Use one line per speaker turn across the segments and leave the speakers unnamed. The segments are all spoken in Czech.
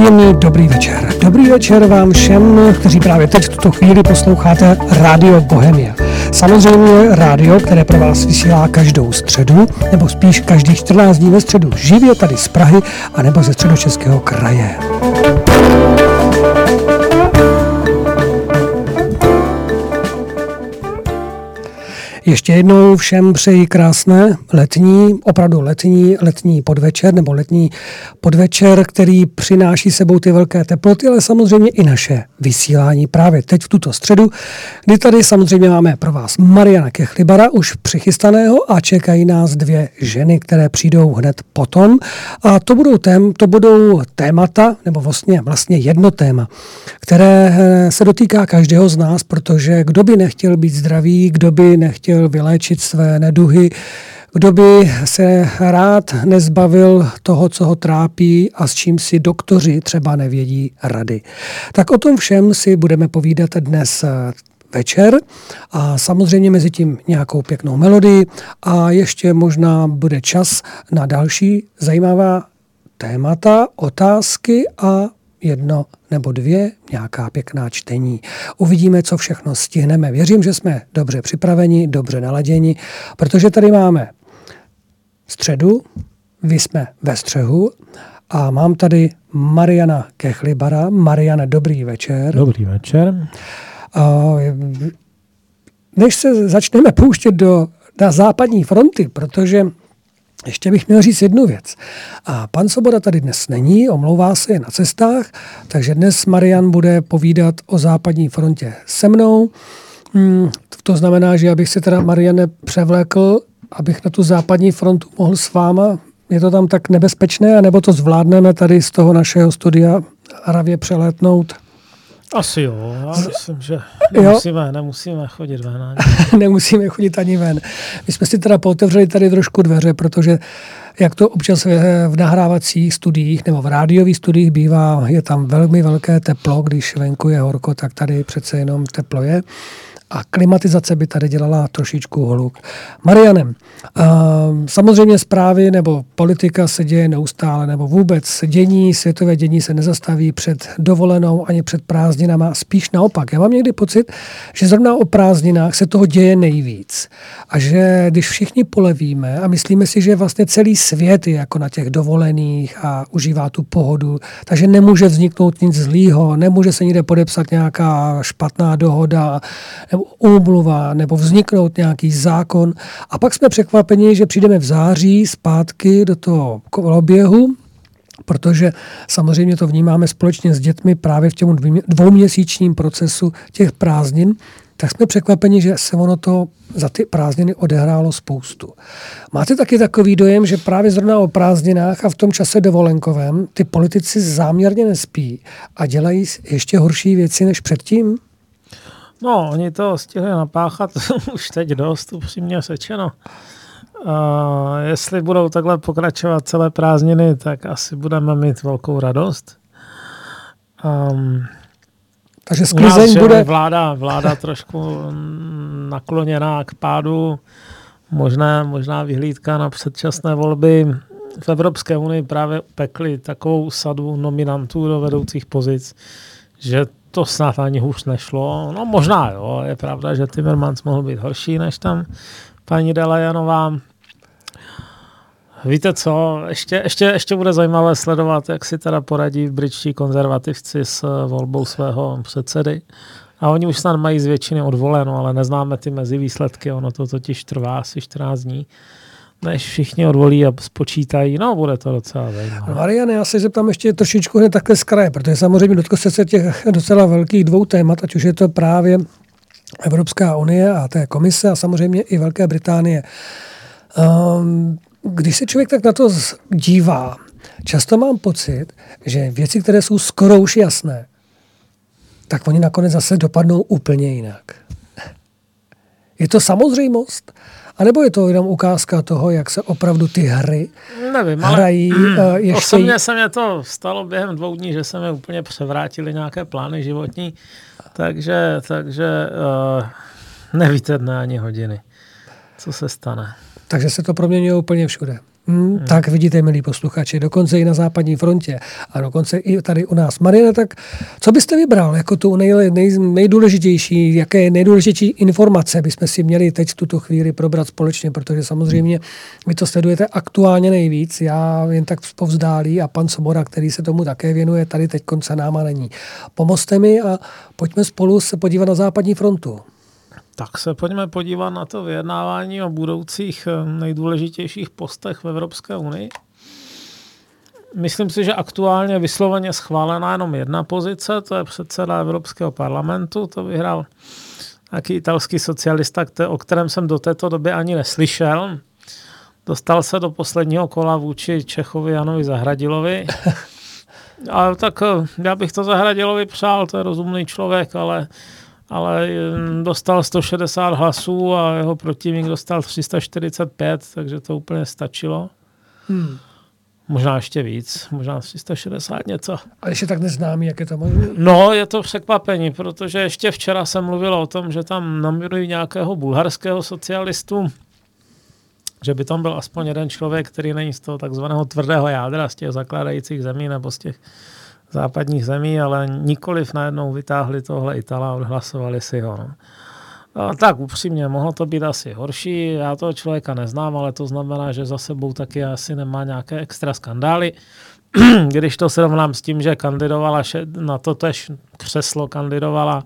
Příjemný dobrý večer. Dobrý večer vám všem, kteří právě teď v tuto chvíli posloucháte Rádio Bohemia. Samozřejmě rádio, které pro vás vysílá každou středu, nebo spíš každých 14 dní ve středu živě tady z Prahy, anebo ze středočeského kraje. Ještě jednou všem přeji krásné letní, opravdu letní, letní podvečer nebo letní podvečer, který přináší sebou ty velké teploty, ale samozřejmě i naše vysílání právě teď v tuto středu, kdy tady samozřejmě máme pro vás Mariana Kechlibara už přichystaného a čekají nás dvě ženy, které přijdou hned potom. A to budou, tém, to budou témata, nebo vlastně, vlastně jedno téma, které eh, se dotýká každého z nás, protože kdo by nechtěl být zdravý, kdo by nechtěl chtěl vyléčit své neduhy, kdo by se rád nezbavil toho, co ho trápí a s čím si doktoři třeba nevědí rady. Tak o tom všem si budeme povídat dnes eh, večer. A samozřejmě mezi tím nějakou pěknou melodii. A ještě možná bude čas na další zajímavá témata, otázky a jedno nebo dvě, nějaká pěkná čtení. Uvidíme, co všechno stihneme. Věřím, že jsme dobře připraveni, dobře naladěni, protože tady máme středu, vy jsme ve střehu a mám tady Mariana Kechlibara. Mariana, dobrý večer.
Dobrý večer.
než se začneme pouštět do, na západní fronty, protože ještě bych měl říct jednu věc. A pan Soboda tady dnes není, omlouvá se, je na cestách, takže dnes Marian bude povídat o západní frontě se mnou. Hmm, to znamená, že abych se teda Mariane převlékl, abych na tu západní frontu mohl s váma. Je to tam tak nebezpečné, anebo to zvládneme tady z toho našeho studia hravě přelétnout?
Asi jo, já myslím, že nemusíme, jo? nemusíme chodit ven. Ani.
nemusíme chodit ani ven. My jsme si teda pootevřeli tady trošku dveře, protože jak to občas v nahrávacích studiích nebo v rádiových studiích bývá, je tam velmi velké teplo, když venku je horko, tak tady přece jenom teplo je a klimatizace by tady dělala trošičku holuk. Marianem, samozřejmě zprávy nebo politika se děje neustále, nebo vůbec dění, světové dění se nezastaví před dovolenou ani před prázdninama, spíš naopak. Já mám někdy pocit, že zrovna o prázdninách se toho děje nejvíc. A že když všichni polevíme a myslíme si, že vlastně celý svět je jako na těch dovolených a užívá tu pohodu, takže nemůže vzniknout nic zlýho, nemůže se někde podepsat nějaká špatná dohoda, úmluva, nebo vzniknout nějaký zákon. A pak jsme překvapeni, že přijdeme v září zpátky do toho koloběhu, protože samozřejmě to vnímáme společně s dětmi právě v těm dvouměsíčním procesu těch prázdnin, tak jsme překvapeni, že se ono to za ty prázdniny odehrálo spoustu. Máte taky takový dojem, že právě zrovna o prázdninách a v tom čase dovolenkovém ty politici záměrně nespí a dělají ještě horší věci než předtím?
No, oni to stihli napáchat už teď dost, upřímně sečeno. Uh, jestli budou takhle pokračovat celé prázdniny, tak asi budeme mít velkou radost. Um,
Takže sklizeň bude...
Vláda, vláda trošku nakloněná k pádu, možná, možná vyhlídka na předčasné volby. V Evropské unii právě pekli takovou sadu nominantů do vedoucích pozic, že to snad ani hůř nešlo. No možná jo, je pravda, že Timmermans mohl být horší než tam paní Delajanová. Víte co, ještě, ještě, ještě bude zajímavé sledovat, jak si teda poradí britští konzervativci s volbou svého předsedy. A oni už snad mají z většiny odvoleno, ale neznáme ty mezi výsledky, ono to totiž trvá asi 14 dní než všichni odvolí a spočítají. No, bude to docela zajímavé.
Mariane, já se zeptám ještě trošičku hned takhle z kraje, protože samozřejmě dotkl se se těch docela velkých dvou témat, ať už je to právě Evropská unie a té komise a samozřejmě i Velké Británie. Um, když se člověk tak na to dívá, často mám pocit, že věci, které jsou skoro už jasné, tak oni nakonec zase dopadnou úplně jinak. Je to samozřejmost? A nebo je to jenom ukázka toho, jak se opravdu ty hry
Nevím,
hrají? Ale, uh, ještě...
Osobně se mě to stalo během dvou dní, že se mi úplně převrátily nějaké plány životní, takže, takže uh, nevíte dne ani hodiny, co se stane.
Takže se to proměňuje úplně všude. Hmm, hmm. Tak vidíte, milí posluchači, dokonce i na západní frontě a dokonce i tady u nás. Marina, tak co byste vybral jako tu nej, nej, nejdůležitější, jaké nejdůležitější informace bychom si měli teď v tuto chvíli probrat společně, protože samozřejmě vy to sledujete aktuálně nejvíc, já jen tak povzdálí a pan Sobora, který se tomu také věnuje, tady teď konce náma není. Pomozte mi a pojďme spolu se podívat na západní frontu.
Tak se pojďme podívat na to vyjednávání o budoucích eh, nejdůležitějších postech v Evropské unii. Myslím si, že aktuálně vysloveně schválená jenom jedna pozice, to je předseda Evropského parlamentu, to vyhrál nějaký italský socialista, o kterém jsem do této doby ani neslyšel. Dostal se do posledního kola vůči Čechovi Janovi Zahradilovi. A tak eh, já bych to Zahradilovi přál, to je rozumný člověk, ale ale hm, dostal 160 hlasů a jeho protivník dostal 345, takže to úplně stačilo. Hmm. Možná ještě víc, možná 360 něco.
A ještě tak neznámý, jak je to možné?
No, je to překvapení, protože ještě včera jsem mluvil o tom, že tam nominují nějakého bulharského socialistu, že by tam byl aspoň jeden člověk, který není z toho takzvaného tvrdého jádra, z těch zakládajících zemí nebo z těch západních zemí, ale nikoliv najednou vytáhli tohle Itala a odhlasovali si ho. No. A tak upřímně, mohlo to být asi horší, já toho člověka neznám, ale to znamená, že za sebou taky asi nemá nějaké extra skandály. Když to srovnám s tím, že kandidovala na to tež křeslo, kandidovala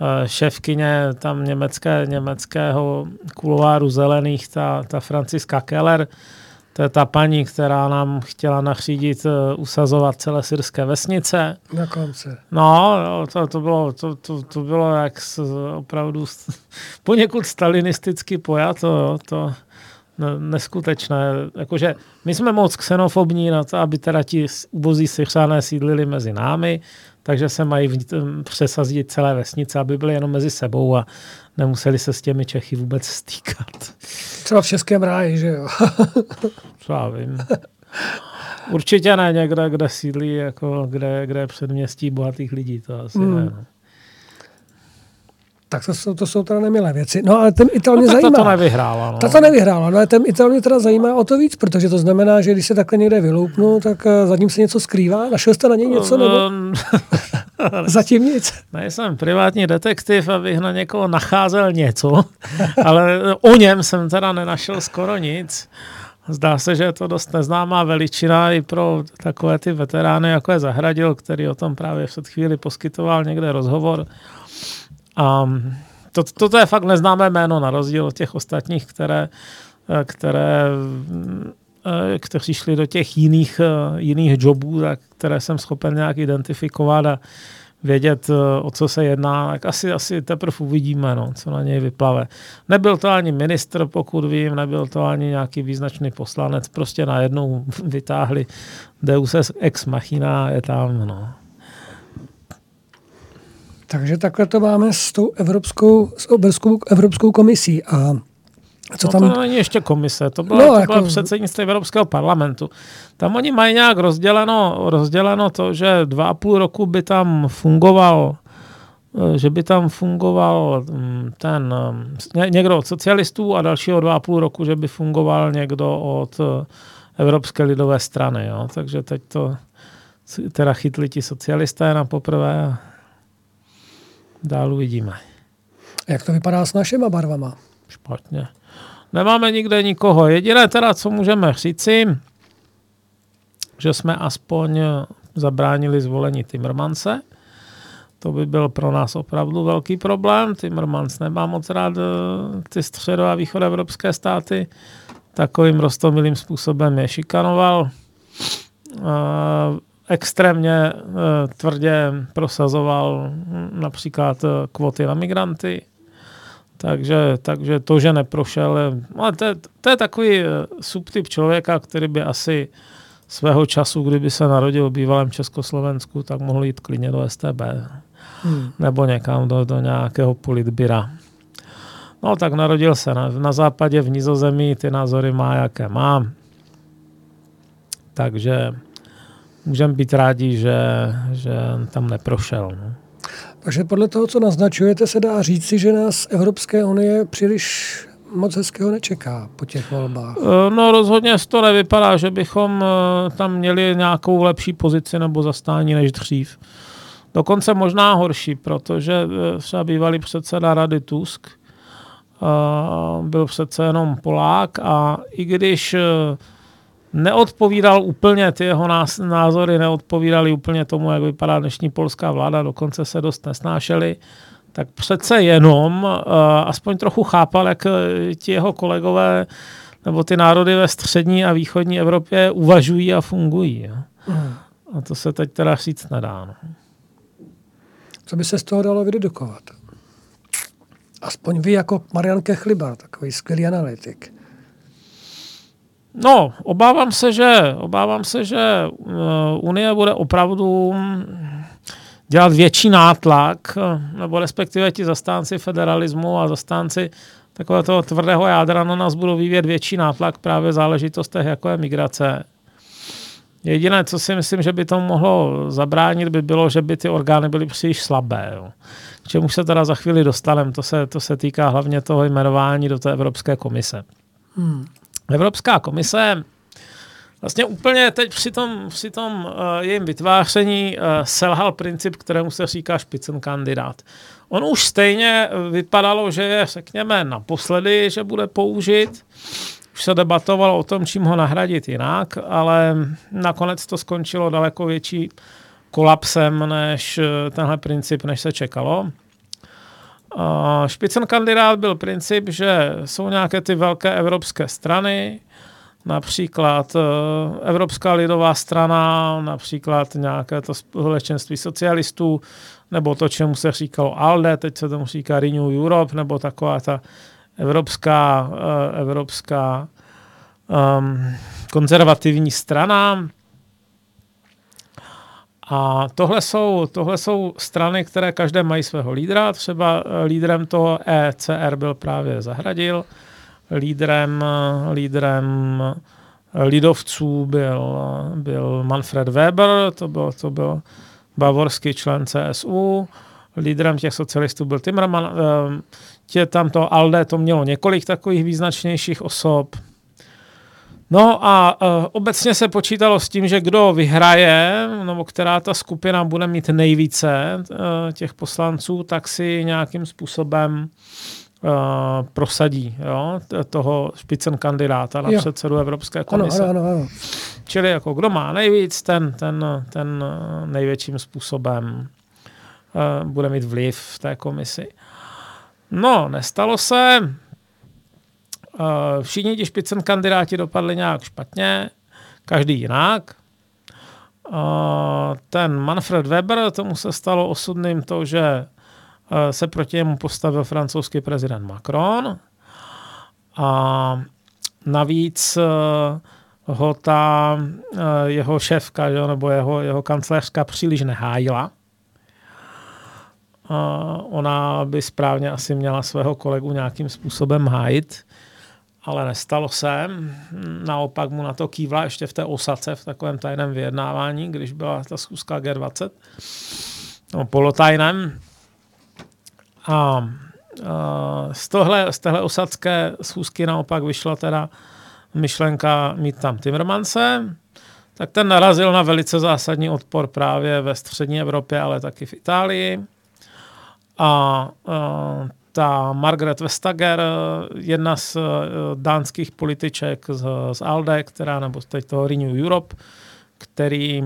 eh, šéfkyně tam německé, německého kulováru zelených, ta, ta Franciska Keller, to je ta paní, která nám chtěla nachřídit uh, usazovat celé syrské vesnice.
Na konci.
No, to, to, bylo, to, to, to bylo jak s, opravdu poněkud stalinisticky pojato. To, neskutečné. Jakože my jsme moc xenofobní na to, aby teda ti ubozí syřané sídlili mezi námi, takže se mají přesazit celé vesnice, aby byly jenom mezi sebou a nemuseli se s těmi Čechy vůbec stýkat.
Třeba v Českém ráji, že jo?
Třeba vím. Určitě ne někde, kde sídlí, jako kde, kde je předměstí bohatých lidí, to asi mm. ne. No.
Tak to jsou, to jsou teda nemilé věci. No ale ten Ital mě no, zajímá.
to nevyhrála. No.
to nevyhrála, no ale ten Ital mě teda zajímá o to víc, protože to znamená, že když se takhle někde vyloupnu, tak uh, za ním se něco skrývá. Našel jste na něj něco? Nebo? Zatím nic.
Nejsem privátní detektiv, abych na někoho nacházel něco, ale o něm jsem teda nenašel skoro nic. Zdá se, že je to dost neznámá veličina i pro takové ty veterány, jako je Zahradil, který o tom právě před chvíli poskytoval někde rozhovor. A to, toto je fakt neznámé jméno, na rozdíl od těch ostatních, které, které eh, kteří šli do těch jiných, eh, jiných jobů, tak, které jsem schopen nějak identifikovat a vědět, eh, o co se jedná, tak asi, asi teprve uvidíme, no, co na něj vyplave. Nebyl to ani ministr, pokud vím, nebyl to ani nějaký význačný poslanec, prostě najednou vytáhli Deus ex machina je tam, no.
Takže takhle to máme s tou Evropskou, s Evropskou, Evropskou komisí. A
co no tam... to není ještě komise, to bylo, no, to jako... bylo předsednictví Evropského parlamentu. Tam oni mají nějak rozděleno, rozděleno to, že dva a půl roku by tam fungoval eh, že by tam fungoval mm, ten eh, někdo od socialistů a dalšího dva a půl roku, že by fungoval někdo od eh, Evropské lidové strany. Jo. Takže teď to teda chytli ti socialisté na poprvé dál uvidíme.
Jak to vypadá s našima barvama?
Špatně. Nemáme nikde nikoho. Jediné teda, co můžeme říci, že jsme aspoň zabránili zvolení Timmermanse. To by byl pro nás opravdu velký problém. Timmermans nemá moc rád eh, ty středo- a východoevropské státy. Takovým rostomilým způsobem je šikanoval. Eh, extrémně eh, tvrdě prosazoval například kvoty na migranty takže, takže to, že neprošel, ale to, to je takový eh, subtyp člověka, který by asi svého času, kdyby se narodil v bývalém Československu, tak mohl jít klidně do STB. Hmm. Nebo někam do, do nějakého politbira. No tak narodil se na, na západě v Nizozemí, ty názory má, jaké má. Takže můžeme být rádi, že, že tam neprošel. No.
Takže podle toho, co naznačujete, se dá říci, že nás Evropské unie příliš moc hezkého nečeká po těch volbách.
No rozhodně to nevypadá, že bychom tam měli nějakou lepší pozici nebo zastání než dřív. Dokonce možná horší, protože třeba bývalý předseda Rady Tusk byl přece jenom Polák a i když neodpovídal úplně, ty jeho názory neodpovídaly úplně tomu, jak vypadá dnešní polská vláda, dokonce se dost nesnášeli, tak přece jenom uh, aspoň trochu chápal, jak eh, ti jeho kolegové nebo ty národy ve střední a východní Evropě uvažují a fungují. A to se teď teda říct nedá. No.
Co by se z toho dalo vydedukovat? Aspoň vy jako Marian Kechlibar, takový skvělý analytik.
No, obávám se, že, obávám se, že uh, Unie bude opravdu dělat větší nátlak, nebo respektive ti zastánci federalismu a zastánci takového toho tvrdého jádra na nás budou vyvíjet větší nátlak právě v záležitostech, jako je migrace. Jediné, co si myslím, že by tomu mohlo zabránit, by bylo, že by ty orgány byly příliš slabé. Jo. K čemu se teda za chvíli dostaneme, to se, to se týká hlavně toho jmenování do té Evropské komise. Hmm. Evropská komise vlastně úplně teď při tom, při tom uh, jejím vytváření uh, selhal princip, kterému se říká špicen kandidát. On už stejně vypadalo, že je, řekněme, naposledy, že bude použit. Už se debatovalo o tom, čím ho nahradit jinak, ale nakonec to skončilo daleko větší kolapsem než eh, tenhle princip, než se čekalo. Špicen kandidát byl princip, že jsou nějaké ty velké evropské strany, například eh, Evropská lidová strana, například nějaké to společenství socialistů, nebo to, čemu se říkalo ALDE, teď se tomu říká Renew Europe, nebo taková ta evropská, eh, evropská um, konzervativní strana. A tohle jsou, tohle jsou strany, které každé mají svého lídra. Třeba eh, lídrem toho ECR byl právě Zahradil, lídrem, lídrem lidovců byl, byl Manfred Weber, to byl, to byl bavorský člen CSU, lídrem těch socialistů byl Timmerman, eh, tě tam to ALDE, to mělo několik takových význačnějších osob. No a uh, obecně se počítalo s tím, že kdo vyhraje, nebo která ta skupina bude mít nejvíce uh, těch poslanců, tak si nějakým způsobem uh, prosadí jo, toho špicen kandidáta na jo. předsedu Evropské komise.
Ano, ano, ano.
Čili jako kdo má nejvíc, ten, ten, ten největším způsobem uh, bude mít vliv v té komisi. No, nestalo se. Uh, všichni ti špicen kandidáti dopadli nějak špatně, každý jinak. Uh, ten Manfred Weber, tomu se stalo osudným to, že Eh, se proti němu postavil francouzský prezident Macron a navíc eh, ho ta eh, jeho šéfka jo, nebo jeho, jeho kancléřka příliš nehájila. Ona by správně asi měla svého kolegu nějakým způsobem hájit, ale nestalo se. Naopak mu na to kývla ještě v té osace, v takovém tajném vyjednávání, když byla ta schůzka G20, no, polotajném. A z, tohle, z téhle osadské schůzky naopak vyšla teda myšlenka mít tam Timmermanse, tak ten narazil na velice zásadní odpor právě ve střední Evropě, ale taky v Itálii. A, a ta Margaret Vestager, jedna z dánských političek z, z ALDE, která, nebo teď toho Renew Europe, který,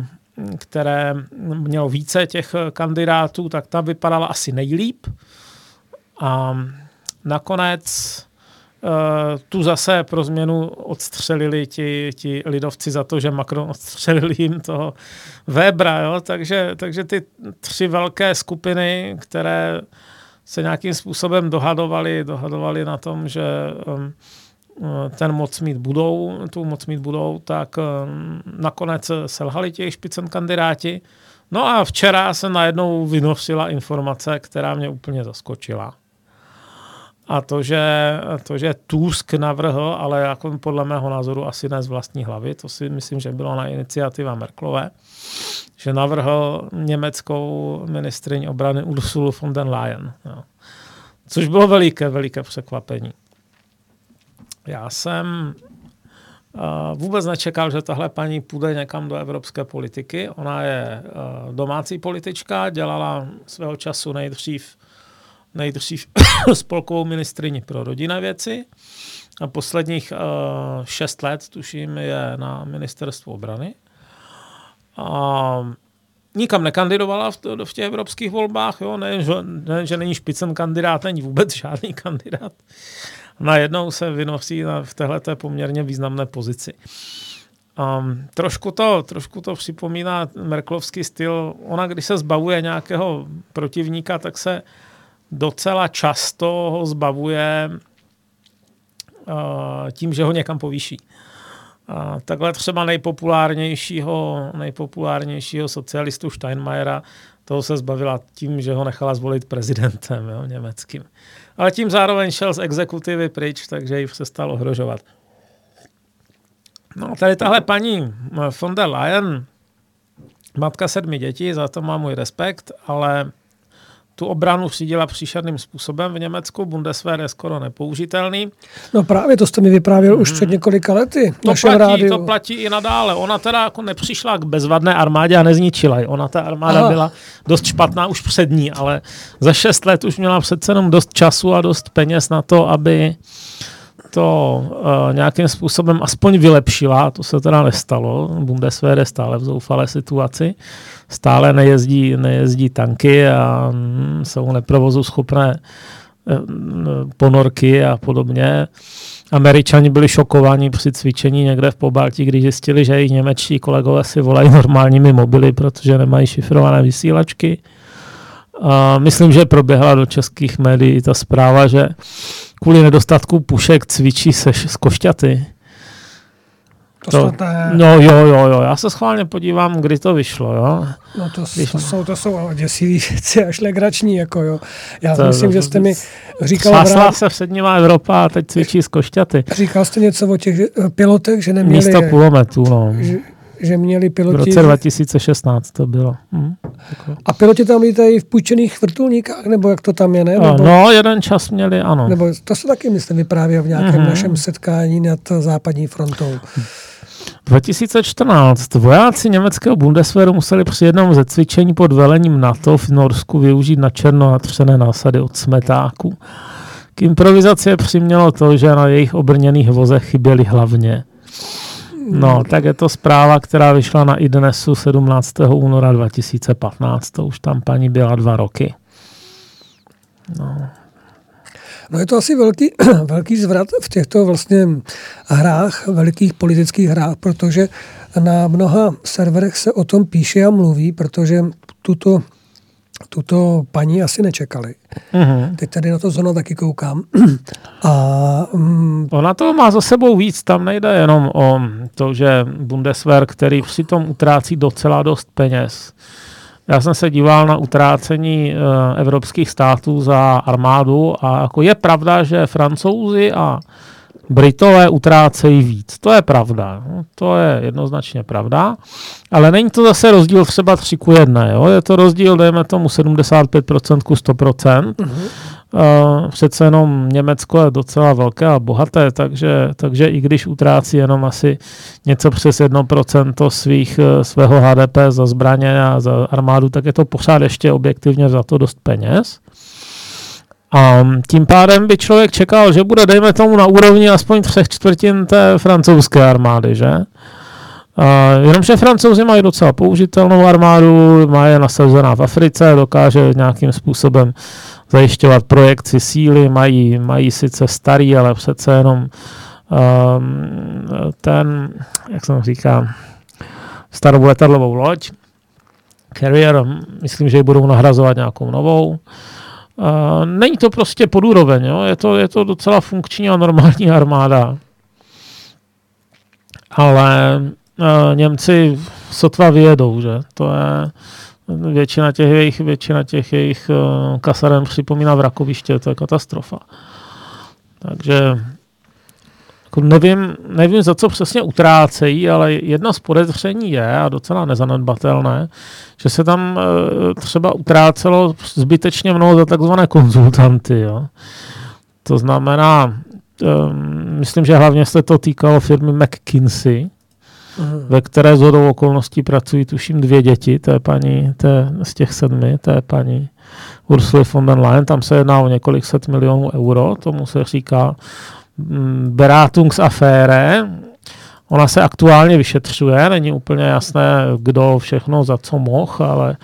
které mělo více těch kandidátů, tak ta vypadala asi nejlíp. A nakonec tu zase pro změnu odstřelili ti, ti lidovci za to, že Macron odstřelil jim toho Webra. Jo? Takže, takže ty tři velké skupiny, které se nějakým způsobem dohadovali, dohadovali na tom, že um, ten moc mít budou, tu moc mít budou, tak um, nakonec selhali těch špicen kandidáti. No a včera se najednou vynosila informace, která mě úplně zaskočila. A to, že, to, že Tusk navrhl, ale jako podle mého názoru asi ne z vlastní hlavy, to si myslím, že bylo na iniciativa Merklové, že navrhl německou ministriň obrany Ursulu von den Leyen. Jo. Což bylo veliké, veliké překvapení. Já jsem uh, vůbec nečekal, že tahle paní půjde někam do evropské politiky. Ona je uh, domácí politička, dělala svého času nejdřív, nejdřív spolkovou ministrině pro rodinné věci a posledních uh, šest let, tuším, je na ministerstvu obrany. A nikam nekandidovala v, v těch evropských volbách, jo? Ne, že, ne, že není špicen kandidát, není vůbec žádný kandidát. Najednou se vynosí na, v této poměrně významné pozici. Um, trošku, to, trošku to připomíná merklovský styl. Ona, když se zbavuje nějakého protivníka, tak se docela často ho zbavuje uh, tím, že ho někam povýší. A takhle třeba nejpopulárnějšího, nejpopulárnějšího socialistu Steinmeiera, toho se zbavila tím, že ho nechala zvolit prezidentem jo, německým. Ale tím zároveň šel z exekutivy pryč, takže ji přestal ohrožovat. No tady tahle paní von der Leyen, matka sedmi dětí, za to má můj respekt, ale tu obranu řídila příšerným způsobem v Německu. Bundeswehr je skoro nepoužitelný.
No právě to jste mi vyprávěl hmm. už před několika lety.
To platí, rádiu. to platí i nadále. Ona teda jako nepřišla k bezvadné armádě a nezničila ji. Ona ta armáda Aha. byla dost špatná už před ní, ale za šest let už měla přece jenom dost času a dost peněz na to, aby to uh, nějakým způsobem aspoň vylepšila, to se teda nestalo, Bundeswehr je stále v zoufalé situaci, stále nejezdí, nejezdí tanky a mm, jsou neprovozu schopné uh, ponorky a podobně. Američani byli šokováni při cvičení někde v Pobaltí, když zjistili, že jejich němečtí kolegové si volají normálními mobily, protože nemají šifrované vysílačky. A myslím, že proběhla do českých médií ta zpráva, že kvůli nedostatku pušek cvičí se z košťaty.
To, to, to
No jo, jo, jo. Já se schválně podívám, kdy to vyšlo, jo.
No to, Když... to, jsou, to jsou děsivý věci, až legrační, jako jo. Já to, myslím, to, že jste mi říkal...
Sásla se předníma Evropa a teď cvičí z košťaty.
Říkal jste něco o těch pilotech, že neměli...
Místo kulometů, no.
Že, že měli piloti...
V roce 2016 to bylo. Hm,
a piloti tam lítají v půjčených vrtulníkách, nebo jak to tam je, ne?
Nebo, no, jeden čas měli, ano.
Nebo to se taky, myslím, vyprávěl v nějakém mm-hmm. našem setkání nad západní frontou.
2014 vojáci německého Bundeswehru museli při jednom ze cvičení pod velením NATO v Norsku využít na černo natřené násady od smetáku. K improvizaci přimělo to, že na jejich obrněných vozech chyběly hlavně No, tak je to zpráva, která vyšla na iDnesu 17. února 2015. To už tam paní byla dva roky.
No. No je to asi velký, velký zvrat v těchto vlastně hrách, velikých politických hrách, protože na mnoha serverech se o tom píše a mluví, protože tuto tuto paní asi nečekali. Mm-hmm. Teď tady na to zóna taky koukám. A,
mm, Ona to má za sebou víc, tam nejde jenom o to, že Bundeswehr, který přitom utrácí docela dost peněz. Já jsem se díval na utrácení e, evropských států za armádu a jako je pravda, že francouzi a Britové utrácejí víc. To je pravda. No, to je jednoznačně pravda. Ale není to zase rozdíl třeba 3 ku 1. Jo? Je to rozdíl, dejme tomu 75% ku 100%. Mm-hmm. Uh, přece jenom Německo je docela velké a bohaté, takže, takže i když utrácí jenom asi něco přes 1% svých, eh, svého HDP za zbraně a za armádu, tak je to pořád ještě objektivně za to dost peněz. A tím pádem by člověk čekal, že bude, dejme tomu, na úrovni aspoň třech čtvrtin té francouzské armády, že? A jenomže francouzi mají docela použitelnou armádu, má je nasazená v Africe, dokáže nějakým způsobem zajišťovat projekci síly, mají, mají sice starý, ale přece jenom um, ten, jak jsem říká, starou letadlovou loď, Carrier, myslím, že ji budou nahrazovat nějakou novou. Uh, není to prostě pod úroveň, jo? Je, to, je to docela funkční a normální armáda. Ale uh, Němci sotva vyjedou, že? To je většina těch jejich, většina těch jejich uh, kasaren připomíná vrakoviště, to je katastrofa. Takže jako nevím, nevím, za co přesně utrácejí, ale jedna z podezření je, a docela nezanedbatelné, že se tam e, třeba utrácelo zbytečně mnoho za takzvané konzultanty. Jo. To znamená, um, myslím, že hlavně se to týkalo firmy McKinsey, uh-huh. ve které z hodou okolností pracují tuším dvě děti, to je paní, to je z těch sedmi, to je paní Ursula von der Leyen, tam se jedná o několik set milionů euro, tomu se říká mm, Beratungsafére, Ona se aktuálně vyšetřuje, není úplně jasné, kdo všechno za co mohl, ale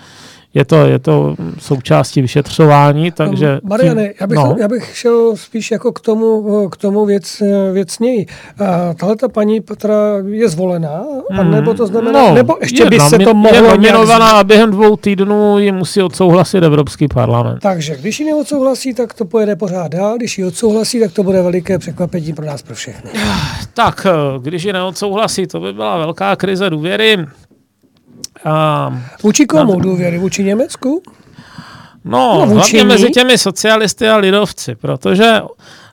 je to, je to součástí vyšetřování, takže...
Mariane, já bych, no. já bych šel spíš jako k tomu, k tomu věc, věcněji. Tahle ta paní, která je zvolená, hmm. nebo to znamená, no, nebo ještě by se to mohlo...
Je nominovaná a během dvou týdnů ji musí odsouhlasit Evropský parlament.
Takže když ji neodsouhlasí, tak to pojede pořád dál, když ji odsouhlasí, tak to bude veliké překvapení pro nás, pro všechny.
Tak, když ji neodsouhlasí, to by byla velká krize důvěry.
Vůči komu na... důvěry? Vůči Německu?
No, no vůči hlavně mezi těmi socialisty a lidovci, protože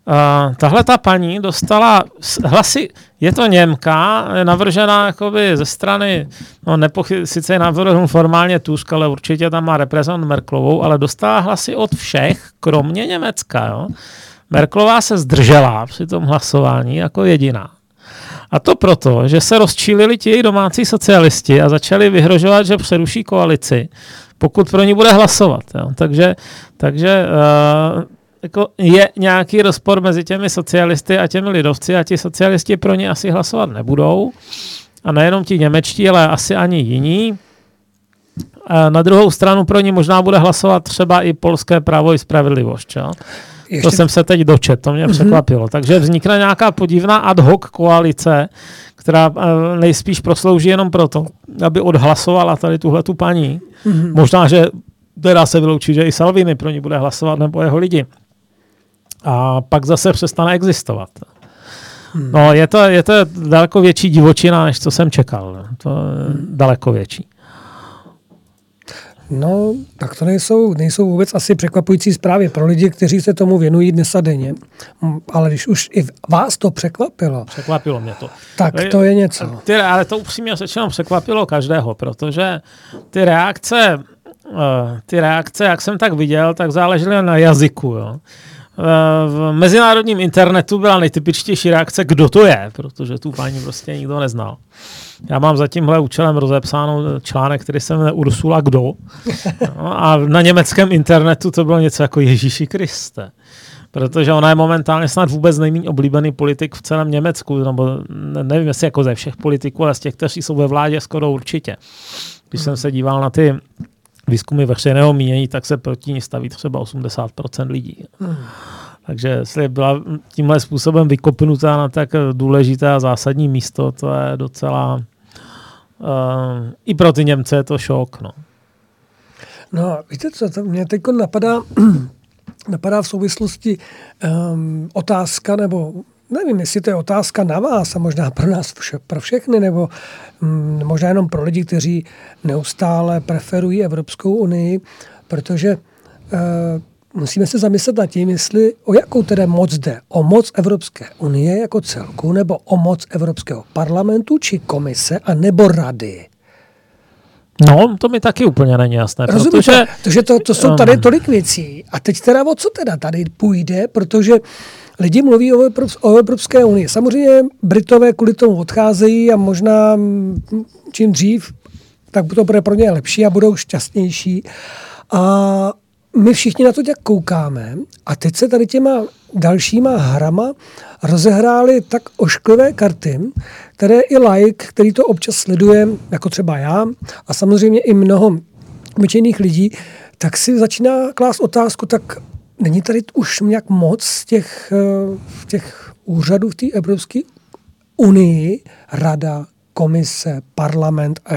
Uh, tahle ta paní dostala hlasy, je to Němka, je navržená jakoby ze strany, no nepochy, sice je navržený formálně Tusk, ale určitě tam má reprezent Merklovou, ale dostala hlasy od všech, kromě Německa. Jo? Merklová se zdržela při tom hlasování jako jediná. A to proto, že se rozčílili ti domácí socialisti a začali vyhrožovat, že přeruší koalici, pokud pro ní bude hlasovat. Jo. Takže, takže uh, jako je nějaký rozpor mezi těmi socialisty a těmi lidovci a ti socialisti pro ně asi hlasovat nebudou. A nejenom ti němečtí, ale asi ani jiní. A na druhou stranu pro ní možná bude hlasovat třeba i polské právo i spravedlivost. Jo? Ještě... To jsem se teď dočet, to mě mm-hmm. překvapilo. Takže vznikne nějaká podivná ad hoc koalice, která eh, nejspíš proslouží jenom proto, aby odhlasovala tady tuhle tu paní. Mm-hmm. Možná, že teda se vyloučí, že i Salvini pro ní bude hlasovat nebo jeho lidi. A pak zase přestane existovat. Hmm. No, je to, je to daleko větší divočina, než co jsem čekal. To je hmm. daleko větší.
No, tak to nejsou, nejsou vůbec asi překvapující zprávy pro lidi, kteří se tomu věnují dnes a denně. Ale když už i vás to překvapilo.
Překvapilo mě to.
Tak to je něco.
Ty, ale to upřímně řečeno překvapilo každého, protože ty reakce, eh, ty reakce, jak jsem tak viděl, tak záležely na jazyku. Jo v mezinárodním internetu byla nejtypičtější reakce, kdo to je, protože tu paní prostě nikdo neznal. Já mám za tímhle účelem rozepsánou článek, který se jmenuje Ursula Kdo. No, a na německém internetu to bylo něco jako Ježíši Kriste. Protože ona je momentálně snad vůbec nejméně oblíbený politik v celém Německu, nebo nevím, jestli jako ze všech politiků, ale z těch, kteří jsou ve vládě, skoro určitě. Když jsem se díval na ty výzkumy veřejného mínění, tak se proti ní staví třeba 80% lidí. Takže jestli byla tímhle způsobem vykopnutá na tak důležité a zásadní místo, to je docela uh, i pro ty Němce je to šok. No,
no víte co, to mě teď napadá, napadá v souvislosti um, otázka nebo nevím, jestli to je otázka na vás a možná pro nás, vše, pro všechny, nebo mm, možná jenom pro lidi, kteří neustále preferují Evropskou unii, protože e, musíme se zamyslet nad tím, jestli o jakou tedy moc jde. O moc Evropské unie jako celku, nebo o moc Evropského parlamentu, či komise, a nebo rady.
No, to mi taky úplně není jasné.
Rozumíte, protože, protože to, to jsou tady tolik věcí. A teď teda o co teda tady půjde, protože lidi mluví o, o Evropské unii. Samozřejmě Britové kvůli tomu odcházejí a možná mm, čím dřív, tak to bude pro ně lepší a budou šťastnější. A my všichni na to tak koukáme a teď se tady těma dalšíma hrama rozehrály tak ošklivé karty, které i like, který to občas sleduje, jako třeba já a samozřejmě i mnoho obyčejných lidí, tak si začíná klást otázku, tak není tady už nějak moc těch, eh, těch úřadů v té Evropské unii, rada, komise, parlament a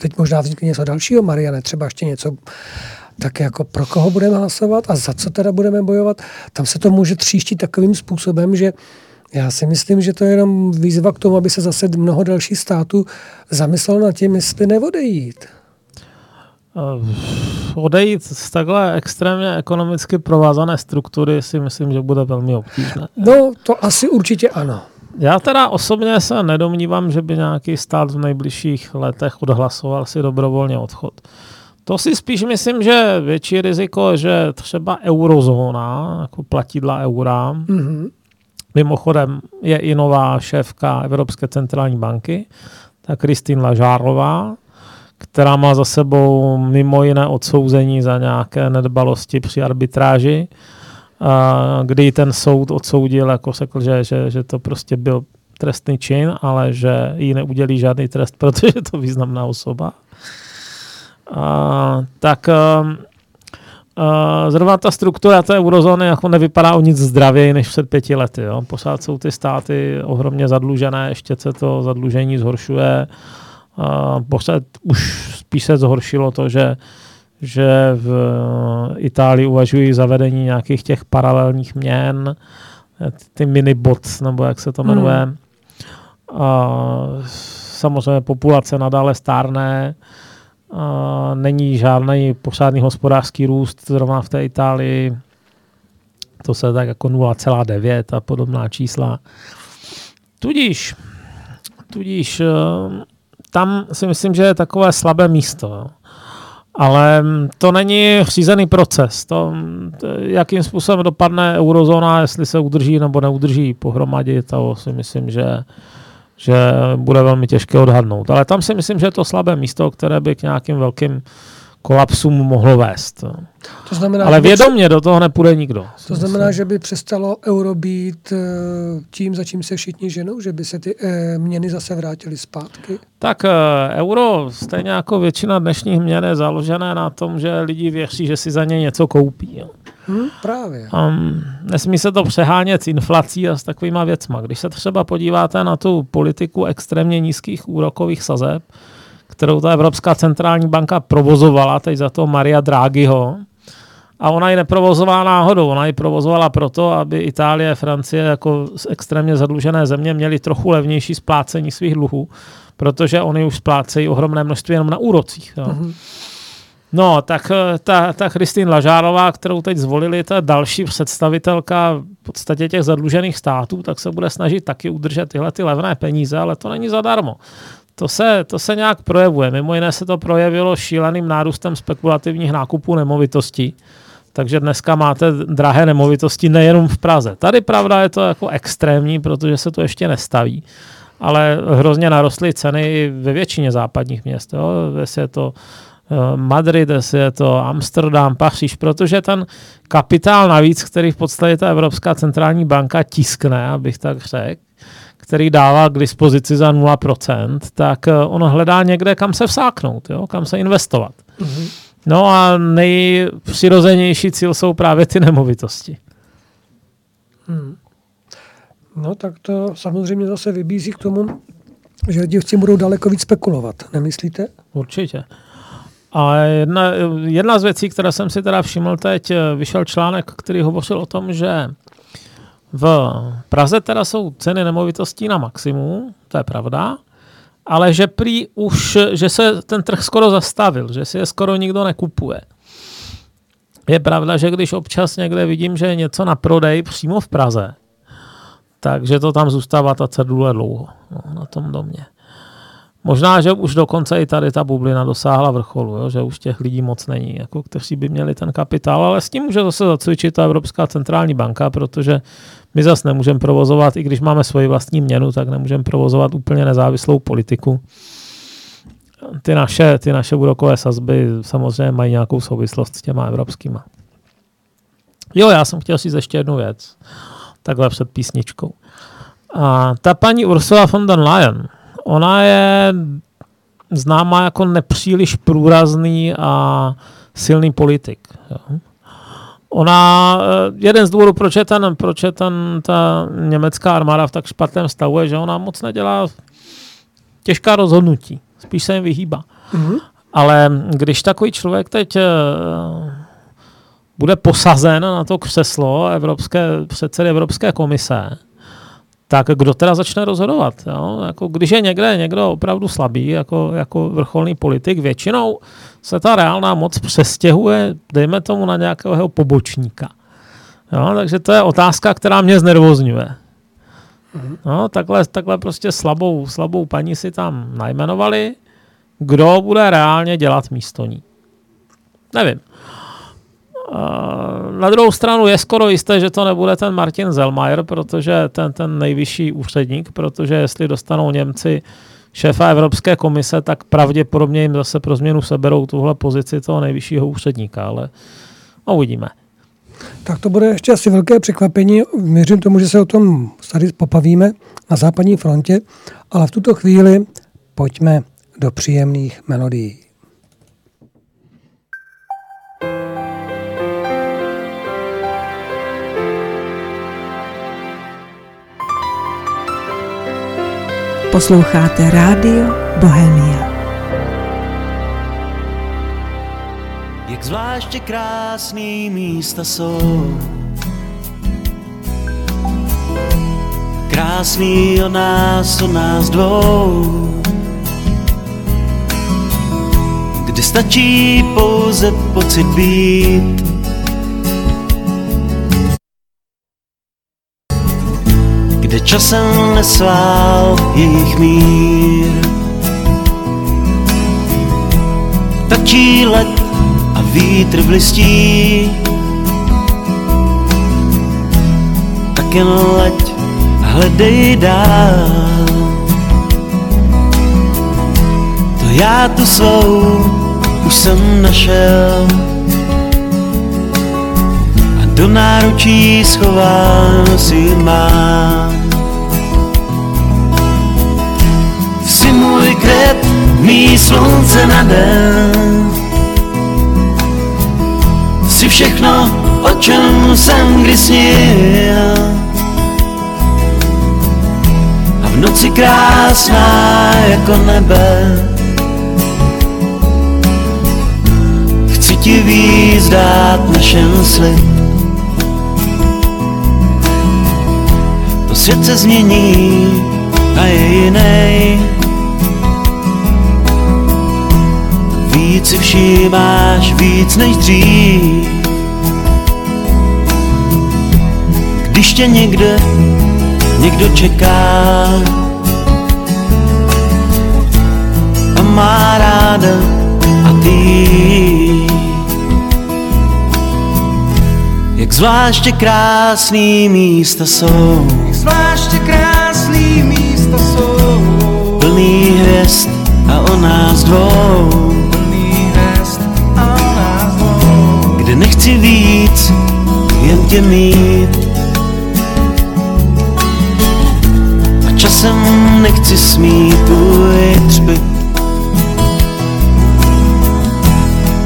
teď možná vznikne něco dalšího, Mariane, třeba ještě něco tak jako pro koho budeme hlasovat a za co teda budeme bojovat, tam se to může tříštit takovým způsobem, že já si myslím, že to je jenom výzva k tomu, aby se zase mnoho dalších států zamyslelo nad tím, jestli neodejít.
Eh, odejít z takhle extrémně ekonomicky provázané struktury si myslím, že bude velmi obtížné.
No, to asi určitě ano.
Já teda osobně se nedomnívám, že by nějaký stát v nejbližších letech odhlasoval si dobrovolně odchod. To si spíš myslím, že větší riziko, že třeba eurozóna, jako platidla eura, mm-hmm. Mimochodem je i nová šéfka Evropské centrální banky, ta Kristýn Lažárlová, která má za sebou mimo jiné odsouzení za nějaké nedbalosti při arbitráži, kdy ten soud odsoudil, jako řekl, že, že, že to prostě byl trestný čin, ale že jí neudělí žádný trest, protože je to významná osoba. A, tak a, zrovna ta struktura té eurozóny jako nevypadá o nic zdravěji než před pěti lety. Jo. Pořád jsou ty státy ohromně zadlužené, ještě se to zadlužení zhoršuje. A, pořád už spíš se zhoršilo to, že že v Itálii uvažují zavedení nějakých těch paralelních měn, ty mini bots, nebo jak se to jmenuje. Hmm. A samozřejmě populace nadále stárne, a není žádný pořádný hospodářský růst zrovna v té Itálii. To se tak jako 0,9 a podobná čísla. Tudíž, tudíž eh, tam si myslím, že je takové slabé místo. Ale to není řízený proces. To, jakým způsobem dopadne eurozóna, jestli se udrží nebo neudrží pohromadě, to si myslím, že že bude velmi těžké odhadnout. Ale tam si myslím, že je to slabé místo, které by k nějakým velkým kolapsům mohlo vést. To znamená, Ale vědomě do toho nepůjde nikdo.
To znamená, myslím. že by přestalo euro být eh, tím, za čím se všichni ženou, že by se ty e, měny zase vrátily zpátky?
Tak e, euro, stejně jako většina dnešních měn, je založené na tom, že lidi věří, že si za ně něco koupí. Jo.
Hmm, právě.
Um, nesmí se to přehánět s inflací a s takovýma věcma. Když se třeba podíváte na tu politiku extrémně nízkých úrokových sazeb, kterou ta Evropská centrální banka provozovala, teď za to Maria Draghiho, a ona ji neprovozovala náhodou, ona ji provozovala proto, aby Itálie, Francie jako extrémně zadlužené země měly trochu levnější splácení svých dluhů, protože oni už splácejí ohromné množství jenom na úrocích. Jo. Mm-hmm. No, tak eh, ta, ta Christine Lažárová, kterou teď zvolili, ta další představitelka v podstatě těch zadlužených států, tak se bude snažit taky udržet tyhle ty levné peníze, ale to není zadarmo. To se, to se nějak projevuje. Mimo jiné se to projevilo šíleným nárůstem spekulativních nákupů nemovitostí. Takže dneska máte drahé nemovitosti nejenom v Praze. Tady pravda je to jako extrémní, protože se to ještě nestaví. Ale hrozně narostly ceny ve většině západních měst. Jo. Jestli je to Madrid, jestli je to Amsterdam, Paříž, protože ten kapitál navíc, který v podstatě ta Evropská centrální banka tiskne, abych tak řekl, který dává k dispozici za 0%, tak eh, on hledá někde, kam se vsáknout, jo? kam se investovat. Mm-hmm. No a nejpřirozenější cíl jsou právě ty nemovitosti.
Hmm. No tak to samozřejmě zase vybízí k tomu, že lidi budou daleko víc spekulovat, nemyslíte?
Určitě. A jedna, jedna z věcí, které jsem si teda všiml teď, vyšel článek, který hovořil o tom, že v Praze teda jsou ceny nemovitostí na maximum, to je pravda, ale že prý už, že se ten trh skoro zastavil, že si je skoro nikdo nekupuje. Je pravda, že když občas někde vidím, že je něco na prodej přímo v Praze, takže to tam zůstává ta cedule dlouho no, na tom domě. Možná, že už dokonce i tady ta bublina dosáhla vrcholu, jo, že už těch lidí moc není, jako kteří by měli ten kapitál, ale s tím může zase zacvičit ta Evropská centrální banka, protože my zase nemůžeme provozovat, i když máme svoji vlastní měnu, tak nemůžeme provozovat úplně nezávislou politiku. Ty naše, ty naše úrokové sazby samozřejmě mají nějakou souvislost s těma evropskýma. Jo, já jsem chtěl říct ještě jednu věc, takhle před písničkou. A ta paní Ursula von der Leyen, ona je známá jako nepříliš průrazný a silný politik. Jo. Ona, eh, jeden z důvodů, proč je, ten, proč je ten, ta německá armáda v tak špatném stavu, je, že ona moc nedělá těžká rozhodnutí. Spíš se jim vyhýbá. Mm-hmm. Ale když takový člověk teď eh, bude posazen na to křeslo Evropské, předsedy Evropské komise, tak kdo teda začne rozhodovat? Jo? Jako, když je někde někdo opravdu slabý, jako, jako vrcholný politik, většinou se ta reálná moc přestěhuje, dejme tomu, na nějakého pobočníka. Jo? Takže to je otázka, která mě znervozňuje. No, takhle, takhle prostě slabou, slabou paní si tam najmenovali. Kdo bude reálně dělat místo ní? Nevím. Na druhou stranu je skoro jisté, že to nebude ten Martin Zelmayer, protože ten, ten nejvyšší úředník, protože jestli dostanou Němci šéfa Evropské komise, tak pravděpodobně jim zase pro změnu seberou tuhle pozici toho nejvyššího úředníka, ale uvidíme.
Tak to bude ještě asi velké překvapení. Věřím tomu, že se o tom tady popavíme na západní frontě, ale v tuto chvíli pojďme do příjemných melodií.
Posloucháte Rádio Bohemia.
Jak zvláště krásný místa jsou. Krásný o nás, o nás dvou. Kde stačí pouze pocit být kde časem nesvál jejich mír. Tačí let a vítr v listí, tak jen leď a hledej dál. To já tu svou už jsem našel a do náručí schovám si mám. Můj květ, mý slunce na den. Jsi všechno, o čem jsem kdy snil. A v noci krásná jako nebe. Chci ti víc dát našem slib. To svět se změní a je jiný. Víc si všímáš víc než dřív. Když tě někde někdo čeká A má ráda a ty Jak zvláště krásný místa jsou.
Jak zvláště krásný místa jsou.
Plný hvězd a o nás dvou nechci víc, jen tě mít. A časem nechci smít třpy.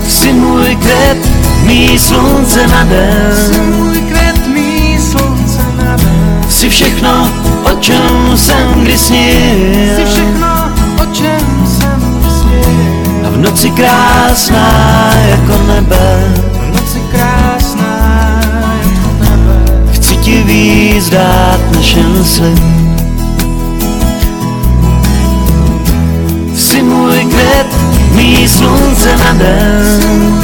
Jsi můj květ, mý slunce na den.
Jsi můj květ, mý slunce na den.
Jsi všechno, o čem jsem kdy snil.
Jsi všechno, o čem jsem kdy snil.
A v noci krásná jako nebe ti víc dát než jen slib. Jsi můj květ, mý slunce na den.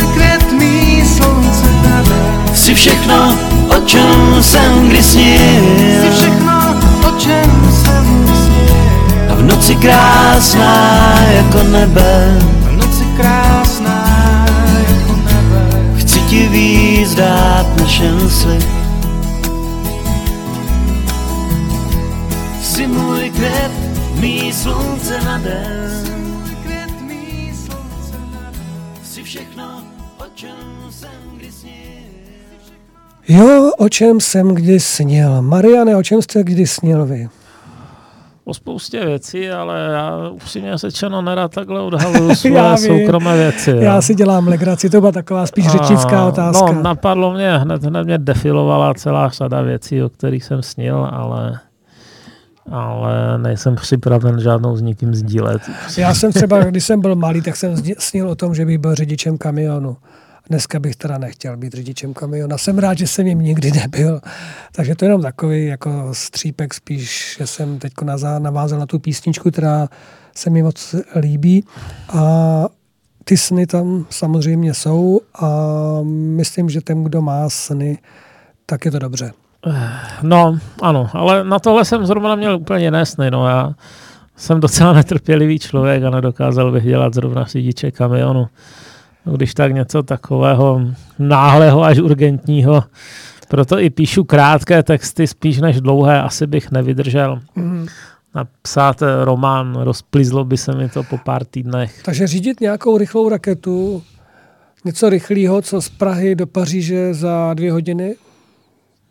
Jsi
všechno, o čem jsem kdy snil.
Jsi všechno, o čem jsem kdy snil.
A v noci krásná jako nebe.
V noci krásná
ti víc dát našem slib. Slunce na den. Jsi všechno, o čem jsem kdy snil.
Jo, o čem jsem kdy snil. Mariane, o čem jste kdy snil vy?
o spoustě věcí, ale já upřímně řečeno nerad takhle odhaluju své soukromé věci.
Já jo. si dělám legraci, to byla taková spíš a, řečnická otázka.
No, napadlo mě, hned, hned mě defilovala celá řada věcí, o kterých jsem snil, ale ale nejsem připraven žádnou s nikým sdílet.
Já jsem třeba, když jsem byl malý, tak jsem snil o tom, že bych byl řidičem kamionu. Dneska bych teda nechtěl být řidičem kamiona. Jsem rád, že jsem jim nikdy nebyl. Takže to je jenom takový jako střípek spíš, že jsem teď navázal na tu písničku, která se mi moc líbí. A ty sny tam samozřejmě jsou a myslím, že ten, kdo má sny, tak je to dobře.
No, ano, ale na tohle jsem zrovna měl úplně jiné sny. No, já jsem docela netrpělivý člověk a nedokázal bych dělat zrovna řidiče kamionu. když tak něco takového náhleho až urgentního. Proto i píšu krátké texty spíš než dlouhé, asi bych nevydržel.
Mm.
Napsat román, rozplizlo by se mi to po pár týdnech.
Takže řídit nějakou rychlou raketu, něco rychlého, co z Prahy do Paříže za dvě hodiny?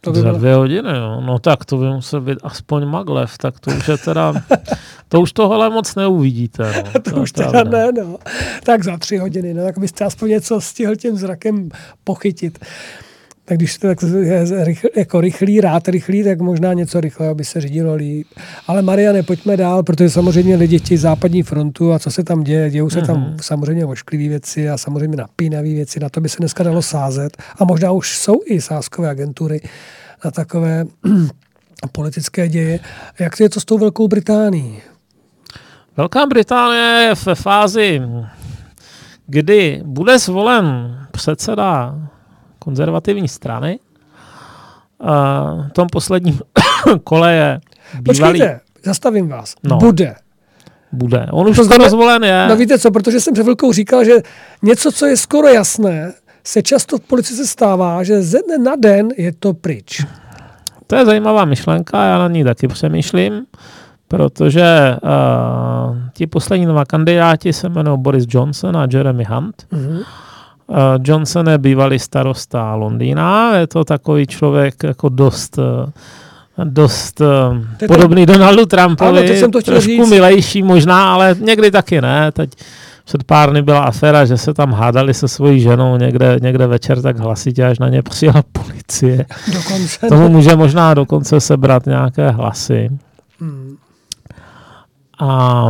To by za bylo... dvě hodiny, jo. No tak to by musel být aspoň maglev, tak to už je teda, to už tohle moc neuvidíte. No.
to, to už teda ne, no. Tak za tři hodiny, no, tak byste aspoň něco stihl tím zrakem pochytit. Tak když to tak rychl, jako rychlý, rád rychlý, tak možná něco rychlého by se řídilo líp. Ale Mariane, pojďme dál, protože samozřejmě lidi chtějí západní frontu a co se tam děje, dějou se tam mm-hmm. samozřejmě ošklivé věci a samozřejmě napínavé věci, na to by se dneska dalo sázet. A možná už jsou i sázkové agentury na takové politické děje. Jak je to s tou Velkou Británií?
Velká Británie je ve fázi, kdy bude zvolen předseda konzervativní strany. v tom posledním kole je bývalý...
Počkejte, zastavím vás. No. Bude.
Bude. On už to skoro zvolen je.
No víte co, protože jsem před chvilkou říkal, že něco, co je skoro jasné, se často v politice stává, že ze dne na den je to pryč.
To je zajímavá myšlenka, já na ní taky přemýšlím, protože uh, ti poslední dva kandidáti se jmenují Boris Johnson a Jeremy Hunt. Mm-hmm. Uh, Johnson je bývalý starosta Londýna, je to takový člověk jako dost uh, dost uh, podobný Donaldu Trumpovi, ano, jsem to trošku říct. milejší možná, ale někdy taky ne. Teď před pár dny byla aféra, že se tam hádali se svojí ženou někde, někde večer tak hlasitě, až na ně přijela policie. Dokonce. Tomu může možná dokonce sebrat nějaké hlasy. Hmm. A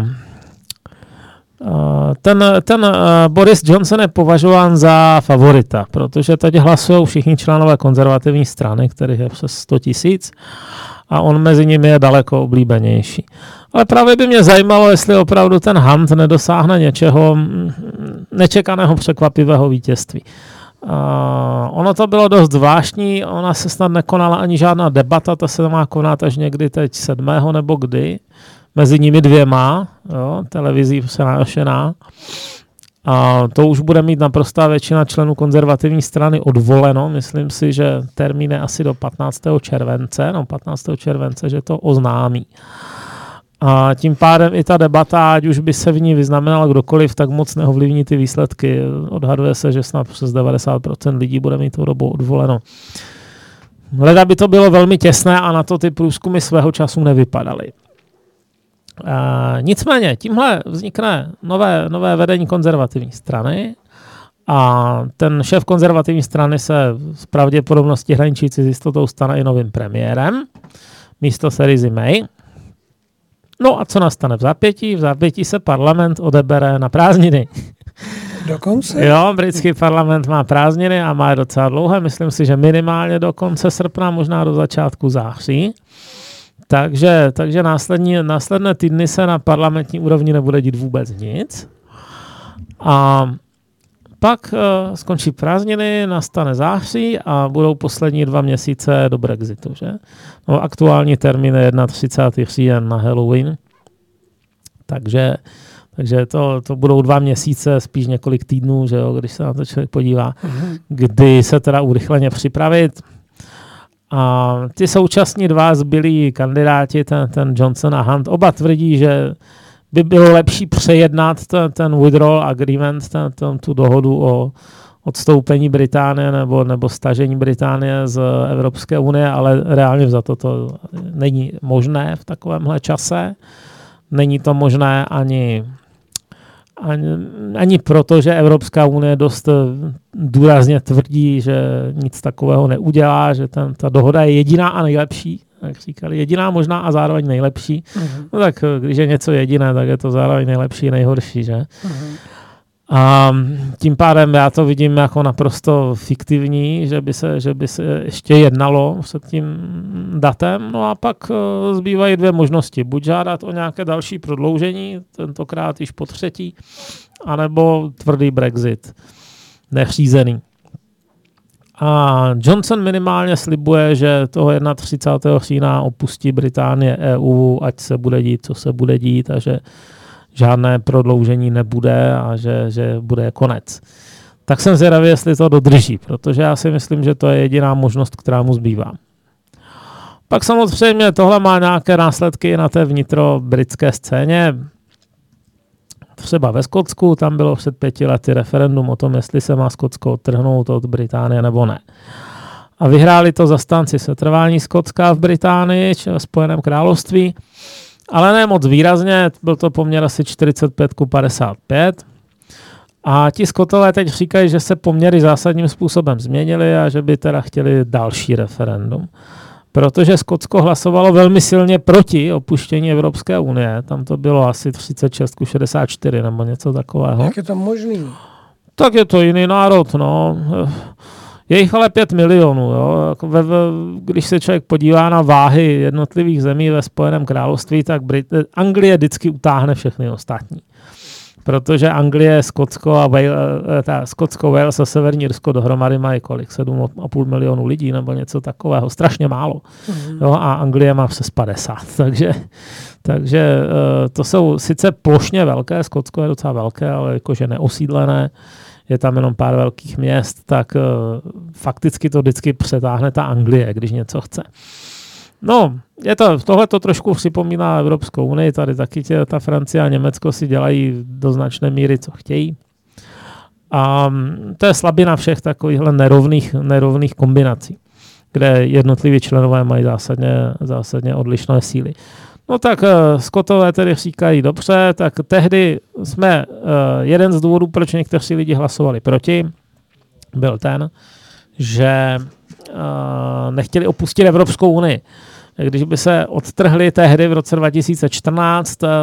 ten, ten Boris Johnson je považován za favorita, protože teď hlasují všichni členové konzervativní strany, kterých je přes 100 tisíc a on mezi nimi je daleko oblíbenější. Ale právě by mě zajímalo, jestli opravdu ten Hunt nedosáhne něčeho mm, nečekaného překvapivého vítězství. Uh, ono to bylo dost zvláštní, ona se snad nekonala ani žádná debata, ta se má konat až někdy teď sedmého nebo kdy, mezi nimi dvěma, jo, televizí se naošená. A to už bude mít naprostá většina členů konzervativní strany odvoleno. Myslím si, že termín je asi do 15. července, no 15. července, že to oznámí. A tím pádem i ta debata, ať už by se v ní vyznamenal kdokoliv, tak moc neovlivní ty výsledky. Odhaduje se, že snad přes 90% lidí bude mít tou dobu odvoleno. Leda by to bylo velmi těsné a na to ty průzkumy svého času nevypadaly. Uh, nicméně, tímhle vznikne nové, nové vedení konzervativní strany a ten šéf konzervativní strany se s pravděpodobností hraničící s jistotou stane i novým premiérem místo Theresa May. No a co nastane v zápětí? V zápětí se parlament odebere na prázdniny.
Dokonce?
Jo, britský parlament má prázdniny a má je docela dlouhé. Myslím si, že minimálně do konce srpna, možná do začátku září. Takže, takže následní, následné týdny se na parlamentní úrovni nebude dít vůbec nic. A pak uh, skončí prázdniny, nastane září a budou poslední dva měsíce do Brexitu. Že? No, aktuální termín je 31. říjen na Halloween. Takže, takže to, to budou dva měsíce, spíš několik týdnů, že jo, když se na to člověk podívá, mm-hmm. kdy se teda urychleně připravit. A ty současní dva zbylí kandidáti, ten, ten Johnson a Hunt, oba tvrdí, že by bylo lepší přejednat ten, ten withdrawal agreement, ten, ten, tu dohodu o odstoupení Británie nebo, nebo stažení Británie z Evropské unie, ale reálně za to to není možné v takovémhle čase. Není to možné ani ani, ani proto, že Evropská unie dost eh, důrazně tvrdí, že nic takového neudělá, že ten, ta dohoda je jediná a nejlepší, jak říkali, jediná možná a zároveň nejlepší. Uh-huh. No tak eh, když je něco jediné, tak je to zároveň nejlepší a nejhorší, že? Uh-huh. A tím pádem já to vidím jako naprosto fiktivní, že by se, že by se ještě jednalo před tím datem. No a pak eh, zbývají dvě možnosti. Buď žádat o nějaké další prodloužení, tentokrát již po třetí, anebo tvrdý Brexit, nechřízený. A Johnson minimálně slibuje, že toho 31. října opustí Británie EU, ať se bude dít, co se bude dít a že žádné prodloužení nebude a že, že bude konec. tak jsem zvědavý, jestli to dodrží, protože já si myslím, že to je jediná možnost, která mu zbývá. Pak samozřejmě tohle má nějaké následky na té vnitro britské scéně. Třeba ve Skotsku, tam bylo před pěti lety referendum o tom, jestli se má Skotsko odtrhnout od Británie nebo ne. A vyhráli to zastánci setrvání Skotska v Británii, či v Spojeném království, ale ne moc výrazně, byl to poměr asi 45 ku 55. A ti Skotové teď říkají, že se poměry zásadním způsobem změnily a že by teda chtěli další referendum protože Skotsko hlasovalo velmi silně proti opuštění Evropské unie. Tam to bylo asi 36 ku 64 nebo něco takového.
Jak je to možný?
Tak je to jiný národ, no. Je jich ale 5 milionů. Jo. Jako ve, ve, když se člověk podívá na váhy jednotlivých zemí ve Spojeném království, tak Brit- Anglie vždycky utáhne všechny ostatní protože Anglie, Skotsko a Wales, eh, ta Skotsko, Wales a Severní Irsko dohromady mají kolik? 7,5 milionů lidí nebo něco takového, strašně málo. Mm. Jo, a Anglie má přes 50, takže, takže eh, to jsou sice plošně velké, Skotsko je docela velké, ale jakože neosídlené, je tam jenom pár velkých měst, tak uh, fakticky to vždycky přetáhne ta Anglie, když něco chce. No, je to, tohle to trošku připomíná Evropskou unii, tady taky tě, ta Francie a Německo si dělají do značné míry, co chtějí. A mm, to je slabina všech takovýchhle nerovných, nerovných kombinací, kde jednotliví členové mají zásadně, zásadně odlišné síly. No tak uh, Skotové tedy říkají dobře, tak tehdy jsme, uh, jeden z důvodů, proč někteří lidi hlasovali proti, byl ten, že uh, nechtěli opustit Evropskou unii když by se odtrhli tehdy v roce 2014 uh, eh,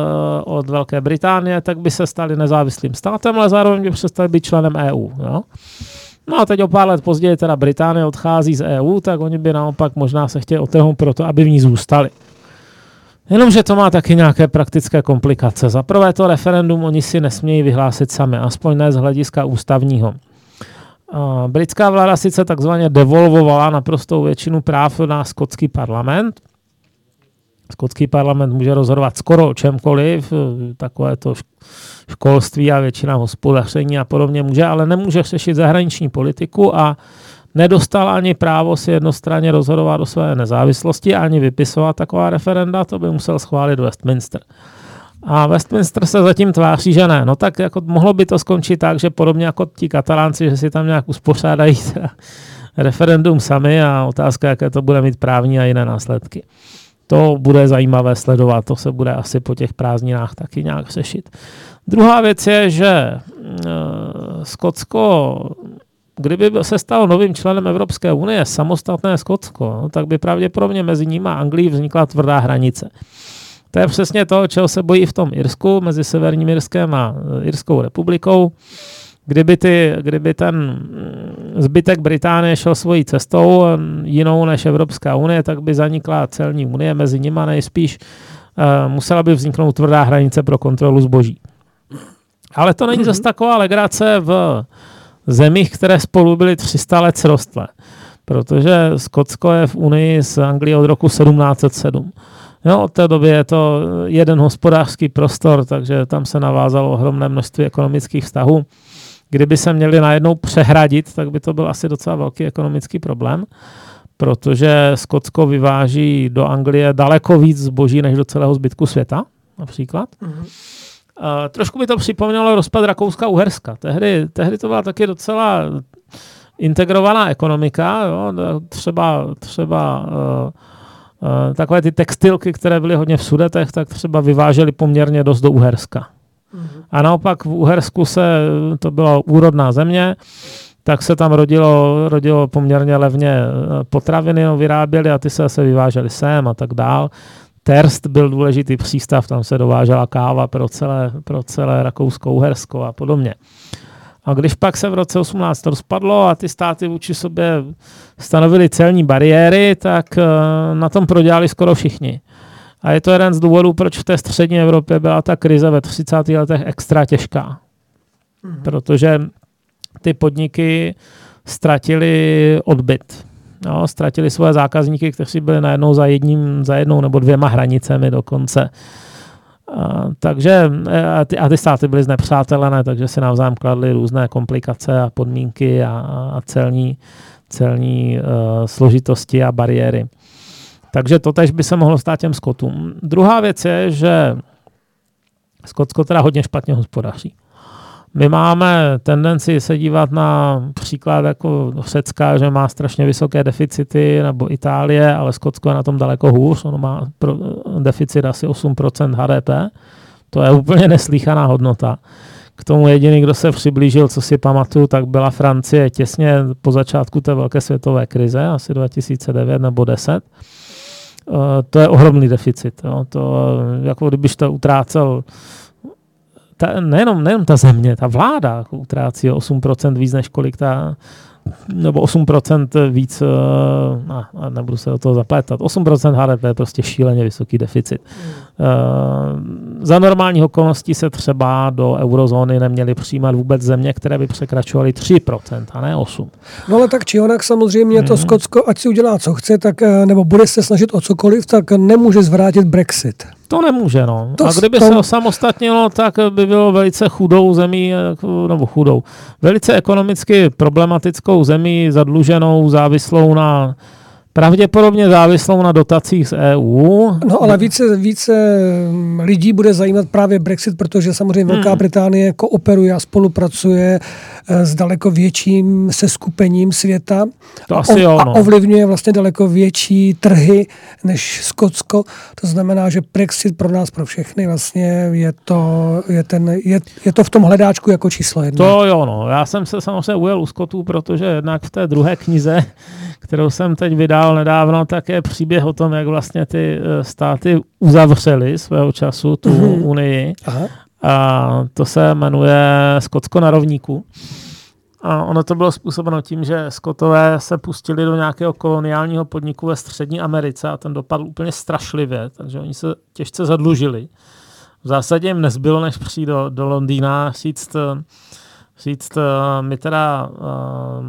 od Velké Británie, tak by se stali nezávislým státem, ale zároveň by přestali být členem EU. Jo? No a teď o pár let později teda Británie odchází z EU, tak oni by naopak možná se chtěli odtrhnout proto, aby v ní zůstali. Jenomže to má taky nějaké praktické komplikace. Za prvé to referendum oni si nesmějí vyhlásit sami, aspoň ne z hlediska ústavního. Britská vláda sice takzvaně devolvovala naprostou většinu práv na skotský parlament. Skotský parlament může rozhodovat skoro o čemkoliv, takové to školství a většina hospodaření a podobně může, ale nemůže řešit zahraniční politiku a nedostal ani právo si jednostranně rozhodovat o své nezávislosti, ani vypisovat taková referenda, to by musel schválit Westminster. A Westminster se zatím tváří, že ne. No tak jako mohlo by to skončit tak, že podobně jako ti katalánci, že si tam nějak uspořádají referendum sami a otázka, jaké to bude mít právní a jiné následky. To bude zajímavé sledovat, to se bude asi po těch prázdninách taky nějak řešit. Druhá věc je, že uh, Skotsko, kdyby se stalo novým členem Evropské unie, samostatné Skotsko, no, tak by pravděpodobně mezi nimi a Anglií vznikla tvrdá hranice. To je přesně to, čeho se bojí v tom Irsku, mezi Severním Irskem a e, Irskou republikou. Kdyby, ty, kdyby ten mm, zbytek Británie šel svojí cestou, jinou než Evropská unie, tak by zanikla celní unie mezi nimi nejspíš uh, musela by vzniknout tvrdá hranice pro kontrolu zboží. Ale to není mm-hmm. zase taková legrace v zemích, které spolu byly 300 let srostlé. Protože Skotsko je v Unii s Anglií od roku 1707. Jo, od té doby je to jeden hospodářský prostor, takže tam se navázalo ohromné množství ekonomických vztahů. Kdyby se měli najednou přehradit, tak by to byl asi docela velký ekonomický problém, protože Skotsko vyváží do Anglie daleko víc zboží než do celého zbytku světa, například. Mm-hmm. Uh, trošku by to připomnělo rozpad Rakouska-Uherska. Tehdy, tehdy to byla taky docela integrovaná ekonomika, jo? třeba, třeba uh, Eh, takové ty textilky, které byly hodně v Sudetech, tak třeba vyvážely poměrně dost do Uherska. Mm-hmm. A naopak v Uhersku se, to byla úrodná země, tak se tam rodilo, rodilo poměrně levně eh, potraviny, no, vyráběli a ty se zase vyvážely sem a tak dál. Terst byl důležitý přístav, tam se dovážela káva pro celé, pro celé Rakousko-Uhersko a podobně. A když pak se v roce 18 rozpadlo a ty státy vůči sobě stanovily celní bariéry, tak eh, na tom prodělali skoro všichni. A je to jeden z důvodů, proč v té střední Evropě byla ta krize ve 30. letech extra těžká. Mhm. Protože ty podniky ztratili odbyt. No, ztratili svoje zákazníky, kteří byli najednou za, jedním, za jednou nebo dvěma hranicemi dokonce. A, takže a ty, a ty státy byly znepřátelené, takže si navzájem kladly různé komplikace a podmínky a, a celní, celní uh, složitosti a bariéry. Takže to tež by se mohlo stát těm Skotům. Druhá věc je, že Skotsko teda hodně špatně hospodaří. My máme tendenci se dívat na příklad jako Řecka, že má strašně vysoké deficity, nebo Itálie, ale Skotsko je na tom daleko hůř. Ono má deficit asi 8% HDP. To je úplně neslíchaná hodnota. K tomu jediný, kdo se přiblížil, co si pamatuju, tak byla Francie těsně po začátku té velké světové krize, asi 2009 nebo 10. Uh, to je ohromný deficit. Jo. To, jako kdybyš to utrácel ta, nejenom, nejenom ta země, ta vláda utrácí 8% víc, než kolik ta, nebo 8% víc, a, a nebudu se do toho zaplétat, 8% HDP je prostě šíleně vysoký deficit. Mm. za normálních okolností se třeba do eurozóny neměly přijímat vůbec země, které by překračovaly 3%, a ne 8%.
No ale tak či onak samozřejmě to mm. Skotsko, ať si udělá co chce, tak, eh, nebo bude se snažit o cokoliv, tak nemůže zvrátit Brexit.
To nemůže, no. To, a kdyby to... se osamostatnilo, tak by bylo velice chudou zemí, nebo chudou, velice ekonomicky problematickou zemí, zadluženou, závislou na Pravděpodobně závislou na dotacích z EU.
No ale více, více lidí bude zajímat právě Brexit, protože samozřejmě Velká hmm. Británie kooperuje a spolupracuje s daleko větším seskupením světa.
To asi jo,
no. a ovlivňuje vlastně daleko větší trhy než Skotsko. To znamená, že Brexit pro nás, pro všechny vlastně je to, je ten, je, je to v tom hledáčku jako číslo jedna.
To jo, no. Já jsem se samozřejmě ujel u Skotů, protože jednak v té druhé knize kterou jsem teď vydal nedávno, tak je příběh o tom, jak vlastně ty eh, státy uzavřely svého času tu mm-hmm. unii. Aha. A to se jmenuje Skotsko na rovníku. A ono to bylo způsobeno tím, že Skotové se pustili do nějakého koloniálního podniku ve Střední Americe a ten dopadl úplně strašlivě, takže oni se těžce zadlužili. V zásadě jim nezbylo, než přijít do, do Londýna říct, říct, my teda uh,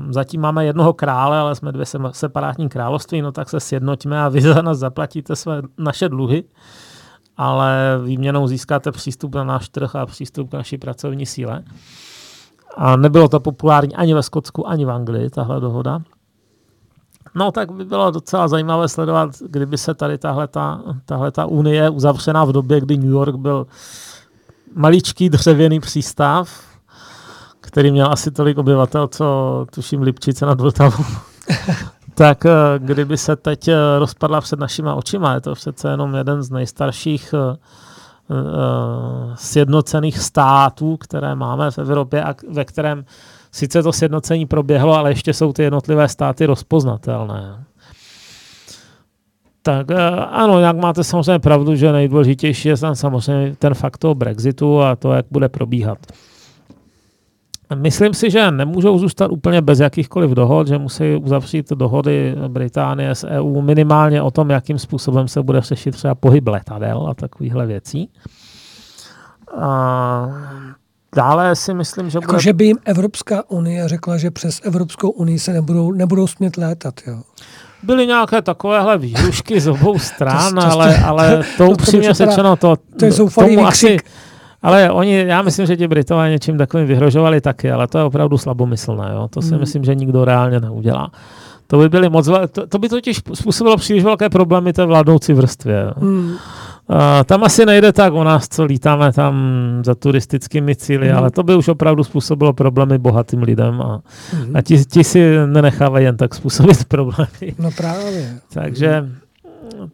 zatím máme jednoho krále, ale jsme dvě separátní království, no tak se sjednoťme a vy za nás zaplatíte své naše dluhy, ale výměnou získáte přístup na náš trh a přístup k naší pracovní síle. A nebylo to populární ani ve Skotsku, ani v Anglii, tahle dohoda. No tak by bylo docela zajímavé sledovat, kdyby se tady tahle ta unie uzavřená v době, kdy New York byl maličký dřevěný přístav, který měl asi tolik obyvatel, co tuším Lipčice nad Vltavou. tak eh, kdyby se teď eh, rozpadla před našima očima, je to přece jenom jeden z nejstarších eh, sjednocených států, které máme v Evropě a ve kterém sice to sjednocení proběhlo, ale ještě jsou ty jednotlivé státy rozpoznatelné. Tak ano, jak máte samozřejmě pravdu, že nejdůležitější je tam samozřejmě ten fakt toho Brexitu a to, jak bude probíhat. Myslím si, že nemůžou zůstat úplně bez jakýchkoliv dohod, že musí uzavřít dohody Británie s EU minimálně o tom, jakým způsobem se bude řešit třeba pohyb letadel a takovýchhle věcí. A dále si myslím, že
jako, bude... že by jim Evropská unie řekla, že přes Evropskou unii se nebudou, nebudou smět létat, jo?
Byly nějaké takovéhle výhrušky z obou stran, to, to, ale, ale to upřímně řečeno, to,
to je tomu asi,
ale oni, já myslím, že ti Britové něčím takovým vyhrožovali taky, ale to je opravdu slabomyslné. Jo? To si hmm. myslím, že nikdo reálně neudělá. To by byly moc, to, to by totiž způsobilo příliš velké problémy té vládnoucí vrstvě. Hmm. Uh, tam asi nejde tak o nás, co lítáme tam za turistickými cíly, hmm. ale to by už opravdu způsobilo problémy bohatým lidem a, hmm. a ti, ti si nenechávají jen tak způsobit problémy.
No právě.
Takže hmm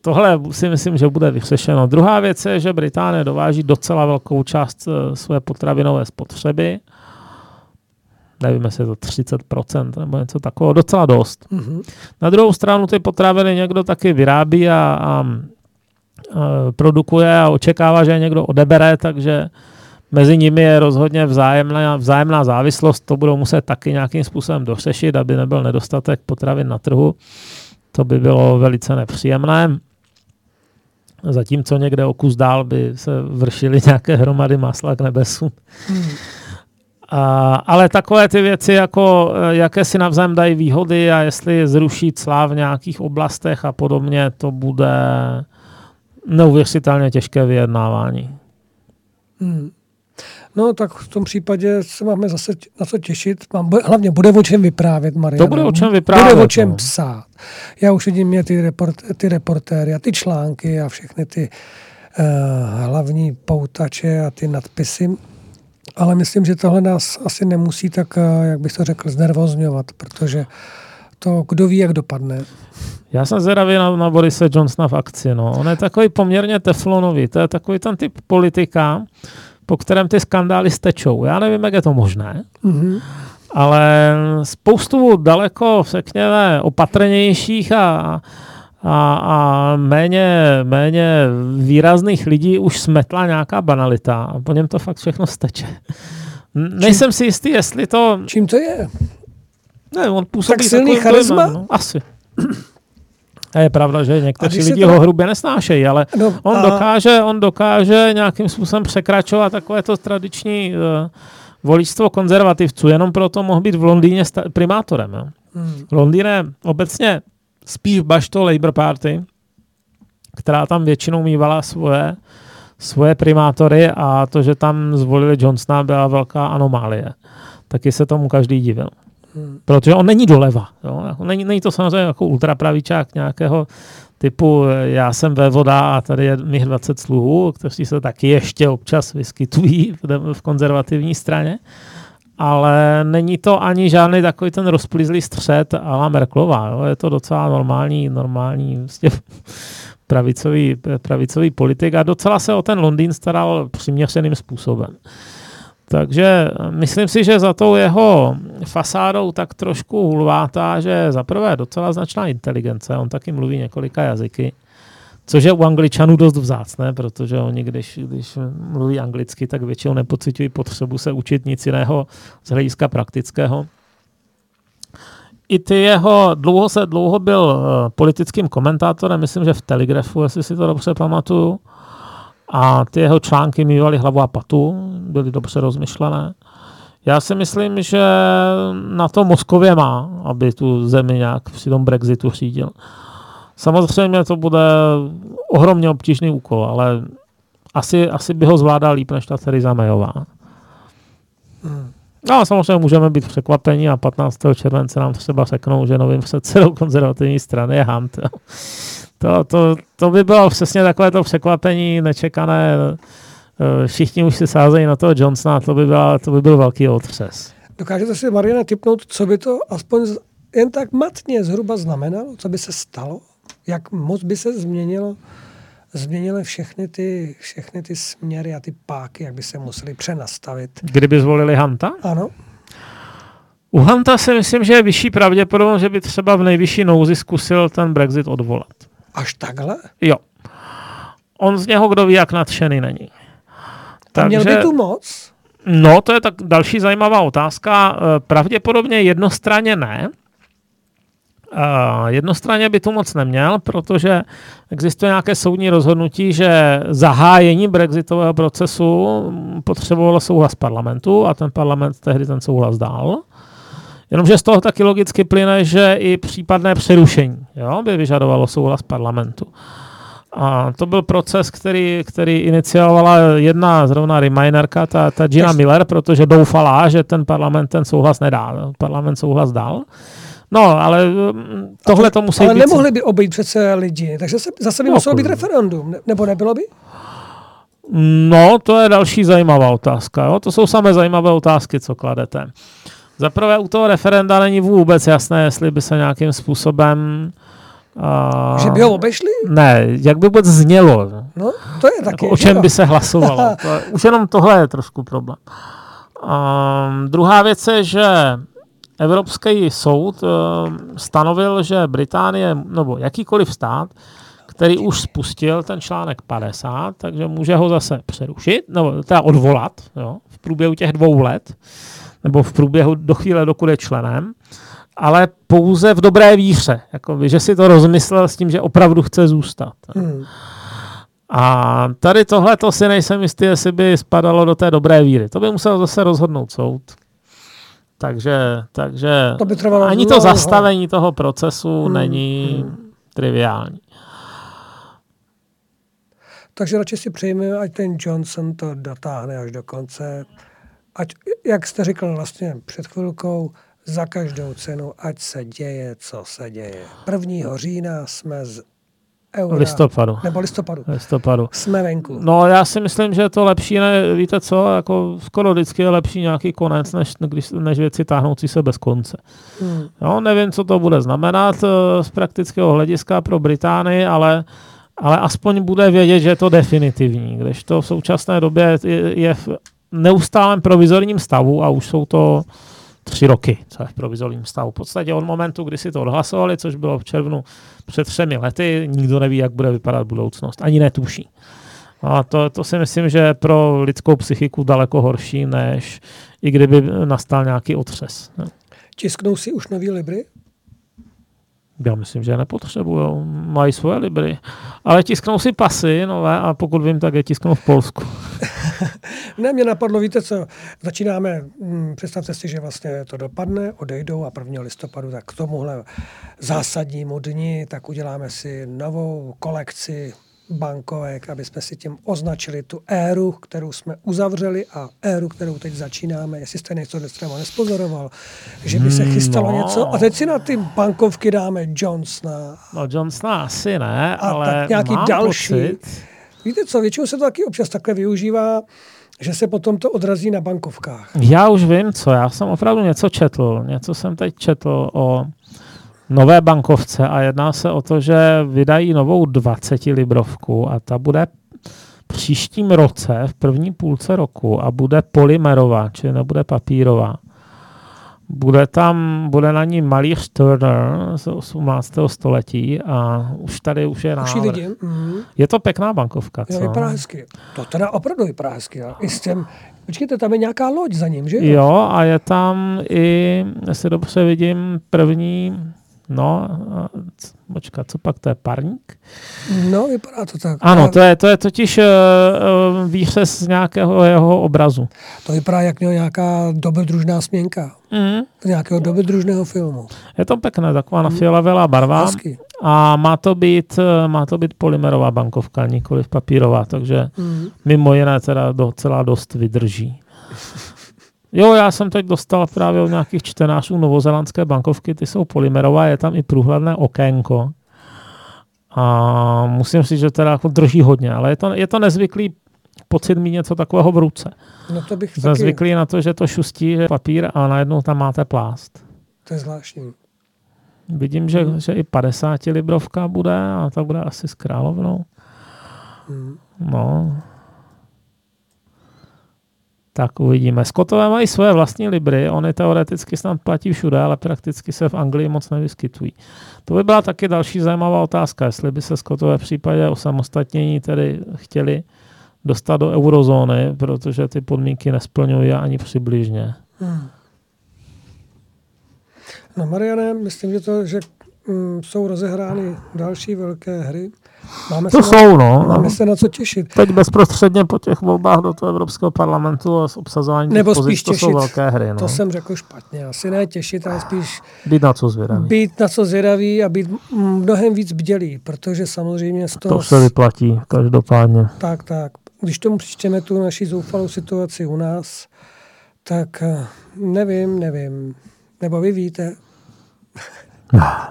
tohle si myslím, že bude vyřešeno. Druhá věc je, že Británie dováží docela velkou část eh, své potravinové spotřeby. Nevím, jestli je to 30% nebo něco takového, docela dost. Mm-hmm. Na druhou stranu ty potraviny někdo taky vyrábí a, a, a produkuje a očekává, že je někdo odebere, takže mezi nimi je rozhodně vzájemná, vzájemná závislost. To budou muset taky nějakým způsobem dořešit, aby nebyl nedostatek potravin na trhu. To by bylo velice nepříjemné. Zatímco někde o kus dál by se vršily nějaké hromady masla k nebesu. Hmm. A, ale takové ty věci, jako jaké si navzájem dají výhody a jestli zruší clá v nějakých oblastech a podobně, to bude neuvěřitelně těžké vyjednávání.
Hmm. No tak v tom případě se máme zase na co těšit. Mám, hlavně bude o čem vyprávět, Mariana.
To bude o čem vyprávět,
Bude o čem
no.
psát. Já už vidím mě ty, report, ty reportéry a ty články a všechny ty uh, hlavní poutače a ty nadpisy. Ale myslím, že tohle nás asi nemusí tak, uh, jak bych to řekl, znervozňovat, protože to kdo ví, jak dopadne.
Já jsem zvědavý na, na Borise Johnsona v akci. No. On je takový poměrně teflonový. To je takový ten typ politika, po kterém ty skandály stečou. Já nevím, jak je to možné,
Mm-hmm.
ale spoustu daleko, řekněme, opatrnějších a, a, a méně, méně výrazných lidí už smetla nějaká banalita a po něm to fakt všechno steče. N- Nejsem si jistý, jestli to...
Čím to je?
Ne, on působí
Tak silný charisma?
No, asi. A je pravda, že někteří lidi
to-
ho hrubě nesnášejí, ale
No,
on,
a-
dokáže, on dokáže nějakým způsobem překračovat takové to tradiční uh, voličstvo konzervativců. Jenom proto mohl být v Londýně sta- primátorem. Jo.
Hmm.
Londýn je obecně spíš bašto Labour Party, která tam většinou mývala svoje, svoje primátory a to, že tam zvolili Johnsona, byla velká anomálie. Taky se tomu každý divil. Protože on není doleva. Jo? Jako Není, není to samozřejmě jako ultrapravičák nějakého typu já jsem vévoda a tady je mých 20 sluhů, kteří se taky ještě občas vyskytují v, konzervativní straně. Ale není to ani žádný takový ten rozplizlý střed ala Merklová. Jo? Je to docela normální, normální vlastně pravicový, pravicový politik a docela se o ten Londýn staral přiměřeným způsobem. Takže myslím si, že za tou jeho fasádou tak trošku hulvátá, že za prvé docela značná inteligence, on taky mluví několika jazyky, což je u angličanů dost vzácné, protože oni, když, když mluví anglicky, tak většinou nepocitují potřebu se učit nic jiného z hlediska praktického. I ty jeho, dlouho se dlouho byl eh, politickým komentátorem, myslím, že v Telegrafu, jestli si to dobře pamatuju, a ty jeho články mývaly hlavu a patu, byly dobře rozmyšlené. Já si myslím, že na to Moskově má, aby tu zemi nějak při tom Brexitu řídil. Samozřejmě to bude ohromně obtížný úkol, ale asi, asi by ho zvládal líp než ta Theresa Mayová. No a samozřejmě můžeme být překvapení a 15. července nám třeba řeknou, že novým předsedou konzervativní strany je Hunt. To, to, to by bylo přesně takové to překvapení nečekané. Eh, Všichni už si sázejí na toho Johnsona, to by, byla, to by byl velký otřes.
Dokážete si, Mariana, typnout, co by to aspoň jen tak matně zhruba znamenalo? Co by se stalo? Jak moc by se změnilo, změnily všechny ty, všechny ty směry a ty páky, jak by se museli přenastavit?
Kdyby zvolili Hanta?
Ano?
U Hanta si myslím, že je vyšší pravděpodobnost, že by třeba v nejvyšší nouzi zkusil ten Brexit odvolat.
Až takhle?
Jo. On z něho kdo ví, jak nadšený není.
A měl by tu moc?
No, to je tak další zajímavá otázka. Eh, Pravděpodobně jednostranně ne. Eh, Jednostranně by tu moc neměl, protože existuje nějaké soudní rozhodnutí, že zahájení brexitového procesu potřebovalo souhlas parlamentu a ten parlament tehdy ten souhlas dal. Jenomže z toho taky logicky plyne, že i případné přerušení jo, by vyžadovalo souhlas parlamentu. A to byl proces, který, který iniciovala jedna zrovna reminderka, ta, ta Gina. Miller, protože doufala, že ten parlament ten souhlas nedá. Parlament souhlas dal. No, ale mm, tohle to musí
Ale
být...
nemohli by obejít přece lidi, takže se, zase by
No,
muselo být referendum, ne- nebo nebylo by?
No, to je další zajímavá otázka. Jo? To jsou samé zajímavé otázky, co kladete. Za prvé u toho referenda není vůbec jasné, jestli by se nějakým způsobem... Uh,
Že by ho obešli?
Ne, jak by vůbec znělo.
No, to je taky.
Jako o čem by se hlasovalo. To je, už jenom tohle je trošku problém. Um, druhá věc je, že Evropský soud um, stanovil, že Británie, nebo jakýkoliv stát, který už spustil ten článek 50, takže může ho zase přerušit, nebo teda odvolat jo, v průběhu těch dvou let, nebo v průběhu do chvíle, dokud je členem, ale pouze v dobré víře, jako že si to rozmyslel s tím, že opravdu chce zůstat.
Hmm.
A tady tohle to si nejsem jistý, jestli by spadalo do té dobré víry. To by musel zase rozhodnout soud. Takže, takže
To by trvalo
ani to zastavení toho procesu
Hmm,
není
hmm.
triviální.
Takže radši si přejme, ať ten Johnson to dotáhne až do konce. Ať, jak jste říkal vlastně před chvilkou, za každou cenu, ať se děje, co se děje. 1. října jsme z eura.
Listopadu.
Nebo listopadu.
Listopadu.
Jsme venku.
No já si myslím, že je to lepší, ne, víte co, jako skoro vždycky je lepší nějaký konec, než, když, než věci táhnoucí se bez konce.
Hmm.
Jo, nevím, co to bude znamenat eh, z praktického hlediska pro Británii, ale, ale aspoň bude vědět, že je to definitivní, když to v současné době je, je v neustálém provizorním stavu a už jsou to tři roky, co je v provizorním stavu. V podstatě od momentu, kdy si to odhlasovali, což bylo v červnu před třemi lety, nikdo neví, jak bude vypadat budoucnost. Ani netuší. A to, to si myslím, že je pro lidskou psychiku daleko horší, než i kdyby nastal nějaký otřes.
Tisknou si už nový libry?
Já myslím, že nepotřebují. Mají svoje libry. Ale tisknou si pasy nové a pokud vím, tak je tisknou v Polsku.
ne, mě napadlo, víte co, začínáme, hm, představte si, že vlastně to dopadne, odejdou a 1. listopadu, tak k tomuhle zásadnímu dni, tak uděláme si novou kolekci bankovek, aby jsme si tím označili tu éru, kterou jsme uzavřeli a éru, kterou teď začínáme. Jestli jste něco třeba nespozoroval, že by se chystalo
No.
něco. A teď si na ty bankovky dáme Johnsona.
No Johnsona asi ne,
A
ale
tak nějaký
mám
další.
Pocit,
Víte co, většinou se to taky občas takhle využívá, že se potom to odrazí na bankovkách.
já už vím, co. Já jsem opravdu něco četl. Něco jsem teď četl o nové bankovce a jedná se o to, že vydají novou 20 librovku a ta bude příštím roce, v první půlce roku a bude polymerová, čili nebude papírová. Bude tam, bude na ní malíř Turner z 18. století a už tady už je
Už
návrh.
vidím. Mm.
Je to pěkná bankovka,
Jo,
co?
vypadá hezky. To teda opravdu vypadá hezky. a I s těm, počkejte, tam je nějaká loď za ním, že
Jo, a je tam i, jestli dobře vidím, první, no, počkat, co pak, to je parník?
No, vypadá to tak.
Ano, to je, to je totiž uh, výřez z nějakého jeho obrazu.
to vypadá jak nějaká dobrodružná směnka.
Mm.
Z nějakého dobrodružného filmu.
Je to pěkné, taková nafialová barva
Hezky.
a má to být, eh, má to být polymerová bankovka, nikoli papírová, takže
Mm.
mimo jiné teda docela dost vydrží. Jo, já jsem teď dostal právě od nějakých čtenářů novozelandské bankovky, ty jsou polymerové, je tam i průhledné okénko. A musím si, že teda jako drží hodně, ale je to, je to nezvyklý pocit mít něco takového v ruce.
No to bych
Jsme
taky,
zvyklí na to, že to šustí že papír a najednou tam máte plást.
to je zvláštní.
Vidím, že, že i 50 librovka bude a ta bude asi s královnou.
Mm.
No. Tak uvidíme. Skotové mají svoje vlastní libry, oni teoreticky snad platí všude, ale prakticky se v Anglii moc nevyskytují. To by byla taky další zajímavá otázka, jestli by se Skotové v případě osamostatnění tedy chtěli dostat do eurozóny, protože ty podmínky nesplňují ani přibližně.
Hmm. No Mariane, myslím, že to, že jsou rozehrány další velké hry. Máme
To
se,
jsou,
na,
no.
máme se na co těšit.
Teď bezprostředně po těch volbách do toho Evropského parlamentu a s obsazováním těch
Nebo
pozic,
spíš
to jsou
těšit.
velké hry. No.
To jsem řekl špatně. Asi ne těšit, ale spíš
Být na co zvědavý.
být na co zvědavý a být mm, mnohem víc bdělý, protože samozřejmě z toho...
To se vyplatí, každopádně.
Tak, tak. Když tomu přičteme tu naši zoufalou situaci u nás, tak eh, nevím, nevím. Nebo vy víte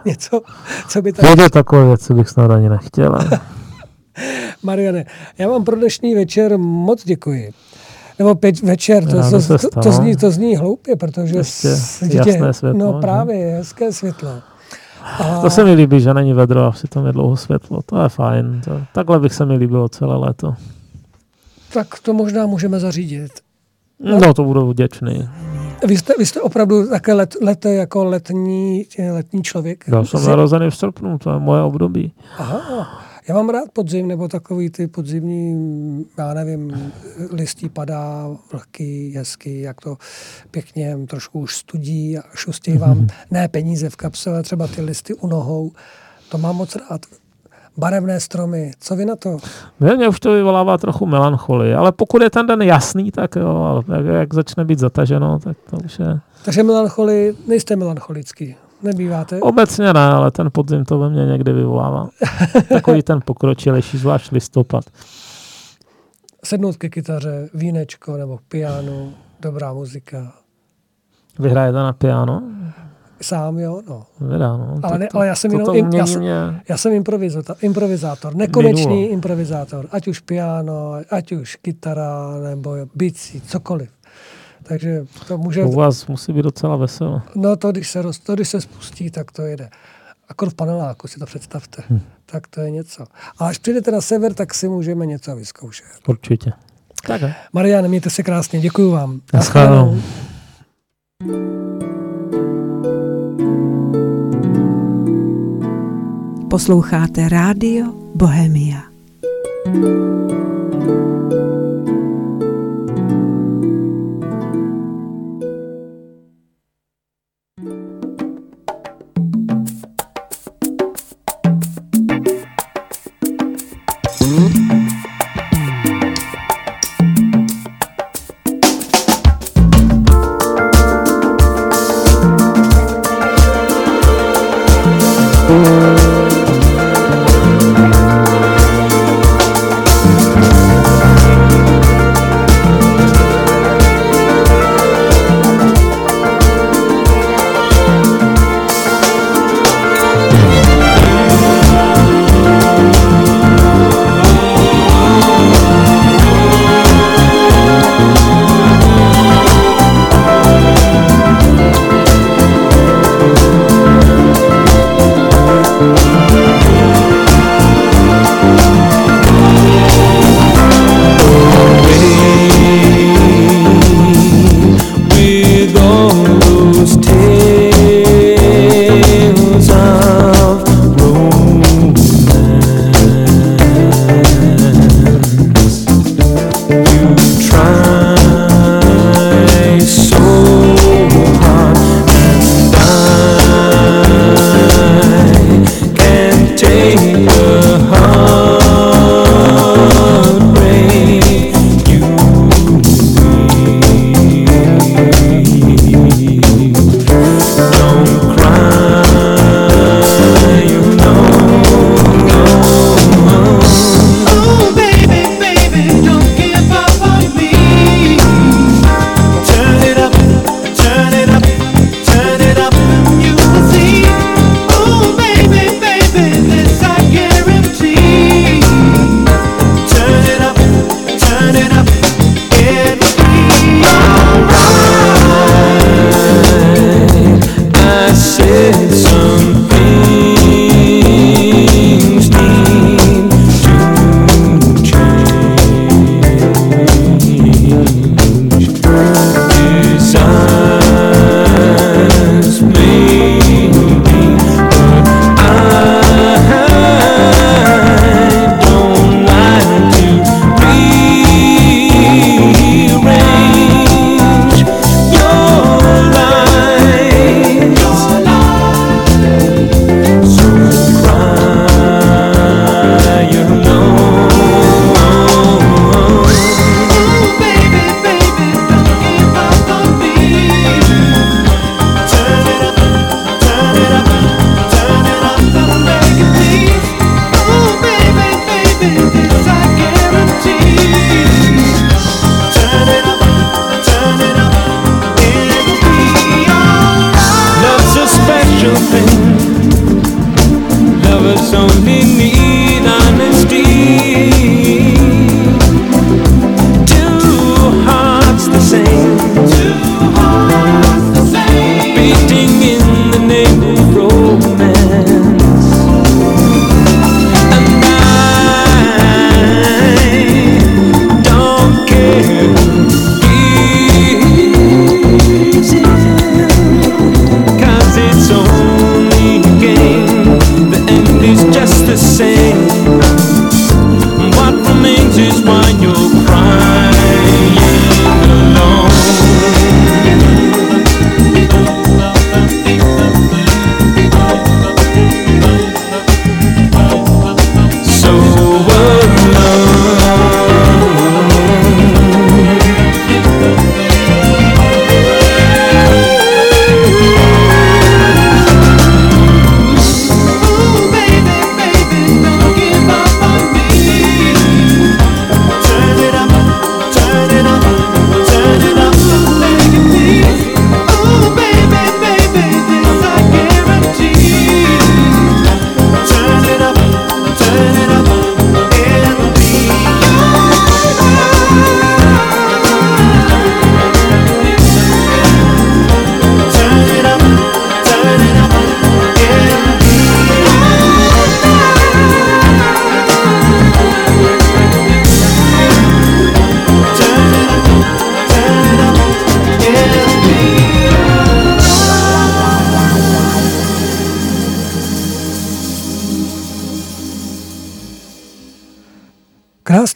něco, co by tak...
Vědět takové věci bych snad ani nechtěl.
Mariane, já vám pro dnešní večer moc děkuji. Nebo pět večer, to, to, to, zní, to zní hloupě, protože...
Ještě
s-
jasné světlo,
No právě, hezké světlo. A
To se mi líbí, že není vedro a přitom je dlouho světlo. To je fajn. To, takhle bych se mi líbilo celé léto.
tak to možná můžeme zařídit.
No, to budu vděčný.
Vy jste, vy jste opravdu také let, let, jako letní, letní člověk?
Já jsem narozený v srpnu, to je moje období.
Aha, já mám rád podzim, nebo takový ty podzimní, já nevím, listí padá, vlhký, hezky, jak to pěkně trošku už studí a šustí vám, ne peníze v kapse, ale třeba ty listy u nohou. To mám moc rád. Barevné stromy, co vy na to?
Mě, mě už to vyvolává trochu melancholii, ale pokud je ten den jasný, tak jo, jak, jak začne být zataženo, tak to už je...
Takže melancholi, nejste melancholický, nebýváte?
Obecně ne, ale ten podzim to ve mně někdy vyvolává. Takový ten pokročilejší, zvlášť listopad.
sednout ke kytaře, vínečko nebo k pianu, dobrá muzika.
Vy hrajete na piano?
Sám jo, no.
Vydá, no.
Ale, ne,
To-
ale já jsem
to-
jenom,
to
im, já, jsem,
mě-
já jsem improvizátor, improvizátor, nekonečný
Minulo.
improvizátor, ať už piano, ať už kytara, nebo bicí, cokoliv. Takže to může,
U vás musí být docela veselo.
no to když se, roz, to, když se spustí, tak to jede. Akor v paneláku si to představte.
Hm.
Tak to je něco. A až přijdete na sever, tak si můžeme něco vyzkoušet.
Určitě. Tak.
Marian, mějte se krásně, děkuji vám.
Naschledanou.
Posloucháte Rádio Bohemia.
Thank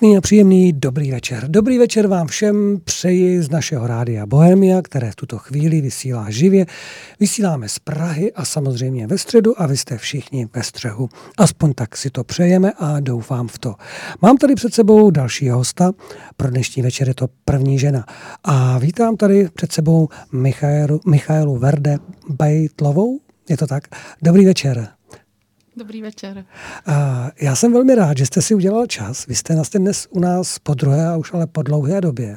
Krásný a příjemný dobrý večer. Dobrý večer vám všem přeji z našeho rádia Bohemia, které v tuto chvíli vysílá živě. Vysíláme z Prahy a samozřejmě ve středu a vy jste všichni ve střehu. Aspoň tak si to přejeme a doufám v to. Mám tady před sebou další hosta. Pro dnešní večer je to první žena. A vítám tady před sebou Michaelu, Michaelu Verde Bejtlovou. Je to tak? Dobrý večer.
Dobrý večer.
A já jsem velmi rád, že jste si udělal čas. Vy jste vlastně dnes u nás po druhé a už ale po dlouhé době.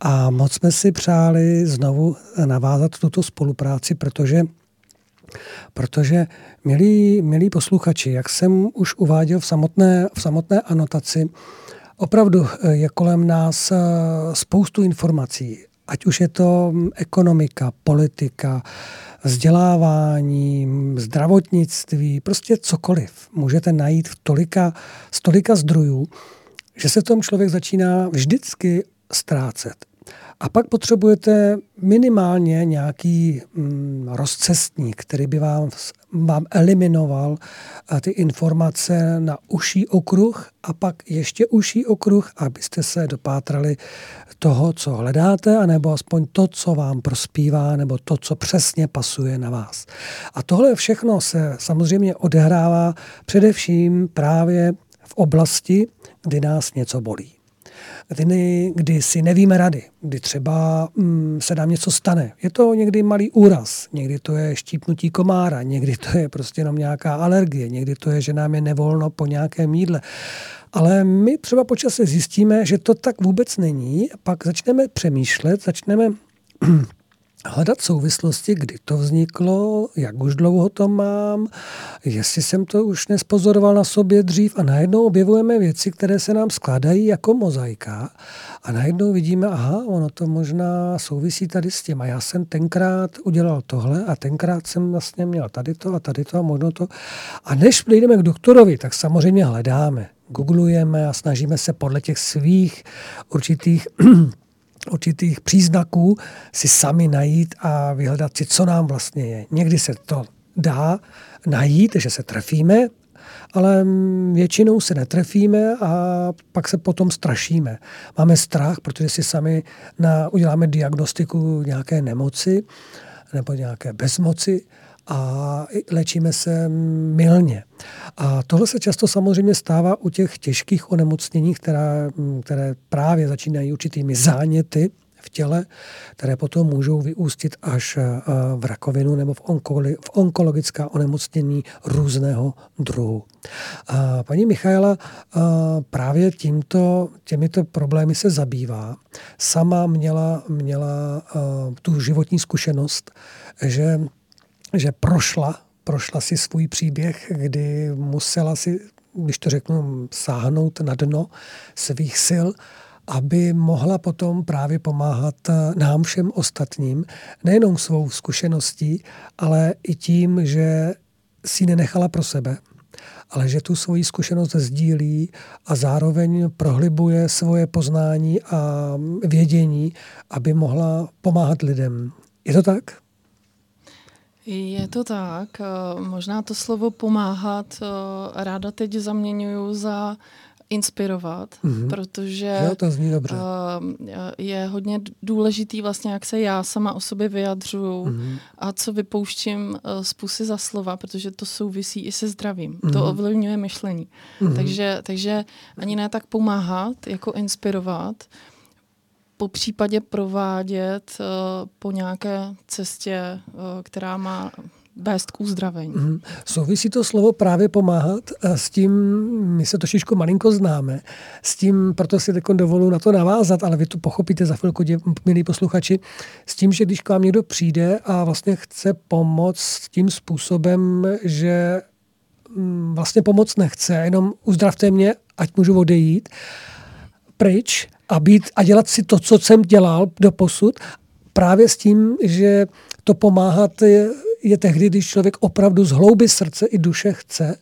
A moc jsme si přáli znovu navázat tuto spolupráci, protože Protože, milí, milí posluchači, jak jsem už uváděl v samotné, v samotné anotaci, opravdu je kolem nás spoustu informací. Ať už je to ekonomika, politika, vzdělávání, zdravotnictví, prostě cokoliv. Můžete najít v tolika, z tolika zdrojů, že se tom člověk začíná vždycky ztrácet. A pak potřebujete minimálně nějaký mm, rozcestník, který by vám, vám eliminoval ty informace na uší okruh a pak ještě uší okruh, abyste se dopátrali toho, co hledáte, anebo aspoň to, co vám prospívá, nebo to, co přesně pasuje na vás. A tohle všechno se samozřejmě odehrává především právě v oblasti, kdy nás něco bolí dny, kdy si nevíme rady, kdy třeba mm, se nám něco stane. Je to někdy malý úraz, někdy to je štípnutí komára, někdy to je prostě jenom nějaká alergie, někdy to je, že nám je nevolno po nějakém jídle. Ale my třeba počasem zjistíme, že to tak vůbec není, pak začneme přemýšlet, začneme hledat souvislosti, kdy to vzniklo, jak už dlouho to mám, jestli jsem to už nespozoroval na sobě dřív. A najednou objevujeme věci, které se nám skládají jako mozaika. A najednou vidíme, aha, ono to možná souvisí tady s tím. A já jsem tenkrát udělal tohle a tenkrát jsem vlastně měl tady to a tady to a možno to. A než jdeme k doktorovi, tak samozřejmě hledáme, googlujeme a snažíme se podle těch svých určitých určitých příznaků si sami najít a vyhledat si, co nám vlastně je. Někdy se to dá najít, že se trefíme, ale většinou se netrefíme a pak se potom strašíme. Máme strach, protože si sami na, uděláme diagnostiku nějaké nemoci nebo nějaké bezmoci a léčíme se mylně. A tohle se často samozřejmě stává u těch těžkých onemocnění, která, které právě začínají určitými záněty v těle, které potom můžou vyústit až v rakovinu nebo v, onkoli, v onkologická onemocnění různého druhu. A paní Michaela právě tímto, těmito problémy se zabývá. Sama měla, měla tu životní zkušenost, že že prošla, prošla si svůj příběh, kdy musela si, když to řeknu, sáhnout na dno svých sil, aby mohla potom právě pomáhat nám všem ostatním, nejenom svou zkušeností, ale i tím, že si nenechala pro sebe, ale že tu svoji zkušenost sdílí a zároveň prohlibuje svoje poznání a vědění, aby mohla pomáhat lidem. Je to tak?
Je to tak. Eh, možná to slovo pomáhat eh, ráda teď zaměňuju za inspirovat, mm-hmm. protože
jo, to zní dobře.
Eh, je hodně důležitý vlastně, jak se já sama o sobě vyjadřuju mm-hmm. a co vypouštím z pusy za slova, protože to souvisí i se zdravím. Mm-hmm. To ovlivňuje myšlení. Mm-hmm. Takže, takže ani ne tak pomáhat, jako inspirovat, po případě provádět uh, po nějaké cestě, uh, která má vést k uzdravení. Mm.
Souvisí to slovo právě pomáhat s tím, my se trošičku malinko známe, s tím, proto si teď dovolu na to navázat, ale vy to pochopíte za chvilku, milí posluchači, s tím, že když k vám někdo přijde a vlastně chce pomoct tím způsobem, že mm, vlastně pomoc nechce, jenom uzdravte mě, ať můžu odejít, pryč a, být, a dělat si to, co jsem dělal do posud, právě s tím, že to pomáhat je, je tehdy, když člověk opravdu z hlouby srdce i duše chce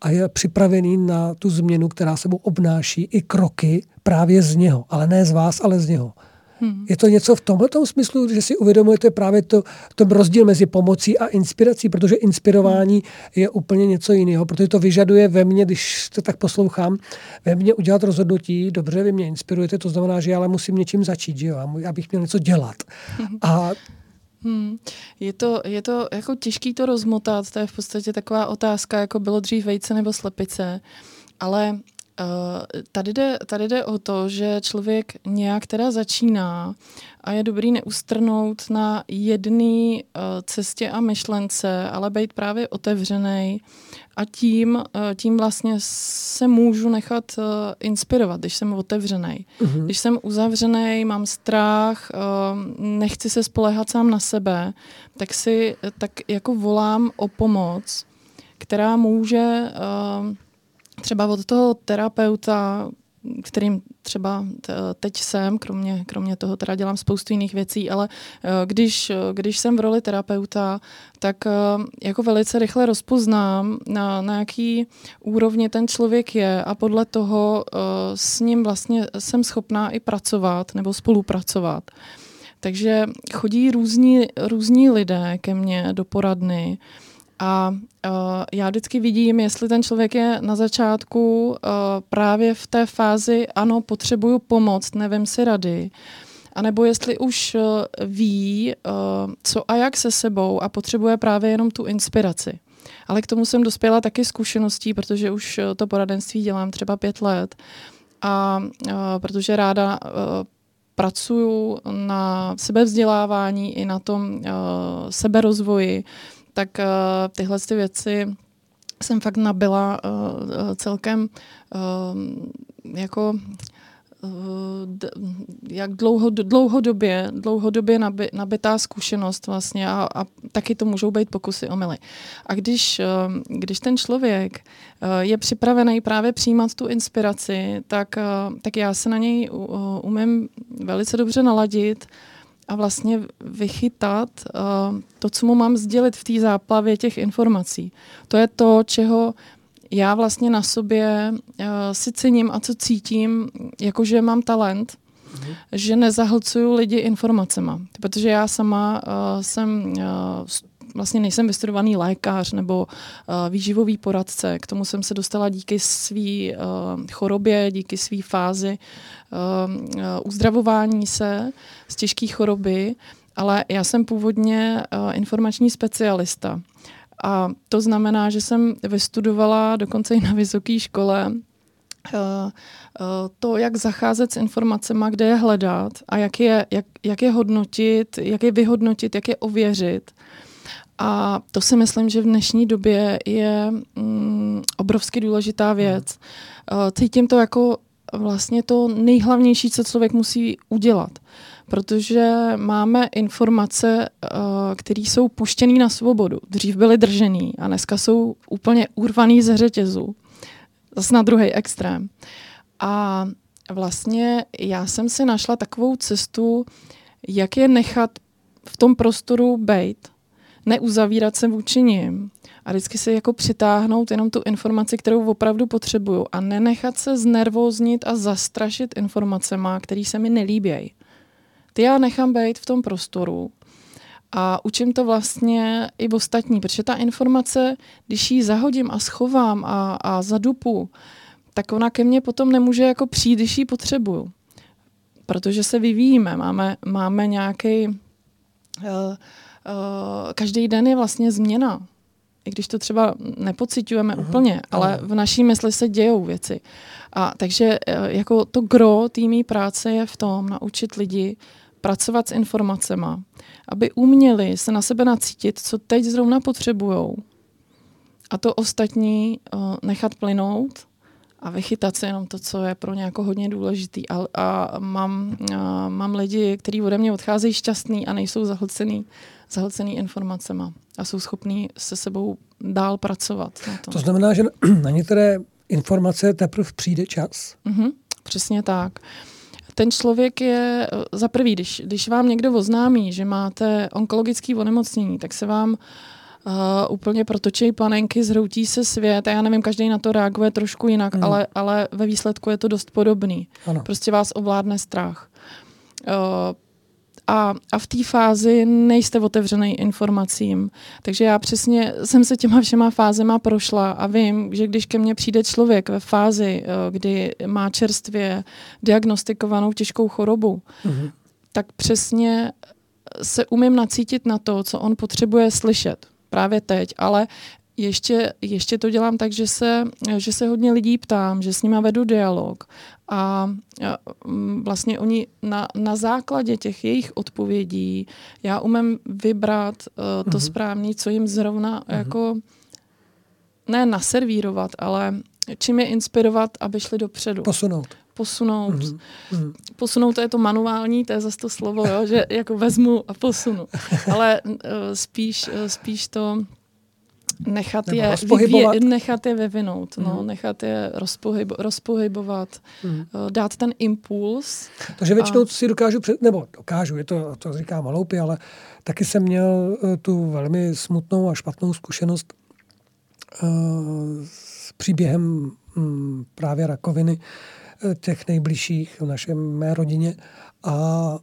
a je připravený na tu změnu, která se mu obnáší, i kroky právě z něho. Ale ne z vás, ale z něho. Hmm. Je to něco v tomhle smyslu, že si uvědomujete právě to, to rozdíl mezi pomocí a inspirací, protože inspirování je úplně něco jiného, protože to vyžaduje ve mně, když to tak poslouchám, ve mně udělat rozhodnutí, dobře, vy mě inspirujete, to znamená, že já ale musím něčím začít, že jo, abych měl něco dělat. A
Hmm. Je, to, je to jako těžký to rozmotat, to je v podstatě taková otázka, jako bylo dřív vejce nebo slepice, ale tady, jde, tady jde o to, že člověk nějak teda začíná a je dobrý neustrnout na jedné uh, cestě a myšlence, ale být právě otevřený a tím, uh, tím vlastně se můžu nechat uh, inspirovat, když jsem otevřený. Uh-huh. Když jsem uzavřený, mám strach, uh, nechci se spolehat sám na sebe, tak si tak jako volám o pomoc, která může uh, třeba od toho terapeuta, kterým třeba teď jsem, kromě, kromě toho teda dělám spoustu jiných věcí, ale eh, když, když jsem v roli terapeuta, tak eh, jako velice rychle rozpoznám, na, na jaký úrovni ten člověk je a podle toho eh, s ním vlastně jsem schopná i pracovat nebo spolupracovat. Takže chodí různí, různí lidé ke mně do poradny, a uh, já vždycky vidím, jestli ten člověk je na začátku uh, právě v té fázi, ano, potřebuju pomoc, nevím si rady, anebo jestli už uh, ví, uh, co a jak se sebou a potřebuje právě jenom tu inspiraci. Ale k tomu jsem dospěla taky zkušeností, protože už to poradenství dělám třeba pět let. A uh, protože ráda uh, pracuju na sebevzdělávání i na tom uh, seberozvoji, tak uh, tyhle ty věci jsem fakt nabila uh, celkem uh, jako d, jak dlouho, dlouhodobě, dlouhodobě nabi, nabitá zkušenost vlastně a, a taky to můžou být pokusy omily. A když, když ten člověk je připravený právě přijímat tu inspiraci, tak, tak já se na něj umím velice dobře naladit a vlastně vychytat uh, to, co mu mám sdělit v té záplavě těch informací. To je to, čeho já vlastně na sobě uh, si cením a co cítím, jakože mám talent, mm-hmm. že nezahlcuju lidi informacema. Protože já sama uh, jsem uh, vlastně nejsem vystudovaný lékař nebo uh, výživový poradce. K tomu jsem se dostala díky své uh, chorobě, díky své fázi uh, uh, uzdravování se z těžké choroby, ale já jsem původně uh, informační specialista. A to znamená, že jsem vystudovala dokonce i na vysoké škole to, jak zacházet s informacemi, kde je hledat a jak je, jak, jak je hodnotit, jak je vyhodnotit, jak je ověřit. A to si myslím, že v dnešní době je mm, obrovsky důležitá věc. Uh, cítím to jako vlastně to nejhlavnější, co člověk musí udělat. Protože máme informace, uh, které jsou puštěné na svobodu. Dřív byly držený a dneska jsou úplně urvaný ze řetězu. Zase na druhý extrém. A vlastně já jsem si našla takovou cestu, jak je nechat v tom prostoru být neuzavírat se vůči nim a vždycky si jako přitáhnout jenom tu informaci, kterou opravdu potřebuju a nenechat se znervóznit a zastrašit informacema, které se mi nelíbějí. Ty já nechám být v tom prostoru a učím to vlastně i ostatní, protože ta informace, když ji zahodím a schovám a, a zadupu, tak ona ke mně potom nemůže jako přijít, když ji potřebuju. Protože se vyvíjíme, máme, máme nějaký uh, uh, každý den je vlastně změna. I když to třeba nepocitujeme uh-huh. úplně, ale v naší mysli se dějou věci. A takže uh, jako to gro týmí práce je v tom naučit lidi pracovat s informacemi, aby uměli se na sebe nacítit, co teď zrovna potřebujou. A to ostatní uh, nechat plynout a vychytat si jenom to, co je pro ně jako hodně důležitý. A, a mám, a mám lidi, kteří ode mě odcházejí šťastný a nejsou zahlcený, zahlcený informacemi a jsou schopní se sebou dál pracovat. Na tom.
To znamená, že na některé informace teprve přijde čas?
Mm-hmm, přesně tak. Ten člověk je, za prvý, když, když vám někdo oznámí, že máte onkologické onemocnění, tak se vám uh, uh, úplně protočí panenky, zhroutí se svět a já nevím, každý na to reaguje trošku jinak, hmm. ale, ale ve výsledku je to dost podobný. Ano. Prostě vás ovládne strach. A, a v té fázi nejste otevřený informacím. Takže já přesně jsem se těma všema fázema prošla a vím, že když ke mně přijde člověk ve fázi, eh, kdy má čerstvě diagnostikovanou těžkou chorobu, mm-hmm. tak přesně se umím nacítit na to, co on potřebuje slyšet právě teď, ale ještě, ještě to dělám tak, že se, že se hodně lidí ptám, že s nima vedu dialog a, mm, vlastně oni na, na základě těch jejich odpovědí já umím vybrat uh, to uh-huh. správné, co jim zrovna uh-huh. jako ne naservírovat, ale čím je inspirovat, aby šli dopředu.
Posunout.
Posunout. Uh-huh. Posunout, to je to manuální, to je zase to slovo, jo, že jako vezmu a posunu. Ale uh, spíš, uh, spíš to nechat je, vyvě, nechat je vyvinout, mm. no, mhm. nechat je rozpohybo, rozpohybovat, mm. dát ten impuls.
Takže většinou a... si dokážu, před, nebo dokážu, je to, to říkám hloupě, ale taky jsem měl uh, tu velmi smutnou a špatnou zkušenost uh, s příběhem um, právě rakoviny těch nejbližších v našem mé rodině a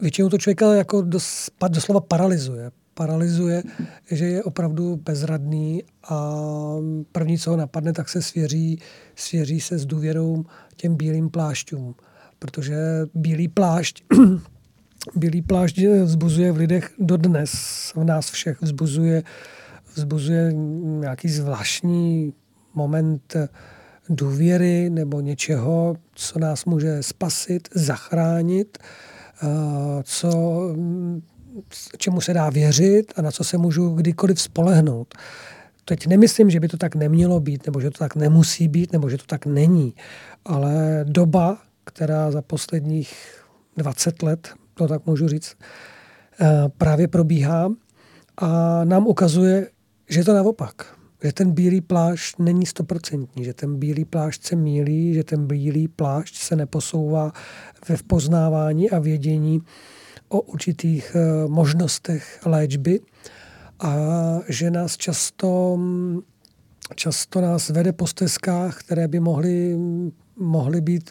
většinou to člověka jako dos, doslova paralyzuje paralyzuje, že je opravdu bezradný a první, co ho napadne, tak se svěří, svěří se s důvěrou těm bílým plášťům. Protože bílý plášť Bílý plášť vzbuzuje v lidech dodnes, v nás všech vzbuzuje, vzbuzuje nějaký zvláštní moment důvěry nebo něčeho, co nás může spasit, zachránit, co čemu se dá věřit a na co se můžu kdykoliv spolehnout. Teď nemyslím, že by to tak nemělo být, nebo že to tak nemusí být, nebo že to tak není. Ale doba, která za posledních 20 let, to tak můžu říct, eh, právě probíhá a nám ukazuje, že je to naopak. Že ten bílý plášť není stoprocentní, že ten bílý plášť se mílí, že ten bílý plášť se neposouvá ve poznávání a vědění o určitých eh, možnostech léčby a že nás často, často nás vede po stezkách, které by mohly, mohly být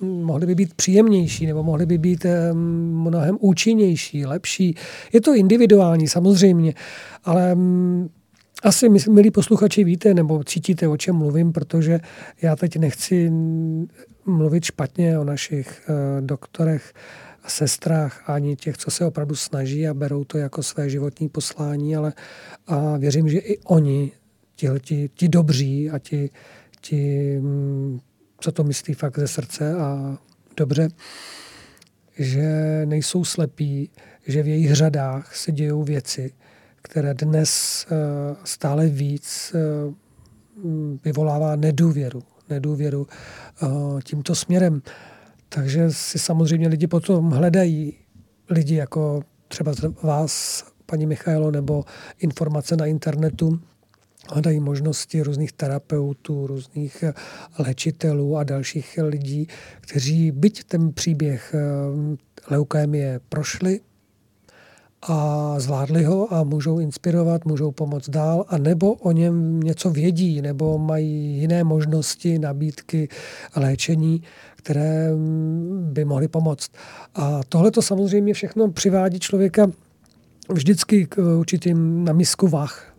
mohly by být příjemnější nebo mohly by být eh, mnohem účinnější, lepší. Je to individuální samozřejmě, ale mm, asi, milí posluchači, víte nebo cítíte, o čem mluvím, protože já teď nechci mluvit špatně o našich uh, sestrách, ani těch, co se opravdu snaží a berou to jako své životní poslání, ale a věřím, že i oni, ti, ti, ti dobří a ti, ti, mm, co to myslí fakt ze srdce a dobře, že nejsou slepí, že v jejich řadách se dějou věci, které dnes eh, stále víc eh, vyvolává nedůvěru, nedůvěru eh, tímto směrem. Takže si samozřejmě lidi potom hledají lidi jako třeba vás, paní Michailo, nebo informace na internetu, hledají možnosti různých terapeutů, různých léčitelů a dalších lidí, kteří byť ten příběh eh, leukémie prošli, a zvládli ho a můžou inspirovat, můžou pomoct dál, a nebo o něm něco vědí, nebo mají jiné možnosti, nabídky léčení, které by mohly pomoct. A tohle to samozřejmě všechno přivádí člověka vždycky k určitým na misku vach,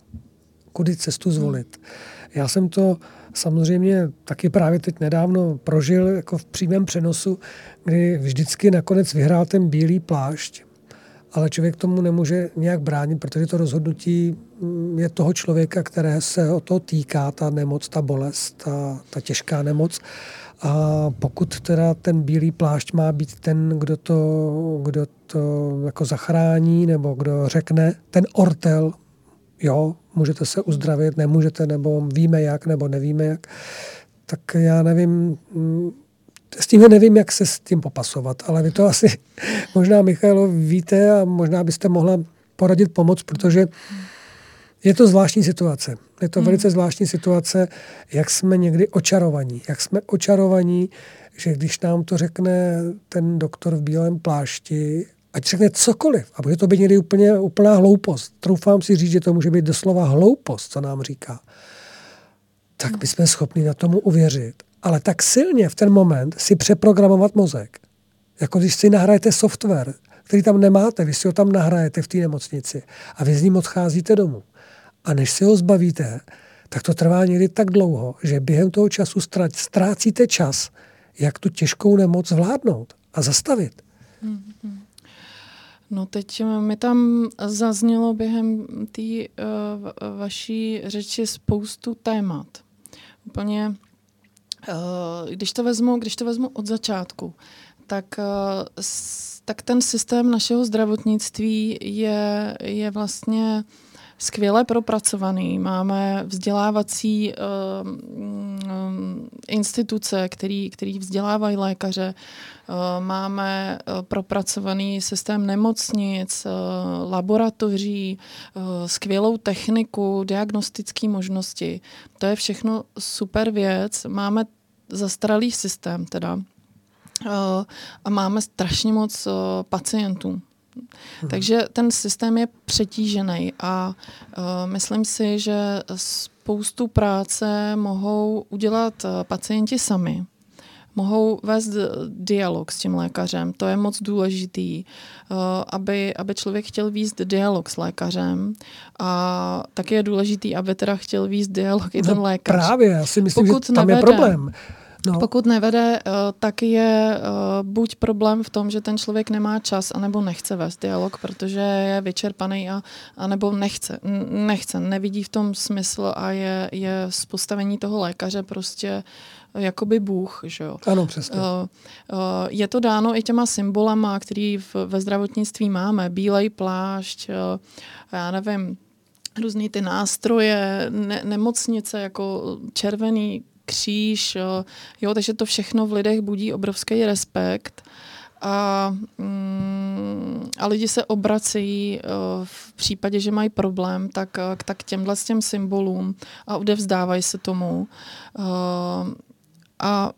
kudy cestu zvolit. Já jsem to samozřejmě taky právě teď nedávno prožil jako v přímém přenosu, kdy vždycky nakonec vyhrál ten bílý plášť ale člověk tomu nemůže nějak bránit, protože to rozhodnutí mm, je toho člověka, které se o to týká, ta nemoc, ta bolest, ta, ta těžká nemoc. A pokud teda ten bílý plášť má být ten, kdo to, kdo to jako zachrání, nebo kdo řekne, ten ortel, jo, můžete se uzdravit, nemůžete, nebo víme jak, nebo nevíme jak, tak já nevím, mm, s tím nevím, jak se s tím popasovat, ale vy to asi možná, Michailo, víte a možná byste mohla poradit pomoc, protože je to zvláštní situace. Je to hmm. velice zvláštní situace, jak jsme někdy očarovaní. Jak jsme očarovaní, že když nám to řekne ten doktor v bílém plášti, ať řekne cokoliv, a bude to být někdy úplně úplná hloupost. Troufám si říct, že to může být doslova hloupost, co nám říká. Tak my jsme schopni na tomu uvěřit ale tak silně v ten moment si přeprogramovat mozek. Jako když si nahrajete software, který tam nemáte, vy si ho tam nahrajete v té nemocnici a vy s ním odcházíte domů. A než si ho zbavíte, tak to trvá někdy tak dlouho, že během toho času ztrácíte čas, jak tu těžkou nemoc zvládnout a zastavit. Mm-hmm.
No teď mi tam zaznělo během té uh, vaší řeči spoustu témat. Úplně, když, to vezmu, když to vezmu od začátku, tak, s, tak ten systém našeho zdravotnictví je, je vlastně skvěle propracovaný. Máme vzdělávací uh, um, instituce, který, který vzdělávají lékaře. Uh, máme uh, propracovaný systém nemocnic, uh, laboratoří, uh, skvělou techniku, diagnostické možnosti. To je všechno super věc. Máme zastaralý systém teda. Uh, a máme strašně moc uh, pacientů. Hmm. Takže ten systém je přetížený a uh, myslím si, že spoustu práce mohou udělat uh, pacienti sami. Mohou vést dialog s tím lékařem. To je moc důležitý, uh, aby, aby člověk chtěl vést dialog s lékařem. A taky je důležitý, aby teda chtěl vést dialog i ten no, lékař.
Právě, já si myslím, Pokud že tam nevede, je problém.
No. Pokud nevede, eh, tak je eh, buď problém v tom, že ten člověk nemá čas, anebo nechce vést dialog, protože je vyčerpaný, a, anebo nechce, nechce, nevidí v tom smysl a je, je z postavení toho lékaře prostě jakoby Bůh. Že jo?
Ano, přesně.
Je to dáno i těma symbolama, který v, ve zdravotnictví máme. Bílej plášť, já nevím, různý ty nástroje, ne, nemocnice jako červený kříž, jo, takže to všechno v lidech budí obrovský respekt a, mm, a lidi se obracejí v případě, že mají problém, tak, tak těmhle s těm symbolům a odevzdávají se tomu. A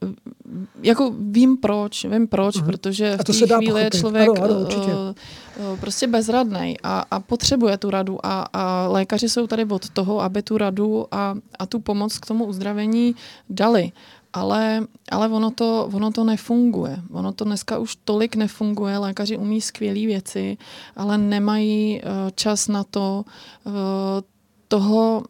jako vím proč, vím proč, mm-hmm. protože v té chvíli je člověk ano, ano, uh, prostě bezradný a, a potřebuje tu radu a, a lékaři jsou tady od toho, aby tu radu a, a tu pomoc k tomu uzdravení dali. Ale, ale ono, to, ono to nefunguje. Ono to dneska už tolik nefunguje. Lékaři umí skvělé věci, ale nemají uh, čas na to toho,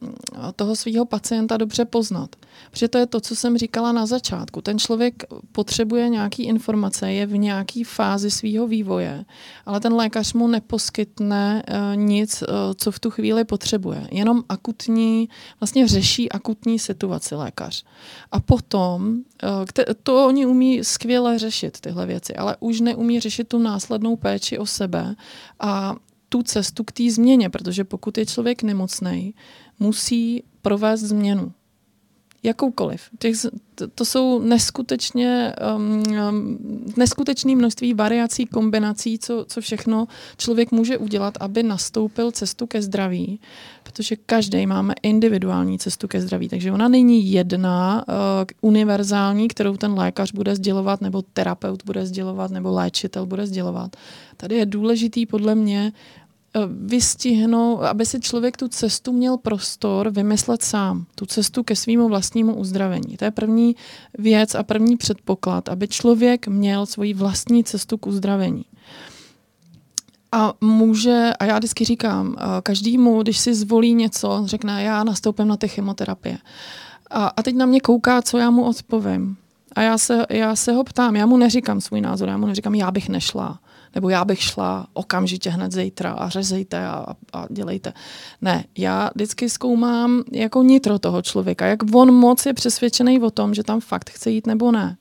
toho svého pacienta dobře poznat. Protože to je to, co jsem říkala na začátku. Ten člověk potřebuje nějaké informace, je v nějaké fázi svého vývoje, ale ten lékař mu neposkytne uh, nic, uh, co v tu chvíli potřebuje. Jenom akutní, vlastně řeší akutní situaci lékař. A potom, uh, to oni umí skvěle řešit, tyhle věci, ale už neumí řešit tu následnou péči o sebe a tu cestu k té změně, protože pokud je člověk nemocný, musí provést změnu. Jakoukoliv. Těch, to, to jsou neskutečně um, um, neskutečné množství variací, kombinací, co, co všechno člověk může udělat, aby nastoupil cestu ke zdraví, protože každý máme individuální cestu ke zdraví, takže ona není jedna uh, univerzální, kterou ten lékař bude sdělovat, nebo terapeut bude sdělovat, nebo léčitel bude sdělovat. Tady je důležitý podle mě Eh, vystihnout, aby si člověk tu cestu měl prostor vymyslet sám, tu cestu ke svýmu vlastnímu uzdravení. To je první věc a první předpoklad, aby člověk měl svoji vlastní cestu k uzdravení. A může, a já vždycky říkám, eh, každému, když si zvolí něco, řekne, já nastoupím na ty chemoterapie. A, a teď na mě kouká, co já mu odpovím. A já se, já se ho ptám, já mu neříkám svůj názor, já mu neříkám, já bych nešla nebo já bych šla okamžitě hned zítra a řezejte a, a dělejte. Ne, já vždycky zkoumám jako nitro toho člověka, jak on moc je přesvědčený o tom, že tam fakt chce jít nebo ne.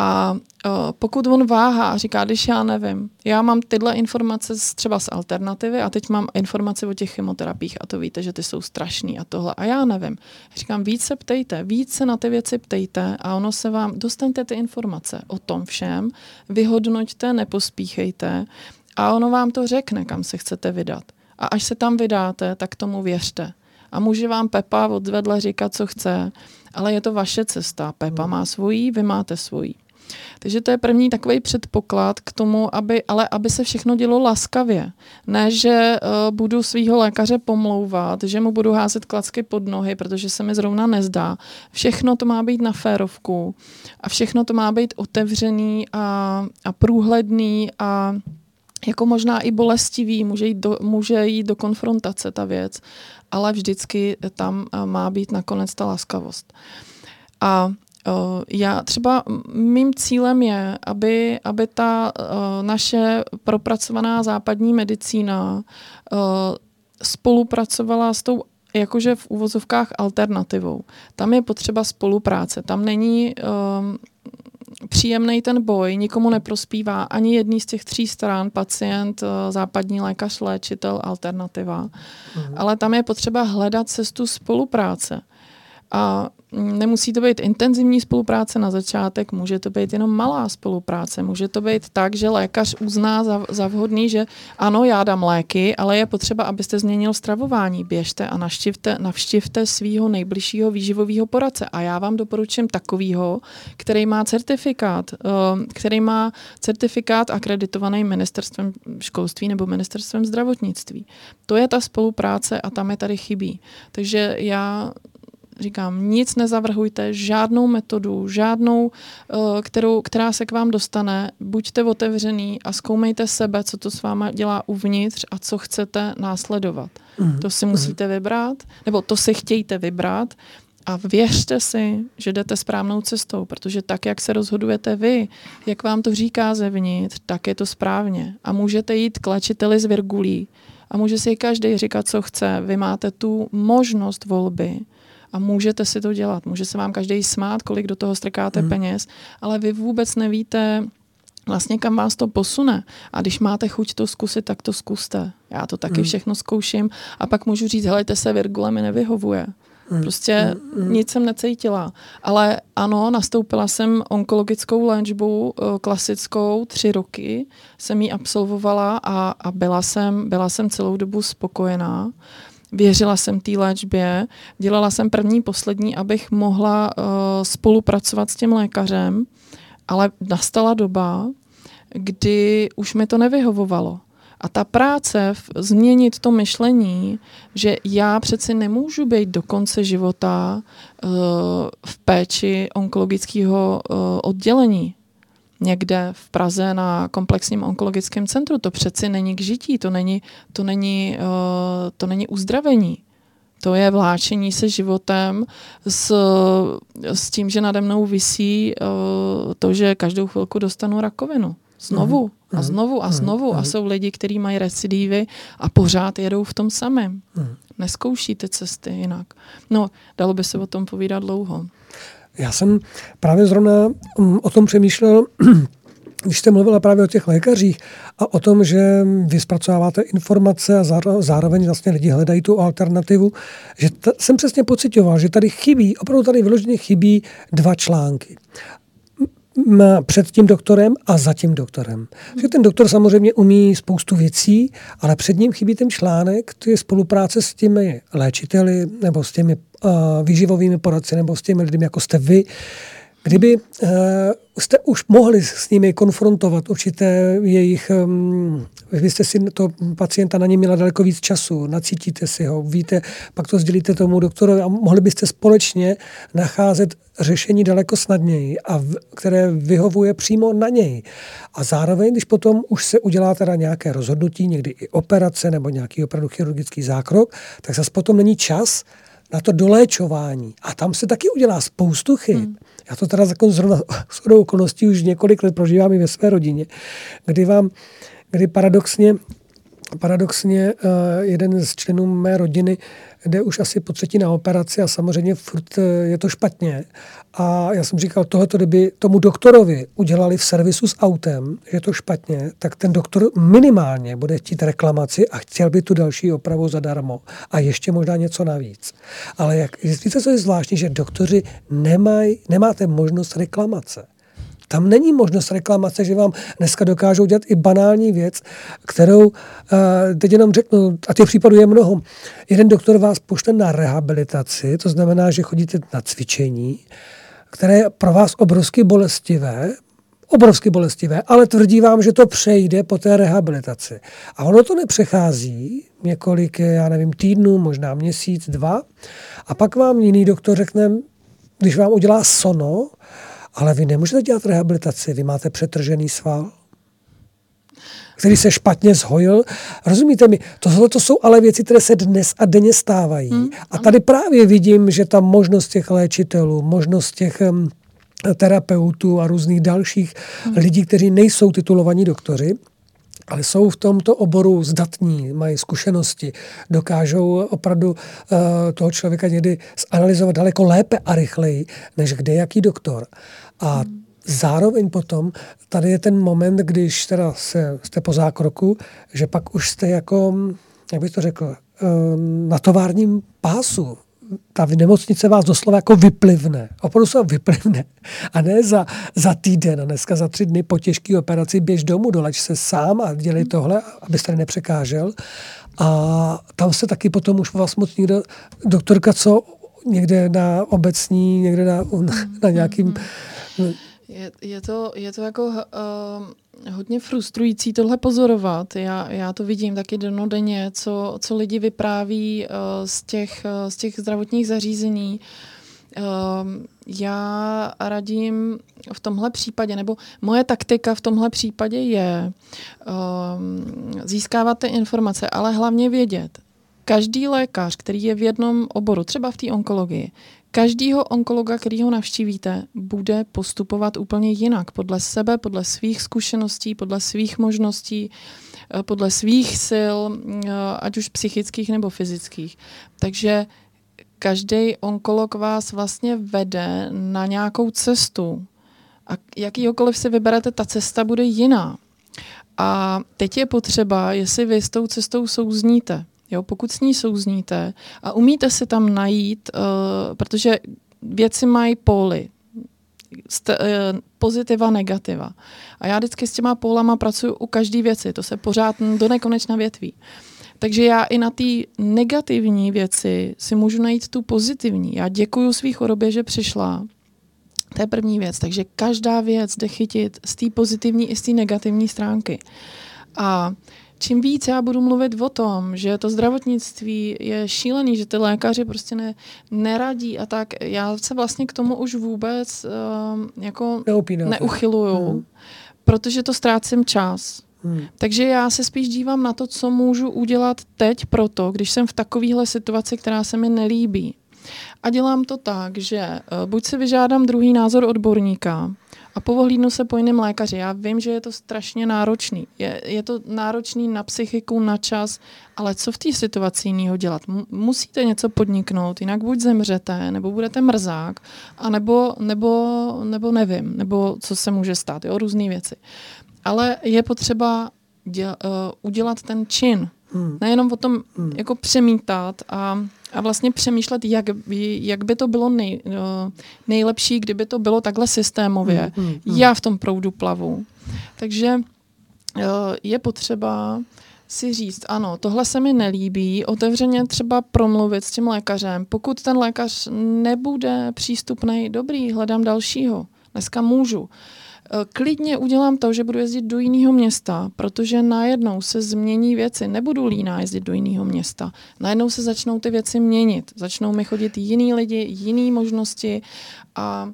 A uh, pokud on váhá a říká, když já nevím, já mám tyhle informace z, třeba z alternativy a teď mám informace o těch chemoterapiích a to víte, že ty jsou strašný a tohle a já nevím. Říkám, více ptejte, více na ty věci ptejte a ono se vám, dostaňte ty informace o tom všem, vyhodnoťte, nepospíchejte a ono vám to řekne, kam se chcete vydat. A až se tam vydáte, tak tomu věřte. A může vám Pepa odvedle říkat, co chce, ale je to vaše cesta. Pepa má svojí, vy máte svojí. Takže to je první takový předpoklad k tomu, aby, ale aby se všechno dělo laskavě. Ne, že uh, budu svého lékaře pomlouvat, že mu budu házet klacky pod nohy, protože se mi zrovna nezdá. Všechno to má být na férovku a všechno to má být otevřený a, a průhledný a jako možná i bolestivý, může jít, do, může jít do konfrontace ta věc, ale vždycky tam eh, má být nakonec ta laskavost. A já třeba mým cílem je, aby, aby ta naše propracovaná západní medicína spolupracovala s tou jakože v úvozovkách alternativou. Tam je potřeba spolupráce. Tam není uh, příjemný ten boj, nikomu neprospívá ani jedný z těch tří stran, pacient, západní lékař, léčitel, alternativa. Mhm. Ale tam je potřeba hledat cestu spolupráce. A nemusí to být intenzivní spolupráce na začátek, může to být jenom malá spolupráce. Může to být tak, že lékař uzná za, za vhodný, že ano, já dám léky, ale je potřeba, abyste změnil stravování. Běžte a navštivte, navštivte svého nejbližšího výživového poradce. A já vám doporučím takovýho, který má certifikát, eh, který má certifikát akreditovaný ministerstvem školství nebo ministerstvem zdravotnictví. To je ta spolupráce a tam je tady chybí. Takže já říkám, nic nezavrhujte, žádnou metodu, žádnou, eh, kterou, která se k vám dostane. Buďte otevřený a zkoumejte sebe, co to s váma dělá uvnitř a co chcete následovat. Mm. To si musíte mm. vybrat, nebo to si chtějte vybrat a věřte si, že jdete správnou cestou, protože tak, jak se rozhodujete vy, jak vám to říká zevnitř, tak je to správně. A můžete jít k léčiteli z Virgulí a může si každý říkat, co chce. Vy máte tu možnost volby a můžete si to dělat. Může se vám každý smát, kolik do toho strkáte hmm. peněz, ale vy vůbec nevíte, vlastně kam vás to posune. A když máte chuť to zkusit, tak to zkuste. Já to taky hmm. všechno zkouším a pak můžu říct, helejte se, Virgule mi nevyhovuje. Hmm. Prostě hmm. nic jsem necítila. Ale ano, nastoupila jsem onkologickou léčbu eh, klasickou tři roky, jsem ji absolvovala a, a byla, jsem, byla jsem celou dobu spokojená. Věřila jsem té léčbě, dělala jsem první, poslední, abych mohla uh, spolupracovat s tím lékařem, ale nastala doba, kdy už mi to nevyhovovalo. A ta práce, v, změnit to myšlení, že já přeci nemůžu být do konce života uh, v péči onkologického uh, oddělení někde v Praze na komplexním onkologickém centru. To přeci není k žití, to není, to není, uh, to není uzdravení. To je vláčení se životem s, s tím, že nade mnou visí uh, to, že každou chvilku dostanu rakovinu. Znovu mhm. a mhm. znovu a mhm. znovu. A jsou lidi, kteří mají recidívy a pořád jedou v tom samém. Neskouší ty cesty jinak. No, dalo by se o tom povídat dlouho.
Já jsem právě zrovna mm, o tom přemýšlel, když jste mluvila právě o těch lékařích a o tom, že vy zpracováváte informace a zároveň vlastně lidi hledají tu alternativu, že t- jsem přesně pocitoval, že tady chybí, opravdu tady vyloženě chybí dva články před tím doktorem a za tím doktorem. Že ten doktor samozřejmě umí spoustu věcí, ale před ním chybí ten článek, to je spolupráce s těmi léčiteli nebo s těmi výživovými poradci nebo s těmi lidmi, jako jste vy, Kdyby uh, jste už mohli s nimi konfrontovat určité jejich, vy jste si to pacienta na ně měla daleko víc času, nacítíte si ho, víte, pak to sdělíte tomu doktorovi a mohli byste společně nacházet řešení daleko snadněji, a v, které vyhovuje přímo na něj. A zároveň, když potom už se udělá teda nějaké rozhodnutí, někdy i operace nebo nějaký opravdu chirurgický zákrok, tak zase potom není čas na to doléčování. A tam se taky udělá spoustu chyb. Hmm. Já to teda jako zrovna s okolností už několik let prožívám i ve své rodině, kdy vám, kdy paradoxně paradoxně uh, jeden z členů mé rodiny jde už asi po třetí na operaci a samozřejmě furt uh, je to špatně. A já jsem říkal, tohleto, kdyby tomu doktorovi udělali v servisu s autem, je to špatně, tak ten doktor minimálně bude chtít reklamaci a chtěl by tu další opravu zadarmo. A ještě možná něco navíc. Ale jak, víte, co je zvláštní, že doktoři nemají, nemáte možnost reklamace. Tam není možnost reklamace, že vám dneska dokážou dělat i banální věc, kterou eh, teď jenom řeknu, a těch případů je mnoho. Jeden doktor vás pošle na rehabilitaci, to znamená, že chodíte na cvičení, které je pro vás obrovsky bolestivé, obrovsky bolestivé, ale tvrdí vám, že to přejde po té rehabilitaci. A ono to nepřechází několik, já nevím, týdnů, možná měsíc, dva. A pak vám jiný doktor řekne, když vám udělá sono, ale vy nemůžete dělat rehabilitaci, vy máte přetržený sval, který se špatně zhojil. Rozumíte mi? Tohle to jsou ale věci, které se dnes a denně stávají. Hmm. A tady právě vidím, že ta možnost těch léčitelů, možnost těch um, terapeutů a různých dalších hmm. lidí, kteří nejsou titulovaní doktory, ale jsou v tomto oboru zdatní, mají zkušenosti, dokážou opravdu uh, toho člověka někdy zanalizovat daleko lépe a rychleji, než kde jaký doktor. A hmm. zároveň potom tady je ten moment, když teda se, jste po zákroku, že pak už jste jako, jak bych to řekl, uh, na továrním pásu ta nemocnice vás doslova jako vyplivne. Opravdu se vyplivne. A ne za, za týden a dneska za tři dny po těžké operaci běž domů, doleč se sám a dělej tohle, abyste nepřekážel. A tam se taky potom už vás moc někdo, doktorka, co někde na obecní, někde na, na, na nějakým...
Je, je, to, je to jako uh, hodně frustrující tohle pozorovat. Já, já to vidím taky denodenně, co, co lidi vypráví uh, z, těch, uh, z těch zdravotních zařízení. Uh, já radím v tomhle případě, nebo moje taktika v tomhle případě je uh, získávat ty informace, ale hlavně vědět, každý lékař, který je v jednom oboru, třeba v té onkologii, každýho onkologa, který ho navštívíte, bude postupovat úplně jinak, podle sebe, podle svých zkušeností, podle svých možností, eh, podle svých sil, eh, ať už psychických nebo fyzických. Takže každý onkolog vás vlastně vede na nějakou cestu. A jakýkoliv si vyberete, ta cesta bude jiná. A teď je potřeba, jestli vy s tou cestou souzníte. Jo, pokud s ní souzníte a umíte si tam najít, uh, protože věci mají póly, st- uh, pozitiva, negativa. A já vždycky s těma pólama pracuji u každé věci, to se pořád do nekonečna větví. Takže já i na té negativní věci si můžu najít tu pozitivní. Já děkuji svý chorobě, že přišla. To je první věc. Takže každá věc jde chytit z té pozitivní i z té negativní stránky. A čím víc já budu mluvit o tom, že to zdravotnictví je šílený, že ty lékaři prostě ne, neradí a tak, já se vlastně k tomu už vůbec uh, jako neuchyluju, hmm. protože to ztrácím čas. Hmm. Takže já se spíš dívám na to, co můžu udělat teď proto, když jsem v takovéhle situaci, která se mi nelíbí. A dělám to tak, že uh, buď si vyžádám druhý názor odborníka, a povohlídnu se po jiném lékaři. Já vím, že je to strašně náročný. Je, je to náročný na psychiku, na čas, ale co v té situaci jiného dělat? M- musíte něco podniknout, jinak buď zemřete, nebo budete mrzák, a nebo, nebo, nebo nevím, nebo co se může stát, jo, různé věci. Ale je potřeba děl, uh, udělat ten čin, Hmm. Nejenom o tom hmm. jako přemítat a, a vlastně přemýšlet, jak by, jak by to bylo nej, uh, nejlepší, kdyby to bylo takhle systémově. Hmm. Hmm. Já v tom proudu plavu. Takže uh, je potřeba si říct, ano, tohle se mi nelíbí, otevřeně třeba promluvit s tím lékařem. Pokud ten lékař nebude přístupný, dobrý, hledám dalšího. Dneska můžu. Eh, klidně udělám to, že budu jezdit do jiného města, protože najednou se změní věci. Nebudu líná jezdit do jiného města. Najednou se začnou ty věci měnit. Začnou mi chodit jiní lidi, jiné možnosti a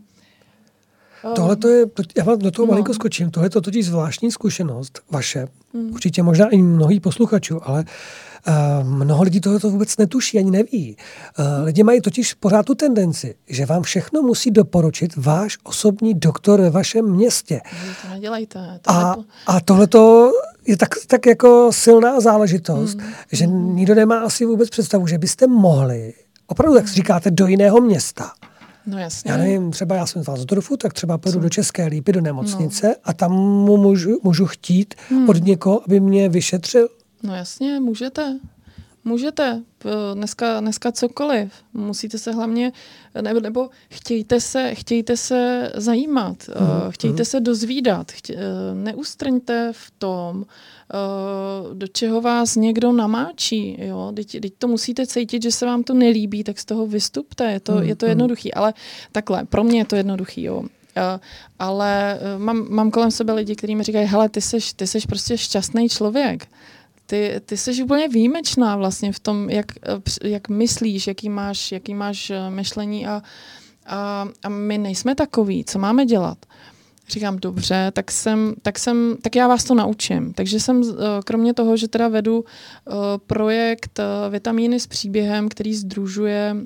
eh, Tohle to je, já vám do toho no. malinko skočím, tohle je to totiž zvláštní zkušenost vaše, hmm. určitě možná i mnohých posluchačů, ale Uh, mnoho lidí toho to vůbec netuší, ani neví. Uh, lidi mají totiž pořád tu tendenci, že vám všechno musí doporučit váš osobní doktor ve vašem městě.
To nedělejte.
A, a tohle je tak, tak jako silná záležitost, mm. že mm. nikdo nemá asi vůbec představu, že byste mohli, opravdu, jak říkáte, do jiného města.
No jasně.
Já nevím, třeba já jsem z Valsdorfu, tak třeba půjdu do České lípy, do nemocnice no. a tam mu můžu, můžu chtít hmm. od někoho, aby mě vyšetřil
No jasně, můžete. Můžete. Dneska, dneska cokoliv. Musíte se hlavně, nebo, nebo chtějte, se, chtějte se zajímat, mm. chtějte se dozvídat. Chtě, eh, neustrňte v tom, eh, do čeho vás někdo namáčí. Jo? Teď, teď to musíte cítit, že se vám to nelíbí, tak z toho vystupte. Je to, mm. je to mhm. jednoduchý. Ale takhle, pro mě je to jednoduchý. Jo? ale mám, mám kolem sebe lidi, kteří mi říkají, hele, ty seš, ty seš prostě šťastný člověk. Ty, ty jsi úplně výjimečná vlastně v tom, jak, jak myslíš, jaký máš, jaký máš myšlení a, a, a my nejsme takový. Co máme dělat? Říkám, dobře, tak jsem, tak jsem, tak já vás to naučím. Takže jsem, kromě toho, že teda vedu projekt Vitamíny s příběhem, který združuje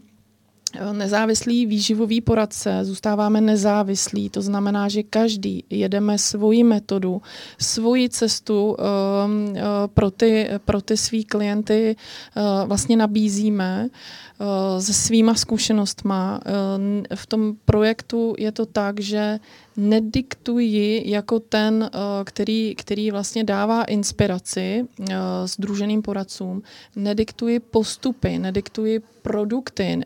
nezávislý výživový poradce, zůstáváme nezávislí, to znamená, že každý jedeme svoji metodu, svoji cestu uh, uh, pro ty, pro ty svý klienty uh, vlastně nabízíme. Eh, se svýma zkušenostma. Eh, v tom projektu je to tak, že nediktuji jako ten, eh, který, který vlastně dává inspiraci združeným poradcům, nediktuji postupy, nediktuji produkty,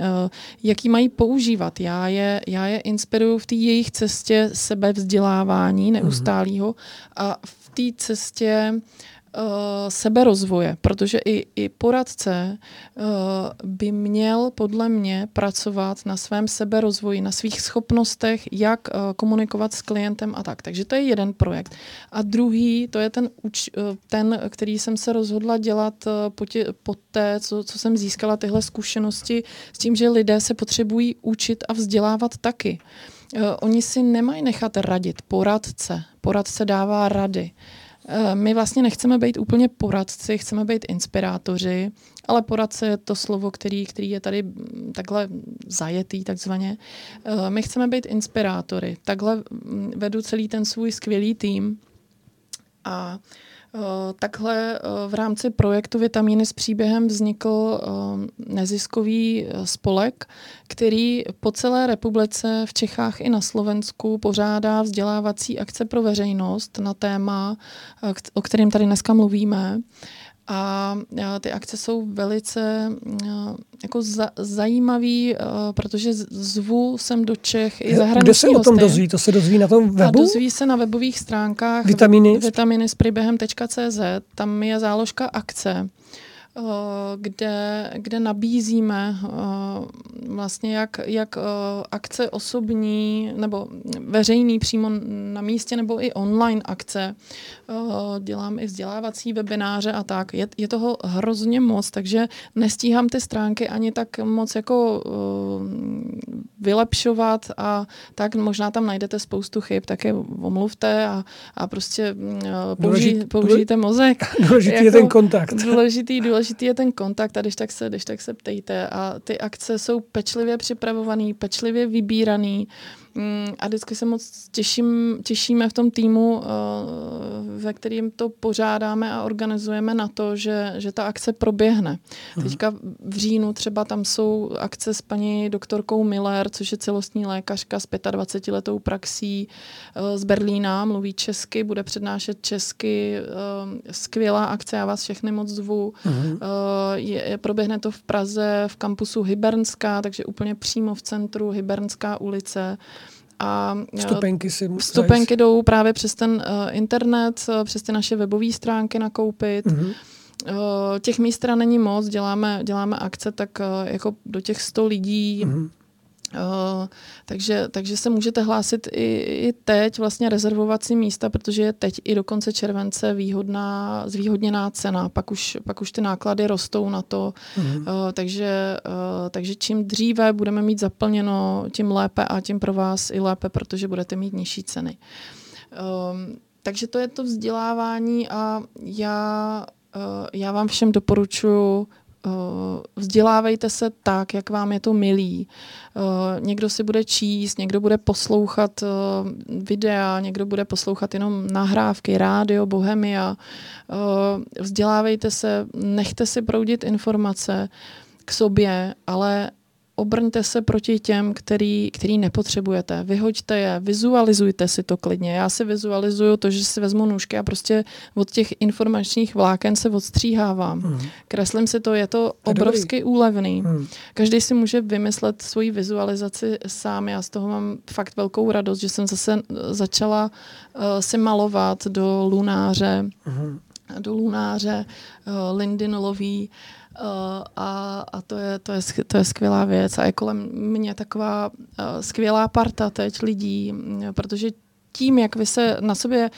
jaký mají používat. Já je, já je inspiruju v té jejich cestě sebevzdělávání neustálého a v té cestě uh, seberozvoje, protože i, i poradce uh, by měl podle mě pracovat na svém seberozvoji, na svých schopnostech, jak uh, komunikovat s klientem a tak. Takže to je jeden projekt. A druhý, to je ten, uč, uh, ten který jsem se rozhodla dělat uh, po, tě, po té, co, co jsem získala tyhle zkušenosti s tím, že lidé se potřebují učit a vzdělávat taky. Uh, oni si nemají nechat radit. Poradce. Poradce dává rady. Eh, my vlastně nechceme být úplně poradci, chceme být inspirátoři, ale poradce je to slovo, který, který je tady mm, takhle zajetý takzvaně. Eh, my chceme být inspirátory. Takhle mm, vedu celý ten svůj skvělý tým a Eh, takhle eh, v rámci projektu Vitamíny s příběhem vznikl eh, neziskový spolek, který po celé republice v Čechách i na Slovensku pořádá vzdělávací akce pro veřejnost na téma, o kterém tady dneska mluvíme. A ty akce jsou velice jako za, zajímavý, protože zvu sem do Čech i zahraniční
Kde se o tom dozví? To se dozví na tom webu? A
dozví se na webových stránkách
vitaminy,
vitaminy s příběhem.cz. Tam je záložka akce. Eh, kde, kde nabízíme eh, vlastně jak, jak eh, akce osobní nebo veřejný přímo na místě nebo i online akce. Dělám i vzdělávací webináře a tak. Je, je toho hrozně moc, takže nestíhám ty stránky ani tak moc jako vylepšovat a tak možná tam najdete spoustu chyb, tak je omluvte a, a prostě použij, použijte mozek.
Důležitý jako, je ten kontakt.
Důležitý, důležitý důležitý je ten kontakt a když tak se, když tak se ptejte. A ty akce jsou pečlivě připravované, pečlivě vybírané. Mm, a vždycky se moc těším, těšíme v tom týmu, eh, ve kterým to pořádáme a organizujeme na to, že, že ta akce proběhne. Mhm. Teďka v říjnu třeba tam jsou akce s paní doktorkou Miller, což je celostní lékařka s 25 letou praxí eh, z Berlína, mluví česky, bude přednášet česky. Eh, skvělá akce, já vás všechny moc zvu. Je, je, proběhne to v Praze v kampusu Hybernská, takže úplně přímo v centru Hybernská ulice.
A vstupenky, si
vstupenky jdou právě přes ten uh, internet, uh, přes ty naše webové stránky nakoupit. Mm-hmm. Uh, těch míst teda není moc, děláme, děláme akce tak uh, jako do těch 100 lidí. Mm-hmm. Uh, takže, takže se můžete hlásit i, i teď, vlastně rezervovat si místa, protože je teď i do konce července výhodná, zvýhodněná cena, pak už, pak už ty náklady rostou na to, mm. uh, takže, uh, takže čím dříve budeme mít zaplněno, tím lépe a tím pro vás i lépe, protože budete mít nižší ceny. Um, takže to je to vzdělávání a já, uh, já vám všem doporučuji Eh, vzdělávejte se tak, jak vám je to milý. Eh, někdo si bude číst, někdo bude poslouchat eh, videa, někdo bude poslouchat jenom nahrávky, rádio, bohemia. Vzdělávejte se, nechte si proudit informace k sobě, ale obrňte se proti těm, který, který nepotřebujete. Vyhoďte je, vizualizujte si to klidně. Já si vizualizuju to, že si vezmu nůžky a prostě od těch informačních vláken se odstříhávám. Hmm. Kreslím si to, je to obrovsky dobrý. úlevný. Hmm. Každý si může vymyslet svoji vizualizaci sám. Já z toho mám fakt velkou radost, že jsem zase začala uh, si malovat do lunáře. Hmm do Lunáře, Lindy Nolový, a, a to, je, to, je, to je skvělá věc a je kolem mě taková skvělá parta teď lidí, protože tím, jak vy se na sobě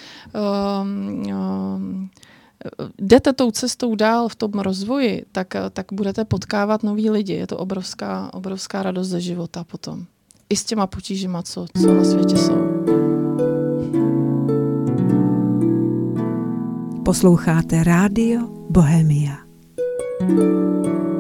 um, um, jdete tou cestou dál v tom rozvoji, tak, tak budete potkávat nový lidi. Je to obrovská, obrovská radost ze života potom. I s těma potížima, co, co na světě jsou.
Posloucháte Rádio Bohemia.
Música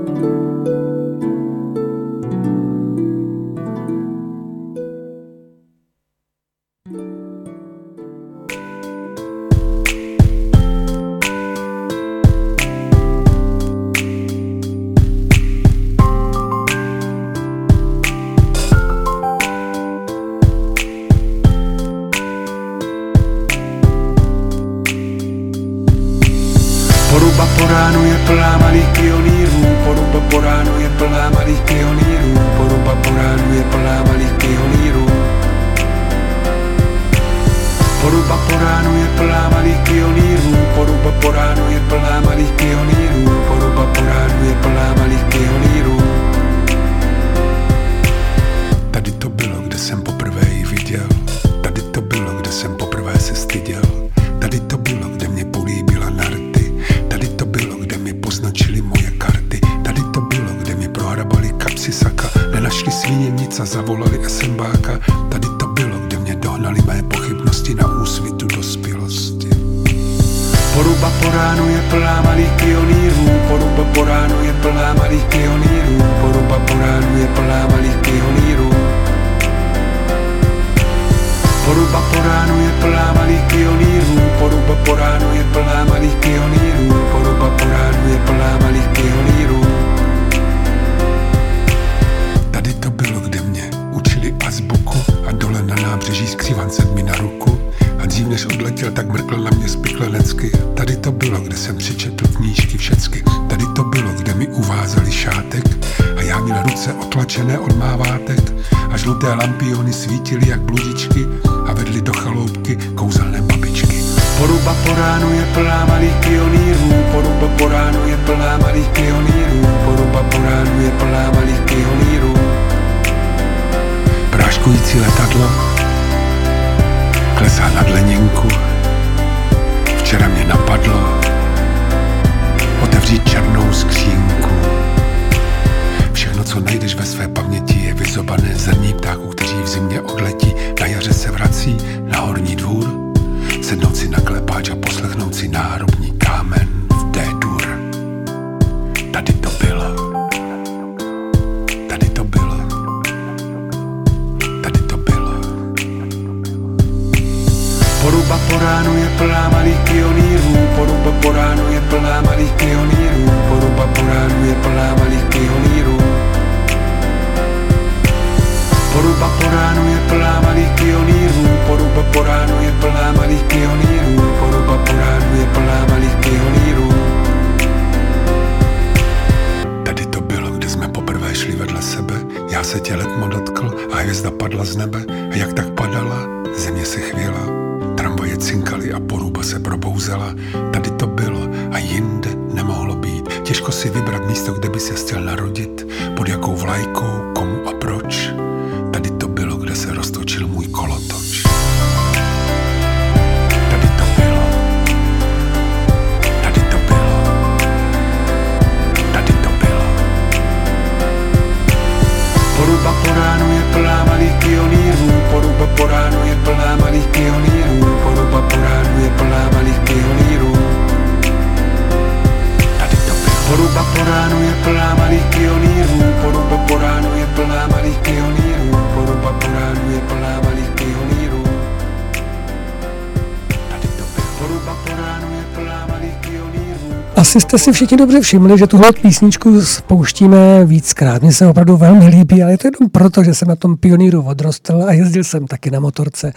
Asi jste si všichni dobře všimli, že tuhle písničku spouštíme víckrát. Mně se opravdu velmi líbí, ale je to jenom proto, že jsem na tom pioníru odrostl a jezdil jsem taky na motorce.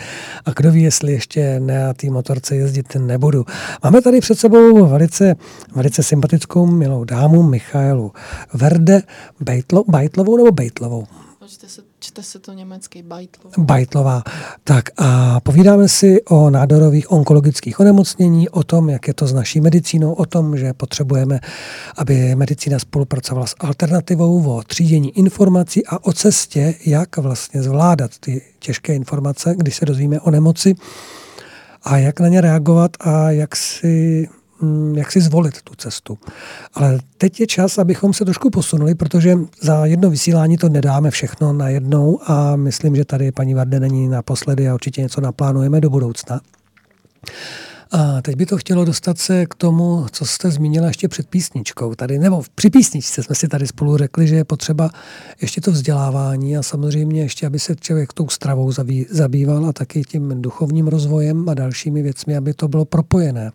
A kdo ví, jestli ještě na té motorce jezdit nebudu. Máme tady před sebou velice, velice sympatickou milou dámu Michaelu Verde Bejtlo, Bejtlovou nebo Bejtlovou?
čte se, čte se to německy, Bajtlová.
Bajtlová. Tak a povídáme si o nádorových onkologických onemocnění, o tom, jak je to s naší medicínou, o tom, že potřebujeme, aby medicína spolupracovala s alternativou o třídění informací a o cestě, jak vlastně zvládat ty těžké informace, když se dozvíme o nemoci a jak na ně reagovat a jak si jak si zvolit tu cestu. Ale teď je čas, abychom se trošku posunuli, protože za jedno vysílání to nedáme všechno na jednou a myslím, že tady paní Varde není naposledy a určitě něco naplánujeme do budoucna. A teď by to chtělo dostat se k tomu, co jste zmínila ještě před písničkou. Tady, nebo při písničce jsme si tady spolu řekli, že je potřeba ještě to vzdělávání a samozřejmě ještě, aby se člověk tou stravou zabýval a taky tím duchovním rozvojem a dalšími věcmi, aby to bylo propojené.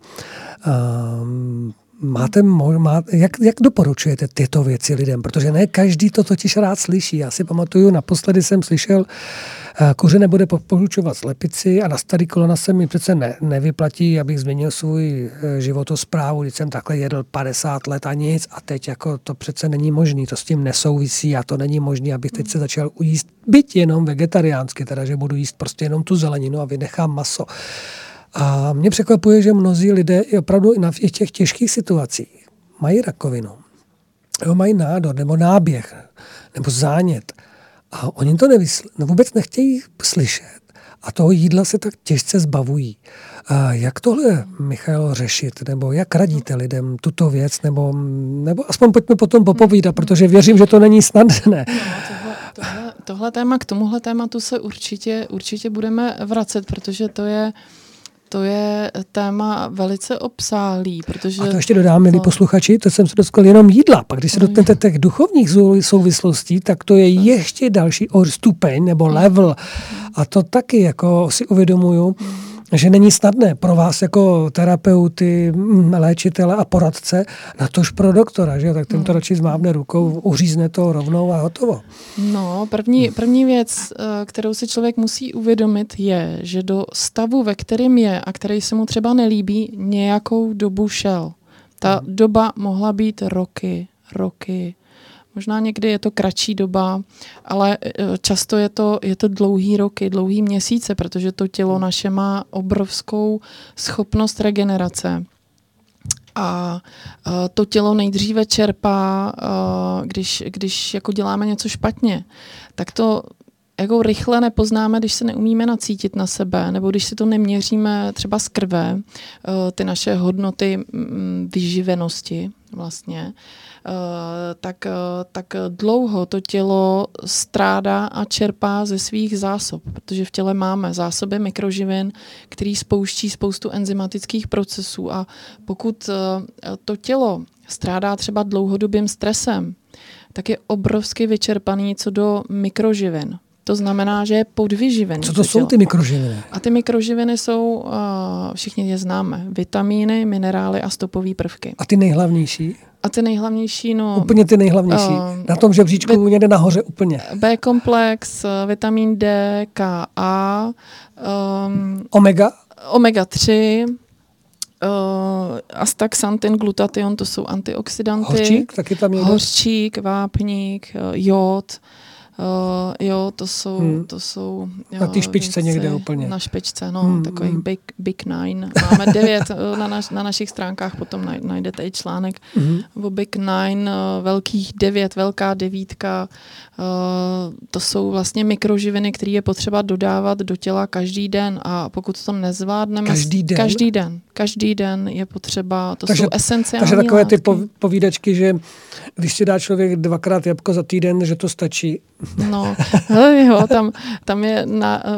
Um, Máte, má, jak, jak doporučujete tyto věci lidem? Protože ne každý to totiž rád slyší. Já si pamatuju, naposledy jsem slyšel, eh, kuře nebude poručovat slepici a na starý kolona se mi přece ne, nevyplatí, abych změnil svůj eh, životosprávu, když jsem takhle jedl 50 let a nic a teď jako to přece není možný, to s tím nesouvisí a to není možné, abych teď se začal ujíst, byť jenom vegetariánsky, teda že budu jíst prostě jenom tu zeleninu a vynechám maso. A mě překvapuje, že mnozí lidé i opravdu i na těch těžkých situacích mají rakovinu, jo, mají nádor nebo náběh nebo zánět a oni to nevysl- no vůbec nechtějí slyšet a toho jídla se tak těžce zbavují. A jak tohle, Michal, řešit? Nebo jak radíte lidem tuto věc? Nebo, nebo aspoň pojďme potom popovídat, protože věřím, že to není snadné. No,
tohle, téma, k tomuhle tématu se určitě, určitě budeme vracet, protože to je to je téma velice obsáhlý, protože...
A to ještě dodám, milí posluchači, to jsem se dotkl jenom jídla. Pak když se dotknete těch duchovních souvislostí, tak to je ještě další stupeň nebo level. A to taky jako si uvědomuju, že není snadné pro vás jako terapeuty, mm, léčitele a poradce, na tož pro doktora, že tak ten to radši zmávne rukou, uřízne to rovnou a hotovo.
No, první, první věc, eh, kterou si člověk musí uvědomit, je, že do stavu, ve kterém je a který se mu třeba nelíbí, nějakou dobu šel. Ta hmm. doba mohla být roky, roky, Možná někdy je to kratší doba, ale e, často je to, je to dlouhý roky, dlouhý měsíce, protože to tělo naše má obrovskou schopnost regenerace. A e, to tělo nejdříve čerpá, e, když, když jako děláme něco špatně, tak to jako rychle nepoznáme, když se neumíme nacítit na sebe, nebo když si to neměříme třeba z krve, ty naše hodnoty vyživenosti vlastně, tak, eh, tak dlouho to tělo strádá a čerpá ze svých zásob, protože v těle máme zásoby mikroživin, který spouští spoustu enzymatických procesů a pokud eh, to tělo strádá třeba dlouhodobým stresem, tak je obrovsky vyčerpaný co do mikroživin. To znamená, že je podvyživený.
Co to jsou ty mikroživiny?
A ty mikroživiny jsou, uh, všichni je známe, vitamíny, minerály a stopové prvky.
A ty nejhlavnější?
A ty nejhlavnější, no...
Úplně ty nejhlavnější. Uh, Na tom žebříčku někde nahoře úplně.
B-komplex, vitamin D, K, A. Um,
omega?
Omega 3, uh, astaxantin, glutation, to jsou antioxidanty.
Hořčík taky tam je?
Hořčík, vápník, jod. Uh, jo, to jsou... Hmm. To jsou
jo, na té špičce věci, někde úplně.
Na špičce, no, hmm. takový hmm. big, big nine. Máme devět eh, na, naš, na našich stránkách, potom najdete i článek hmm. o Big Nine, uh, velkých devět, velká devítka. Uh, to jsou vlastně mikroživiny, které je potřeba dodávat do těla každý den a pokud to nezvládneme...
Každý den?
Každý den. Každý den je potřeba, to takže, jsou esenciální
Takže takové látky. ty povídačky, že když si dá člověk dvakrát jabko za týden, že to stačí.
No, jo, tam, tam je na, uh,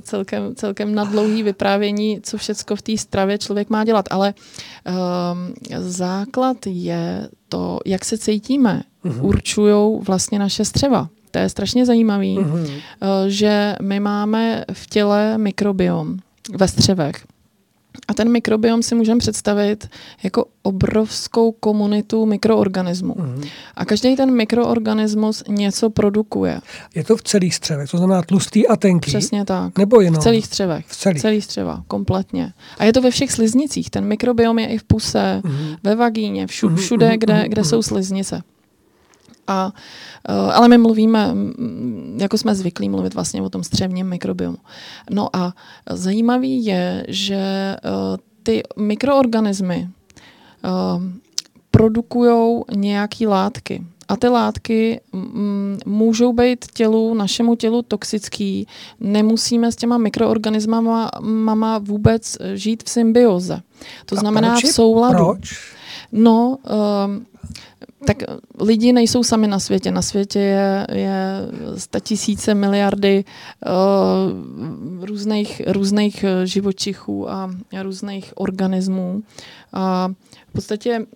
celkem, celkem na dlouhý vyprávění, co všecko v té stravě člověk má dělat, ale uh, základ je to, jak se cítíme, uh-huh. určují vlastně naše střeva. To je strašně zajímavý, uh-huh. uh, že my máme v těle mikrobiom ve střevech. A ten mikrobiom si můžeme představit jako obrovskou komunitu mikroorganismů. Mm. A každý ten mikroorganismus něco produkuje.
Je to v celých střevech, to znamená tlustý a tenký?
Přesně tak.
Nebo jenom?
V celých střevech.
V celých.
Celých střeva, kompletně. A je to ve všech sliznicích. Ten mikrobiom je i v puse, mm. ve vagíně, všu, mhm, všude, mm. kde, kde mm. jsou sliznice. A, uh, ale my mluvíme, jako jsme zvyklí mluvit vlastně o tom střevním mikrobiomu. No a zajímavý je, že uh, ty mikroorganismy uh, produkují nějaké látky. A ty látky můžou být tělu, našemu tělu toxický. Nemusíme s těma mikroorganismama mama vůbec žít v symbioze. To znamená
proč
v souladu.
Proč?
No, um, tak lidi nejsou sami na světě. Na světě je, je tisíce miliardy uh, různých, různých eh, živočichů a, různých organismů. A v podstatě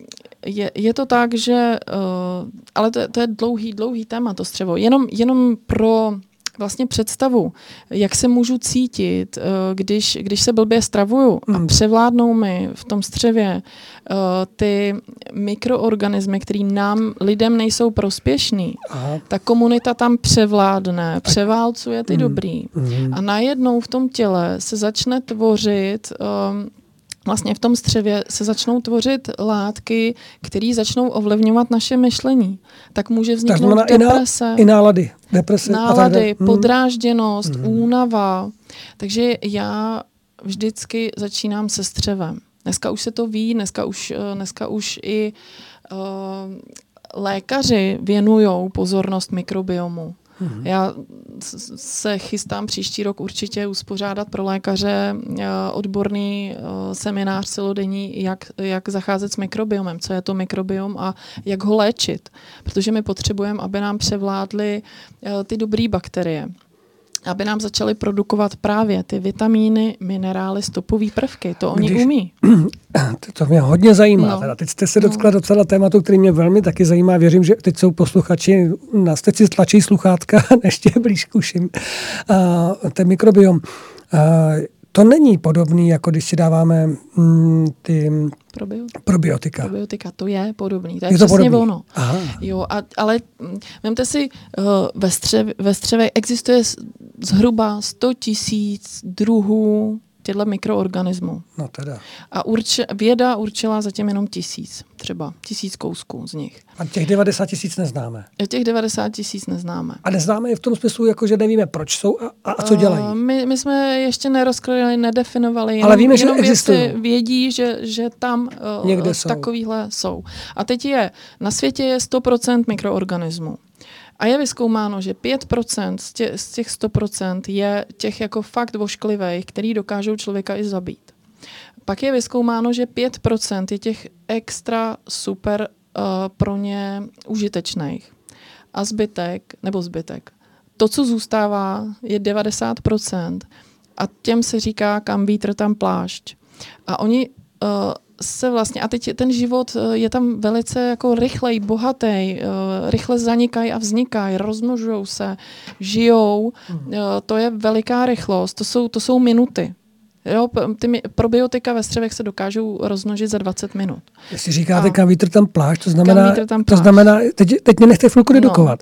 je, je to tak, že, uh, ale to, je- to je dlouhý, dlouhý téma, to střevo. Jenom, jenom pro vlastně představu, jak se můžu cítit, eh, když, když se blbě stravuju a
Mm.
převládnou mi v tom střevě eh, ty mikroorganismy, které nám, lidem nejsou prospěšný,
Aha.
ta komunita tam převládne, převálcuje ty
Mm.
dobrý.
Mhm.
A najednou v tom těle se začne tvořit, um, vlastně v tom střevě se začnou tvořit látky, které začnou ovlivňovat naše myšlení. Tak může
Tak
vzniknout
i, ná,
deprese,
i nálady, deprese a tak
nálady.
Mhm.
podrážděnost, únava. Takže já vždycky začínám se střevem. Dneska už se to ví, dneska už, eh, dneska už i uh, lékaři věnují pozornost mikrobiomu.
Mhm.
Já se chystám příští rok určitě uspořádat pro lékaře eh, odborný eh, seminář celodenní, jak, jak zacházet s mikrobiomem, co je to mikrobiom a jak ho léčit. Protože my potřebujeme, aby nám převládly eh, ty dobré bakterie aby nám začaly produkovat právě ty vitamíny, minerály, stopové prvky. To oni
Když-
umí.
To, mě hodně zajímá.
No.
Teda. Teď jste se dotkla docela tématu, který mě velmi taky zajímá. Věřím, že teď jsou posluchači, nás teď si tlačí sluchátka, ještě blíž k uším. Uh, ten mikrobiom. Uh, to není podobný, jako když si dáváme mm, ty
Probiotika.
probiotika.
Probiotika, to je podobný. To je,
Je to
přesně
podobný.
ono.
Aha.
Jo, a, ale mm, vemte si, uh, ve, střev, ve střevě existuje zhruba 100 tisíc druhů těchto mikroorganismů.
No teda.
A urči, věda určila zatím jenom tisíc, třeba tisíc kousků z nich.
A těch 90 tisíc neznáme.
A Těch 90 tisíc neznáme.
A neznáme je v tom smyslu, jako že nevíme, proč jsou a, a, a co dělají.
Uh, my, my jsme ještě nerozkryli, nedefinovali.
Ale víme, že
jenom vědci
existují.
Vědí, že, že tam uh,
Někde jsou.
takovýhle jsou. A teď je, na světě je 100% mikroorganismů. A je vyskoumáno, že 5% z, tě, z těch 100% je těch jako fakt vošklivých, který dokážou člověka i zabít. Pak je vyskoumáno, že 5% je těch extra super uh, pro ně užitečných. A zbytek, nebo zbytek, to, co zůstává, je 90% a těm se říká kam vítr, tam plášť. A oni uh, se vlastně, a teď ten život uh, je tam velice jako rychlej, bohatý, uh, rychle zanikají a vznikají, rozmnožují se, žijou, uh, to je veliká rychlost, to jsou, to jsou minuty. Jo, ty probiotika ve střevech se dokážou rozmnožit za 20 minut.
Jestli říkáte,
A-
kam vítr tam plášť, to znamená,
tam
to
plášť.
znamená teď, teď mě nechte chvilku
No.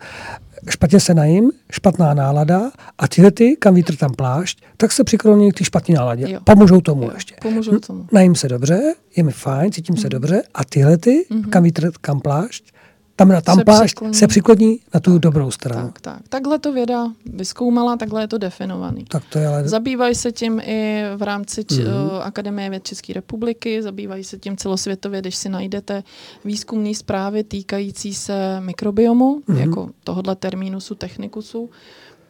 Špatně se najím, špatná nálada a tyhle ty, kam vítr tam plášť, tak se přikloní k té špatné náladě.
Jo.
Pomůžou tomu
Jo,
ještě.
Pomůžou tomu.
Najím se dobře, je mi fajn, cítím se dobře a tyhle ty, kam vítr, kam plášť, tam na tam.
Se
plášť
přikloní.
se přikloní na tu dobrou stranu.
Tak, tak. Takhle to věda vyskoumala, takhle je to definovaný.
Tak to je ale...
Zabývají se tím i v rámci č-
Mhm.
mm-hmm. Akademie věd České republiky, zabývají se tím celosvětově, když si najdete výzkumné zprávy týkající se mikrobiomu,
Mhm.
mm-hmm. jako tohohle termínusu technikusu,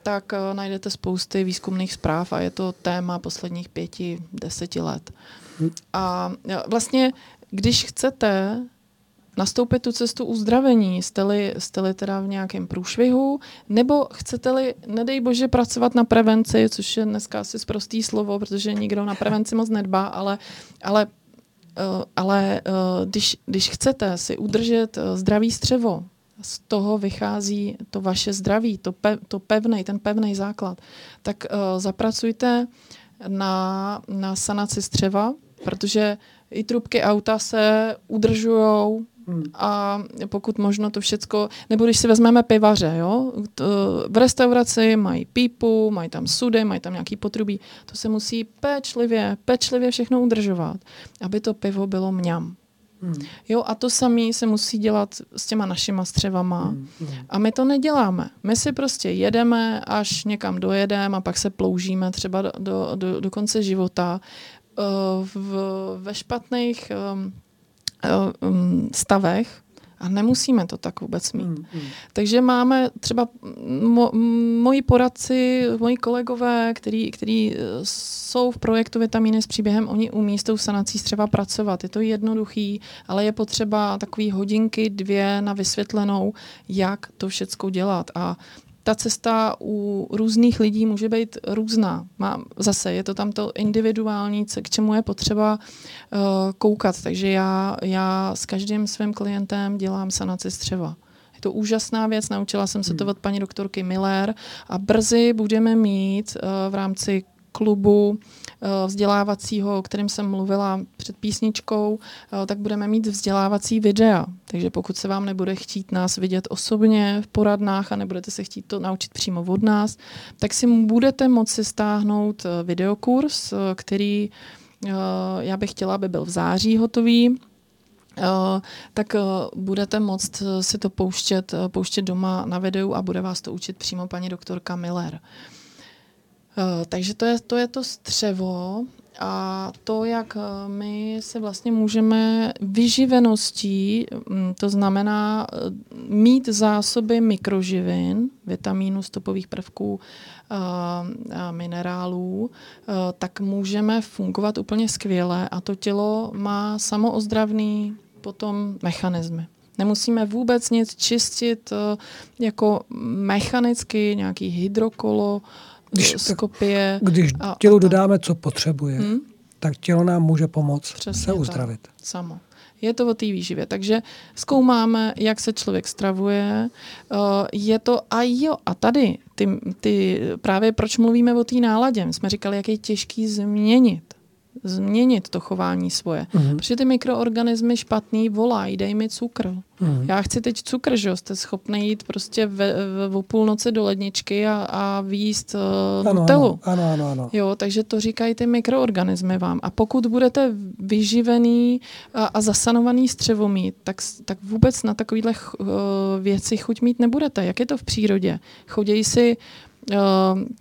tak uh, najdete spousty výzkumných zpráv a je to téma posledních pěti, deseti let.
Mhm.
A uh, vlastně, když chcete nastoupit tu cestu uzdravení, jste-li, jste-li teda v nějakém průšvihu, nebo chcete-li, nedej bože, pracovat na prevenci, což je dneska asi zprostý slovo, protože nikdo na prevenci moc nedbá, ale, ale, uh, ale uh, když, když chcete si udržet uh, zdravý střevo, z toho vychází to vaše zdraví, to, pe, to pevnej, ten pevný základ, tak zapracujte na, na sanaci střeva, protože i trubky auta se a pokud možno to všecko, nebo když si vezmeme pivaře, jo, to, v restauraci mají pípu, mají tam sudy, mají tam nějaký potrubí, to se musí pečlivě, pečlivě všechno udržovat, aby to pivo bylo mňam. Hmm. Jo, a to samé se musí dělat s těma našima střevama. Hmm. A my to neděláme. My si prostě jedeme, až někam dojedeme a pak se ploužíme třeba do, do, do, do konce života. Uh, v, ve špatných um, stavech a nemusíme to tak vůbec mít. Hmm, hmm. Takže máme třeba mo, moji poradci, moji kolegové, který, který eh, jsou v projektu Vitamíny s příběhem, oni umí s tou sanací střeva pracovat. Je to jednoduchý, ale je potřeba takový hodinky, dvě na vysvětlenou, jak to všecko dělat. A ta cesta u různých lidí může být různá. Má, zase je to tam to individuální, k čemu je potřeba uh, koukat. Takže já, já s každým svým klientem dělám sanaci střeva. Je to úžasná věc, naučila jsem se to hmm. od paní doktorky Miller a brzy budeme mít uh, v rámci klubu vzdělávacího, o kterém jsem mluvila před písničkou, eh, tak budeme mít vzdělávací videa. Takže pokud se vám nebude chtít nás vidět osobně v poradnách a nebudete se chtít to naučit přímo od nás, tak si budete moci stáhnout eh, videokurs, který já bych chtěla, aby byl v září hotový. Uh, tak uh, budete moct si to pouštět, uh, pouštět doma na videu a bude vás to učit přímo paní doktorka Miller. Eh, takže to je, to je to střevo a to, jak eh, my se vlastně můžeme vyživeností, mm, to znamená eh, mít zásoby mikroživin, vitamínů, stopových prvků, minerálů, tak můžeme fungovat úplně skvěle a to tělo má samoozdravný potom mechanismy. Nemusíme vůbec nic čistit jako mechanicky, nějaký hydrokolo, když, skopie.
Když a, tělu a dodáme, co potřebuje, hmm? tak tělo nám může pomoct Přesně se uzdravit. Tak.
Samo. Je to o té výživě. Takže zkoumáme, jak se člověk stravuje. Uh, je to a jo, a tady ty, ty, právě proč mluvíme o té náladě. My jsme říkali, jak je těžký změnit změnit to chování svoje. Mm-hmm. Protože ty mikroorganismy špatný volají, dej mi cukr. Mm-hmm. Já chci teď cukr, že jste schopný jít prostě ve, ve, o půlnoci do ledničky a, a výjíst uh, ano, Nutellu.
Ano, ano, ano.
Jo, takže to říkají ty mikroorganismy vám. A pokud budete vyživený a, a zasanovaný střevo mít, tak, tak vůbec na takovýhle uh, věci chuť mít nebudete. Jak je to v přírodě? Chodějí si Eh,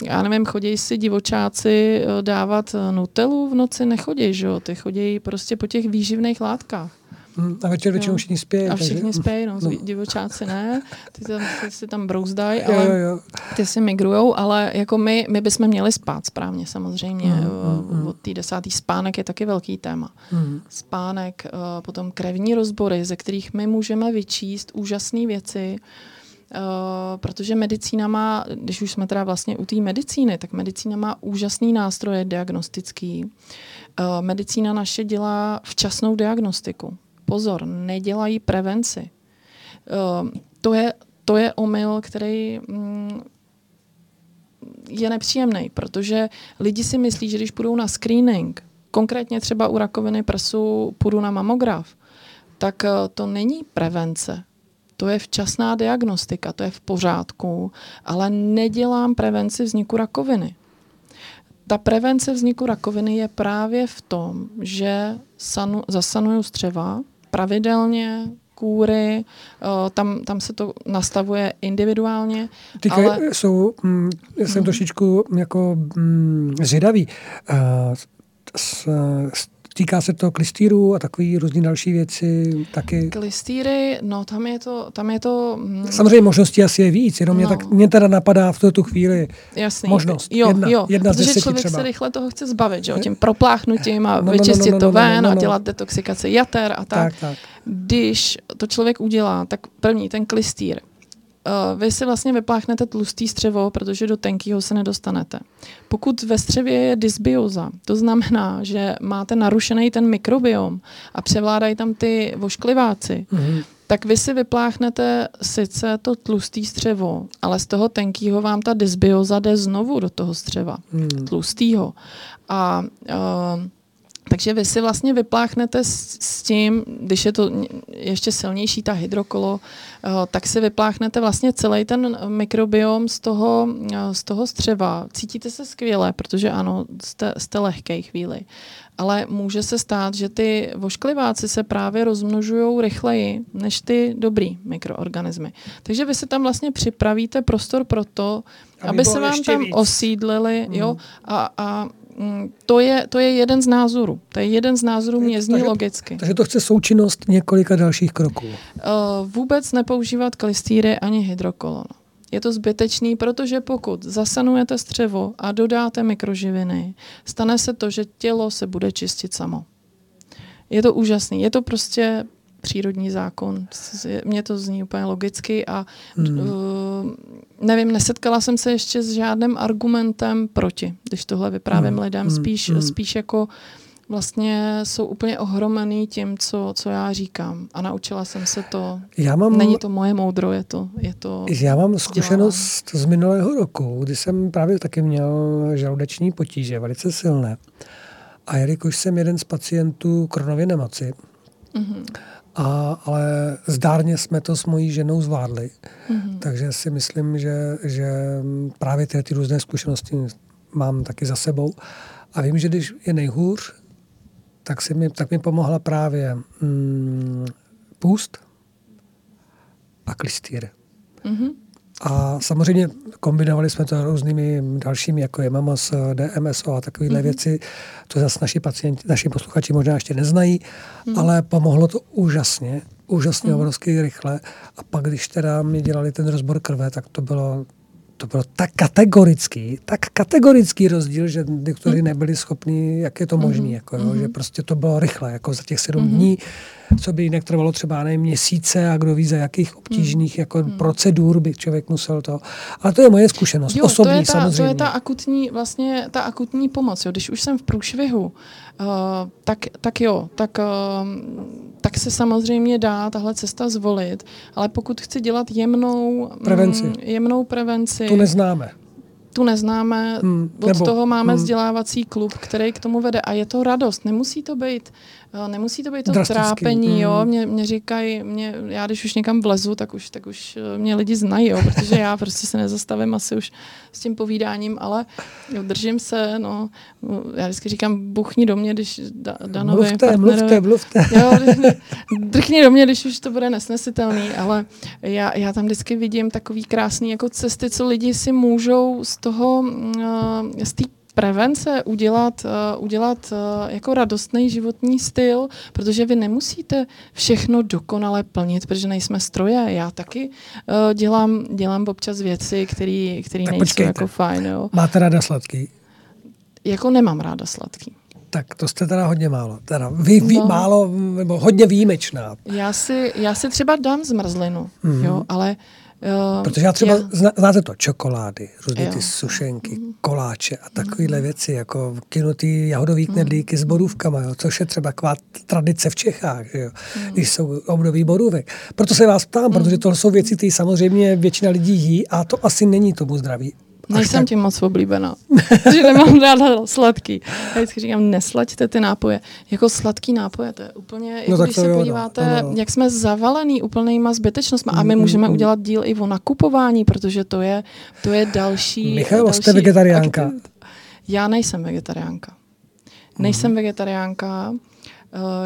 já nevím, chodí si divočáci eh, dávat eh, nutelu v noci, nechodí, že jo? Ty chodí prostě po těch výživných látkách.
Hmm, a večer většinou všichni spějí.
A všichni spějí, no, no. divočáci ne, ty, tam, ty si tam brouzdají, ale jo, jo. ty si migrujou, ale jako my, my bychom měli spát správně samozřejmě. Mm, mm. Od té desátý spánek je taky velký téma. Mm. Spánek, potom krevní rozbory, ze kterých my můžeme vyčíst úžasné věci, protože medicína má, když už jsme teda vlastně u té medicíny, tak medicína má úžasný nástroje diagnostický. Uh, medicína naše dělá včasnou diagnostiku. Pozor, nedělají prevenci. Uh, to, je, to je omyl, který mm, je nepříjemný, protože lidi si myslí, že když půjdou na screening, konkrétně třeba u rakoviny prsu půjdu na mamograf, tak to není prevence to je včasná diagnostika, to je v pořádku, ale nedělám prevenci vzniku rakoviny. Ta prevence vzniku rakoviny je právě v tom, že sanu, zasanuju střeva pravidelně, kůry, tam, tam se to nastavuje individuálně.
Teďka ale... jsou, hm, jsem hmm. trošičku jako hm, zvědavý. Uh, s, s Týká se to klistýrů a takové různé další věci taky.
Klistýry, no tam je to... Tam je to
mm. Samozřejmě možností asi je víc, jenom no. mě, tak, mě teda napadá v tu chvíli Jasný. možnost.
Jo,
jedna,
jo,
jedna
protože člověk třeba. se rychle toho chce zbavit, že? tím propláchnutím a no, no, no vyčistit no, no, no, to ven no, no, no, a dělat detoxikaci jater a tak. tak, tak. Když to člověk udělá, tak první, ten klistýr, Uh, vy si vlastně vypláchnete tlustý střevo, protože do tenkého se nedostanete. Pokud ve střevě je dysbioza, to znamená, že máte narušený ten mikrobiom a převládají tam ty voškliváci, mm-hmm. tak vy si vypláchnete sice to tlustý střevo, ale z toho tenkého vám ta dysbioza jde znovu do toho střeva, mm. tlustýho. A uh, Takže vy si vlastně vypláchnete s, s tím, když je to ještě silnější ta hydrokolo, uh, tak si vypláchnete vlastně celý ten mikrobiom z toho, uh, z toho střeva. Cítíte se skvěle, protože ano, jste, jste lehkej chvíli. Ale může se stát, že ty voškliváci se právě rozmnožují rychleji než ty dobrý mikroorganismy. Takže vy si tam vlastně připravíte prostor pro to, aby, aby se vám tam víc. osídlili mm. jo, a, a Mm, to je, to je jeden z názorů. To je jeden z názorů, mě zní
takže,
logicky.
Takže to chce součinnost několika dalších kroků.
Uh, vůbec nepoužívat klistýry ani hydrokolon. Je to zbytečný, protože pokud zasanujete střevo a dodáte mikroživiny, stane se to, že tělo se bude čistit samo. Je to úžasný. Je to prostě přírodní zákon. Mně to zní úplně logicky a hmm. uh, nevím, nesetkala jsem se ještě s žádným argumentem proti, když tohle vyprávím hmm. lidem. Hmm. Spíš, hmm. spíš jako vlastně jsou úplně ohromený tím, co, co já říkám. A naučila jsem se to. Já mám, Není to moje moudro, je to, je to
Já mám zkušenost z minulého roku, kdy jsem právě taky měl žaludeční potíže, velice silné. A jelikož jsem jeden z pacientů kronově nemoci, mm-hmm. A, ale zdárně jsme to s mojí ženou zvládli. Mm-hmm. Takže si myslím, že, že právě ty, ty různé zkušenosti mám taky za sebou. A vím, že když je nejhůř, tak, si mi, tak mi pomohla právě mm, půst a klistýr. Mm-hmm. A samozřejmě kombinovali jsme to různými dalšími, jako je MAMOS, DMSO a takovéhle mm-hmm. věci. To zase naši pacienti, naši posluchači možná ještě neznají, mm-hmm. ale pomohlo to úžasně, úžasně mm-hmm. obrovsky rychle. A pak, když teda mi dělali ten rozbor krve, tak to bylo to bylo tak kategorický, tak kategorický rozdíl, že doktory mhm. nebyli schopni, jak je to možné, mm-hmm. jako, jo, že mhm. prostě to bylo rychle, jako za těch sedm mm-hmm. dní co by jinak trvalo třeba ne měsíce a kdo ví za jakých obtížných hmm. jako hmm. procedur by člověk musel to. Ale to je moje zkušenost, jo, osobní
to je ta,
samozřejmě.
To je ta akutní, vlastně ta akutní pomoc. Jo. Když už jsem v průšvihu, uh, tak, tak jo, tak, uh, tak se samozřejmě dá tahle cesta zvolit, ale pokud chci dělat jemnou
prevenci, mm,
jemnou prevenci
tu neznáme
tu neznáme, hmm, od nebo, toho máme hmm. vzdělávací klub, který k tomu vede a je to radost. Nemusí to být Nemusí to být to Drastický. trápení, mm. jo. Mě, mě říkají, mě, já když už někam vlezu, tak už, tak už eh, mě lidi znají, jo, protože já prostě se nezastavím asi už s tím povídáním, ale jo, držím se, no. Já vždycky říkám, buchni do mě, když da, Danovi
mluvte, mluvte, mluvte.
Jo, drchni do mě, když už to bude nesnesitelný, ale já, já tam vždycky vidím takový krásný jako cesty, co lidi si můžou z toho, uh, z té prevence udělat, uh, udělat uh, jako radostný životní styl, protože vy nemusíte všechno dokonale plnit, protože nejsme stroje. Já taky uh, dělám, dělám občas věci, které nejsou počkejte. jako fajn. Jo.
Máte ráda sladký?
Jako nemám ráda sladký.
Tak to jste teda hodně málo. Teda vy, vy no. málo, nebo hodně výjimečná.
Já si, já si třeba dám zmrzlinu, mm-hmm. jo, ale uh,
Jo, Protože já třeba, já... znáte to, čokolády, různé ty sušenky, mm. koláče a takovéhle mm. věci, jako kinutý jahodový mm. knedlíky s borůvkama, jo, což je třeba taková tradice v Čechách, že jo, mm. když jsou období borůvek. Proto se vás ptám, mm. protože to jsou věci, které samozřejmě většina lidí jí a to asi není tomu zdraví.
Nejsem tak... tím moc oblíbená, že nemám ráda sladký. Já vždycky říkám, neslaďte ty nápoje. Jako sladký nápoje, to je úplně, no když se jo, podíváte, no, no. jak jsme zavalený úplnýma zbytečnostmi a my mm, můžeme mm, udělat díl i o nakupování, protože to je, to je další...
Michal,
další
jste vegetariánka?
Já nejsem vegetariánka. Nejsem mm. vegetariánka. Uh,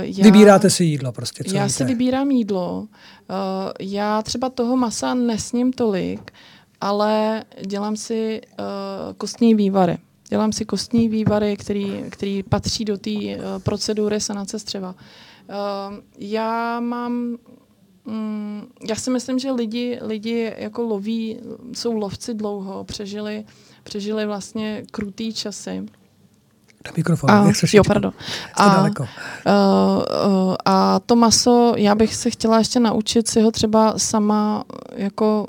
já, Vybíráte si jídlo prostě, co
Já
víte?
si vybírám jídlo. Uh, já třeba toho masa nesním tolik, ale dělám si uh, kostní vývary. Dělám si kostní vývary, který, který patří do té uh, procedury sanace střeva. Uh, já mám Mm, já si myslím, že lidi, lidi jako loví, jsou lovci dlouho, přežili, přežili vlastně krutý časy.
Do mikrofonu, a, jak
Jo, pardon. A, daleko. Uh, uh, a to maso, já bych se chtěla ještě naučit si ho třeba sama jako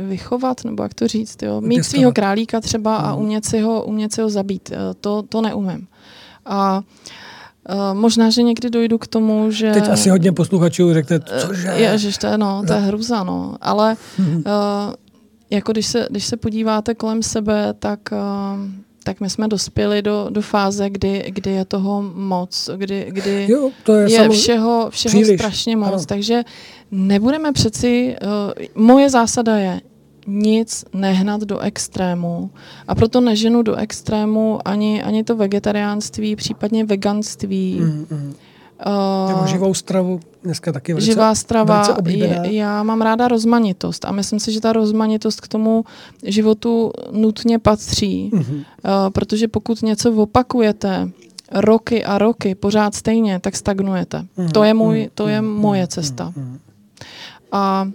vychovat, nebo jak to říct, jo? mít svého králíka třeba a mhm. umět si ho, umět si ho zabít. Eh, to, to neumím. A Uh, možná, že někdy dojdu k tomu, že...
Teď asi hodně posluchačů řekne, cože?
Ježiš, to je, no, to je hruza, no. Ale uh, jako když se, když se podíváte kolem sebe, tak uh, tak my jsme dospěli do, do fáze, kdy, kdy je toho moc, kdy, kdy
Jo, to je,
je
samo-
všeho, všeho
příliš,
strašně moc.
ano.
Takže nebudeme přeci, uh, moje zásada je nic nehnat do extrému a proto neženu do extrému ani, ani to vegetariánství, případně veganství.
Mm, mm.
Uh,
Nebo živou stravu, dneska taky velice,
živá strava,
velice
já mám ráda rozmanitost a myslím si, že ta rozmanitost k tomu životu nutně patří,
Mhm.
uh, protože pokud něco opakujete roky a roky pořád stejně, tak stagnujete.
Mhm,
To je, můj,
mhm,
to je moje
mhm,
cesta.
mhm.
A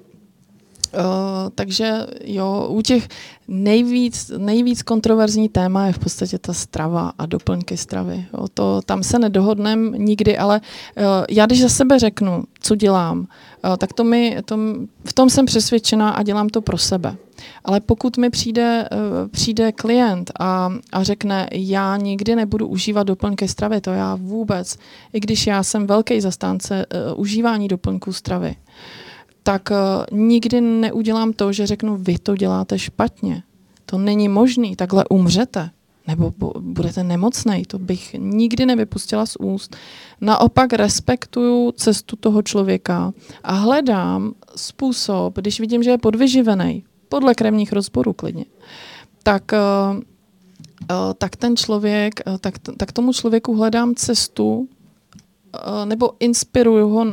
takže jo, u těch nejvíc, nejvíc kontroverzní téma je v podstatě ta strava a doplňky stravy. Jo, to, tam se nedohodneme nikdy, ale uh, já když za sebe řeknu, co dělám, uh, tak to mi, to, v tom jsem přesvědčená a dělám to pro sebe. Ale pokud mi přijde, uh, přijde klient a, a řekne, já nikdy nebudu užívat doplňky stravy, to já vůbec, i když já jsem velký zastánce uh, užívání doplňků stravy, tak uh, nikdy neudělám to, že řeknu, vy to děláte špatně. To není možný, takhle umřete. Nebo bu- budete nemocnej, to bych nikdy nevypustila z úst. Naopak respektuju cestu toho člověka a hledám způsob, když vidím, že je podvyživený, podle krevních rozborů klidně, tak, uh, uh, tak ten člověk, tak, tak tomu člověku hledám cestu nebo inspiruju ho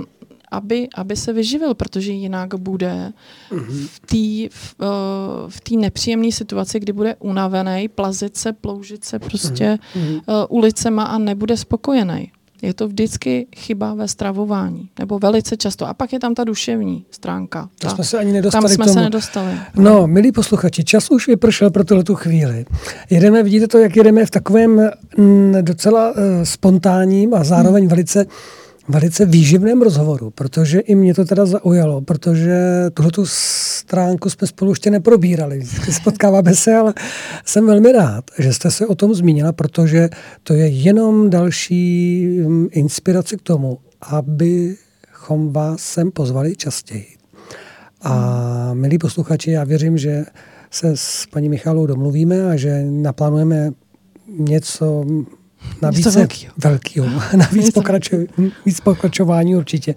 aby, aby se vyživil, protože jinak bude v té v, uh, v nepříjemné situaci, kdy bude unavený, plazit se, ploužit se prostě
Mhm.
uh, ulicema a nebude spokojený. Je to vždycky chyba ve stravování, nebo velice často. A pak je tam ta duševní stránka.
To
Ta,
jsme se ani
tam
nedostali
jsme
k tomu.
se nedostali.
No, milí posluchači, čas už vypršel pro tuhle výchvíli. Jedeme, vidíte to, jak jedeme v takovém mm, docela uh, spontánním a zároveň velice velice výživném rozhovoru, protože i mě to teda zaujalo, protože tuhletu stránku jsme spolu ještě neprobírali. Spotkáváme se, ale jsem velmi rád, že jste se o tom zmínila, protože to je jenom další mm, inspirace k tomu, abychom vás sem pozvali častěji. A milí posluchači, já věřím, že se s paní Michalou domluvíme a že naplánujeme něco na
Něco velkýho.
velkýho, na víc,
Něco
pokračo, víc pokračování určitě.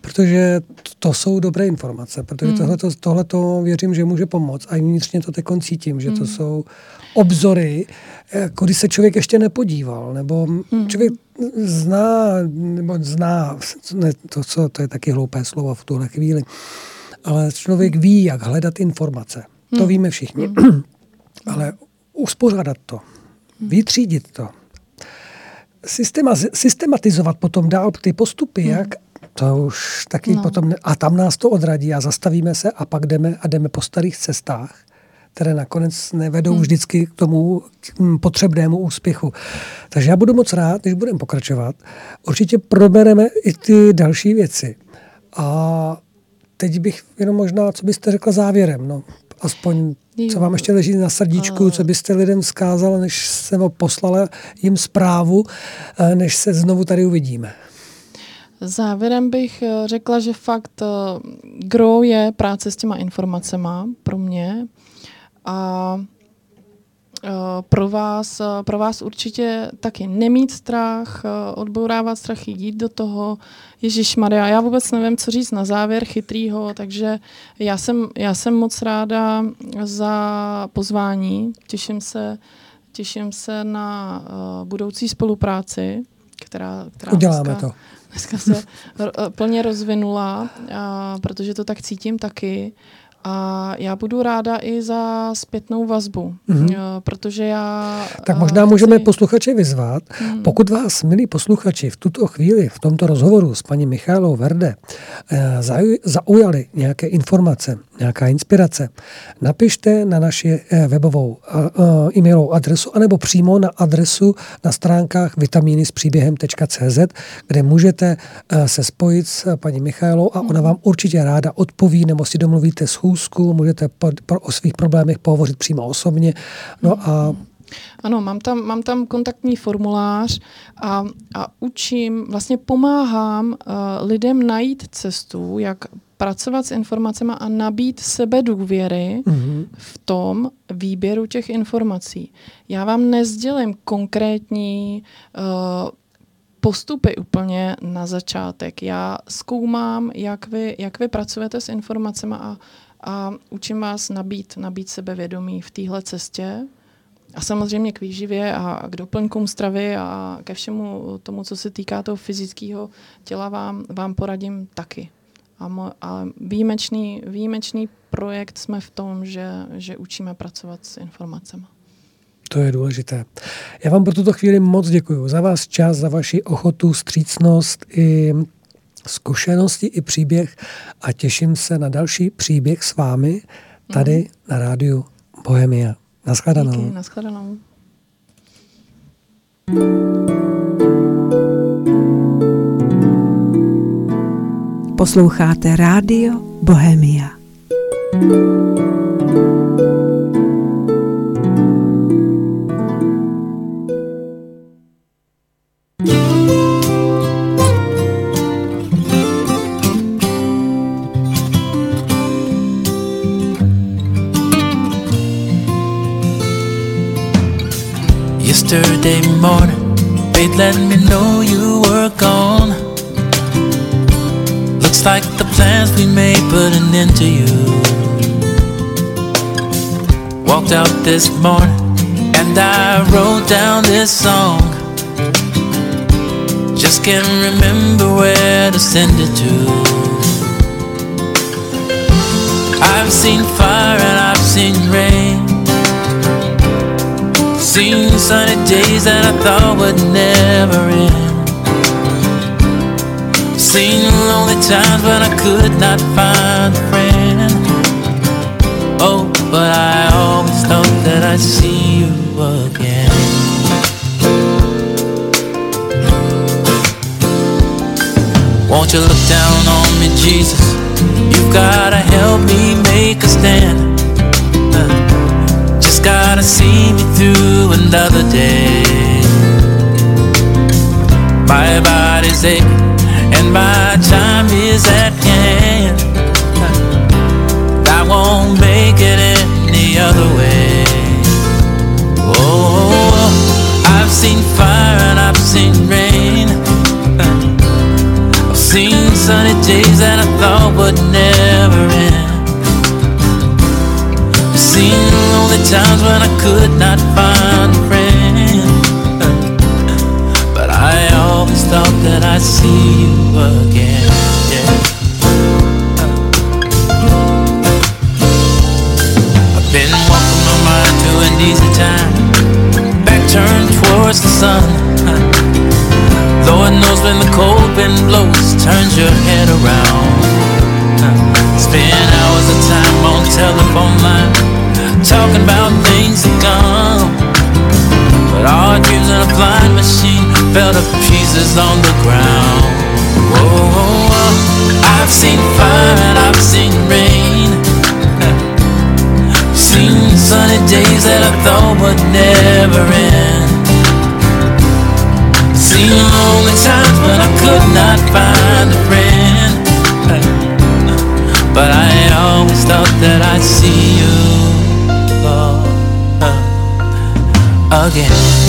Protože to jsou dobré informace, protože
Hmm.
tohleto, tohleto věřím, že může pomoct a i vnitřně to teď cítím, že to jsou obzory, jako když se člověk ještě nepodíval, nebo
Hmm.
člověk zná, nebo zná, ne, to, co, to je taky hloupé slovo v tuhle chvíli, ale člověk ví, jak hledat informace. To
Hmm.
víme všichni. Ale uspořádat to, vytřídit to, systema, systematizovat potom dál ty postupy, jak, to už taky
No.
potom, a tam nás to odradí a zastavíme se a pak jdeme a jdeme po starých cestách, které nakonec nevedou
Hmm.
vždycky k tomu mm, potřebnému úspěchu. Takže já budu moc rád, když budeme pokračovat. Určitě probereme i ty další věci. A teď bych jenom možná, co byste řekla závěrem, no, aspoň co vám ještě leží na srdíčku, co byste lidem vzkázala, než jsem ho poslala jim zprávu, eh, než se znovu tady uvidíme.
Závěrem bych eh, řekla, že fakt eh, gro je práce s těma informacema pro mě. A pro vás, eh, pro vás určitě taky nemít strach, eh, odbourávat strach, jít do toho. Ježíš Maria, já vůbec nevím, co říct na závěr chytrýho, takže já jsem, já jsem moc ráda za pozvání. Těším se, těším se na budoucí spolupráci, která, která
Uděláme
dneska,
to.
dneska se eh, plně rozvinula, protože to tak cítím taky. A já budu ráda i za zpětnou vazbu,
Mhm.
mm-hmm. protože já...
Tak
eh,
možná
chci-
můžeme posluchače vyzvat,
Hmm.
pokud vás, milí posluchači, v tuto chvíli, v tomto rozhovoru s paní Michálou Verde eh, zauj- zaujaly nějaké informace, nějaká inspirace, napište na naši eh, webovou e-mailovou adresu anebo přímo na adresu na stránkách vitamíny s příběhem.cz, kde můžete eh, se spojit s paní Michálou a ona vám určitě ráda odpoví nebo si domluvíte schůzku, můžete o svých problémech pohovořit přímo osobně. No a
Ano, mám tam, mám tam kontaktní formulář a, a učím, vlastně pomáhám uh, lidem najít cestu, jak pracovat s informacemi a nabít sebe důvěry mm-hmm. v tom výběru těch informací. Já vám nezdělím konkrétní uh, postupy úplně na začátek. Já zkoumám, jak vy, jak vy pracujete s informacemi a, a učím vás nabít, nabít sebevědomí v téhle cestě. A samozřejmě k výživě a k doplňkům stravy a ke všemu tomu, co se týká toho fyzického těla, vám, vám poradím taky. A, mo, a výjimečný, výjimečný projekt jsme v tom, že, že učíme pracovat s informacemi.
To je důležité. Já vám pro tuto chvíli moc děkuji za vás čas, za vaši ochotu, střícnost i zkušenosti i příběh a těším se na další příběh s vámi tady mm. na rádiu Bohemia. Naschledanou.
Díky, naschledanou.
Posloucháte rádio Bohemia.
Yesterday morning, they'd let me know you were gone. Looks like the plans we made put an end to you. Walked out this morning and I wrote down this song. Just can't remember where to send it to. I've seen fire and I've seen rain. Seen sunny days that I thought would never end. Seen lonely times when I could not find a friend. Oh, but I always thought that I'd see you again. Won't you look down on me, Jesus? You've gotta help me make a stand. Just gotta see me through another day. My body's aching my time is at hand. I won't make it any other way. Oh, I've seen fire and I've seen rain. I've seen sunny days that I thought would never end. I've seen lonely times when I could not find a friend. I always thought that I'd see you again. Yeah. I've been walking my mind to an easy time, back turned towards the sun. Lord knows when the cold wind blows, turns your head around. Spend hours of time on telephone line, talking about things to come. But our dreams in a flying machine fell to pieces on the ground. Whoa, I've seen fire and I've seen rain. Seen sunny days that I thought would never end. Seen lonely times when I could not find a friend. But I always thought that I'd see you again.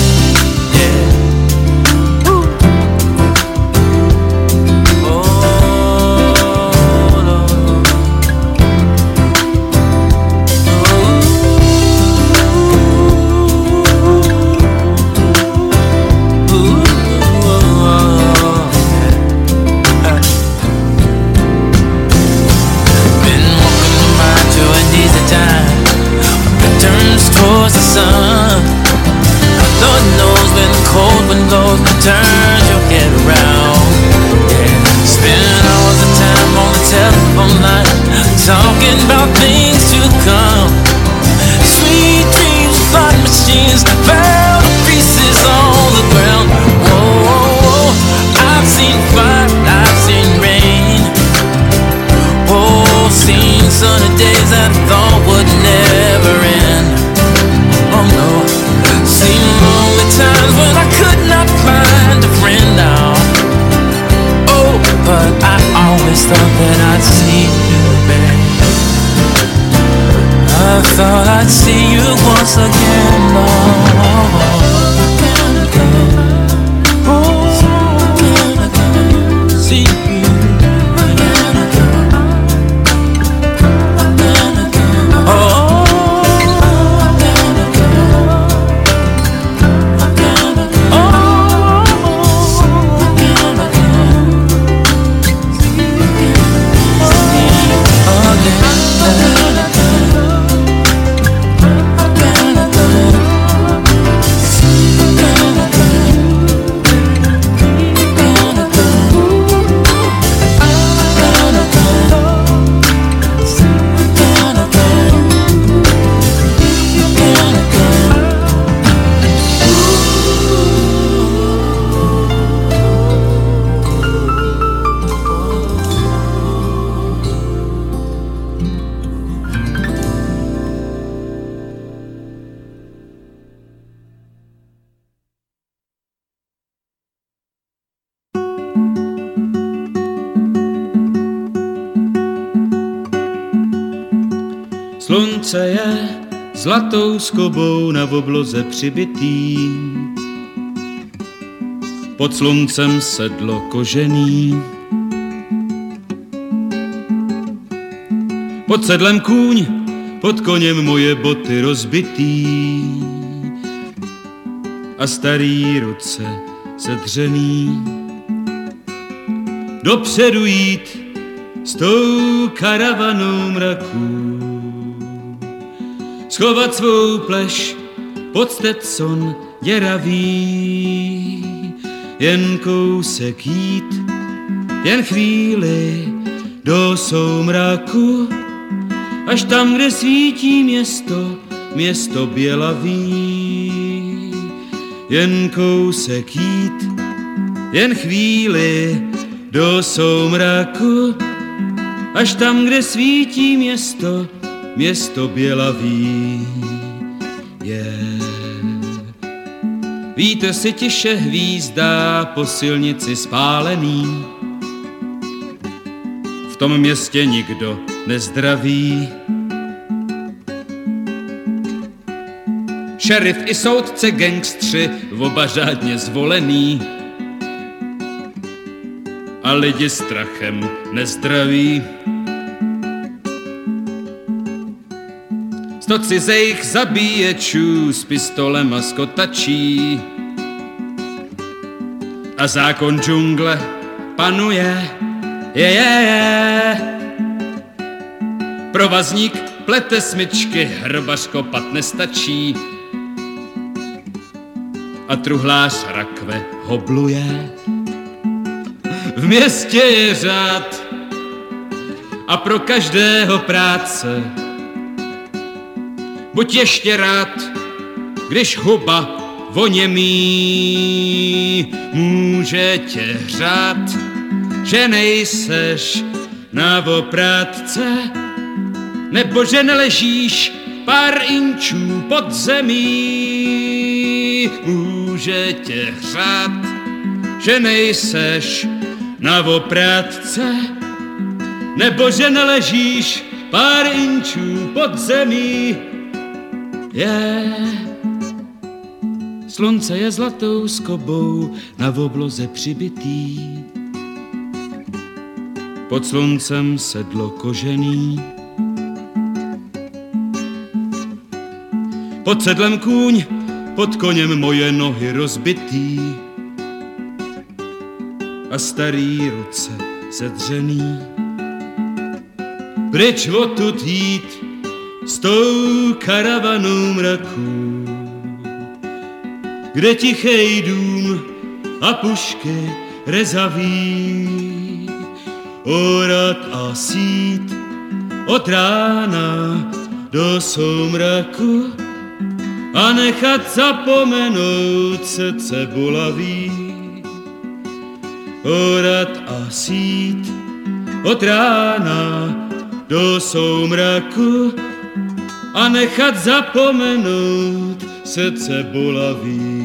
looking I'd see you once again. Oh,
skobou na obloze přibitý. Pod sluncem sedlo kožený. Pod sedlem kůň, pod koněm moje boty rozbitý. A starý ruce sedřený. Dopředu jít s tou karavanou mraků schovat svou pleš pod Stetson děravý. Jen kousek jít, jen chvíli do soumraku, až tam, kde svítí město, město bělavý. Jen kousek jít, jen chvíli do soumraku, až tam, kde svítí město, město bělavý je. Víte si tiše hvízdá po silnici spálený, v tom městě nikdo nezdraví. Šerif i soudce gangstři, oba řádně zvolený, a lidi strachem nezdraví. Sto cizejch zabíječů s pistolem a skotačí. A zákon džungle panuje, je, je, je. Provazník plete smyčky, hrobař kopat nestačí. A truhlář rakve hobluje. V městě je řád a pro každého práce buď ještě rád, když huba voněmí může tě hřát, že nejseš na oprátce, nebo že neležíš pár inčů pod zemí. Může tě hřát, že nejseš na oprátce, nebo že neležíš pár inčů pod zemí je. Slunce je zlatou skobou na obloze přibitý. Pod sluncem sedlo kožený. Pod sedlem kůň, pod koněm moje nohy rozbitý. A starý ruce sedřený. Pryč odtud jít, s tou karavanou mraků, kde tichej dům a pušky rezaví, orat a sít od rána do soumraku a nechat zapomenout srdce bolavý. Orat a sít od rána do soumraku a nechat zapomenout srdce bolavý.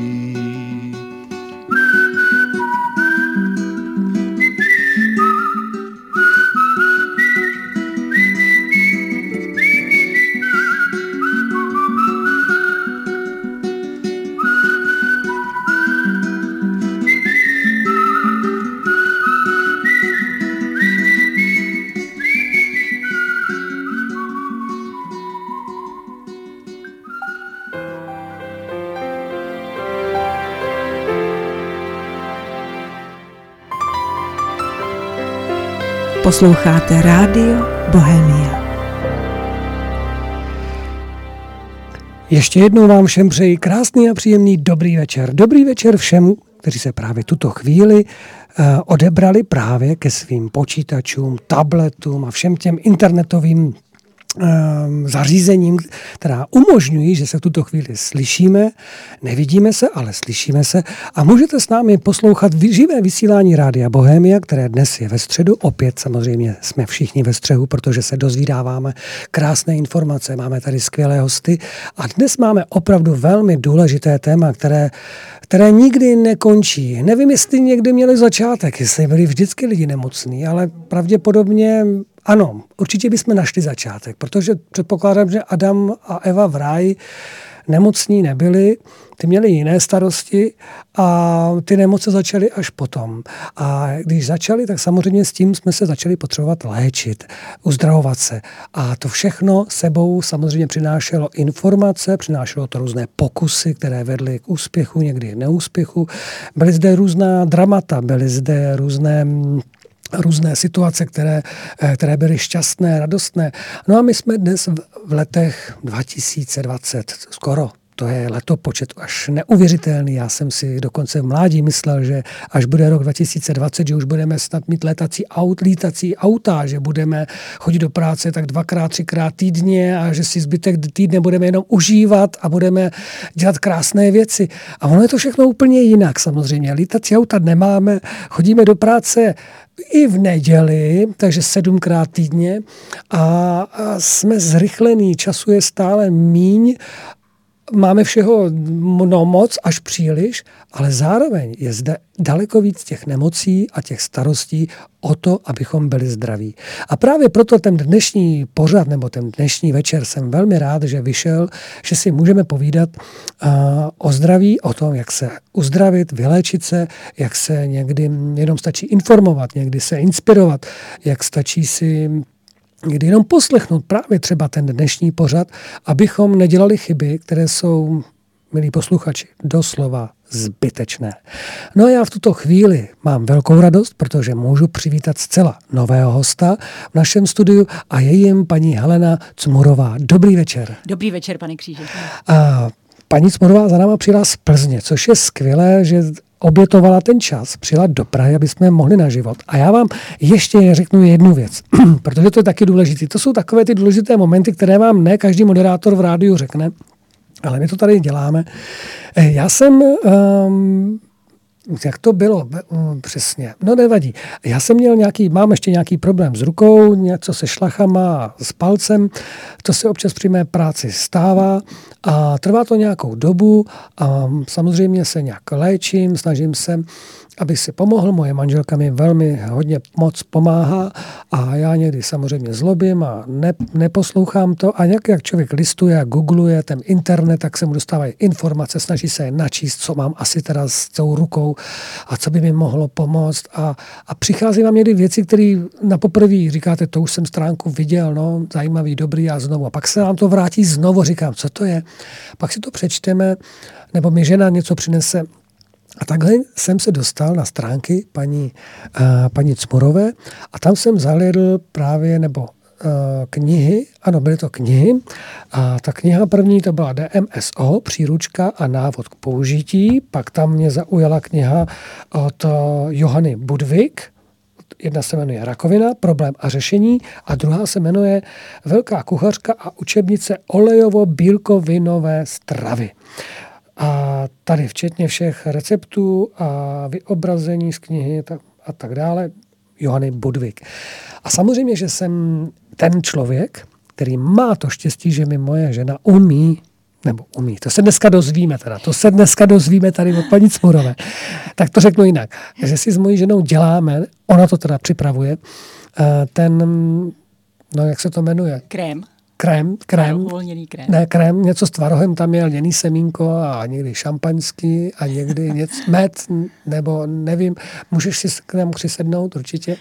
Posloucháte Rádio Bohemia.
Ještě jednou vám všem přeji krásný a příjemný dobrý večer. Dobrý večer všem, kteří se právě tuto chvíli uh, odebrali právě ke svým počítačům, tabletům a všem těm internetovým zařízením, která umožňují, že se v tuto chvíli slyšíme, nevidíme se, ale slyšíme se a můžete s námi poslouchat živé vysílání Rádia Bohemia, které dnes je ve středu. Opět samozřejmě jsme všichni ve střehu, protože se dozvídáváme krásné informace, máme tady skvělé hosty a dnes máme opravdu velmi důležité téma, které, které nikdy nekončí. Nevím, jestli někdy měli začátek, jestli byli vždycky lidi nemocní, ale pravděpodobně ano, určitě bychom našli začátek, protože předpokládám, že Adam a Eva v ráji nemocní nebyli, ty měli jiné starosti a ty nemoce začaly až potom. A když začaly, tak samozřejmě s tím jsme se začali potřebovat léčit, uzdravovat se. A to všechno sebou samozřejmě přinášelo informace, přinášelo to různé pokusy, které vedly k úspěchu, někdy neúspěchu. Byly zde různá dramata, byly zde různé různé situace, které, eh, které byly šťastné, radostné. No a my jsme dnes v letech 2020, skoro to je letopočet až neuvěřitelný. Já jsem si dokonce v mládí myslel, že až bude rok 2020, že už budeme snad mít letací aut, lítací auta, že budeme chodit do práce tak dvakrát, třikrát týdně a že si zbytek týdne budeme jenom užívat a budeme dělat krásné věci. A ono je to všechno úplně jinak samozřejmě. Lítací auta nemáme, chodíme do práce i v neděli, takže sedmkrát týdně a jsme zrychlení, času je stále míň máme všeho no moc až příliš, ale zároveň je zde daleko víc těch nemocí a těch starostí o to, abychom byli zdraví. A právě proto ten dnešní pořad nebo ten dnešní večer jsem velmi rád, že vyšel, že si můžeme povídat uh, o zdraví, o tom, jak se uzdravit, vyléčit se, jak se někdy jenom stačí informovat, někdy se inspirovat, jak stačí si kdy jenom poslechnout právě třeba ten dnešní pořad, abychom nedělali chyby, které jsou, milí posluchači, doslova zbytečné. No a já v tuto chvíli mám velkou radost, protože můžu přivítat zcela nového hosta v našem studiu a je jim paní Helena Cmurová. Dobrý večer.
Dobrý večer, pane Kříže.
A paní Cmurová za náma přijela z Plzně, což je skvělé, že obětovala ten čas, přijela do Prahy, aby jsme mohli na život. A já vám ještě řeknu jednu věc, protože to je taky důležité. To jsou takové ty důležité momenty, které vám ne každý moderátor v rádiu řekne, ale my to tady děláme. Eh, já jsem um, jak to bylo přesně? No nevadí. Já jsem měl nějaký, mám ještě nějaký problém s rukou, něco se šlachama, s palcem. To se občas při mé práci stává a trvá to nějakou dobu a samozřejmě se nějak léčím, snažím se aby si pomohl. Moje manželka mi velmi hodně moc pomáhá a já někdy samozřejmě zlobím a ne, neposlouchám to. A jak, jak člověk listuje a googluje ten internet, tak se mu dostávají informace, snaží se je načíst, co mám asi teda s tou rukou a co by mi mohlo pomoct. A, a přichází vám někdy věci, které na poprvé říkáte, to už jsem stránku viděl, no, zajímavý, dobrý a znovu. A pak se nám to vrátí znovu, říkám, co to je. Pak si to přečteme, nebo mi žena něco přinese a takhle jsem se dostal na stránky paní, uh, paní Cmurové a tam jsem zahledl právě, nebo uh, knihy, ano, byly to knihy. A ta kniha první to byla DMSO, příručka a návod k použití. Pak tam mě zaujala kniha od uh, Johany Budvik, Jedna se jmenuje Rakovina, problém a řešení a druhá se jmenuje Velká kuchařka a učebnice olejovo-bílkovinové stravy. A tady včetně všech receptů a vyobrazení z knihy a tak dále, Johany Budvik. A samozřejmě, že jsem ten člověk, který má to štěstí, že mi moje žena umí nebo umí. To se dneska dozvíme teda. To se dneska dozvíme tady od paní Cmurové. Tak to řeknu jinak. Že si s mojí ženou děláme, ona to teda připravuje, eh, ten, no jak se to jmenuje?
Krém
krém, krém,
krém.
Ne, krém, něco s tvarohem, tam je lněný semínko a někdy šampaňský a někdy něco, med, nebo nevím, můžeš si k němu přisednout určitě,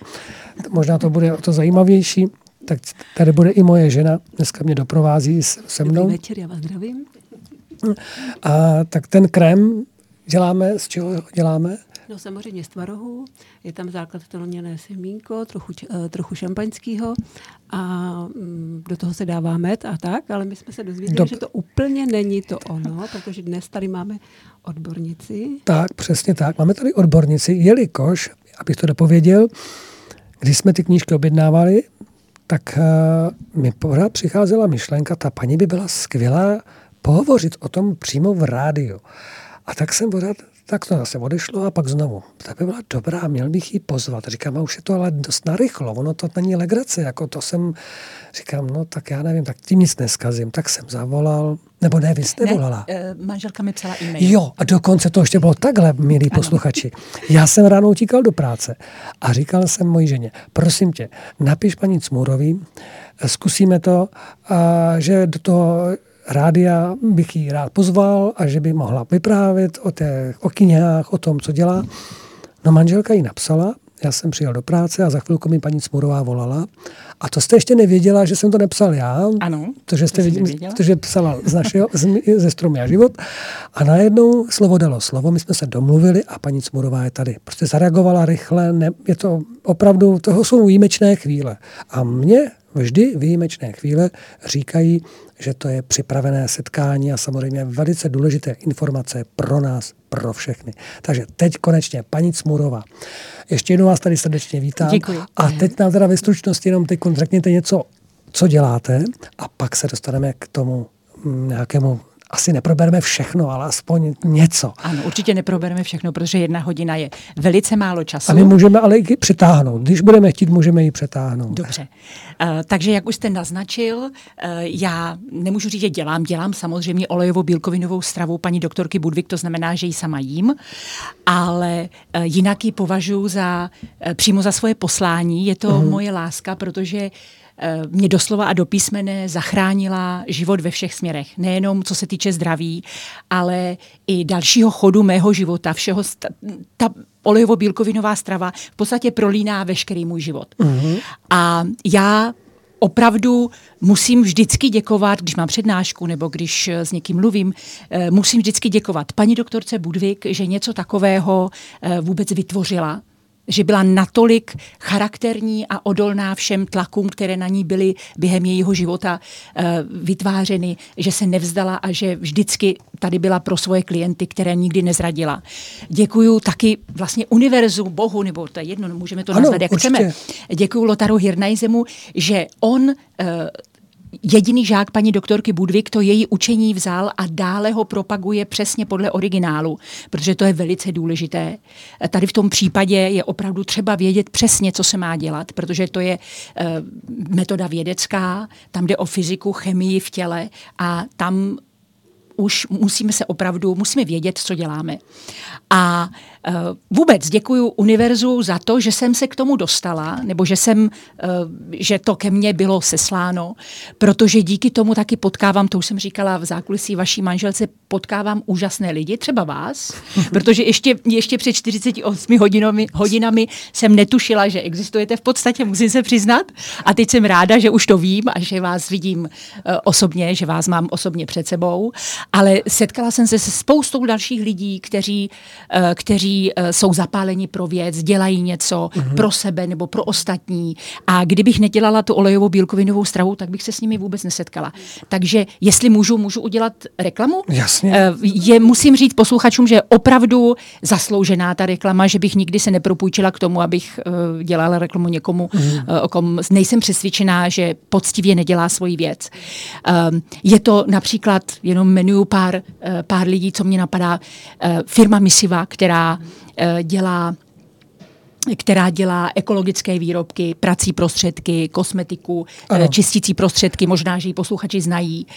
možná to bude o to zajímavější, tak tady bude i moje žena, dneska mě doprovází se mnou.
Dobrý večer, já vás zdravím.
A tak ten krém děláme, z čeho děláme?
No samozřejmě z tvarohu, je tam základ to lněné semínko, trochu, eh, trochu šampaňského a mm, do toho se dává med a tak, ale my jsme se dozvěděli,
Dob-
že to úplně není to ono, protože dnes tady máme odbornici.
Tak, přesně tak. Máme tady odbornici, jelikož, abych to dopověděl, když jsme ty knížky objednávali, tak uh, mi pořád přicházela myšlenka, ta paní by byla skvělá pohovořit o tom přímo v rádiu. A tak jsem pořád, tak to zase odešlo a pak znovu. Tak by byla dobrá, měl bych ji pozvat. Říkám, a už je to ale dost narychlo, ono to není legrace, jako to jsem, říkám, no tak já nevím, tak tím nic neskazím. Tak jsem zavolal, nebo ne, vy jste volala.
Ne, eh, manželka mi psala e-mail.
Jo, a dokonce to ještě bylo takhle, milí posluchači. Já jsem ráno utíkal do práce a říkal jsem mojí ženě, prosím tě, napiš paní Cmurový, zkusíme to, a že do toho rádia bych ji rád pozval a že by mohla vyprávět o, těch, o knihách, o tom, co dělá. No manželka ji napsala, já jsem přijel do práce a za chvilku mi paní Cmurová volala. A to jste ještě nevěděla, že jsem to nepsal já.
Ano,
to, že jste
to
věděla, protože psala z našeho, z, ze Stromy a život. A najednou slovo dalo slovo, my jsme se domluvili a paní Cmurová je tady. Prostě zareagovala rychle, ne, je to opravdu, toho jsou výjimečné chvíle. A mě vždy výjimečné chvíle říkají, že to je připravené setkání a samozřejmě velice důležité informace pro nás, pro všechny. Takže teď konečně paní Cmurová. Ještě jednou vás tady srdečně vítám.
Děkuji.
A teď nám teda ve stručnosti jenom teď řekněte něco, co děláte a pak se dostaneme k tomu nějakému asi neprobereme všechno, ale aspoň něco.
Ano, určitě neprobereme všechno, protože jedna hodina je velice málo času.
A my můžeme ale i přitáhnout. Když budeme chtít, můžeme ji přetáhnout.
Dobře. Uh, takže jak už jste naznačil, uh, já nemůžu říct, že dělám. Dělám samozřejmě olejovou bílkovinovou stravu paní doktorky Budvik, to znamená, že ji sama jím, ale uh, jinak ji považuji za, uh, přímo za svoje poslání. Je to uh-huh. moje láska, protože mě doslova a do písmene zachránila život ve všech směrech. Nejenom co se týče zdraví, ale i dalšího chodu mého života, všeho. Sta- ta olejovo-bílkovinová strava v podstatě prolíná veškerý můj život. Uh-huh. A já opravdu musím vždycky děkovat, když mám přednášku nebo když s někým mluvím, musím vždycky děkovat paní doktorce Budvik, že něco takového vůbec vytvořila že byla natolik charakterní a odolná všem tlakům, které na ní byly během jejího života uh, vytvářeny, že se nevzdala a že vždycky tady byla pro svoje klienty, které nikdy nezradila. Děkuju taky vlastně univerzu, Bohu, nebo to je jedno, můžeme to ano, nazvat, jak určitě. chceme. Děkuju Lotaru Hirnajzemu, že on uh, jediný žák paní doktorky Budvik to její učení vzal a dále ho propaguje přesně podle originálu, protože to je velice důležité. Tady v tom případě je opravdu třeba vědět přesně, co se má dělat, protože to je uh, metoda vědecká, tam jde o fyziku, chemii v těle a tam už musíme se opravdu, musíme vědět, co děláme. A uh, vůbec děkuji univerzu za to, že jsem se k tomu dostala, nebo že jsem, uh, že to ke mně bylo sesláno, protože díky tomu taky potkávám, to už jsem říkala v zákulisí vaší manželce, potkávám úžasné lidi, třeba vás, protože ještě, ještě před 48 hodinami, hodinami jsem netušila, že existujete v podstatě, musím se přiznat. A teď jsem ráda, že už to vím a že vás vidím uh, osobně, že vás mám osobně před sebou. Ale setkala jsem se se spoustou dalších lidí, kteří, uh, kteří uh, jsou zapáleni pro věc, dělají něco uh-huh. pro sebe nebo pro ostatní. A kdybych nedělala tu olejovou bílkovinovou stravu, tak bych se s nimi vůbec nesetkala. Takže jestli můžu, můžu udělat reklamu?
Jasně.
Uh, je, musím říct posluchačům, že je opravdu zasloužená ta reklama, že bych nikdy se nepropůjčila k tomu, abych uh, dělala reklamu někomu, uh, o kom nejsem přesvědčená, že poctivě nedělá svoji věc. Uh, je to například, jenom jmenuju pár, pár lidí, co mě napadá, firma Misiva, která dělá která dělá ekologické výrobky, prací prostředky, kosmetiku, ano. čistící prostředky, možná, že ji posluchači znají.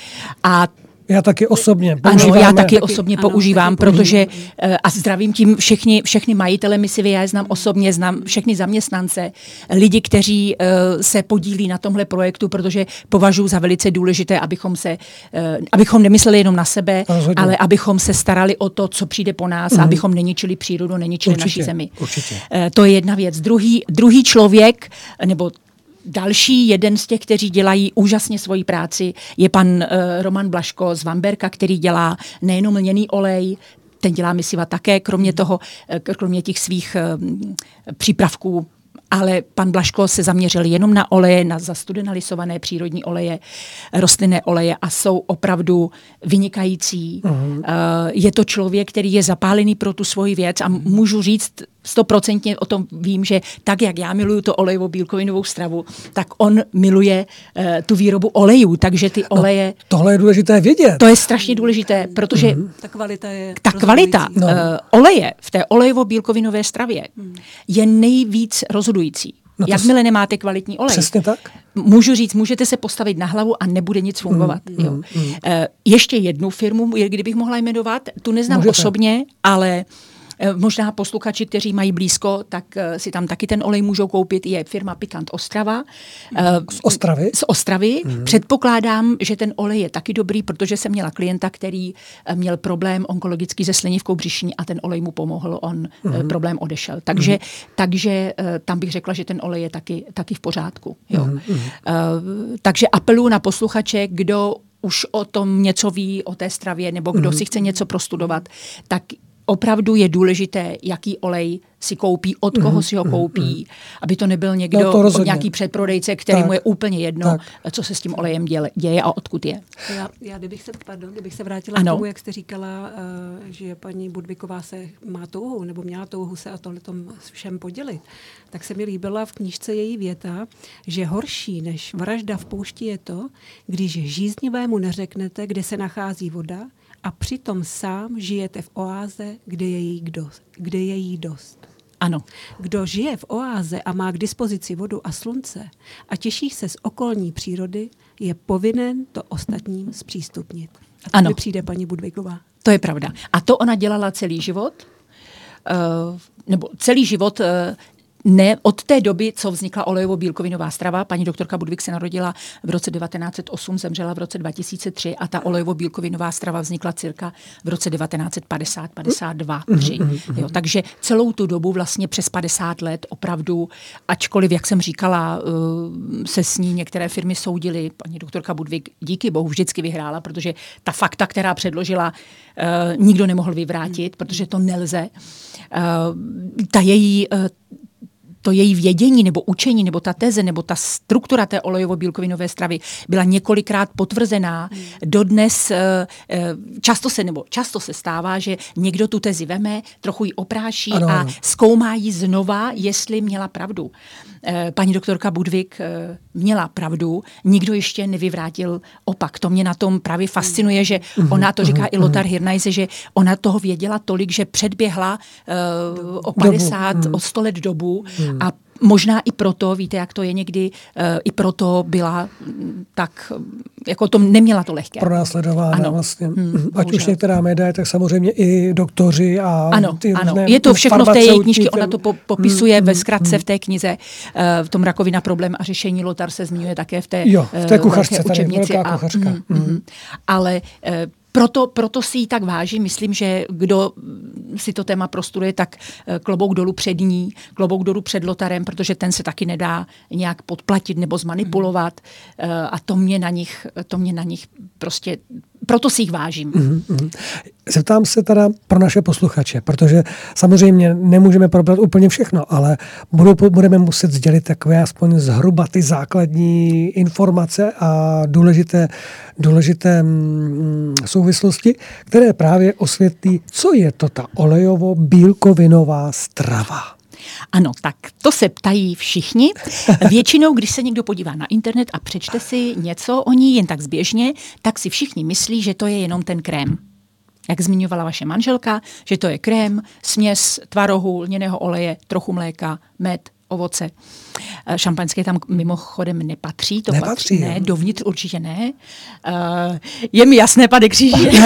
A
já taky osobně
používám. Ano, já taky, taky osobně ano, používám, taky protože uh, a zdravím tím všechny, všechny majitele misivy, já je znám osobně, znám všechny zaměstnance, lidi, kteří uh, se podílí na tomhle projektu, protože považuji za velice důležité, abychom se, uh, abychom nemysleli jenom na sebe, Rozhodně. ale abychom se starali o to, co přijde po nás, mm. abychom neničili přírodu, neničili určitě, naši zemi.
Určitě.
Uh, to je jedna věc. Druhý, druhý člověk, nebo Další jeden z těch, kteří dělají úžasně svoji práci, je pan uh, Roman Blaško z Vamberka, který dělá nejenom lněný olej, ten dělá misiva také, kromě toho, eh, kromě těch svých eh, přípravků ale pan Blaško se zaměřil jenom na oleje, na zastudenalisované přírodní oleje, rostlinné oleje a jsou opravdu vynikající. Uh-huh. Uh, je to člověk, který je zapálený pro tu svoji věc a můžu říct stoprocentně o tom vím, že tak, jak já miluju to olejovou bílkovinovou stravu, tak on miluje uh, tu výrobu olejů, takže ty no, oleje... No,
tohle je důležité vědět.
To je strašně důležité, protože... Uh-huh.
Ta kvalita je...
Ta kvalita no. uh, oleje v té olejovo-bílkovinové stravě uh-huh. je nejvíc rozhodující. No Jakmile nemáte kvalitní olej.
Přesně tak.
Můžu říct, můžete se postavit na hlavu a nebude nic fungovat. Mm, jo. Mm, mm. Uh, ještě jednu firmu, kdybych mohla jmenovat, tu neznám Můžete. osobně, ale Eh, možná posluchači, kteří mají blízko, tak eh, si tam taky ten olej můžou koupit. Je firma Pikant Ostrava.
Eh, z Ostravy?
Z Ostravy. Mm. Předpokládám, že ten olej je taky dobrý, protože jsem měla klienta, který měl problém onkologický se slinivkou břišní a ten olej mu pomohl, on mm. problém odešel. Takže, mm. takže tam bych řekla, že ten olej je taky, taky v pořádku. Jo. Mm. Takže apeluju na posluchače, kdo už o tom něco ví, o té stravě, nebo kdo mm. si chce něco prostudovat, tak opravdu je důležité, jaký olej si koupí, od koho mhm, si ho mhm, koupí, mm, aby to nebyl někdo, no to od nějaký předprodejce, který tak, mu je úplně jedno, tak. co se s tím olejem děle, děje a odkud je.
Já, já kdybych, se, pardon, kdybych se vrátila ano. k tomu, jak jste říkala, uh, že paní Budviková se má touhu, nebo měla touhu se o tohle tom všem podělit, tak se mi líbila v knížce její věta, že horší než vražda v poušti je to, když žíznivému neřeknete, kde se nachází voda, a přitom sám žijete v oáze, kde je jí, dost, kde je jí dost.
Ano.
Kdo žije v oáze a má k dispozici vodu a slunce a těší se z okolní přírody, je povinen to ostatním zpřístupnit. A to ano. přijde paní Budvigová.
To je pravda. A to ona dělala celý život. Uh, nebo celý život uh, ne od té doby, co vznikla olejovo-bílkovinová strava, paní doktorka Budvik se narodila v roce 1908, zemřela v roce 2003 a ta olejovo-bílkovinová strava vznikla cirka v roce 1950, 52, 3. Jo, takže celou tu dobu vlastně přes 50 let opravdu, ačkoliv, jak jsem říkala, uh, se s ní některé firmy soudily, paní doktorka Budvik díky bohu vždycky vyhrála, protože ta fakta, která předložila, uh, nikdo nemohl vyvrátit, protože to nelze. Uh, ta její to její vědění nebo učení nebo ta teze nebo ta struktura té olejovo-bílkovinové stravy byla několikrát potvrzená. Hmm. Dodnes eh, eh, často se nebo často se stává, že někdo tu tezi veme, trochu ji opráší ano, a zkoumá ji znova, jestli měla pravdu. Eh, paní doktorka Budvik měla pravdu, nikdo ještě nevyvrátil opak. To mě na tom právě fascinuje, že hmm. ona, to říká i hmm. Lothar Hirneise, že ona toho věděla tolik, že předběhla o 50, dobu. o 100 let dobu a možná i proto, víte, jak to je někdy, uh, i proto byla tak, jako to neměla to lehké.
Pronásledována ano. vlastně. Hmm, Ať už některá média, tak samozřejmě i doktoři a
Ano, ty ano. je to všechno v té její knižce, ona to po, popisuje hmm, ve zkratce hmm. v té knize, uh, v tom rakovina problém a řešení Lotar se zmiňuje také v té,
jo, v té kuchařce, uh, učebnici. Tady, a, kuchařka. Mm,
mm, mm. Ale uh, proto, proto si ji tak vážím. Myslím, že kdo si to téma prostuduje, tak eh, klobouk dolů před ní, klobouk dolů před Lotarem, protože ten se taky nedá nějak podplatit nebo zmanipulovat. Mm. A to mě na nich, to mě na nich prostě proto si jich vážím. Mm-hmm.
Zeptám se teda pro naše posluchače, protože samozřejmě nemůžeme probrat úplně všechno, ale budeme muset sdělit takové aspoň zhruba ty základní informace a důležité, důležité mm, souvislosti, které právě osvětlí, co je to ta olejovo-bílkovinová strava.
Ano, tak to se ptají všichni. Většinou, když se někdo podívá na internet a přečte si něco o ní jen tak zběžně, tak si všichni myslí, že to je jenom ten krém. Jak zmiňovala vaše manželka, že to je krém, směs tvarohu, lněného oleje, trochu mléka, med, ovoce. Eh, šampaňské tam mimochodem nepatří, to nepatří, patří, ne, dovnitř určitě ne. Uh, je mi jasné, pane kříži.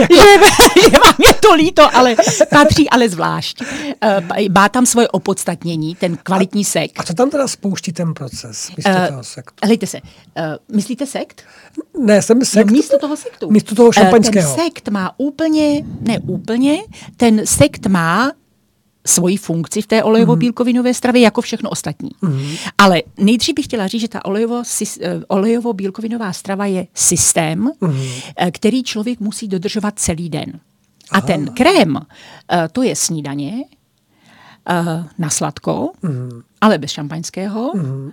že, že vám je to líto, ale patří ale zvlášť. Uh, má tam svoje opodstatnění, ten kvalitní sekt.
A co tam teda spouští ten proces místo uh, toho sektu?
Hlejte se, uh, myslíte sekt?
Ne, jsem sekt.
No, místo toho sektu.
Místo toho šampaňského.
Uh, ten sekt má úplně, ne úplně, ten sekt má svoji funkci v té olejovo-bílkovinové stravě jako všechno ostatní. Mm. Ale nejdřív bych chtěla říct, že ta olejovo, eh, olejovo-bílkovinová strava je systém, mm. který člověk musí dodržovat celý den. A Aha. ten krém, eh, to je snídaně na sladko, mm. ale bez šampaňského. Mm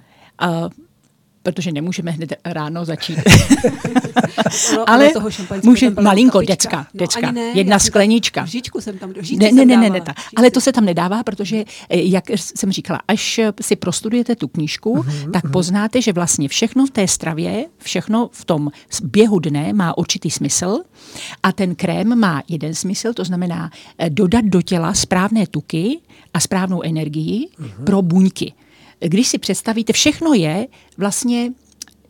protože nemůžeme hned ráno začít.
no, ale toho
může malinko, decka, no, decka, ne, jedna sklenička.
Vžičku jsem tam,
ne, ne, ne, ne, ne, ta. ale to se tam nedává, protože, eh, jak jsem říkala, až si prostudujete tu knížku, uh-huh, tak uh-huh. poznáte, že vlastně všechno v té stravě, všechno v tom běhu dne má určitý smysl a ten krém má jeden smysl, to znamená eh, dodat do těla správné tuky a správnou energii uh-huh. pro buňky když si představíte, všechno je vlastně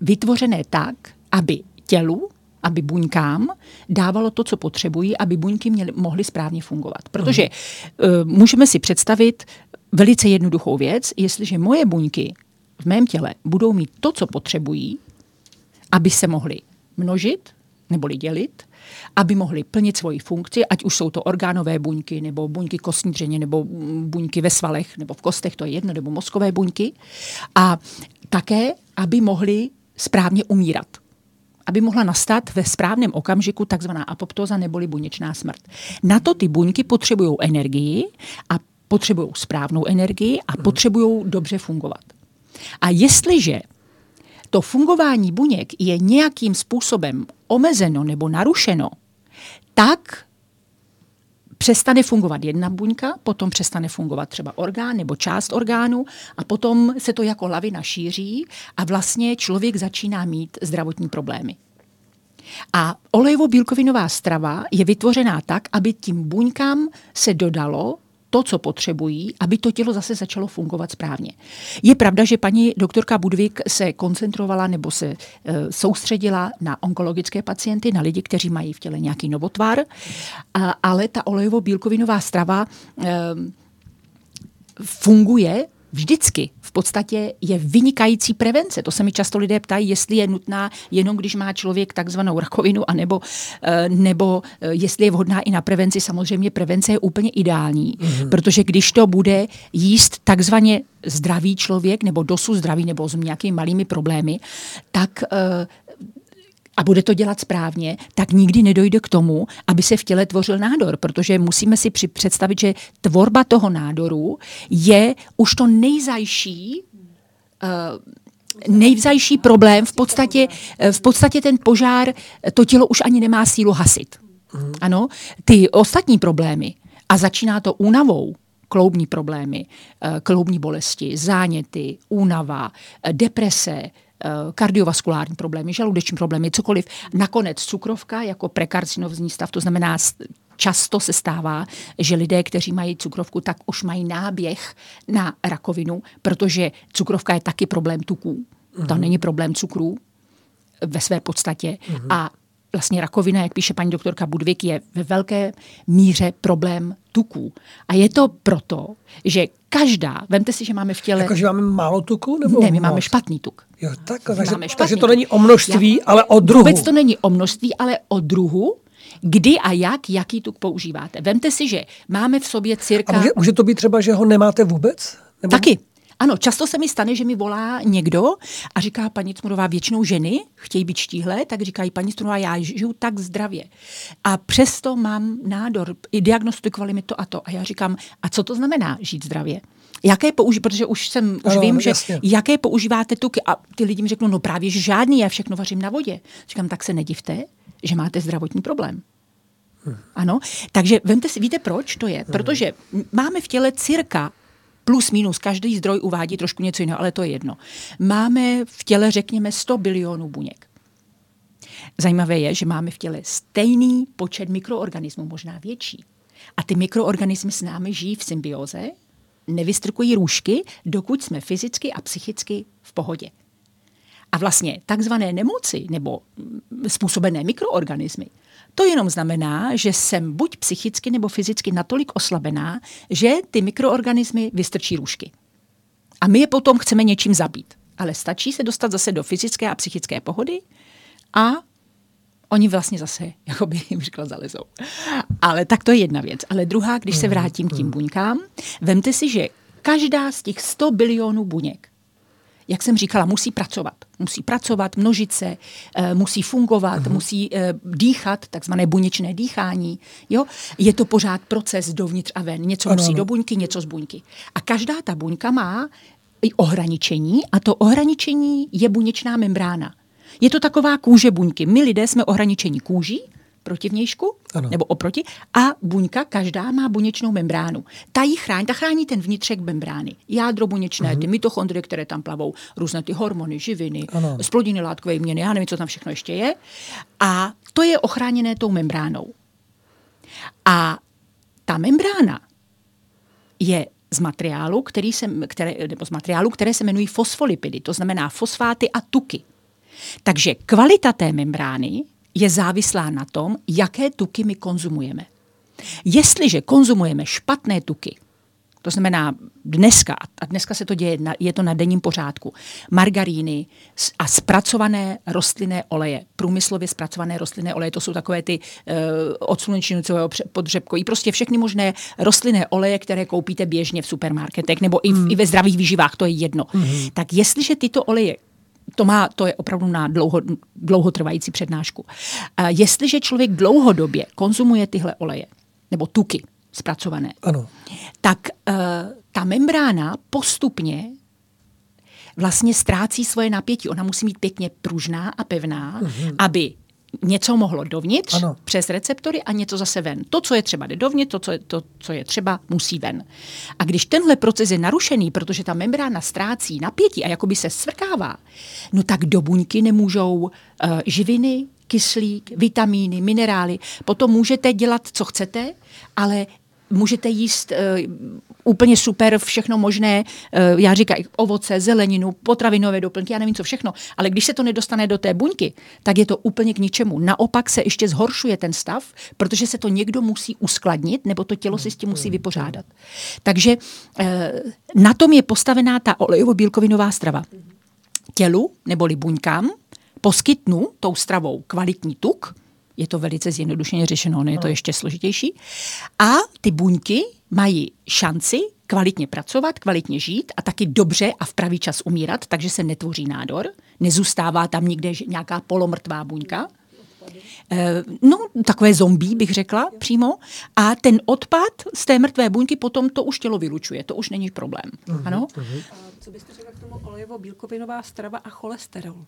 vytvořené tak, aby tělu, aby buňkám dávalo to, co potřebují, aby buňky měly, mohly správně fungovat. Protože uh, můžeme si představit velice jednoduchou věc, jestliže moje buňky v mém těle budou mít to, co potřebují, aby se mohly množit, neboli dělit, aby mohly plnit svoji funkci, ať už jsou to orgánové buňky, nebo buňky kostní dřeně, nebo buňky ve svalech, nebo v kostech, to je jedno, nebo mozkové buňky. A také, aby mohly správně umírat aby mohla nastat ve správném okamžiku takzvaná apoptóza neboli buněčná smrt. Na to ty buňky potřebují energii a potřebují správnou energii a potřebují dobře fungovat. A jestliže to fungování buněk je nějakým způsobem omezeno nebo narušeno, tak přestane fungovat jedna buňka, potom přestane fungovat třeba orgán nebo část orgánu a potom se to jako lavina šíří a vlastně člověk začíná mít zdravotní problémy. A olejovo-bílkovinová strava je vytvořená tak, aby tím buňkám se dodalo to, co potřebují, aby to tělo zase začalo fungovat správně. Je pravda, že paní doktorka Budvik se koncentrovala nebo se e, soustředila na onkologické pacienty, na lidi, kteří mají v těle nějaký novotvar, a, ale ta olejovo-bílkovinová strava e, funguje vždycky podstatě je vynikající prevence. To se mi často lidé ptají, jestli je nutná jenom, když má člověk takzvanou rakovinu, anebo, eh, nebo eh, jestli je vhodná i na prevenci. Samozřejmě prevence je úplně ideální, mm-hmm. protože když to bude jíst takzvaně zdravý člověk, nebo dosud zdravý, nebo s nějakými malými problémy, tak eh, a bude to dělat správně, tak nikdy nedojde k tomu, aby se v těle tvořil nádor, protože musíme si představit, že tvorba toho nádoru je už to nejzajší uh, nejvzajší problém, v podstatě, eh, v podstatě ten požár, to tělo už ani nemá sílu hasit. Mm. Ano, ty ostatní problémy, a začíná to únavou, kloubní problémy, eh, kloubní bolesti, záněty, únava, deprese, Eh, kardiovaskulární problémy, žaludeční problémy, cokoliv. Nakonec cukrovka jako prekarcinovní stav, to znamená často se stává, že lidé, kteří mají cukrovku, tak už mají náběh na rakovinu, protože cukrovka je taky problém tuků. Mm-hmm. To mhm. není problém cukrů ve své podstatě. Mm-hmm. A vlastně rakovina, jak píše paní doktorka Budvik, je ve velké míře problém tuků. A je to proto, že každá, vemte si, že máme v těle...
Jako, že máme málo tuku? Nebo
ne, my máme špatný tuk.
Jo, tak, takže, takže to není o množství, Já, ale o druhu.
Vůbec to není o množství, ale o druhu, kdy a jak, jaký tuk používáte. Vemte si, že máme v sobě cirka...
A může, může to být třeba, že ho nemáte vůbec?
Nebo... Taky. Ano, často se mi stane, že mi volá někdo a říká, paní Cmurová, většinou ženy chtějí být štíhlé, tak říkají, paní Cmurová, já žiju tak zdravě. A přesto mám nádor, i diagnostikovali mi to a to. A já říkám, a co to znamená žít zdravě? Jaké používáte, protože už jsem, už ano, vím, že jasně. jaké používáte tuky a ty lidi mi řeknou, no právě, že žádný, já všechno vařím na vodě. Říkám, tak se nedivte, že máte zdravotní problém. Hm. Ano, takže vemte si, víte proč to je? Protože máme v těle cirka plus minus, každý zdroj uvádí trošku něco jiného, ale to je jedno. Máme v těle, řekněme, 100 bilionů buněk. Zajímavé je, že máme v těle stejný počet mikroorganismů, možná větší. A ty mikroorganismy s námi žijí v symbioze, nevystrkují růžky, dokud jsme fyzicky a psychicky v pohodě. A vlastně takzvané nemoci nebo způsobené mikroorganismy to jenom znamená, že jsem buď psychicky nebo fyzicky natolik oslabená, že ty mikroorganismy vystrčí růžky. A my je potom chceme něčím zabít. Ale stačí se dostat zase do fyzické a psychické pohody a Oni vlastně zase, jako by jim říkal, zalezou. Ale tak to je jedna věc. Ale druhá, když se vrátím k tím buňkám, vemte si, že každá z těch 100 bilionů buněk, jak jsem říkala, musí pracovat. Musí pracovat, množit se, eh, musí fungovat, uh-huh. musí eh, dýchat, takzvané buněčné dýchání. Jo? Je to pořád proces dovnitř a ven. Něco ano, musí ano. do buňky, něco z buňky. A každá ta buňka má i ohraničení a to ohraničení je buněčná membrána. Je to taková kůže buňky. My lidé jsme ohraničení kůží, proti vnějšku, ano. nebo oproti, a buňka, každá má buněčnou membránu. Ta ji chrání, ta chrání ten vnitřek membrány. Jádro buněčné, uh-huh. ty mitochondrie, které tam plavou, různé ty hormony, živiny, ano. splodiny látkové měny, já nevím, co tam všechno ještě je. A to je ochráněné tou membránou. A ta membrána je z materiálu, který se, které, nebo z materiálu, které se jmenují fosfolipidy, to znamená fosfáty a tuky. Takže kvalita té membrány je závislá na tom, jaké tuky my konzumujeme. Jestliže konzumujeme špatné tuky, to znamená dneska, a dneska se to děje, je to na denním pořádku, margaríny a zpracované rostlinné oleje, průmyslově zpracované rostlinné oleje, to jsou takové ty uh, od slunečnicového podřebkojí, prostě všechny možné rostlinné oleje, které koupíte běžně v supermarketech nebo i, v, mm. i ve zdravých výživách, to je jedno. Mm. Tak jestliže tyto oleje to, má, to je opravdu na dlouho, dlouhotrvající přednášku. A jestliže člověk dlouhodobě konzumuje tyhle oleje, nebo tuky zpracované, ano. tak uh, ta membrána postupně vlastně ztrácí svoje napětí. Ona musí být pěkně pružná a pevná, mm-hmm. aby něco mohlo dovnitř ano. přes receptory a něco zase ven. To, co je třeba, jde dovnitř, to co, je, to, co je třeba, musí ven. A když tenhle proces je narušený, protože ta membrána ztrácí napětí a jakoby se svrkává, no tak do buňky nemůžou uh, živiny, kyslík, vitamíny, minerály. Potom můžete dělat, co chcete, ale můžete jíst uh, úplně super všechno možné, uh, já říkám ovoce, zeleninu, potravinové doplňky, já nevím co všechno, ale když se to nedostane do té buňky, tak je to úplně k ničemu. Naopak se ještě zhoršuje ten stav, protože se to někdo musí uskladnit, nebo to tělo si s tím musí vypořádat. Takže uh, na tom je postavená ta olejovo-bílkovinová strava. Tělu, neboli buňkám, poskytnu tou stravou kvalitní tuk, je to velice zjednodušeně řešeno, ono je to ještě složitější. A ty buňky mají šanci kvalitně pracovat, kvalitně žít a taky dobře a v pravý čas umírat, takže se netvoří nádor, nezůstává tam nikde nějaká polomrtvá buňka. Eh, no, takové zombí bych řekla přímo. A ten odpad z té mrtvé buňky potom to už tělo vylučuje, to už není problém. Uh-huh, ano? Uh-huh.
Co byste řekla k tomu olejovo-bílkovinová strava a cholesterol?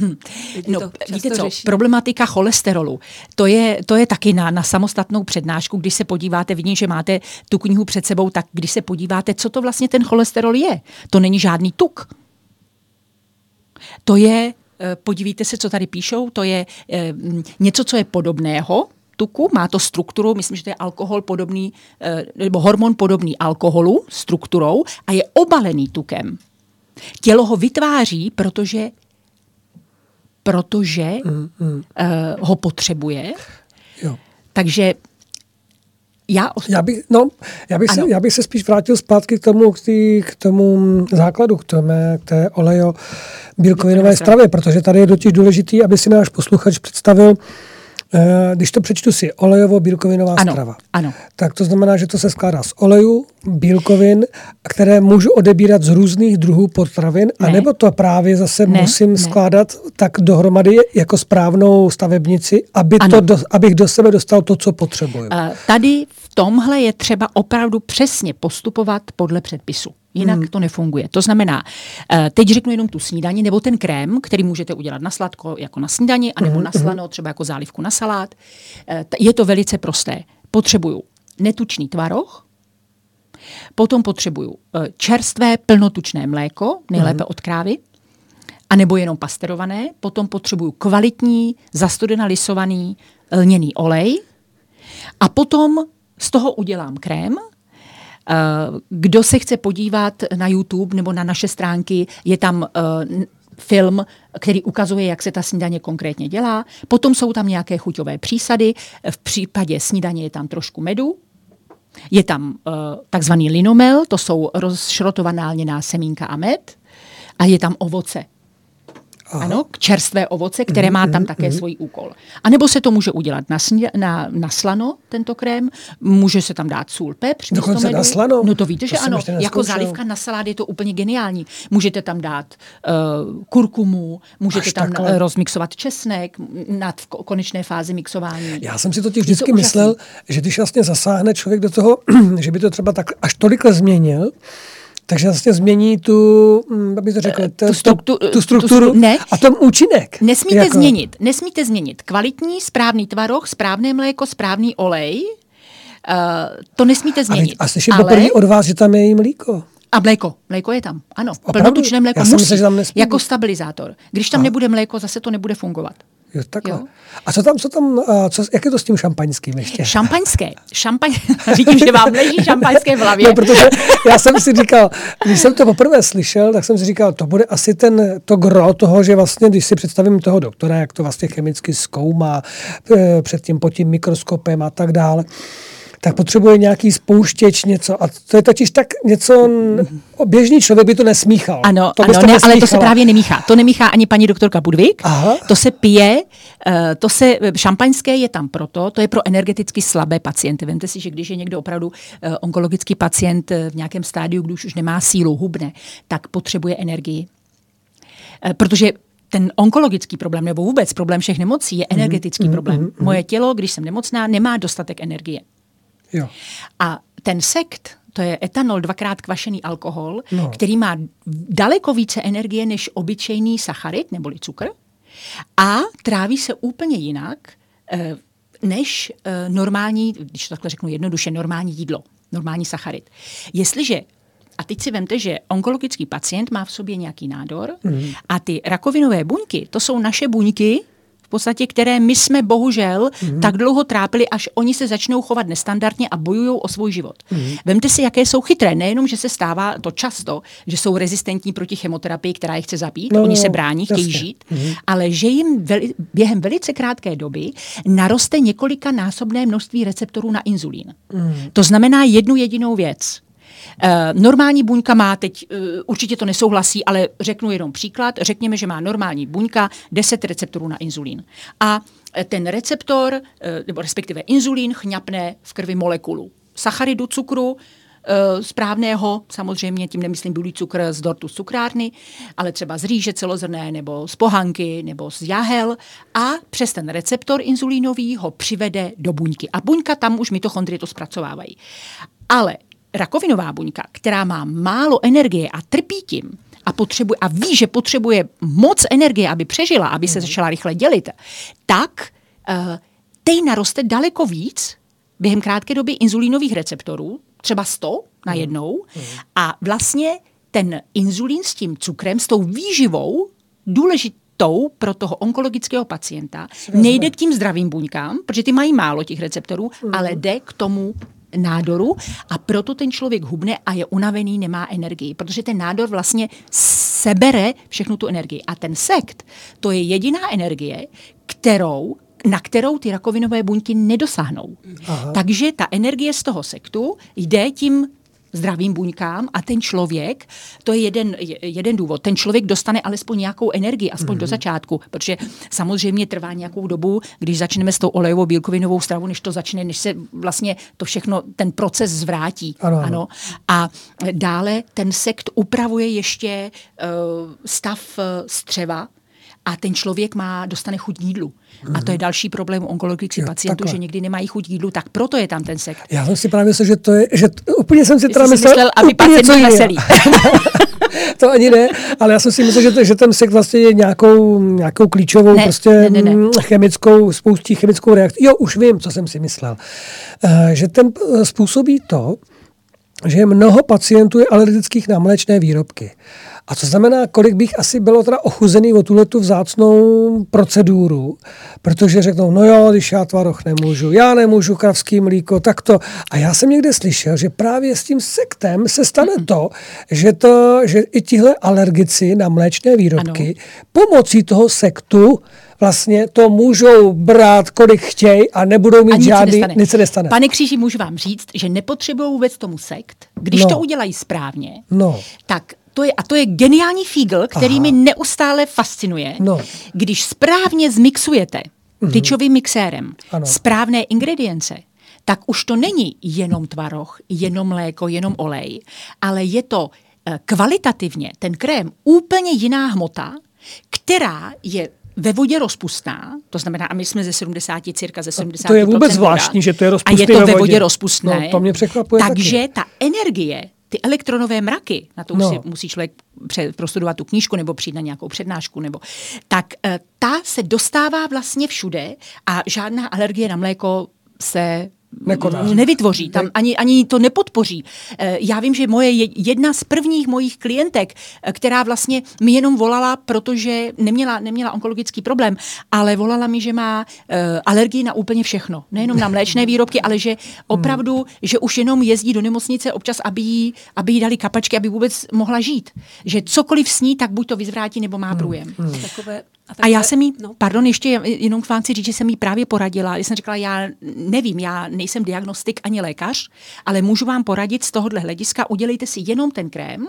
Hm. No, víte co, řeší. problematika cholesterolu, to je, to je taky na, na samostatnou přednášku, když se podíváte, vidím, že máte tu knihu před sebou, tak když se podíváte, co to vlastně ten cholesterol je, to není žádný tuk. To je, eh, podívejte se, co tady píšou, to je eh, něco, co je podobného, tuku, má to strukturu, myslím, že to je alkohol podobný, eh, nebo hormon podobný alkoholu strukturou a je obalený tukem. Tělo ho vytváří, protože protože mm, mm. Uh, ho potřebuje. Jo. Takže já,
já, bych, no, já, bych se, já bych se spíš vrátil zpátky k tomu, k, tý, k tomu základu, k, tomu, k té olejo bílkovinové stravě, protože tady je totiž důležitý, aby si náš posluchač představil, Eh, když to přečtu si, olejovo-bílkovinová
ano,
strava.
Ano.
Tak to znamená, že to se skládá z oleju, bílkovin, které můžu odebírat z různých druhů potravin, ne. anebo to právě zase ne, musím ne. skládat tak dohromady jako správnou stavebnici, aby to do, abych do sebe dostal to, co potřebuju. Uh,
tady v tomhle je třeba opravdu přesně postupovat podle předpisu. Jinak hmm. to nefunguje. To znamená, eh, teď řeknu jenom tu snídani nebo ten krém, který můžete udělat na sladko jako na snídani, anebo hmm. na mhm. slano, třeba jako zálivku na salát. Eh, je to velice prosté. Potřebuju netučný tvaroh, potom potřebuju eh, čerstvé plnotučné mléko, nejlépe hmm. od krávy, anebo jenom pasterované, potom potřebuju kvalitní, zastudena lisovaný lněný olej a potom z toho udělám krém, kdo se chce podívat na YouTube nebo na naše stránky, je tam uh, film, který ukazuje, jak se ta snídaně konkrétně dělá. Potom jsou tam nějaké chuťové přísady. V případě snídaně je tam trošku medu, je tam uh, takzvaný linomel, to jsou rozšrotovaná lněná semínka a med, a je tam ovoce. Aha. Ano, čerstvé ovoce, které mm, má tam mm, také mm. svůj úkol. A nebo se to může udělat na, sně, na, na slano, tento krém, může se tam dát sůl, pepř,
Dokonce medu. na slano?
No to víte, to že ano, jako zálivka na salát je to úplně geniální. Můžete tam dát uh, kurkumu, můžete Až tam takhle. rozmixovat česnek na v konečné fázi mixování.
Já jsem si totiž vždycky to myslel, že když vlastně zasáhne člověk do toho, že by to třeba tak až tolikle změnil, takže vlastně změní tu, hm, aby to řekl, tu, struktu, tu strukturu tu, ne, a tom účinek.
Nesmíte jako. změnit, nesmíte změnit kvalitní, správný tvaroh, správné mléko, správný olej, uh, to nesmíte změnit.
A, a slyším ale... poprvé od vás, že tam je i mlíko.
A mléko. Mléko je tam, ano. Plnotučné mléko musí, myslím, že tam jako stabilizátor. Když tam a. nebude mléko, zase to nebude fungovat.
Jo, takhle. Jo. A co tam, co tam, co, jak je to s tím šampaňským ještě?
Šampaňské. Šampaň, vidím, že vám leží šampaňské v hlavě.
No, protože já jsem si říkal, když jsem to poprvé slyšel, tak jsem si říkal, to bude asi ten, to gro toho, že vlastně, když si představím toho doktora, jak to vlastně chemicky zkoumá e, před tím pod tím mikroskopem a tak dále, tak potřebuje nějaký spouštěč, něco. A to je totiž tak něco, běžný člověk by to nesmíchal.
Ano, to ano ne, ale to se právě nemíchá. To nemíchá ani paní doktorka Budvik. Aha. To se pije, eh, to se, šampaňské je tam proto, to je pro energeticky slabé pacienty. Vemte si, že když je někdo opravdu eh, onkologický pacient eh, v nějakém stádiu, když už nemá sílu, hubne, tak potřebuje energii. Protože ten onkologický problém, nebo vůbec problém všech nemocí, je mhm, energetický mm, problém. Mm, mm, Moje tělo, když jsem nemocná, nemá dostatek energie.
Jo.
A ten sekt, to je etanol, dvakrát kvašený alkohol, no. který má daleko více energie než obyčejný sacharid neboli cukr a tráví se úplně jinak eh, než eh, normální, když to takhle řeknu jednoduše, normální jídlo, normální sacharid. Jestliže a teď si vemte, že onkologický pacient má v sobě nějaký nádor mm. a ty rakovinové buňky, to jsou naše buňky, podstatě, které my jsme bohužel mm. tak dlouho trápili, až oni se začnou chovat nestandardně a bojují o svůj život. Mm. Vemte si, jaké jsou chytré. Nejenom, že se stává to často, že jsou rezistentní proti chemoterapii, která je chce zabít, no, oni se brání, jasně. chtějí žít, mm. ale že jim veli, během velice krátké doby naroste několika násobné množství receptorů na inzulín. Mm. To znamená jednu jedinou věc normální buňka má teď, uh, určitě to nesouhlasí, ale řeknu jenom příklad. Řekněme, že má normální buňka 10 receptorů na inzulín. A eh, ten receptor, nebo respektive inzulín, chňapne v krvi molekulu sacharidu, cukru, správného, samozřejmě tím nemyslím bílý cukr z dortu z cukrárny, ale třeba z rýže celozrné nebo z pohanky nebo z jahel a přes ten receptor inzulínový ho přivede do buňky. A buňka tam už mitochondrie to zpracovávají. Ale rakovinová buňka, která má málo energie a trpí tím, a, potřebuje, a ví, že potřebuje moc energie, aby přežila, aby se mhm. začala rychle dělit, tak uh, tej naroste daleko víc během krátké doby inzulínových receptorů, třeba 100 na mhm. jednou, mm. a vlastně ten inzulín s tím cukrem, s tou výživou, důležitou pro toho onkologického pacienta, nejde k tím zdravým buňkám, protože ty mají málo těch receptorů, mm. ale jde k tomu nádoru a proto ten člověk hubne a je unavený, nemá energii, protože ten nádor vlastně sebere všechnu tu energii. A ten sekt, to je jediná energie, kterou na kterou ty rakovinové buňky nedosáhnou. Aha. Takže ta energie z toho sektu jde tím zdravým buňkám a ten člověk, to je jeden, jeden důvod, ten člověk dostane alespoň nějakou energii, aspoň mm-hmm. do mhm. začátku, protože samozřejmě trvá nějakou dobu, když začneme s tou olejovou bílkovinovou stravu, než to začne, než se vlastně to všechno, ten proces zvrátí. Ano. ano. A dále ten sekt upravuje ještě uh, stav uh, střeva, a ten člověk má, dostane chuť jídlu. Mm. A to je další problém onkologických pacientů, takhle. že někdy nemají chuť jídlu, tak proto je tam ten sekt.
Já jsem si právě myslel, že to je, že t, úplně jsem si teda
myslel, myslel aby pacient byl veselý.
to ani ne, ale já jsem si myslel, že, to, že ten sekt vlastně je nějakou, nějakou klíčovou ne, prostě ne, ne, ne. Mm, chemickou, spoustí chemickou reakci. Jo, už vím, co jsem si myslel. Uh, že ten uh, způsobí to, že mnoho pacientů je alergických na mléčné výrobky. A to znamená, kolik bych asi bylo teda ochuzený o tuhle tu vzácnou proceduru, protože řeknou, no jo, když já tvaroch nemůžu, já nemůžu kravský mlíko, tak to. A já jsem někde slyšel, že právě s tím sektem se stane to, že, to, že i tihle alergici na mléčné výrobky ano. pomocí toho sektu vlastně to můžou brát, kolik chtějí a nebudou mít a nic žádný,
se nic se nestane. Pane Kříži, můžu vám říct, že nepotřebují vůbec tomu sekt. Když no. to udělají správně, no. tak to je, a to je geniální fígl, který Aha. mi neustále fascinuje.
No.
Když správně zmixujete tyčovým mixérem
Ano.
správné ingredience, tak už to není jenom tvaroh, jenom mléko, jenom olej, ale je to eh, kvalitativně ten krém úplně jiná hmota, která je ve vodě rozpustná, to znamená, a my jsme ze 70, cirka ze 70
To je vůbec zvláštní, že to je
A
rozpustné
je to
ve
ve
vodě.
vodě rozpustné.
No, to mě překvapuje
Takže
taky.
ta energie, ty elektronové mraky, na to už
No.
si musí člověk pře- prostudovat tu knížku nebo přijít na nějakou přednášku, nebo tak eh, ta se dostává vlastně všude a žádná alergie na mléko se
Nekoná.
nevytvoří, tam ani, ani to nepodpoří. Eh, Já vím, že moje je- jedna z prvních mojich klientek, eh, která vlastně mi jenom volala, protože neměla, neměla onkologický problém, ale volala mi, že má eh, alergii na úplně všechno. Nejenom na mléčné výrobky, ale že opravdu, že už jenom jezdí do nemocnice občas, aby jí, aby jí dali kapačky, aby vůbec mohla žít. Že cokoliv sní, tak buď to vyzvrátí, nebo má průjem.
Takové,
A já jsem jí,
no,
pardon, ještě jenom k vám chci říct, že jsem jí právě poradila. Já jsem říkala, já nevím, já nejsem diagnostik ani lékař, ale můžu vám poradit z tohohle hlediska, udělejte si jenom ten krém,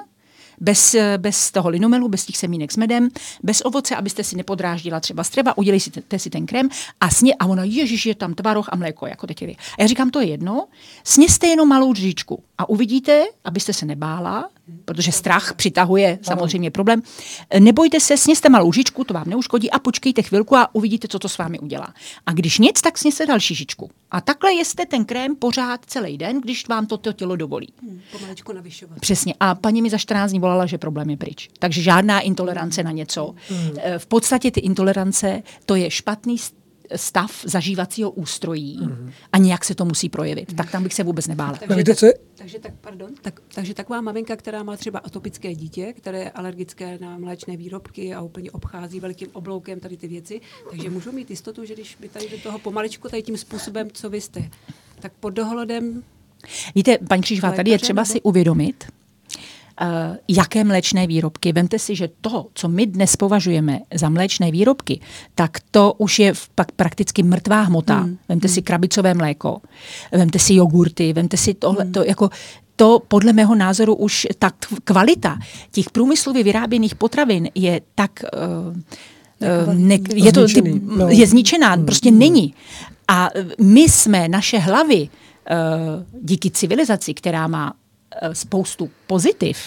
bez, bez toho linomelu, bez těch semínek s medem, bez ovoce, abyste si nepodráždila třeba střeva, udělejte si ten krém a sně, a ona, ježiš, je tam tvaroh a mléko, jako teď je. A já říkám, to je jedno, sněste jenom malou dříčku a uvidíte, abyste se nebála, protože strach přitahuje samozřejmě problém. Nebojte se, sněste malou žičku, to vám neuškodí a počkejte chvilku a uvidíte, co to s vámi udělá. A když nic, tak sněste další žičku. A takhle jeste ten krém pořád celý den, když vám to, to tělo dovolí.
pomaličku navyšovat.
Přesně. A paní mi za 14 dní volala, že problém je pryč. Takže žádná intolerance na něco. Eh, V podstatě ty intolerance, to je špatný stav zažívacího ústrojí a nějak se to musí projevit. Tak tam bych se vůbec nebála.
No, víte, co je?
Takže tak, pardon, tak, takže taková maminka, která má třeba atopické dítě, které je alergické na mléčné výrobky a úplně obchází velkým obloukem tady ty věci, takže můžou mít jistotu, že když by tady do toho pomaličku tady tím způsobem, co vy jste, tak pod dohledem
Víte, paní Křížová, tady je třeba
nebo-
si uvědomit, jaké mléčné výrobky. Vemte si, že to, co my dnes považujeme za mléčné výrobky, tak to už je pak prakticky mrtvá hmota. Hmm. Vemte si krabicové mléko, vemte si jogurty, vemte si tohle, to jako to podle mého názoru už ta kvalita těch průmyslově vyráběných potravin je tak uh, ne, je to ty,
no.
je zničená, prostě není. A eh, my jsme, naše hlavy, eh, díky civilizaci, která má eh, spoustu pozitiv,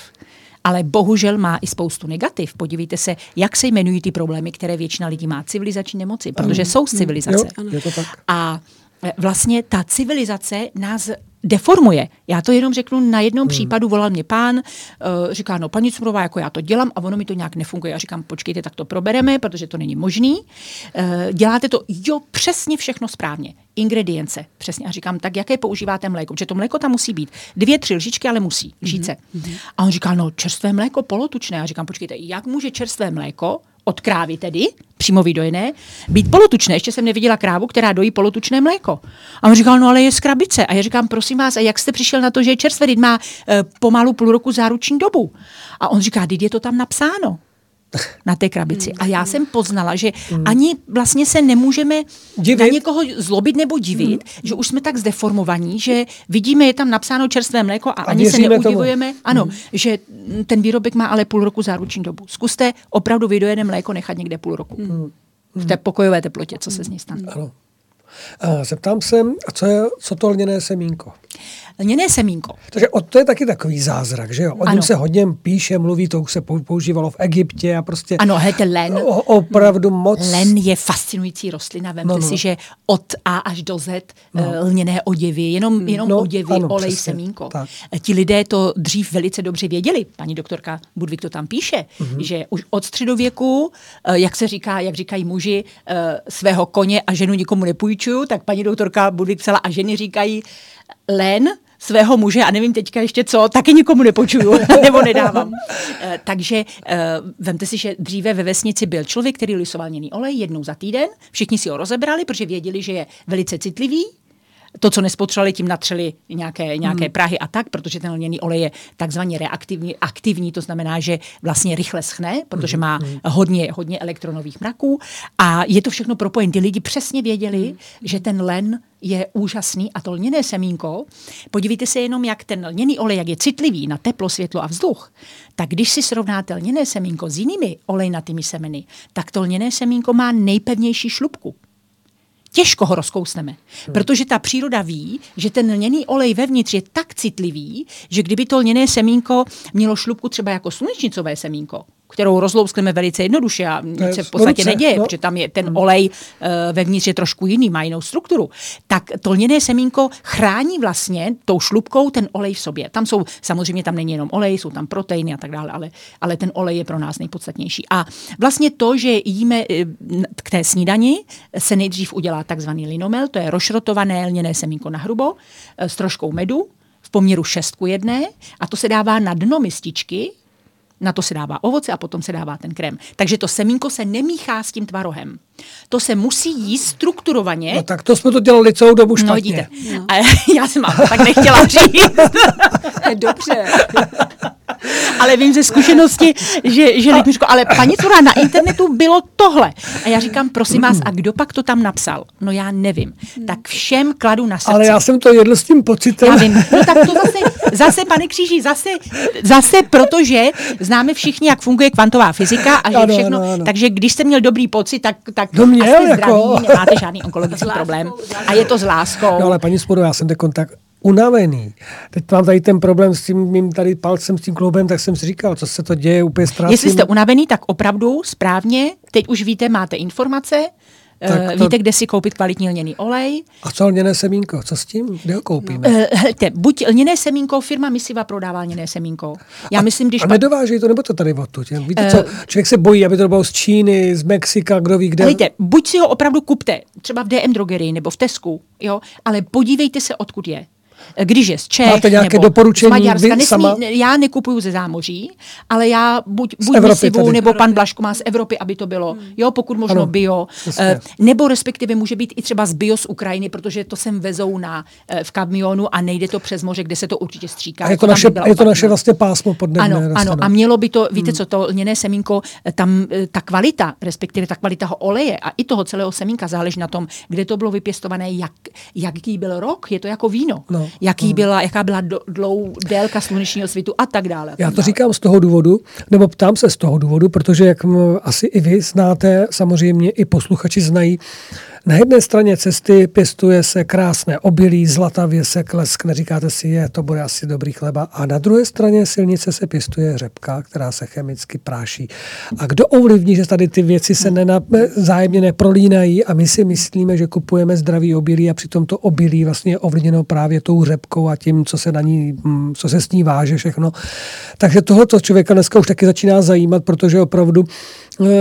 ale bohužel má i spoustu negativ. Podívejte se, jak se jmenují ty problémy, které většina lidí má. Civilizační nemoci, protože jsou z civilizace.
Jo, je to tak.
A e, vlastně ta civilizace nás deformuje. Já to jenom řeknu, na jednom hmm. případu volal mě pán, uh, říká, no paní Cumrová, jako já to dělám a ono mi to nějak nefunguje. Já říkám, počkejte, tak to probereme, protože to není možný. Uh, děláte to, jo, přesně všechno správně. Ingredience, přesně. A říkám, tak jaké používáte mléko? Protože to mléko tam musí být. Dvě, tři lžičky, ale musí. Lžíce. Mm-hmm. A on říká, no čerstvé mléko polotučné. Já říkám, počkejte, jak může čerstvé mléko od krávy tedy, přímo vydojené, být polotučné. Ještě jsem neviděla krávu, která dojí polotučné mléko. A on říkal, no ale je z krabice. A já říkám, prosím vás, a jak jste přišel na to, že je čerstvé, má e, pomalu půl roku záruční dobu. A on říká, teď je to tam napsáno na té krabici. A já jsem poznala, že ani vlastně se nemůžeme
Divit.
na někoho zlobit nebo divit, že už jsme tak zdeformovaní, že vidíme, je tam napsáno čerstvé mléko a, ani se
věříme tomu.
neudivujeme, ano, že mm, ten výrobek má ale půl roku záruční dobu. Zkuste opravdu vydojené mléko nechat někde půl roku. V té pokojové teplotě, co se z ní stane.
Ano. Zeptám se, a co je co to lněné semínko?
Lněné semínko.
Takže o, to je taky takový zázrak, že jo? O něm se hodně píše, mluví, to už se pou- používalo v Egyptě a prostě
Ano, hejte len.
o, opravdu moc.
Len je fascinující rostlina. Vemte
No,
no, si, že od A až do Z no. lněné oděvy, jenom, jenom
No,
oděvy,
ano,
olej,
přesně,
semínko.
tak.
Ti lidé to dřív velice dobře věděli. Paní doktorka Budvik to tam píše,
Mhm.
mm-hmm. že už od středověku, eh, jak se říká, jak říkají muži, eh, svého koně a ženu nikomu nepůjčuju, tak paní doktorka Budvik psala a ženy říkají len svého muže a nevím teďka ještě co, taky nikomu nepůjčuju nebo nedávám. Eh, Takže eh, vemte si, že dříve ve vesnici byl člověk, který lisoval lněný olej jednou za týden, všichni si ho rozebrali, protože věděli, že je velice citlivý, to, co nespotřebovali, tím natřeli nějaké, nějaké hmm. prahy a tak, protože ten lněný olej je takzvaně reaktivní, aktivní, to znamená, že vlastně rychle schne, protože má hmm. hodně, hodně elektronových mraků a je to všechno propojené. Ty lidi přesně věděli, hmm. že ten len je úžasný a to lněné semínko, podívejte se jenom, jak ten lněný olej, jak je citlivý na teplo, světlo a vzduch, tak když si srovnáte lněné semínko s jinými olejnatými semeny, tak to lněné semínko má nejpevnější šlubku těžko ho rozkousneme. Protože ta příroda ví, že ten lněný olej vevnitř je tak citlivý, že kdyby to lněné semínko mělo šlubku třeba jako slunečnicové semínko, kterou rozlouskneme velice jednoduše a nic se v podstatě ruce, neděje, no. protože tam je ten hmm. olej uh, vevnitř je trošku jiný, má jinou strukturu, tak to lněné semínko chrání vlastně tou šlubkou ten olej v sobě. Tam jsou, samozřejmě tam není jenom olej, jsou tam proteiny a tak dále, ale, ale ten olej je pro nás nejpodstatnější. A vlastně to, že jíme eh, k té snídani, se nejdřív udělá takzvaný linomel, to je rošrotované lněné semínko na hrubo eh, s troškou medu, v poměru 6 k 1 a to se dává na dno mističky, na to se dává ovoce a potom se dává ten krém. Takže to semínko se nemíchá s tím tvarohem. To se musí jíst strukturovaně.
No tak to jsme to dělali celou dobu špatně. No, vidíte.
No. A já jsem vám tak nechtěla říct.
Dobře.
ale vím ze zkušenosti, že, že lidi říkali, ale paní Cura, na internetu bylo tohle. A já říkám, prosím vás, a kdo pak to tam napsal? No já nevím. Tak všem kladu na srdce.
Ale já jsem to jedl s tím pocitem.
Já vím. No tak to zase, zase pane Kříži, zase, zase protože známe všichni, jak funguje kvantová fyzika a že ano, všechno. Ano, ano. Takže když jste měl dobrý pocit, tak, tak
to měl,
jste
jako...
zdraví, nemáte žádný onkologický problém. A je to s láskou.
No ale paní Spodo, já jsem teď kontakt unavený. Teď mám tady ten problém s tím mým tady palcem, s tím kloubem, tak jsem si říkal, co se to děje, úplně ztrácím.
Jestli jste unavený, tak opravdu správně, teď už víte, máte informace, tak eh, to... Víte, kde si koupit kvalitní lněný olej.
A co lněné semínko? Co s tím? Kde ho koupíme?
No. Helte, buď lněné semínko, firma Misiva prodává lněné semínko. Já
a,
myslím, když...
A nedovážejí to, nebo to tady odtud? Víte co, uh, člověk se bojí, aby to bylo z Číny, z Mexika, kdo ví kde.
Hejte, buď si ho opravdu kupte, třeba v DM drogerii nebo v Tesku, jo, ale podívejte se, odkud je když je z Čech
Máte nějaké
nebo
doporučení
z Maďarska. Nesmí,
sama?
Já nekupuju ze zámoří, ale já buď, buď misivu, nebo pan Blaško má z Evropy, aby to bylo, jo, pokud možno ano, bio, přesně. nebo respektive může být i třeba z bio z Ukrajiny, protože to sem vezou na, v kamionu a nejde to přes moře, kde se to určitě stříká.
A je to, naše, je to naše vlastně pásmo pod
Ano, ano, a mělo by to, víte hmm. co, to lněné semínko, tam ta kvalita, respektive ta kvalita oleje a i toho celého semínka záleží na tom, kde to bylo vypěstované, jak, jaký byl rok, je to jako víno. No, jaký no. byla, jaká byla do, dlou, délka slunečního svitu a tak dále.
Já to říkám z toho důvodu, nebo ptám se z toho důvodu, protože jak asi i vy znáte, samozřejmě i posluchači znají, na jedné straně cesty pěstuje se krásné obilí, zlatavě se kleskne, říkáte si, je, to bude asi dobrý chleba. A na druhé straně silnice se pěstuje řepka, která se chemicky práší. A kdo ovlivní, že tady ty věci se nena, zájemně neprolínají a my si myslíme, že kupujeme zdravý obilí a přitom to obilí vlastně je ovlivněno právě tou řepkou a tím, co se na ní, mm, co se s ní váže všechno. Takže tohoto člověka dneska už taky začíná zajímat, protože opravdu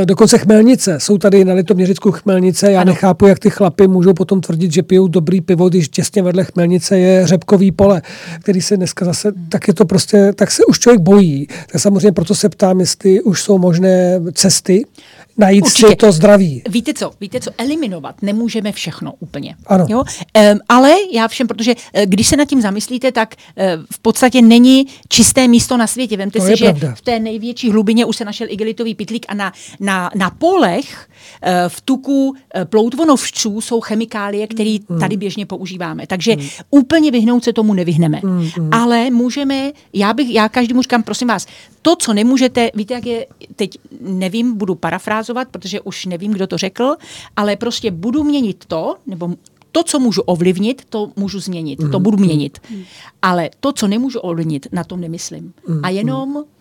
dokonce chmelnice. Jsou tady na Litoměřicku chmelnice. Já ano. nechápu, jak ty chlapy můžou potom tvrdit, že pijou dobrý pivo, když těsně vedle chmelnice je řepkový pole, který se dneska zase, tak je to prostě, tak se už člověk bojí. Tak samozřejmě proto se ptám, jestli už jsou možné cesty, najít Určitě. si to zdraví.
Víte co, víte co, eliminovat nemůžeme všechno úplně.
Ano.
Jo? Um, ale já všem, protože uh, když se nad tím zamyslíte, tak uh, v podstatě není čisté místo na světě. Vemte to si, že pravda. v té největší hlubině už se našel igelitový pitlík a na, na, na polech uh, v tuku uh, ploutvonovšců jsou chemikálie, které mm. tady běžně používáme. Takže mm. úplně vyhnout se tomu nevyhneme. Mm, mm. Ale můžeme, já bych, já každému říkám, prosím vás, to, co nemůžete, víte, jak je, teď nevím, budu parafrázovat, protože už nevím, kdo to řekl, ale prostě budu měnit to, nebo to, co můžu ovlivnit, to můžu změnit, mm. to budu měnit. Mm. Ale to, co nemůžu ovlivnit, na tom nemyslím. Mm. A jenom v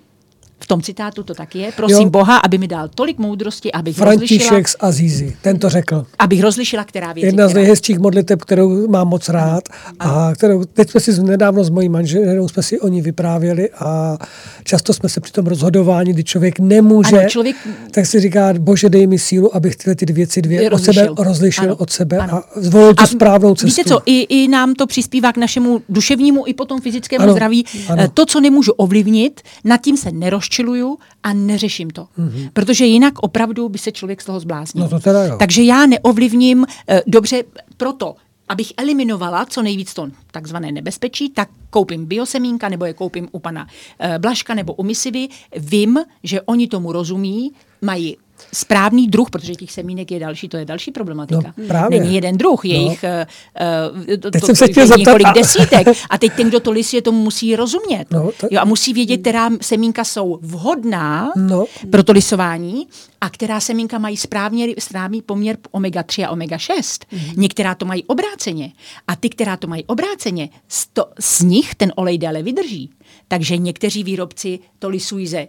tom citátu to tak je. Prosím jo. Boha, aby mi dal tolik moudrosti, abych
František
rozlišila...
z Azízy, ten to řekl.
Abych rozlišila, která věc
Jedna z nejhezčích modliteb, kterou mám moc rád a kterou, teď jsme si nedávno s mojí manželou jsme si o ní vyprávěli a často jsme se při tom rozhodování, kdy člověk nemůže, ano, člověk... tak si říká, bože, dej mi sílu, abych tyhle ty věci dvě rozlišil. od sebe rozlišil ano. od sebe ano. a zvolil tu a správnou cestu.
Víte co, i, i nám to přispívá k našemu duševnímu i potom fyzickému ano. zdraví. Ano. To, co nemůžu ovlivnit, nad tím se neroz rozčiluju a neřeším to. Mm-hmm. Protože jinak opravdu by se člověk z toho zbláznil.
No to teda jo.
Takže já neovlivním, eh, dobře, proto abych eliminovala co nejvíc to takzvané nebezpečí, tak koupím biosemínka nebo je koupím u pana e, Blaška nebo u Misivy. Vím, že oni tomu rozumí, mají správný druh, protože těch semínek je další, to je další problematika.
No, právě.
Není jeden druh, je
No.
jich uh, to,
Teď
to,
jsem se chtěl zeptat,
několik
a-
desítek. A teď ten, kdo to lisuje, tomu musí rozumět.
No, to-
jo, a musí vědět, která semínka jsou vhodná
No.
pro to lisování a která semínka mají správně, správný poměr omega-3 a omega-6.
Mhm.
Některá to mají obráceně. A ty, která to mají obráceně, z, to, z nich ten olej déle vydrží. Takže někteří výrobci to lisují ze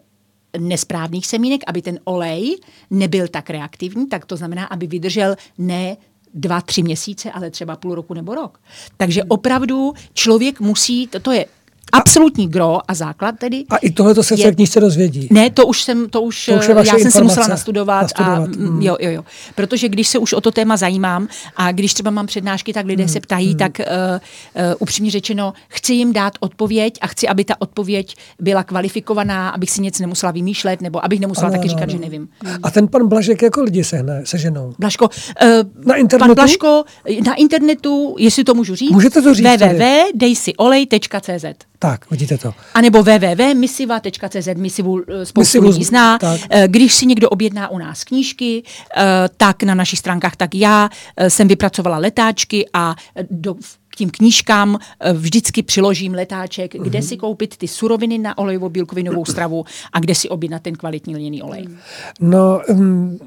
nesprávných semínek, aby ten olej nebyl tak reaktivní, tak to znamená, aby vydržel ne dva, tři měsíce, ale třeba půl roku nebo rok. Takže opravdu člověk musí, to, to je absolutní gro a základ tedy.
A i tohle to se v
je-
té knížce dozvědí.
Ne, to už jsem, to už,
To už je vaše
já jsem si musela nastudovat,
Nastudovat,
a
mm.
mm. jo, jo, jo. Protože když se už o to téma zajímám a když třeba mám přednášky, tak lidé se ptají, tak uh, uh, upřímně řečeno, chci jim dát odpověď a chci, aby ta odpověď byla kvalifikovaná, abych si nic nemusela vymýšlet, nebo abych nemusela
Ano,
taky
ano,
říkat,
ano.
že nevím.
A ten pan Blažek jako lidi sehne, seženou.
Blažko, uh,
Na internetu?
pan Blažko, na internetu, jestli to můžu říct,
Můžete to říct
www.dejsiolej.cz
Tak, vidíte to.
a nebo www.misiva.cz, misivu eh, spoustu
Misivu
lidí zná.
tak.
Eh, Když si někdo objedná u nás knížky, eh, tak na našich stránkách, tak já jsem vypracovala letáčky a do, k tím knížkám vždycky přiložím letáček, kde
Mhm.
si koupit ty suroviny na olejovo-bílkovinovou stravu a kde si objednat ten kvalitní lněný olej.
No, um,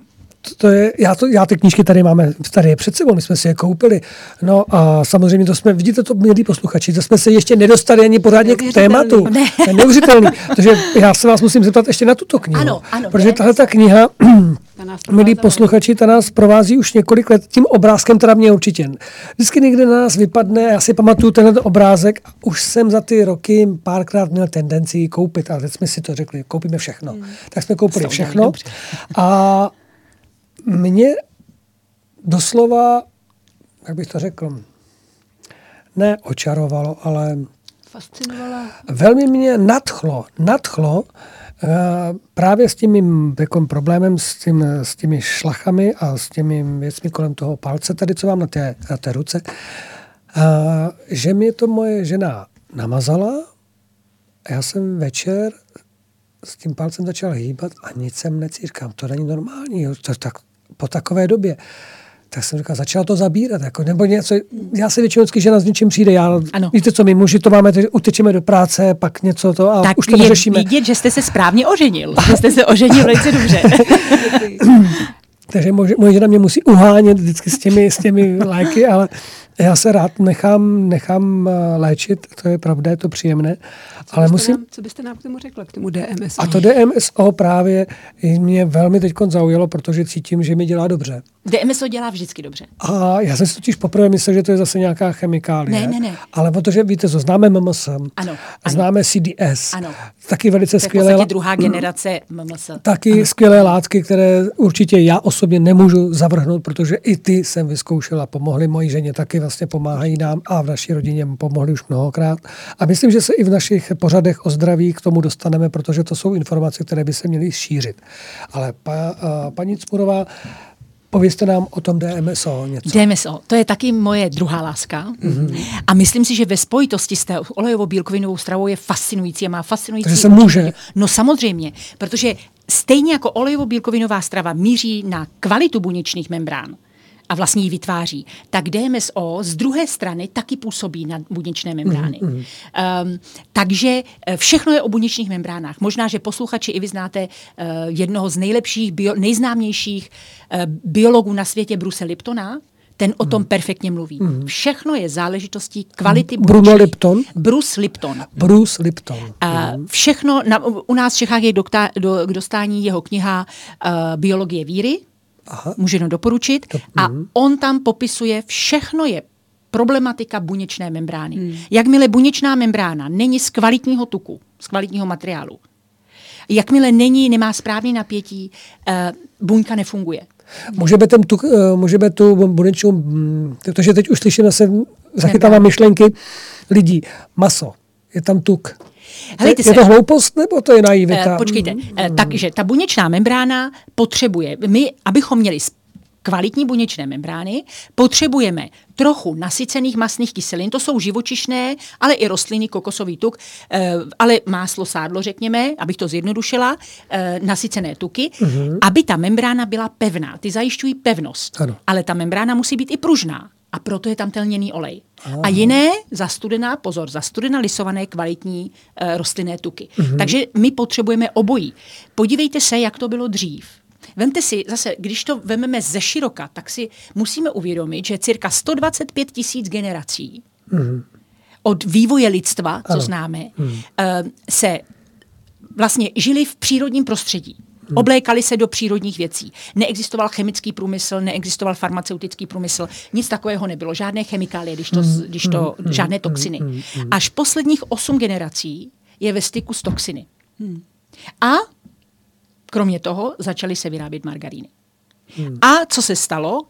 to- je, já, to, já ty knížky tady máme, tady je před sebou, my jsme si je koupili. No a samozřejmě to jsme, vidíte to, milí posluchači, to jsme se ještě nedostali ani pořádně k tématu.
Ne.
To je neuvěřitelný. Takže já se vás musím zeptat ještě na tuto knihu.
Ano, ano,
Protože tahle ta kniha, milí posluchači, ta nás provází už několik let. Tím obrázkem teda mě určitě. Vždycky někde na nás vypadne, já si pamatuju tenhle obrázek, a už jsem za ty roky párkrát měl tendenci koupit, ale teď jsme si to řekli, koupíme všechno.
Hmm.
Tak jsme koupili všechno.
dobře.
A mě doslova, jak bych to řekl, ne očarovalo, ale
Fascinovala.
velmi mě nadchlo, nadchlo eh, právě s tím jako problémem, s, tím, s těmi šlachami a s těmi věcmi kolem toho palce tady, co mám na té, na té ruce, eh, že mě to moje žena namazala a já jsem večer s tím palcem začal hýbat a nic jsem necítil. Říkám, to není normální, jo, to, tak, po takové době. Tak jsem říkal, začal to zabírat, jako, nebo něco, já se většinou vždycky žena s něčím přijde, já,
Ano.
víte co, my muži to máme, utečeme do práce, pak něco to a
tak
už to
je
neřešíme.
vidět, že jste se správně oženil. Že jste se oženil velice dobře.
Takže moje, žena mě musí uhánět vždycky s těmi, s těmi léky, ale já se rád nechám, nechám eh, léčit, to je pravda, je to příjemné,
Co
ale
byste
musím,
Nám, co byste nám k tomu řekla, k tomu DMS?
a to DMSO právě mě velmi teď zaujalo, protože cítím, že mi dělá dobře.
DMSO dělá vždycky dobře.
A já jsem si totiž poprvé myslel, že to je zase nějaká chemikálie.
Ne, ne, ne.
Ale protože víte co, známe MMS,
ano.
známe CDS,
Ano.
taky velice
To je
skvělé,
podstatě druhá generace MMS.
taky skvělé látky, které určitě já osobně nemůžu zavrhnout, protože i ty jsem vyzkoušela, pomohly mojí ženě, taky vlastně pomáhají nám a v naší rodině pomohli už mnohokrát. A myslím, že se i v našich pořadech o zdraví k tomu dostaneme, protože to jsou informace, které by se měly šířit. Ale pa, a, paní Cmurová, povězte nám o tom DMSO něco.
DMSO, to je taky moje druhá láska. Mm-hmm. A myslím si, že ve spojitosti s té olejovou-bílkovinovou stravou je fascinující a má fascinující...
Takže se může.
No samozřejmě, protože stejně jako olejovo-bílkovinová strava míří na kvalitu buněčných membrán, a vlastně ji vytváří, tak DMSO z druhé strany taky působí na buněčné membrány. Mm, mm. Um, takže eh, všechno je o buněčných membránách. Možná, že posluchači i vy znáte uh, jednoho z nejlepších, bio, nejznámějších uh, biologů na světě, Bruce Liptona, ten o tom perfektně mluví. Všechno je záležitostí kvality
Bruno
buněčných-
Lipton?
Bruce Lipton.
Bruce Lipton.
A všechno, na, u nás v Čechách je k dostání jeho kniha uh, Biologie víry,
Aha.
můžu jenom doporučit, a on tam popisuje, všechno je problematika buněčné membrány. Hmm. Jakmile buněčná membrána není z kvalitního tuku, z kvalitního materiálu, jakmile není, nemá správný napětí, uh, buňka nefunguje.
Můžeme, ten tuk, eh, můžeme tu bunečnou, mm, protože teď už slyším zase, zachytávám myšlenky lidí. Maso, je tam tuk.
Helejte
je, je to hloupost, nebo to je naivita?
Eh, počkejte, eh, takže ta buněčná membrána potřebuje, my, abychom měli kvalitní buněčné membrány, potřebujeme trochu nasycených masných kyselin, to jsou živočišné, ale i rostliny, kokosový tuk, eh, ale máslo, sádlo, řekněme, abych to zjednodušila, nasycené tuky, mm-hmm. aby ta membrána byla pevná. Ty zajišťují pevnost,
Ano.
ale ta membrána musí být i pružná. A proto je tam ten lněný olej. Aha. A jiné zastudená, pozor, zastudená lisované kvalitní e, rostlinné tuky. Mm-hmm. Takže my potřebujeme obojí. Podívejte se, jak to bylo dřív. Vemte si, zase, když to vememe ze široka, tak si musíme uvědomit, že cirka 125 tisíc generací mm-hmm. od vývoje lidstva, co
Ano.
známe, mm. se vlastně žili v přírodním prostředí. Hmm. Oblékali se do přírodních věcí. Neexistoval chemický průmysl, neexistoval farmaceutický průmysl, nic takového nebylo, žádné chemikálie, když to, když to žádné toxiny. Až posledních osm generací je ve styku s toxiny. A kromě toho začaly se vyrábět margaríny. A co se stalo?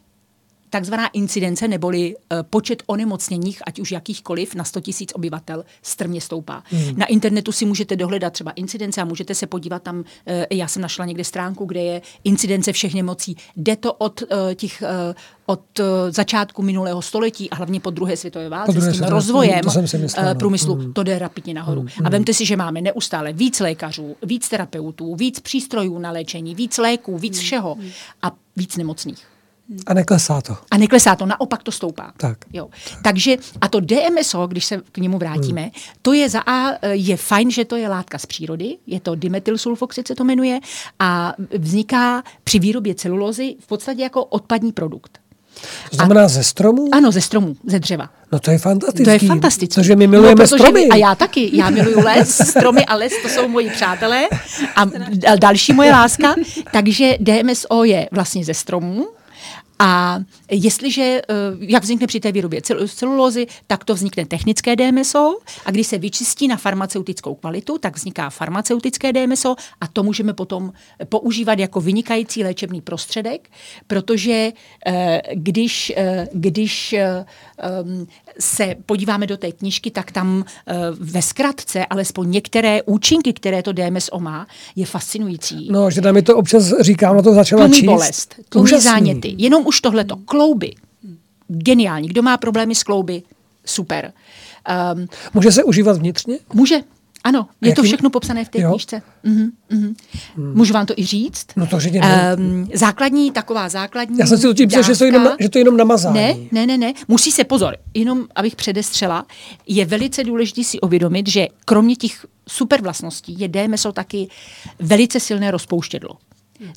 Takzvaná incidence neboli uh, počet onemocněních, ať už jakýchkoliv, na 100 tisíc obyvatel strmě stoupá. Hmm. Na internetu si můžete dohledat třeba incidence a můžete se podívat tam, uh, já jsem našla někde stránku, kde je incidence všech nemocí. Jde to od uh, těch od začátku minulého století a hlavně po druhé světové válce
druhé
s tím rozvojem uh,
no.
průmyslu,
Hmm.
to jde rapidně nahoru. A vemte si, že máme neustále víc lékařů, víc terapeutů, víc přístrojů na léčení, víc léků, víc všeho a víc nemocných.
A neklesá to.
A neklesá to, naopak to stoupá.
Tak.
Jo. Takže a to DMSO, když se k němu vrátíme, hmm. to je za A, je fajn, že to je látka z přírody, je to dimethylsulfoxid se to jmenuje a vzniká při výrobě celulózy v podstatě jako odpadní produkt.
To znamená a, ze stromů?
Ano, ze stromů, ze dřeva.
No to je fantastický.
To je fantastické.
Protože my milujeme
no, protože
stromy.
My, a já taky. Já miluju les, stromy a les, to jsou moji přátelé. A další moje láska. Takže DMSO je vlastně ze stromů. A jestliže, eh, jak vznikne při té výrobě cel- celulózy, tak to vznikne technické DMSO a když se vyčistí na farmaceutickou kvalitu, tak vzniká farmaceutické DMSO a to můžeme potom používat jako vynikající léčebný prostředek, protože eh, když, eh, když eh, em, se podíváme do té knížky, tak tam ve zkratce alespoň některé účinky, které to DMSO má, je fascinující.
No, že tam mi to občas říkám, na to začala
Tlumí
číst.
bolest, tlumí záněty. Jenom už tohleto. Klouby. Geniální. Kdo má problémy s klouby? Super. Um,
Může se užívat vnitřně?
může. Ano, je to všechno popsané v té
Jo.
knížce. Mhm, mhm. Můžu vám to i říct?
No to.
Um, základní, taková základní
Já jsem si totiž myslel, že to, je jenom, že to je jenom namazání.
ne, ne, ne, ne. Musí se pozor, jenom abych předestřela, je velice důležité si uvědomit, že kromě těch super vlastností je DMSO taky velice silné rozpouštědlo.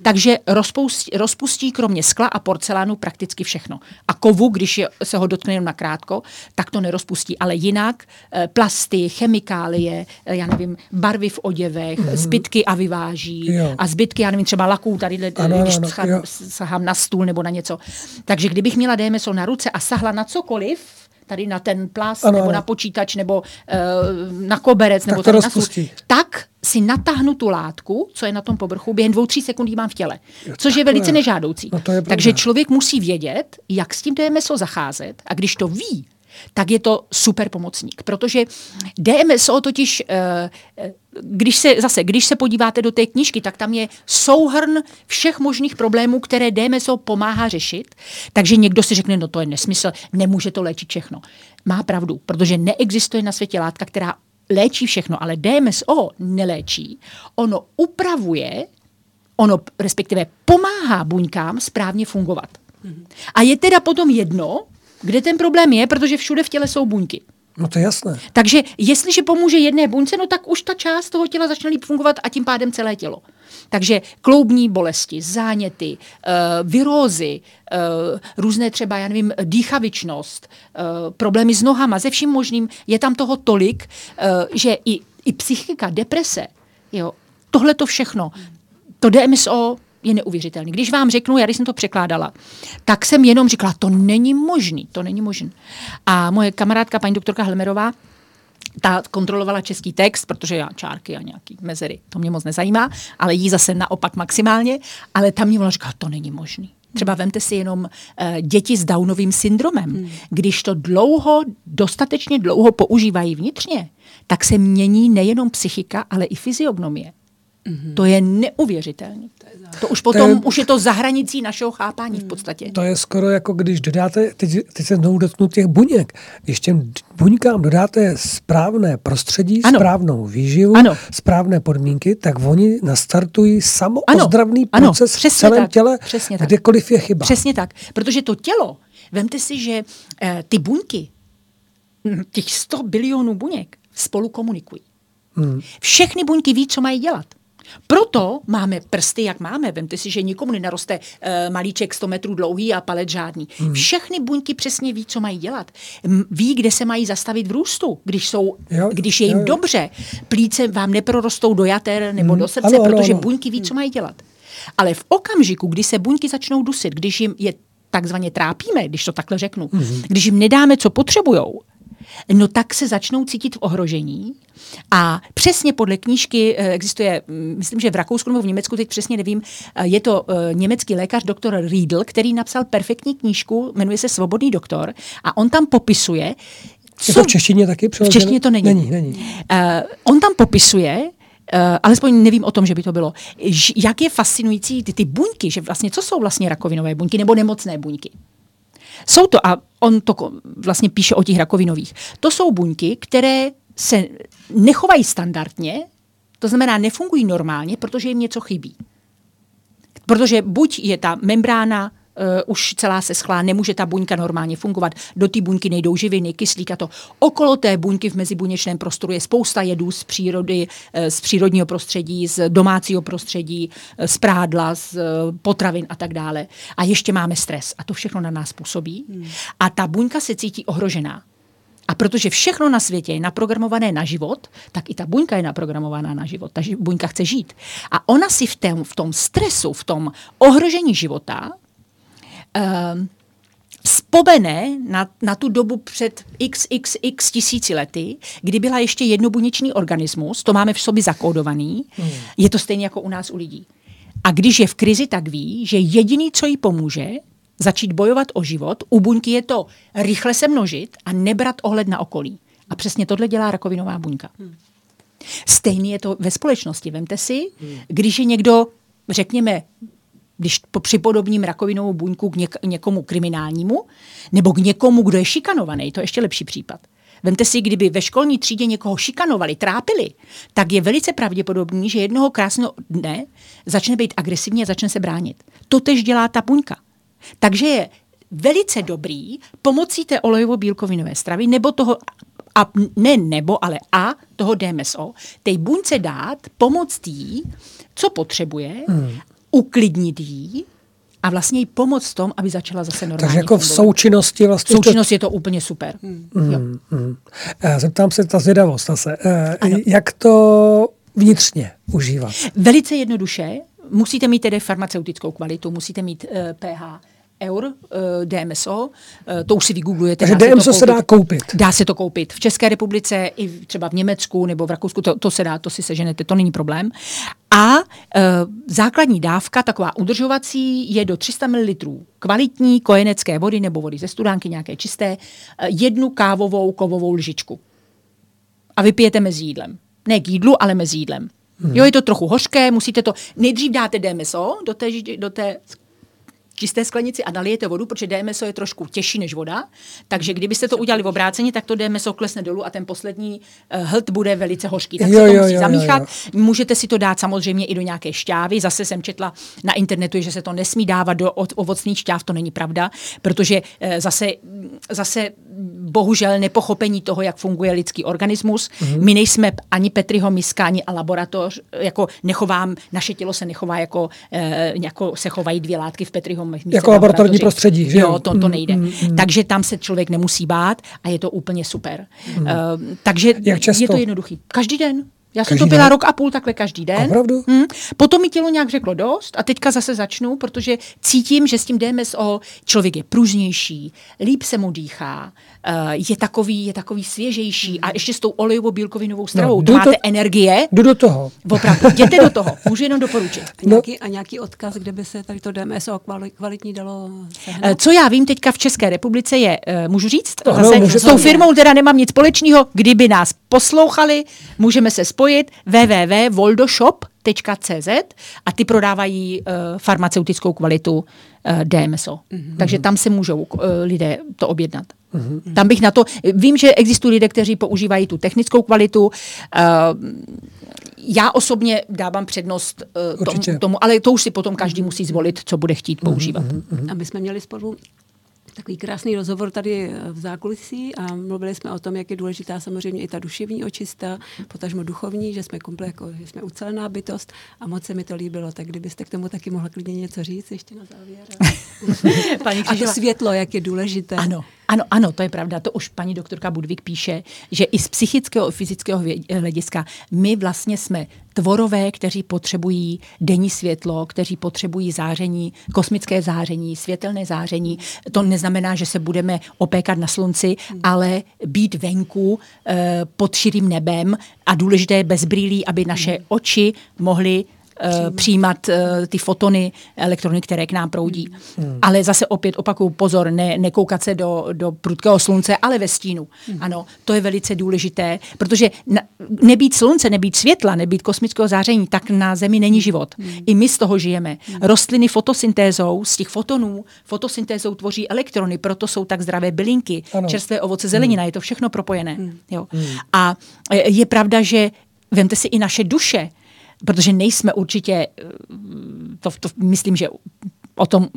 Takže rozpustí, rozpustí kromě skla a porcelánu prakticky všechno. A kovu, když je, se ho dotkne jenom nakrátko, tak to nerozpustí. Ale jinak eh, plasty, chemikálie, eh, já nevím, barvy v oděvech, mm-hmm. zbytky a vyváží.
Jo.
A zbytky, já nevím, třeba laků, tady,
Ano,
když
ano,
scha-
jo.
sahám na stůl nebo na něco. Takže kdybych měla DMSO na ruce a sahla na cokoliv, tady na ten plast,
Ano,
nebo
ano.
na počítač, nebo uh, na koberec, nebo
to
tady na tak si natáhnu tu látku, co je na tom povrchu, během dvou, tří sekund ji mám v těle. Což je velice nežádoucí.
No to je.
Takže člověk musí vědět, jak s tím DMSO zacházet a když to ví, tak je to super pomocník, protože DMSO totiž, eh, eh, když se zase, když se podíváte do té knížky, tak tam je souhrn všech možných problémů, které DMSO pomáhá řešit. Takže někdo si řekne, no to je nesmysl, nemůže to léčit všechno. Má pravdu, protože neexistuje na světě látka, která léčí všechno, ale DMSO neléčí. Ono upravuje, ono respektive pomáhá buňkám správně fungovat. A je teda potom jedno, kde ten problém je, protože všude v těle jsou buňky.
No to je jasné.
Takže jestliže pomůže jedné buňce, no tak už ta část toho těla začne líp fungovat a tím pádem celé tělo. Takže kloubní bolesti, záněty, uh, virózy, uh, různé třeba, já nevím, dýchavičnost, uh, problémy s nohama, ze vším možným, je tam toho tolik, uh, že i, i psychika, deprese, jo, tohle to všechno, to DMSO je neuvěřitelný. Když vám řeknu, já když jsem to překládala, tak jsem jenom říkala, to není možný, to není možný. A moje kamarádka, paní doktorka Helmerová, ta kontrolovala český text, protože já čárky a nějaký mezery, to mě moc nezajímá, ale jí zase naopak maximálně, ale tam mě volala, říkala, to není možný. Třeba vemte si jenom uh, děti s Downovým syndromem. Hmm. Když to dlouho, dostatečně dlouho používají vnitřně, tak se mění nejenom psychika, ale i fyziognomie. Mm-hmm. To je neuvěřitelné. To už potom, to je, už je to za hranicí našeho chápání v podstatě.
To je skoro jako když dodáte, teď, teď se znovu dotknu těch buněk, když těm buňkám dodáte správné prostředí, ano. správnou výživu, ano. správné podmínky, tak oni nastartují samoozdravný ano. proces ano. v celém tak. těle, Přesně kdekoliv tak. je chyba.
Přesně tak, protože to tělo, vemte si, že eh, ty buňky, hm, těch 100 bilionů buněk spolu komunikují. Hmm. Všechny buňky ví, co mají dělat. Proto máme prsty, jak máme. Vemte si, že nikomu nenaroste uh, malíček 100 metrů dlouhý a palec žádný. Hmm. Všechny buňky přesně ví, co mají dělat. Ví, kde se mají zastavit v růstu, když, jsou, jo, když je jim jo, jo. dobře. Plíce vám neprorostou do jater nebo hmm. do srdce, ano, protože ano. buňky ví, co mají dělat. Ale v okamžiku, kdy se buňky začnou dusit, když jim je takzvaně trápíme, když to takhle řeknu, mm-hmm. když jim nedáme, co potřebujou, no tak se začnou cítit v ohrožení. A přesně podle knížky eh, existuje, mm, myslím, že v Rakousku nebo v Německu, teď přesně nevím, eh, je to eh, německý lékař doktor Riedl, který napsal perfektní knížku, jmenuje se Svobodný doktor a on tam popisuje,
co... Je to v češtině taky
přeloženo? V češtině to není.
Není, není.
Uh, on tam popisuje, Uh, alespoň nevím o tom, že by to bylo. Ž, jak je fascinující ty, ty buňky, že vlastně, co jsou vlastně rakovinové buňky nebo nemocné buňky? Jsou to, a on to vlastně píše o těch rakovinových, to jsou buňky, které se nechovají standardně, to znamená nefungují normálně, protože jim něco chybí. Protože buď je ta membrána už celá se schlá, nemůže ta buňka normálně fungovat, do té buňky nejdou živiny, kyslík a to. Okolo té buňky v mezibuněčném prostoru je spousta jedů z přírody, uh, z přírodního prostředí, z domácího prostředí, uh, z prádla, z potravin a tak dále. A ještě máme stres a to všechno na nás působí. Hmm. A ta buňka se cítí ohrožená. A protože všechno na světě je naprogramované na život, tak i ta buňka je naprogramovaná na život. Ta buňka chce žít. A ona si v, tém, v tom stresu, v tom ohrožení života vzpomene na, na tu dobu před xxx tisíci lety, kdy byla ještě jednobuněčný organismus, to máme v sobě zakódovaný, hmm. je to stejně jako u nás u lidí. A když je v krizi, tak ví, že jediný, co jí pomůže, začít bojovat o život, u buňky je to rychle se množit a nebrat ohled na okolí. A přesně tohle dělá rakovinová buňka. Hmm. Stejný je to ve společnosti. Vemte si, hmm. když je někdo, řekněme, když připodobním rakovinovou buňku k něk- někomu kriminálnímu, nebo k někomu, kdo je šikanovaný, to je ještě lepší případ. Vemte si, kdyby ve školní třídě někoho šikanovali, trápili, tak je velice pravděpodobný, že jednoho krásného dne začne být agresivní a začne se bránit. To tež dělá ta buňka. Takže je velice dobrý pomocí té olejovo-bílkovinové stravy nebo toho a ne nebo, ale a toho DMSO, té buňce dát, pomoct jí, co potřebuje, hmm. Uklidnit jí a vlastně jí pomoct v tom, aby začala zase normálně
Takže jako fungovat. v součinnosti vlastně...
V součinnosti to... je to úplně super. Hmm.
Hmm. Hmm. Zeptám se, ta zvědavost zase. Ano. Jak to vnitřně užívat?
Velice jednoduše. Musíte mít tedy farmaceutickou kvalitu, musíte mít uh, pH eur uh, eh, DMSO, uh, eh, to už si vygooglujete.
Takže DMSO se, se dá koupit.
Dá se to koupit. V České republice i třeba v Německu nebo v Rakousku, to, to se dá, to si seženete, to není problém. A uh, základní dávka, taková udržovací, je do 300 ml kvalitní kojenecké vody nebo vody ze studánky, nějaké čisté, uh, jednu kávovou kovovou lžičku. A vypijete mezi jídlem. Ne k jídlu, ale mezi jídlem. Hmm. Jo, je to trochu hořké, musíte to, nejdřív dáte DMSO do té, do té čisté sklenici a nalijete vodu, protože DMSO je trošku těžší než voda, takže kdybyste to udělali v obráceně, tak to DMSO klesne dolů a ten poslední uh, hlт bude velice hořký. Tak jo, se to jo, musí jo, zamíchat. Jo, jo. Můžete si to dát samozřejmě i do nějaké šťávy. Zase jsem četla na internetu, že se to nesmí dávat do ovocných šťáv, to není pravda, protože uh, zase, zase bohužel nepochopení toho, jak funguje lidský organismus. Mm-hmm. My nejsme ani Petriho miska, ani a laboratoř, jako nechovám, naše tělo se nechová jako, uh, jako se chovají dvě látky v Petriho
jako laboratorní prostředí.
Že jo, to, to mm, nejde. Mm, mm. Takže tam se člověk nemusí bát a je to úplně super. Mm. Uh, takže je to jednoduchý. Každý den. Já jsem to byla den? rok a půl takhle každý den.
Opravdu?
Hmm. Potom mi tělo nějak řeklo dost a teďka zase začnu, protože cítím, že s tím DMSO člověk je pružnější, líp se mu dýchá, je takový, je takový svěžejší a ještě s tou olejovou bílkovinovou stravou no, máte to, energie.
Jdu do toho.
Opravdu, jděte do toho, můžu jenom doporučit.
A nějaký, a nějaký odkaz, kde by se tady to DMSO kvalitní dalo
sehnat? Uh, co já vím teďka v České republice je, uh, můžu říct, no, zase, no, s tou firmou teda nemám nic společného, kdyby nás poslouchali, můžeme se spojit www.voldoshop cz a ty prodávají uh, farmaceutickou kvalitu uh, DMSO. Mm-hmm. Takže tam se můžou uh, lidé to objednat. Mm-hmm. Tam bych na to, vím, že existují lidé, kteří používají tu technickou kvalitu. Uh, já osobně dávám přednost uh, tomu, tomu, ale to už si potom každý musí zvolit, co bude chtít používat.
Mm-hmm. A my jsme měli spolu takový krásný rozhovor tady v zákulisí a mluvili jsme o tom, jak je důležitá samozřejmě i ta duševní očista, potažmo duchovní, že jsme komplet jako, že jsme ucelená bytost a moc se mi to líbilo. Tak kdybyste k tomu taky mohla klidně něco říct ještě na závěr. Paní a to světlo, jak je důležité.
Ano, ano, ano, to je pravda. To už paní doktorka Budvík píše, že i z psychického a fyzického hlediska my vlastně jsme tvorové, kteří potřebují denní světlo, kteří potřebují záření, kosmické záření, světelné záření. To neznamená, že se budeme opékat na slunci, ale být venku eh, pod širým nebem a důležité bez brýlí, aby naše oči mohly uh, přijímat uh, ty fotony elektrony, které k nám proudí. Hmm. Ale zase opět opakuju, pozor, ne, nekoukat se do, do prudkého slunce, ale ve stínu. Hmm. Ano, to je velice důležité, protože na, nebýt slunce, nebýt světla, nebýt kosmického záření, tak na Zemi není život. Hmm. I my z toho žijeme. Hmm. Rostliny fotosyntézou, z těch fotonů, fotosyntézou tvoří elektrony, proto jsou tak zdravé bylinky, ano. čerstvé ovoce, zelenina, hmm. je to všechno propojené. Hmm. Jo. Hmm. A e, je pravda, že Vemte si i naše duše protože nejsme určitě, eh, to, to myslím, že o tom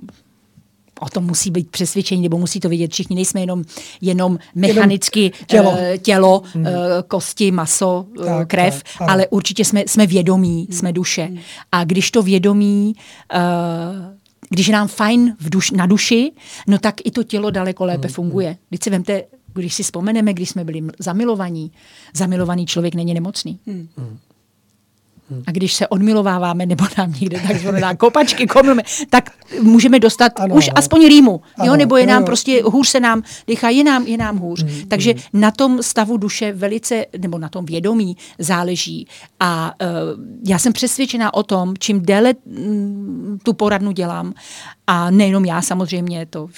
o tom musí být přesvědčení, nebo musí to vidět všichni. Nejsme jenom, jenom mechanicky tělo, uh, tělo hmm. uh, kosti, maso, uh, tak, krev, tak, ale určitě jsme, jsme vědomí, hmm. jsme duše. Hmm. A když to vědomí, uh, když je nám fajn v duš, na duši, no tak i to tělo daleko lépe hmm. funguje. Když si vemte, když si vzpomeneme, když jsme byli zamilovaní, zamilovaný člověk není nemocný. Hmm. A když se odmilováváme nebo nám někde takzvané kopačky komilme, tak můžeme dostat ano, už ano. aspoň rýmu. Ano, jo? Nebo je nám jo. prostě, hůř se nám dýchá, je nám, je nám hůř. Hmm, Takže hmm. na tom stavu duše velice, nebo na tom vědomí záleží. A uh, já jsem přesvědčená o tom, čím déle mm, tu poradnu dělám, a nejenom já samozřejmě, to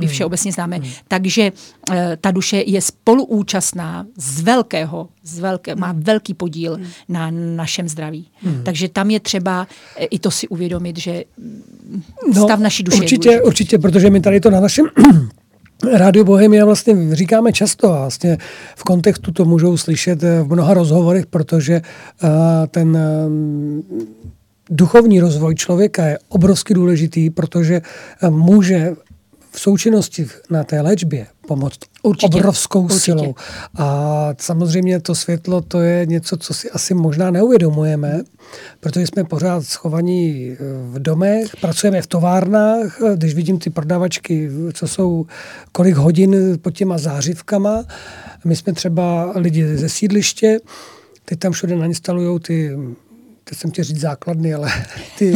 my hmm. všeobecně známe. Hmm. Takže uh, ta duše je spoluúčastná z velkého, z velké, má hmm. velký podíl hmm. na našem zdraví. Hmm. Takže tam je třeba uh, i to si uvědomit, že no, stav naší duše
určitě,
je
Určitě, protože my tady to na našem Rádio Bohemia vlastně říkáme často a vlastně v kontextu to můžou slyšet v mnoha rozhovorech, protože uh, ten uh, duchovní rozvoj člověka je obrovsky důležitý, protože může v součinnosti na té léčbě pomoct Určitě. obrovskou Určitě. silou. A samozřejmě to světlo, to je něco, co si asi možná neuvědomujeme, protože jsme pořád schovaní v domech, pracujeme v továrnách, když vidím ty prodavačky, co jsou kolik hodin pod těma zářivkama. My jsme třeba lidi ze sídliště, teď tam všude nainstalují ty teď jsem chtěl říct základny, ale ty,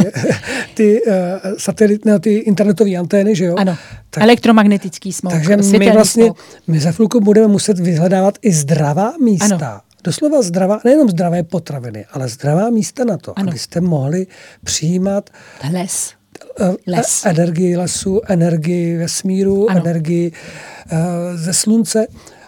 ty uh, satelitné, ty internetové antény, že jo?
Ano, tak, elektromagnetický smog,
Takže my vlastně, smog. my za chvilku budeme muset vyhledávat i zdravá místa. Ano. Doslova zdravá, nejenom zdravé potraviny, ale zdravá místa na to, ano. abyste mohli přijímat
les.
Uh, Les. energii lesu, energii vesmíru, ano. energii uh, ze slunce.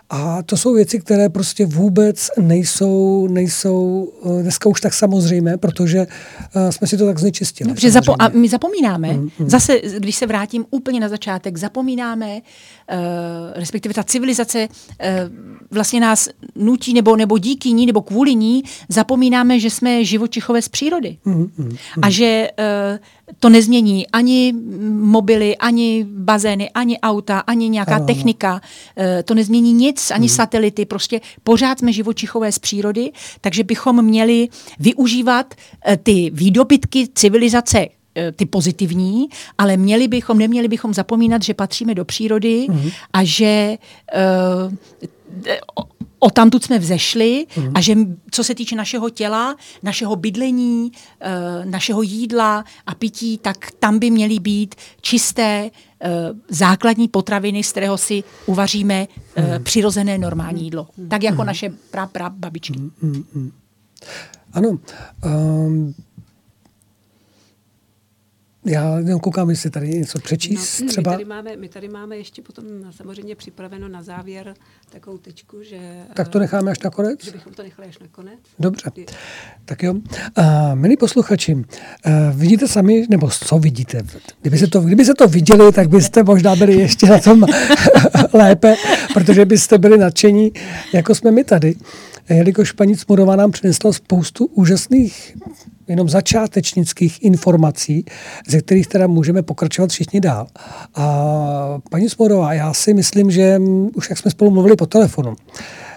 A to jsou věci, které prostě vůbec nejsou, nejsou eh, dneska už tak samozřejmé, protože uh, jsme si to tak znečistili.
Dobře, zapo- a my zapomínáme, mm, mm. zase, když se vrátím úplně na začátek, zapomínáme, uh, respektive ta civilizace uh, vlastně nás nutí, nebo, nebo díky ní, nebo kvůli ní, zapomínáme, že jsme živočichové z přírody. Mm, mm, mm. A že uh, to nezmění ani mobily, ani bazény, ani auta, ani nějaká ano, technika. Ano. To nezmění nic, ani hmm. satelity. Prostě pořád jsme živočichové z přírody, takže bychom měli využívat eh, ty výdobytky civilizace eh, ty pozitivní, ale měli bychom, neměli bychom zapomínat, že patříme do přírody mm. a že uh, o tamtud jsme vzešli mm. a že co se týče našeho těla, našeho bydlení, uh, našeho jídla a pití, tak tam by měly být čisté uh, základní potraviny, z kterého si uvaříme uh, mm. přirozené normální jídlo. Mm. Tak jako mm. naše pra, pra babičky. Mm, mm, mm.
Ano. Um, Já jenom koukám, jestli tady něco přečíst
no,
třeba.
My tady, máme, my tady máme ještě potom samozřejmě připraveno na závěr takovou tečku, že...
Tak to necháme až nakonec?
Že bychom to nechali až nakonec.
Dobře. Tak jo. A, milí posluchači, a, vidíte sami, nebo co vidíte? Kdyby se, to, kdyby se to viděli, tak byste možná byli ještě na tom lépe, protože byste byli nadšení, jako jsme my tady. Jelikož paní Cmurová nám přinesla spoustu úžasných jenom začátečnických informací, ze kterých teda můžeme pokračovat všichni dál. A paní Smorová, já si myslím, že už jak jsme spolu mluvili po telefonu,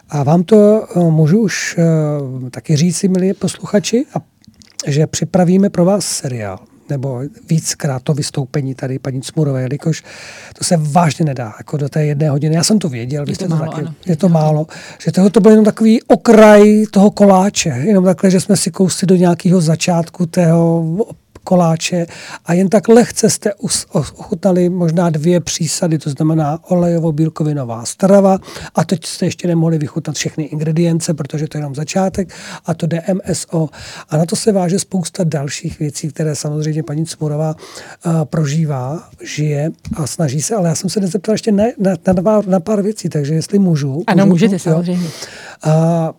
a vám to eh, můžu už eh, taky říct, milí posluchači, a že připravíme pro vás seriál nebo víckrát to vystoupení tady paní Cmurové, jelikož to se vážně nedá, jako do té jedné hodiny. Já jsem to věděl,
je to, málo, to taky,
ano. je to málo, že toho to byl jenom takový okraj toho koláče, jenom takhle, že jsme si kousli do nějakého začátku tého koláče a jen tak lehce jste ochutnali možná dvě přísady, to znamená olejovo-bílkovinová strava a teď jste ještě nemohli vychutnat všechny ingredience, protože to je jenom začátek a to DMSO a na to se váže spousta dalších věcí, které samozřejmě paní Cmurová uh, prožívá, žije a snaží se, ale já jsem se nezeptal ještě na, na, na, pár, na pár věcí, takže jestli můžu.
Ano,
můžu,
můžete samozřejmě.
A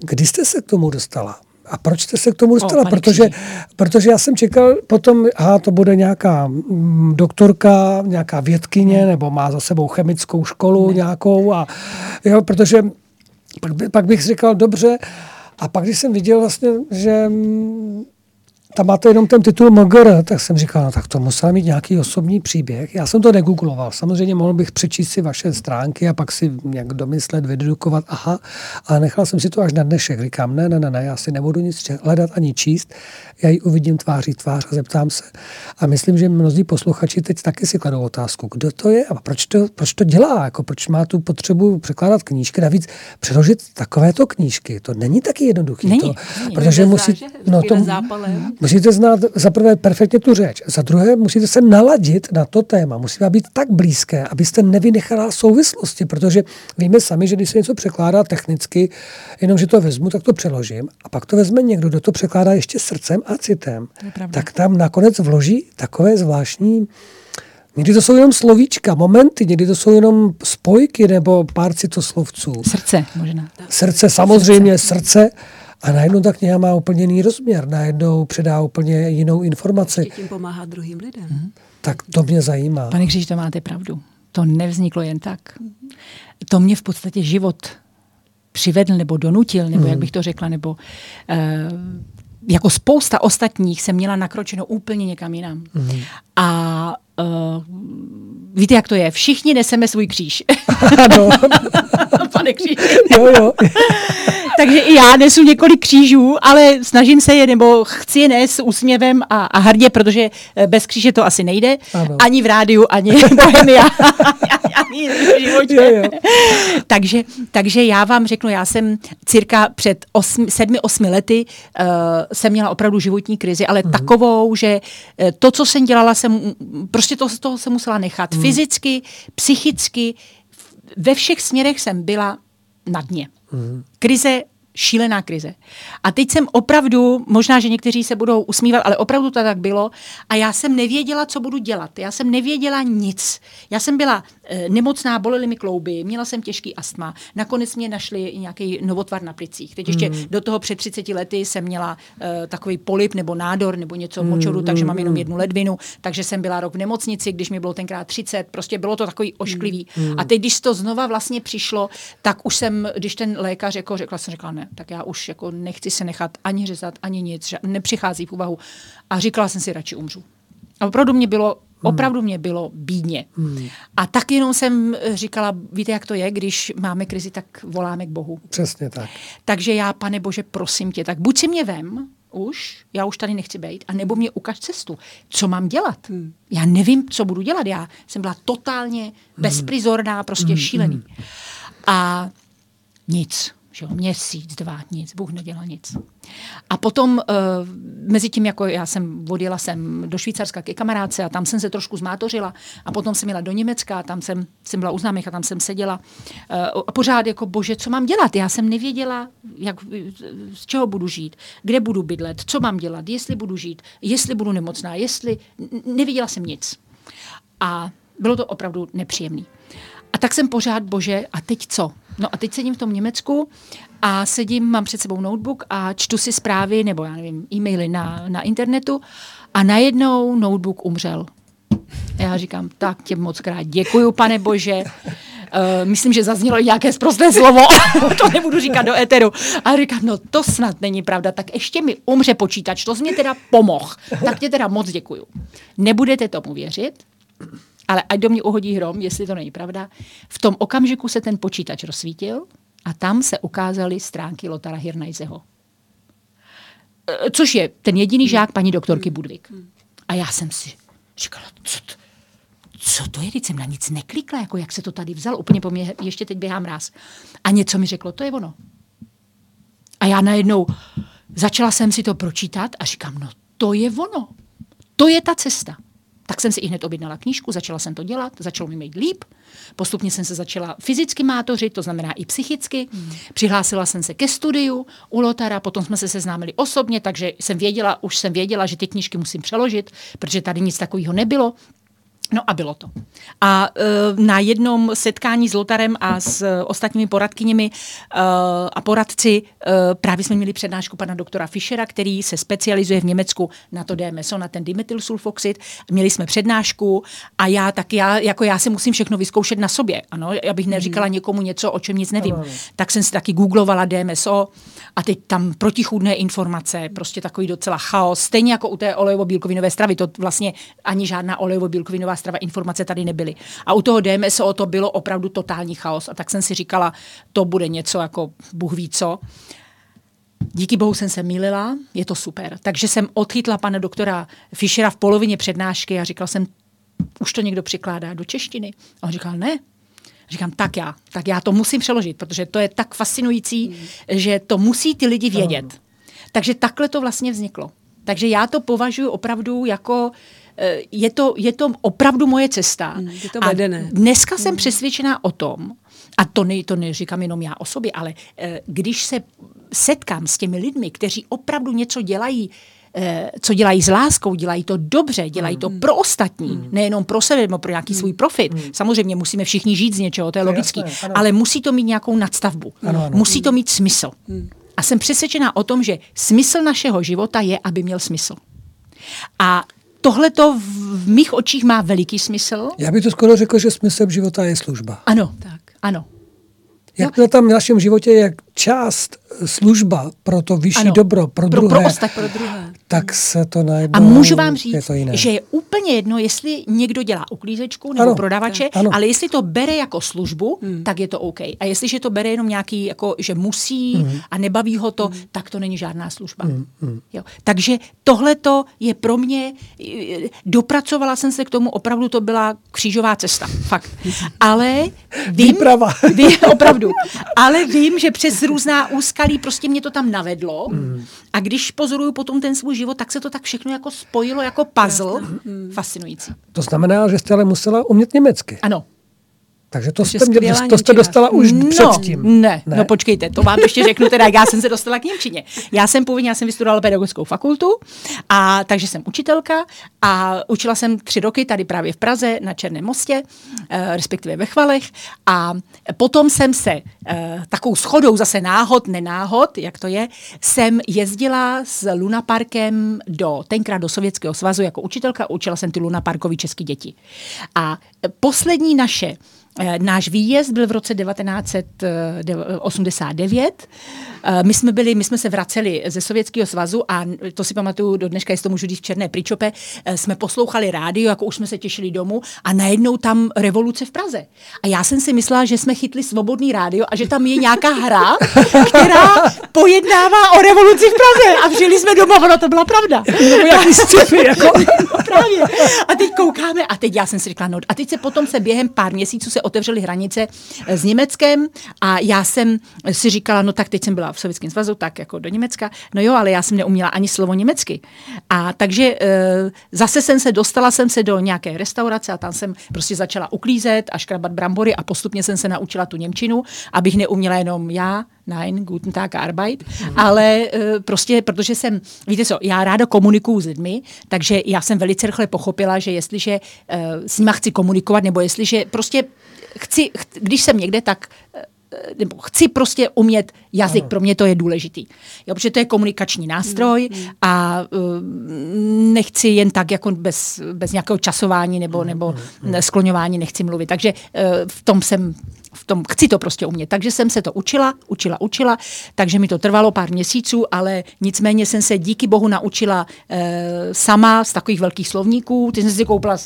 kdy jste se k tomu dostala? A proč jste se k tomu dostala? O, protože, protože já jsem čekal potom, aha, to bude nějaká mm, doktorka, nějaká vědkyně, nebo má za sebou chemickou školu ne. nějakou. A, jo, protože pak, by, pak bych říkal, dobře, a pak, když jsem viděl vlastně, že mm, tam máte jenom ten titul MGR, tak jsem říkal, no tak to musel mít nějaký osobní příběh. Já jsem to negoogloval. Samozřejmě mohl bych přečíst si vaše stránky a pak si nějak domyslet, vydedukovat, aha, ale nechal jsem si to až na dnešek. Říkám, ne, ne, ne, ne, já si nebudu nic hledat ani číst, já ji uvidím tváří tvář a zeptám se. A myslím, že mnozí posluchači teď taky si kladou otázku, kdo to je a proč to, proč to dělá, jako proč má tu potřebu překládat knížky. Navíc přeložit takovéto knížky, to není taky jednoduché.
Není,
to,
není.
Protože musí, no to, musíte znát za prvé perfektně tu řeč, za druhé musíte se naladit na to téma, musí být tak blízké, abyste nevynechala souvislosti, protože víme sami, že když se něco překládá technicky, jenom že to vezmu, tak to přeložím a pak to vezme někdo, kdo to překládá ještě srdcem a citem, tak tam nakonec vloží takové zvláštní Někdy to jsou jenom slovíčka, momenty, někdy to jsou jenom spojky nebo pár citoslovců.
Srdce možná.
Srdce, samozřejmě srdce. srdce a najednou ta kniha má úplně jiný rozměr, najednou předá úplně jinou informaci.
Ještě tím pomáhá druhým lidem. Hmm.
Tak to mě zajímá.
Pane Kříž, to máte pravdu. To nevzniklo jen tak. To mě v podstatě život přivedl nebo donutil, nebo hmm. jak bych to řekla, nebo uh, jako spousta ostatních jsem měla nakročeno úplně někam jinam. Mm. A uh, víte, jak to je? Všichni neseme svůj kříž.
Ano.
Pane kříž.
jo, jo.
Takže i já nesu několik křížů, ale snažím se je, nebo chci je nést s úsměvem a, a hrdě, protože eh, bez kříže to asi nejde. Ano. Ani v rádiu, ani bohemia, ani v životě. Jo, jo. takže, takže já vám řeknu, já jsem cirka před osmi, sedmi, osmi lety uh, jsem měla opravdu životní krizi, ale mm. takovou, že to, co jsem dělala, jsem prostě to z toho se musela nechat. Mm. Fyzicky, psychicky, ve všech směrech jsem byla na dně. Mm. Krize šílená krize. A teď jsem opravdu, možná, že někteří se budou usmívat, ale opravdu to tak bylo. A já jsem nevěděla, co budu dělat. Já jsem nevěděla nic. Já jsem byla e, nemocná, bolely mi klouby, měla jsem těžký astma. Nakonec mě našli nějaký novotvar na plicích. Teď ještě mm. do toho před 30 lety jsem měla e, takový polip nebo nádor nebo něco mm, močoru, takže mám jenom jednu ledvinu. Takže jsem byla rok v nemocnici, když mi bylo tenkrát 30. Prostě bylo to takový ošklivý. Mm. A teď, když to znova vlastně přišlo, tak už jsem, když ten lékař jako řekla, jsem řekla ne, tak já už jako nechci se nechat ani řezat, ani nic, nepřichází v úvahu. A říkala jsem si, radši umřu. A opravdu mě bylo Hmm. Opravdu mě bylo bídně. Hmm. A tak jenom jsem říkala, víte, jak to je, když máme krizi, tak voláme k Bohu.
Přesně tak.
Takže já, pane Bože, prosím tě, tak buď si mě vem, už, já už tady nechci být, a nebo mě ukaž cestu. Co mám dělat? Hmm. Já nevím, co budu dělat. Já jsem byla totálně hmm. bezprizorná, prostě hmm. šílený. Hmm. A nic Že jo, měsíc, dva, nic, Bůh nedělal nic. A potom uh, mezi tím, jako já jsem odjela jsem do Švýcarska ke kamarádce a tam jsem se trošku zmátořila a potom jsem jela do Německa a tam jsem, jsem byla u známých a tam jsem seděla uh, a pořád jako, bože, co mám dělat? Já jsem nevěděla, jak, z čeho budu žít, kde budu bydlet, co mám dělat, jestli budu žít, jestli budu nemocná, jestli... Nevěděla jsem nic. A bylo to opravdu nepříjemné. A tak jsem pořád, bože, a teď co? No a teď sedím v tom Německu a sedím, mám před sebou notebook a čtu si zprávy nebo já nevím, e-maily na, na internetu a najednou notebook umřel. Já říkám, tak tě moc krát děkuju, pane bože. Uh, myslím, že zaznělo nějaké zprosté slovo, to nebudu říkat do éteru. A říkám, no to snad není pravda, tak ještě mi umře počítač, to jsi mě teda pomohl. Tak tě teda moc děkuju. Nebudete tomu věřit, ale ať do mě uhodí hrom, jestli to není pravda, v tom okamžiku se ten počítač rozsvítil a tam se ukázaly stránky Lotara Hirnajzeho. E, což je ten jediný žák paní doktorky Budvik. A já jsem si říkala, co to, co to je, když jsem na nic neklikla, jako jak se to tady vzal, úplně po mě ještě teď běhám ráz. A něco mi řeklo, to je ono. A já najednou začala jsem si to pročítat a říkám, no to je ono. To je ta cesta. Tak jsem si i hned objednala knížku, začala jsem to dělat, začalo mi mít líp. Postupně jsem se začala fyzicky mátořit, to znamená i psychicky. Hmm. Přihlásila jsem se ke studiu u Lotara, potom jsme se seznámili osobně, takže jsem věděla, už jsem věděla, že ty knížky musím přeložit, protože tady nic takového nebylo. No a bylo to. A uh, na jednom setkání s Lotarem a s uh, ostatními poradkyněmi uh, a poradci uh, právě jsme měli přednášku pana doktora Fischera, který se specializuje v Německu na to DMSO, na ten dimethylsulfoxid. Měli jsme přednášku a já tak já, jako já se musím všechno vyzkoušet na sobě, ano, abych neříkala mm. někomu něco, o čem nic nevím. Ano. Tak jsem si taky googlovala DMSO a teď tam protichůdné informace, prostě takový docela chaos, stejně jako u té olejovo-bílkovinové stravy, to vlastně ani žádná olejovo-bílkovinová strava informace tady nebyly. A u toho DMSO to bylo opravdu totální chaos. A tak jsem si říkala, to bude něco jako Bůh ví co. Díky bohu jsem se mýlila, je to super. Takže jsem odchytla pana doktora Fischera v polovině přednášky a říkala jsem, už to někdo přikládá do češtiny. A on říkal, ne. Říkám, tak já, tak já to musím přeložit, protože to je tak fascinující, mm. že to musí ty lidi vědět. Mm. Takže takhle to vlastně vzniklo. Takže já to považuji opravdu jako Eh, je to, je to opravdu moje cesta.
Hmm, je to vedené.
A dneska jsem hmm. přesvědčená o tom, a to, ne, to neříkám jenom já o sobě, ale eh, když se setkám s těmi lidmi, kteří opravdu něco dělají, eh, co dělají s láskou, dělají to dobře, dělají to hmm. pro ostatní, mm. nejenom pro sebe nebo pro nějaký mm. svůj profit. Mm. Samozřejmě musíme všichni žít z něčeho, to je logické, ale musí to mít nějakou nadstavbu. Ano, ano. Musí to mít smysl. Mm. A jsem přesvědčená o tom, že smysl našeho života je, aby měl smysl. A tohle to v mých očích má veliký smysl.
Já bych to skoro řekl, že smysl života je služba.
Ano, tak. ano.
Jak to tam v našem životě je část služba pro to vyšší ano, dobro, pro, pro druhé,
pro, pro druhé,
tak se to najednou...
A můžu vám říct, je to jiné. že je úplně jedno, jestli někdo dělá uklízečku nebo ano, prodavače, ano. ale jestli to bere jako službu, hmm. tak je to OK. A jestliže to bere jenom nějaký, jako, že musí hmm. a nebaví ho to, hmm. tak to není žádná služba. Hmm. Hmm. Jo. Takže tohle to je pro mě, dopracovala jsem se k tomu, opravdu to byla křížová cesta, fakt. Ale vím,
Výprava.
Vím, opravdu, ale vím, že přes různá úskalí prostě mě to tam navedlo mm. a když pozoruju potom ten svůj život, tak se to tak všechno jako spojilo jako puzzle. Mm. Fascinující.
To znamená, že jste ale musela umět německy.
Ano.
Takže to, jste, mě, to jste dostala už no, předtím.
Ne, ne, no počkejte, to vám ještě řeknu, teda já jsem se dostala k Němčině. Já jsem původně, já jsem vystudovala pedagogickou fakultu, a takže jsem učitelka a učila jsem tři roky tady právě v Praze na Černém mostě, eh, respektive ve Chvalech a potom jsem se eh, takovou schodou zase náhod, nenáhod, jak to je, jsem jezdila s Lunaparkem do, tenkrát do Sovětského svazu jako učitelka, učila jsem ty Lunaparkový české děti. A poslední naše Eh, náš výjezd byl v roce 1989. Eh, my jsme, byli, my jsme se vraceli ze Sovětského svazu a to si pamatuju do dneška, jestli to můžu říct v Černé Pričope, eh, jsme poslouchali rádio, jako už jsme se těšili domů a najednou tam revoluce v Praze. A já jsem si myslela, že jsme chytli svobodný rádio a že tam je nějaká hra, která pojednává o revoluci v Praze. A přijeli jsme domů, ono to byla pravda.
Nebo jaký sci jako.
Právě. a teď koukáme a teď já jsem si řekla, no a teď se potom se během pár měsíců se otevřely hranice eh, s Německem a já jsem si říkala, no tak teď jsem byla v Sovětském svazu, tak jako do Německa, no jo, ale já jsem neuměla ani slovo německy. A takže e, zase jsem se, dostala jsem se do nějaké restaurace a tam jsem prostě začala uklízet a škrabat brambory a postupně jsem se naučila tu Němčinu, abych neuměla jenom já, nein, guten Tag, Arbeit, mm. ale uh, prostě, protože jsem, víte co, já ráda komunikuju s lidmi, takže já jsem velice rychle pochopila, že jestliže uh, s nima chci komunikovat, nebo jestliže prostě chci, ch, když jsem někde, tak nebo chci prostě umět jazyk, ano. pro mě to je důležitý. Jo, protože to je komunikační nástroj mm, mm. a uh, nechci jen tak jako bez, bez nějakého časování nebo, nebo mm, mm. skloňování nechci mluvit. Takže uh, v tom jsem v tom chci to prostě umět. Takže jsem se to učila, učila, učila, takže mi to trvalo pár měsíců, ale nicméně jsem se díky bohu naučila e, sama z takových velkých slovníků. Ty jsem si koupila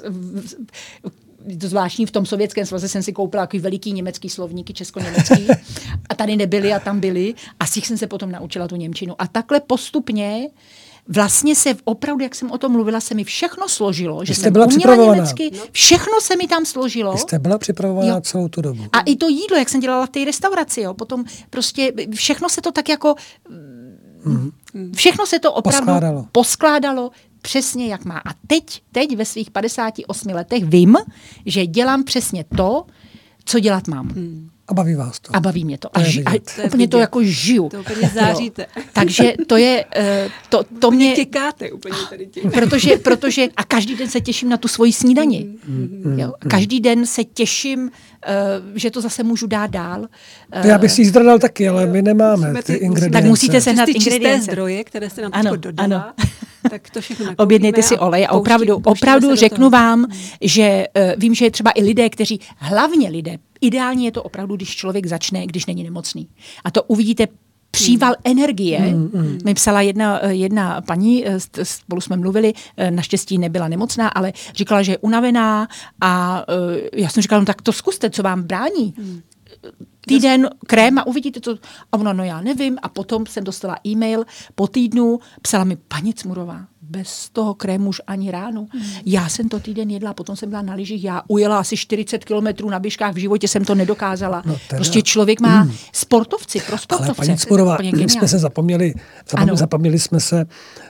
to zvláštní, v tom sovětském svaze jsem si koupila takový veliký německý slovníky, česko-německý a tady nebyly a tam byly a z těch jsem se potom naučila tu Němčinu. A takhle postupně vlastně se opravdu, jak jsem o tom mluvila, se mi všechno složilo, že
jste
jsem
byla
uměla německy, všechno se mi tam složilo.
Vy jste byla připravovaná jo. celou tu dobu.
A i to jídlo, jak jsem dělala v té restauraci, jo, potom prostě všechno se to tak jako, mm. všechno se to opravdu
poskládalo.
poskládalo přesně jak má. A teď, teď ve svých 58 letech vím, že dělám přesně to, co dělat mám. Hmm.
A baví vás to.
A baví mě to.
to
a, ži, a to úplně to jako žiju.
To úplně záříte.
Jo. Takže to je, uh, to, to mě...
Těkáte úplně tady tím.
Protože, protože, a každý den se těším na tu svoji snídani. Mm, jo. A každý den se těším, uh, že to zase můžu dát dál.
Uh, já bych si zdradal taky, ale my nemáme ty, ty ingredience.
Tak musíte sehnat ingredience.
zdroje, které jste nám ano, dodala. Ano. Tak to všechno
Objednejte si olej a opravdu, opravdu řeknu vám, že uh, vím, že je třeba i lidé, kteří, hlavně lidé, ideálně je to opravdu, když člověk začne, když není nemocný. A to uvidíte příval mm. energie. Mm, mm. Mi psala jedna, eh, jedna paní, eh, spolu jsme mluvili, naštěstí nebyla nemocná, ale říkala, že je unavená a já jsem říkala, no tak to zkuste, co vám brání. Mm týden krém a uvidíte to. A ona, no já nevím. A potom jsem dostala e-mail po týdnu, psala mi, paní Cmurová, bez toho krému už ani ráno. Hmm. Já jsem to týden jedla, potom jsem byla na lyžích, já ujela asi 40 kilometrů na běžkách, v životě jsem to nedokázala. No teda. prostě člověk má hmm. sportovci, pro sportovce.
Ale paní Cmurová, my jsme se zapomněli, zapomněli, zapomněli jsme se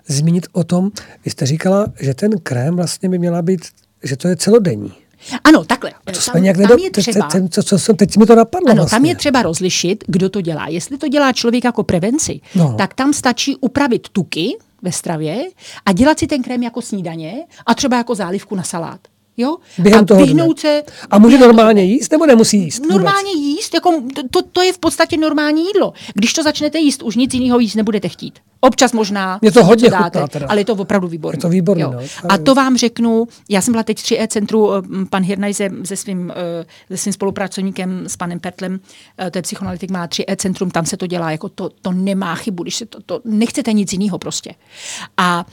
zmínit o tom, vy jste říkala, že ten krém vlastně by měla být, že to je celodenní.
Ano, takhle.
To tam, nějak tam je třeba, teď, teď, co, co, teď mi to napadlo.
Ano,
vlastně.
tam je třeba rozlišit, kdo to dělá. Jestli to dělá člověk jako prevenci, no. tak tam stačí upravit tuky ve stravě a dělat si ten krém jako snídaně a třeba jako zálivku na salát. Jo?
Během
a
toho
vyhnout se...
A může normálně jíst, nebo nemusí jíst?
Normálně vůbec? jíst, jako to, to je v podstatě normální jídlo. Když to začnete jíst, už nic jiného jíst nebudete chtít. Občas možná
je to hodně
dáte, chutná, teda. ale je to opravdu výborné.
Je to výborné. No,
a to vám řeknu, já jsem byla teď v 3E centru, eh, pan Hirnaj se, se, svým, eh, se svým spolupracovníkem, s panem Petlem, eh, to je psychoanalytik, má 3E centrum, tam se to dělá, jako to, to nemá chybu, když se to, to nechcete nic jiného prostě. A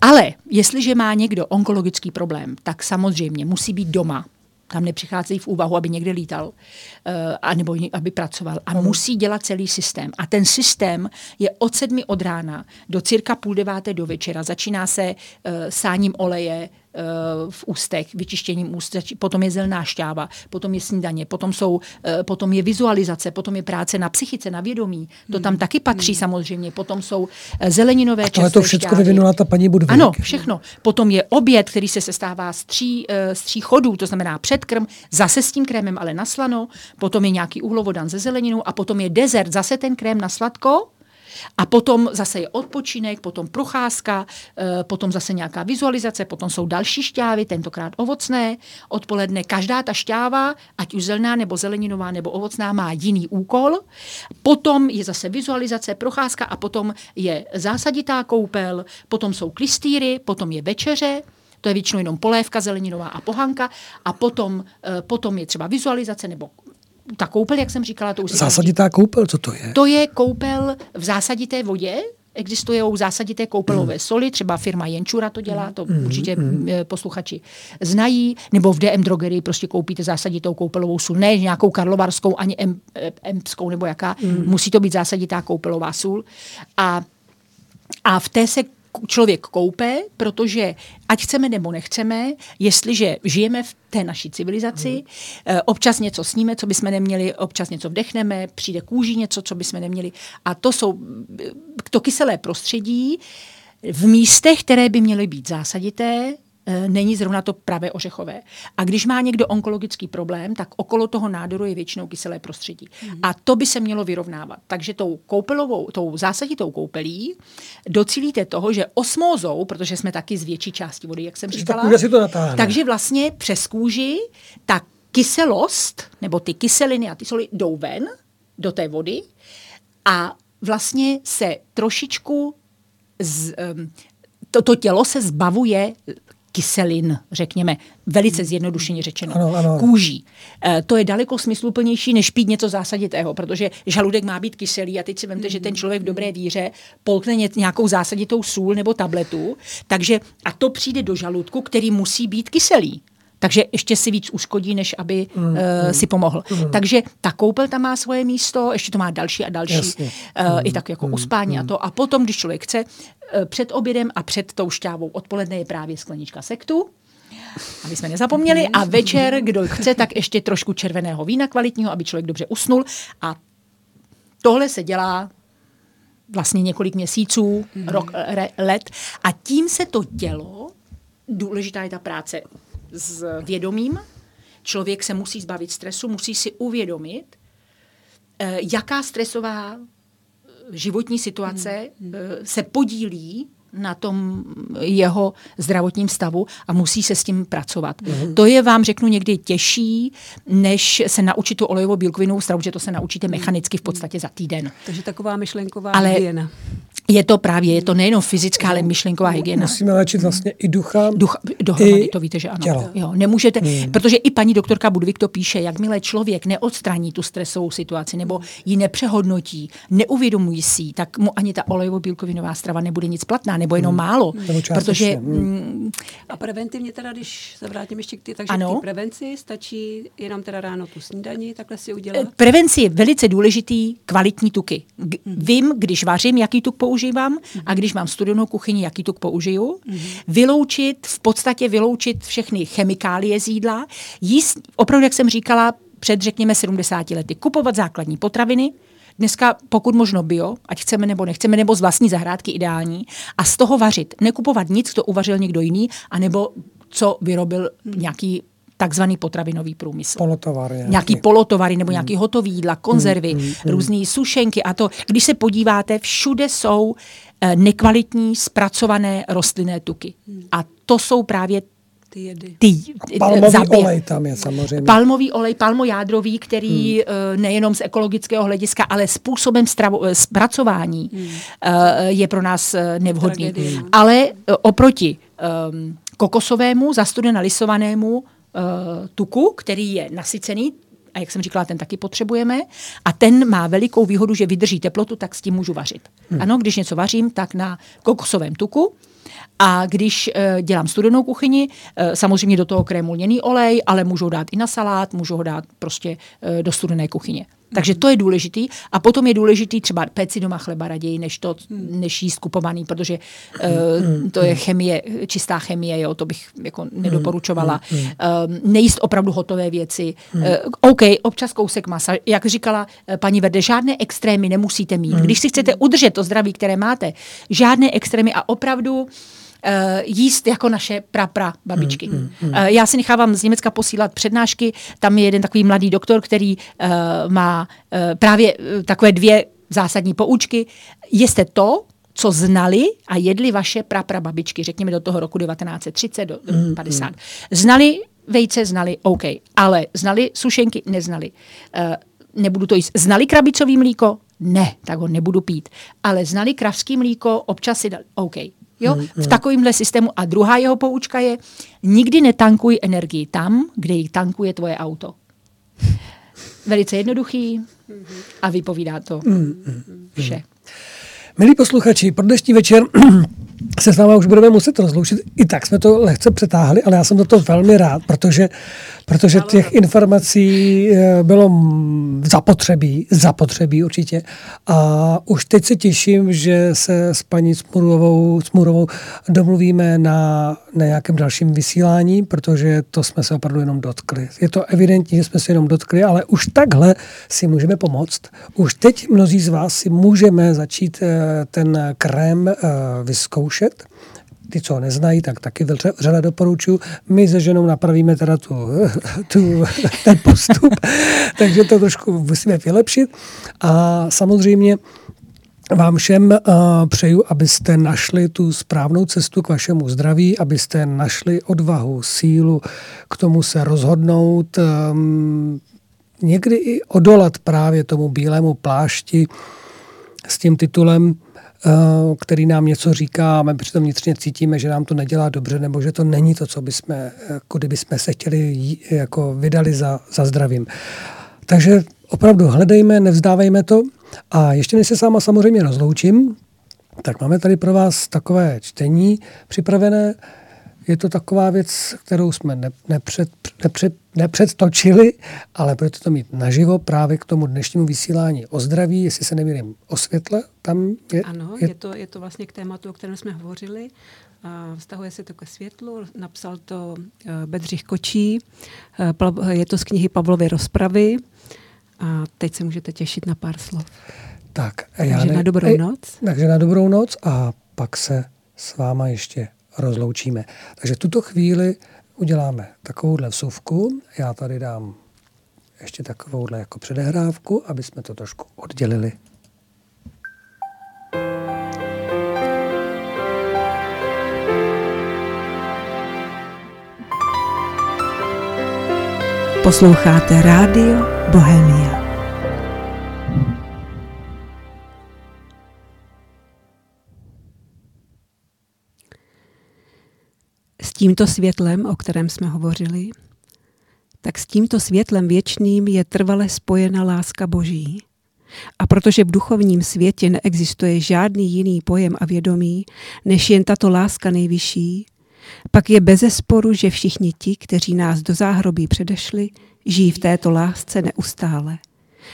ale jestliže má někdo onkologický problém, tak samozřejmě musí být doma tam nepřicházejí v úvahu, aby někde lítal, uh, anebo aby pracoval. A musí dělat celý systém. A ten systém je od sedmi od rána do cirka půl deváté do večera. Začíná se uh, sáním oleje, v ústech, vyčištěním úst, potom je zelená šťáva, potom je snídaně, potom, jsou, potom je vizualizace, potom je práce na psychice, na vědomí. To tam taky patří hmm. samozřejmě. Potom jsou zeleninové
čerstvé to všechno vyvinula ta paní Budvík.
Ano, všechno. Potom je oběd, který se sestává z tří, z tří chodů, to znamená předkrm, zase s tím krémem, ale na slano, potom je nějaký uhlovodan ze zeleninou a potom je dezert, zase ten krém na sladko, a potom zase je odpočinek, potom procházka, eh, potom zase nějaká vizualizace, potom jsou další šťávy, tentokrát ovocné. Odpoledne každá ta šťáva, ať už zelená nebo zeleninová nebo ovocná, má jiný úkol. Potom je zase vizualizace, procházka a potom je zásaditá koupel, potom jsou klistýry, potom je večeře, to je většinou jenom polévka zeleninová a pohanka a potom, eh, potom je třeba vizualizace nebo ta koupel, jak jsem říkala, to už
Zásaditá koupel, co to je?
To je koupel v zásadité vodě, Existují zásadité koupelové mm. soli, třeba firma Jenčura to dělá, to mm. určitě mm. posluchači znají, nebo v DM drogerii prostě koupíte zásaditou koupelovou sůl, ne nějakou karlovarskou, ani em, eh, empskou nebo jaká, mm. musí to být zásaditá koupelová sůl. A, a v té se člověk koupe, protože ať chceme nebo nechceme, jestliže žijeme v té naší civilizaci, hmm. občas něco sníme, co bychom neměli, občas něco vdechneme, přijde kůží něco, co bychom neměli. A to jsou to kyselé prostředí v místech, které by měly být zásadité, Eh, není zrovna to pravé ořechové. A když má někdo onkologický problém, tak okolo toho nádoru je většinou kyselé prostředí. Mm. A to by se mělo vyrovnávat. Takže tou koupelovou, tou zásaditou koupelí docílíte toho, že osmózou, protože jsme taky z větší části vody, jak jsem říkala,
si to natáhne.
takže vlastně přes kůži ta kyselost, nebo ty kyseliny a ty soli jdou ven do té vody a vlastně se trošičku z, um, to, to tělo se zbavuje kyselin, řekněme, velice zjednodušeně řečeno,
ano, ano.
kůží. E, to je daleko smysluplnější, než pít něco zásaditého, protože žaludek má být kyselý a teď si vemte, že ten člověk v dobré víře polkne nějakou zásaditou sůl nebo tabletu, takže a to přijde do žaludku, který musí být kyselý. Takže ještě si víc uškodí, než aby mm, uh, si pomohl. Mm. Takže ta koupel tam má svoje místo, ještě to má další a další, Jasně. uh, mm, i tak jako mm, uspání mm. a to. A potom, když člověk chce, uh, před obědem a před tou šťávou odpoledne je právě sklenička sektu, aby jsme nezapomněli. A večer, kdo chce, tak ještě trošku červeného vína kvalitního, aby člověk dobře usnul. A tohle se dělá vlastně několik měsíců, mm. rok, re, let. A tím se to dělo, důležitá je ta práce s vědomím. Člověk se musí zbavit stresu, musí si uvědomit, eh, jaká stresová životní situace hmm. eh, se podílí na tom jeho zdravotním stavu a musí se s tím pracovat. Mm-hmm. To je vám, řeknu, někdy těžší, než se naučit tu olejovou bílkovinovou stravu, že to se naučíte mechanicky v podstatě za týden.
Takže taková myšlenková Ale hygiena.
Je to právě, je to nejenom fyzická, ale myšlenková hygiena.
Musíme léčit vlastně i ducha.
Duch, dohromady, to víte, že ano. Tělo. Jo, nemůžete, hmm. protože i paní doktorka Budvik to píše, jakmile člověk neodstraní tu stresovou situaci nebo ji nepřehodnotí, neuvědomují si, tak mu ani ta olejovo-bílkovinová strava nebude nic platná, nebo jenom hmm. málo.
Nebo protože hmm.
mm, A preventivně teda, když se vrátím ještě k ty, takže ano. k prevenci stačí jenom teda ráno tu snídaní, takhle si udělat? Eh,
prevenci je velice důležitý kvalitní tuky. G- hmm. Vím, když vařím, jaký tuk používám a když mám studenou kuchyni, jaký tuk použiju. Vyloučit, v podstatě vyloučit všechny chemikálie z jídla. Jíst, opravdu, jak jsem říkala, před řekněme 70 lety. Kupovat základní potraviny, Dneska pokud možno bio, ať chceme nebo nechceme, nebo z vlastní zahrádky ideální, a z toho vařit. Nekupovat nic, co uvařil někdo jiný, anebo co vyrobil nějaký takzvaný potravinový průmysl.
Polotovary.
Nějaký, nějaký polotovary nebo mm. nějaký hotový jídla, konzervy, mm, mm, mm. různé sušenky a to. Když se podíváte, všude jsou eh, nekvalitní, zpracované rostlinné tuky. A to jsou právě
ty jedy.
Ty,
Palmový zabě... olej tam je samozřejmě.
Palmový olej, palmojádrový, který hmm. nejenom z ekologického hlediska, ale způsobem stravo, eh, zpracování hmm. je pro nás nevhodný. Tragedie. Ale oproti um, kokosovému, zastudena lisovanému tuku, který je nasycený, a jak jsem říkala, ten taky potřebujeme. A ten má velikou výhodu, že vydrží teplotu, tak s tím můžu vařit. Hmm. Ano, když něco vařím, tak na kokosovém tuku. A když uh, dělám studenou kuchyni, uh, samozřejmě do toho krému lněný olej, ale můžou dát i na salát, můžou ho dát prostě uh, do studené kuchyně. Takže to je důležitý. A potom je důležitý třeba péci doma chleba raději, než, to, než jíst kupovaný, protože uh, to je chemie, čistá chemie, jo, to bych jako nedoporučovala. Uh, nejíst opravdu hotové věci. Uh, OK, občas kousek masa. Jak říkala uh, paní Verde, žádné extrémy nemusíte mít. Když si chcete udržet to zdraví, které máte, žádné extrémy a opravdu uh, uh, jíst jako naše prapra babičky. Mm, mm, mm. Uh, já si nechávám z Německa posílat přednášky, tam je jeden takový mladý doktor, který uh, má uh, právě uh, takové dvě zásadní poučky. Jeste to, co znali a jedli vaše prapra babičky, řekněme do toho roku 1930 do, do 50. Mm, znali vejce, znali OK, ale znali sušenky, neznali. Uh, nebudu to jíst. Znali krabicový mlíko? Ne, tak ho nebudu pít. Ale znali kravský mlíko, občas si dali. OK, Jo? Mm, v takovémhle systému. A druhá jeho poučka je, nikdy netankuj energii tam, kde ji tankuje tvoje auto. Velice jednoduchý a vypovídá to vše.
Milí posluchači, pro dnešní večer se s váma už budeme muset rozloučit. I tak jsme to lehce přetáhli, ale já jsem za to velmi rád, protože, protože těch informací eh, bylo zapotřebí, zapotřebí určitě. A už teď se těším, že se s paní Smurovou, Smurovou domluvíme na, na nějakém dalším vysílání, protože to jsme se opravdu jenom dotkli. Je to evidentní, že jsme se jenom dotkli, ale už takhle si můžeme pomoct. Už teď mnozí z vás si můžeme začít eh, ten krém eh, vyzkoušet. Ty, co ho neznají, tak taky vřele doporučuji. My se ženou napravíme teda tu, tu, ten postup, takže to trošku musíme vylepšit. A samozřejmě vám všem uh, přeju, abyste našli tu správnou cestu k vašemu zdraví, abyste našli odvahu, sílu k tomu se rozhodnout, um, někdy i odolat právě tomu bílému plášti s tím titulem, který nám něco říká a my přitom vnitřně cítíme, že nám to nedělá dobře nebo že to není to, co bychom, kudy bychom se chtěli jako vydali za, za zdravím. Takže opravdu hledejme, nevzdávejme to. A ještě než se s váma samozřejmě rozloučím, tak máme tady pro vás takové čtení připravené. Je to taková věc, kterou jsme nepřed, nepřed, nepředtočili, ale budete to mít naživo právě k tomu dnešnímu vysílání o zdraví, jestli se nemělím o světle. Tam
je, ano, je... Je, to, je to vlastně k tématu, o kterém jsme hovořili. Vztahuje se to ke světlu, napsal to eh, Bedřich Kočí, eh, je to z knihy Pavlovy rozpravy a teď se můžete těšit na pár slov.
Tak,
takže ne, na dobrou noc.
Takže na dobrou noc a pak se s váma ještě rozloučíme. Takže tuto chvíli uděláme takovouhle vsuvku. Já tady dám ještě takovouhle jako předehrávku, aby jsme to trošku oddělili.
Posloucháte rádio Bohemia.
Tímto světlem, o kterém jsme hovořili, tak s tímto světlem věčným je trvale spojena láska Boží. A protože v duchovním světě neexistuje žádný jiný pojem a vědomí, než jen tato láska nejvyšší, pak je bezesporu, že všichni ti, kteří nás do záhrobí předešli, žijí v této lásce neustále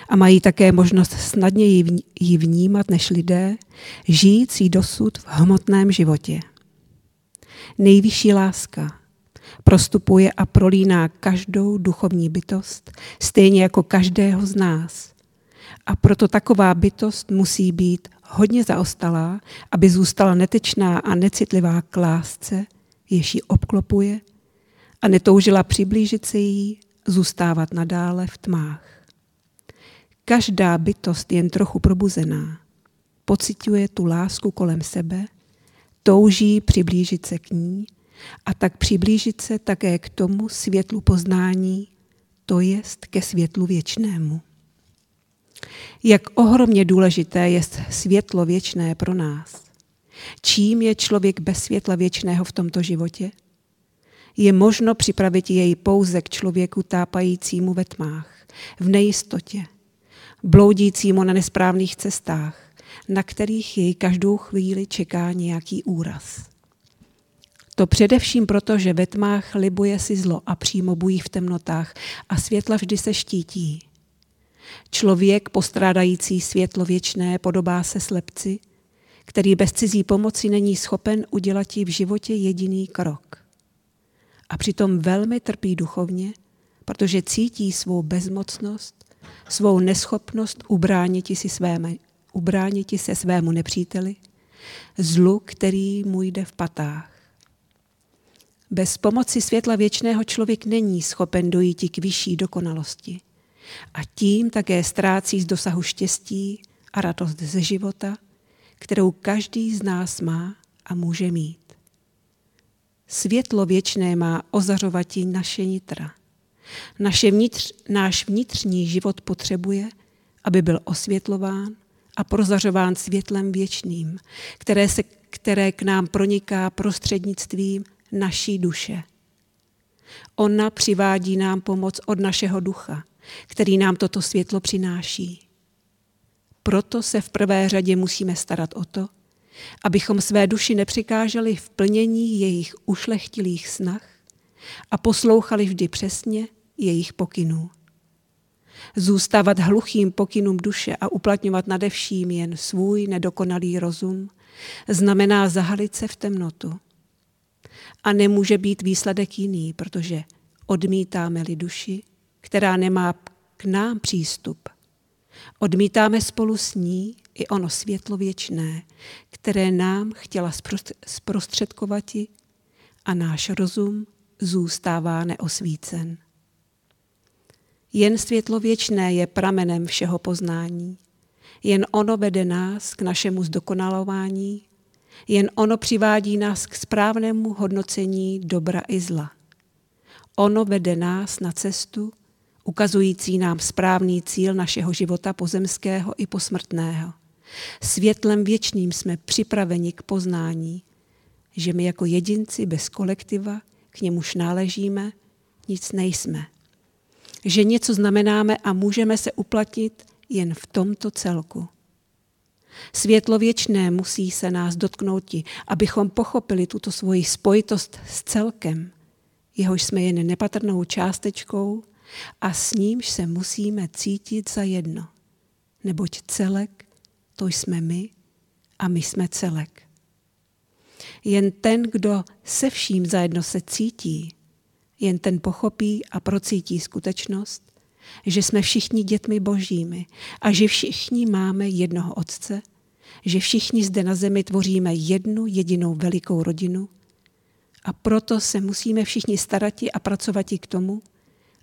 a mají také možnost snadněji ji vnímat než lidé, žijící dosud v hmotném životě. Nejvyšší láska prostupuje a prolíná každou duchovní bytost, stejně jako každého z nás. A proto taková bytost musí být hodně zaostalá, aby zůstala netečná a necitlivá k lásce, jež ji obklopuje a netoužila přiblížit se jí, zůstávat nadále v tmách. Každá bytost jen trochu probuzená pociťuje tu lásku kolem sebe, touží přiblížit se k ní a tak přiblížit se také k tomu světlu poznání, to jest ke světlu věčnému. Jak ohromně důležité je světlo věčné pro nás. Čím je člověk bez světla věčného v tomto životě? Je možno připravit jej pouze k člověku tápajícímu ve tmách, v nejistotě, bloudícímu na nesprávných cestách, na kterých jej každou chvíli čeká nějaký úraz. To především proto, že ve tmách libuje si zlo a přímo bují v temnotách a světla vždy se štítí. Člověk postrádající světlo věčné podobá se slepci, který bez cizí pomoci není schopen udělat v životě jediný krok. A přitom velmi trpí duchovně, protože cítí svou bezmocnost, svou neschopnost ubránit si, svéme, ubránit se svému nepříteli, zlu, který mu jde v patách. Bez pomoci světla věčného člověk není schopen dojít k vyšší dokonalosti a tím také ztrácí z dosahu štěstí a radost ze života, kterou každý z nás má a může mít. Světlo věčné má ozařovati naše nitra. Naše vnitř, náš vnitřní život potřebuje, aby byl osvětlován a prozařován světlem věčným, které, se, které k nám proniká prostřednictvím naší duše. Ona přivádí nám pomoc od našeho ducha, který nám toto světlo přináší. Proto se v prvé řadě musíme starat o to, abychom své duši nepřikáželi v plnění jejich ušlechtilých snah a poslouchali vždy přesně jejich pokynů. Zůstávat hluchým pokynům duše a uplatňovat nadevším jen svůj nedokonalý rozum znamená zahalit se v temnotu. A nemůže být výsledek jiný, protože odmítáme-li duši, která nemá k nám přístup. Odmítáme spolu s ní i ono světlo věčné, které nám chtěla zprostředkovati a náš rozum zůstává neosvícen. Jen světlo věčné je pramenem všeho poznání. Jen ono vede nás k našemu zdokonalování, jen ono přivádí nás k správnému hodnocení dobra i zla. Ono vede nás na cestu, ukazující nám správný cíl našeho života pozemského i posmrtného. Světlem věčným jsme připraveni k poznání, že my jako jedinci bez kolektiva, k němuž náležíme, nic nejsme. Že něco znamenáme a můžeme se uplatnit jen v tomto celku. Světlo věčné musí se nás dotknout, abychom pochopili tuto svoji spojitost s celkem, jehož jsme jen nepatrnou částečkou a s nímž se musíme cítit za jedno. Neboť celek, to jsme my a my jsme celek. Jen ten, kdo se vším zajedno se cítí, jen ten pochopí a procítí skutečnost, že jsme všichni dětmi božími a že všichni máme jednoho Otce, že všichni zde na zemi tvoříme jednu jedinou velikou rodinu a proto se musíme všichni starati a pracovat i k tomu,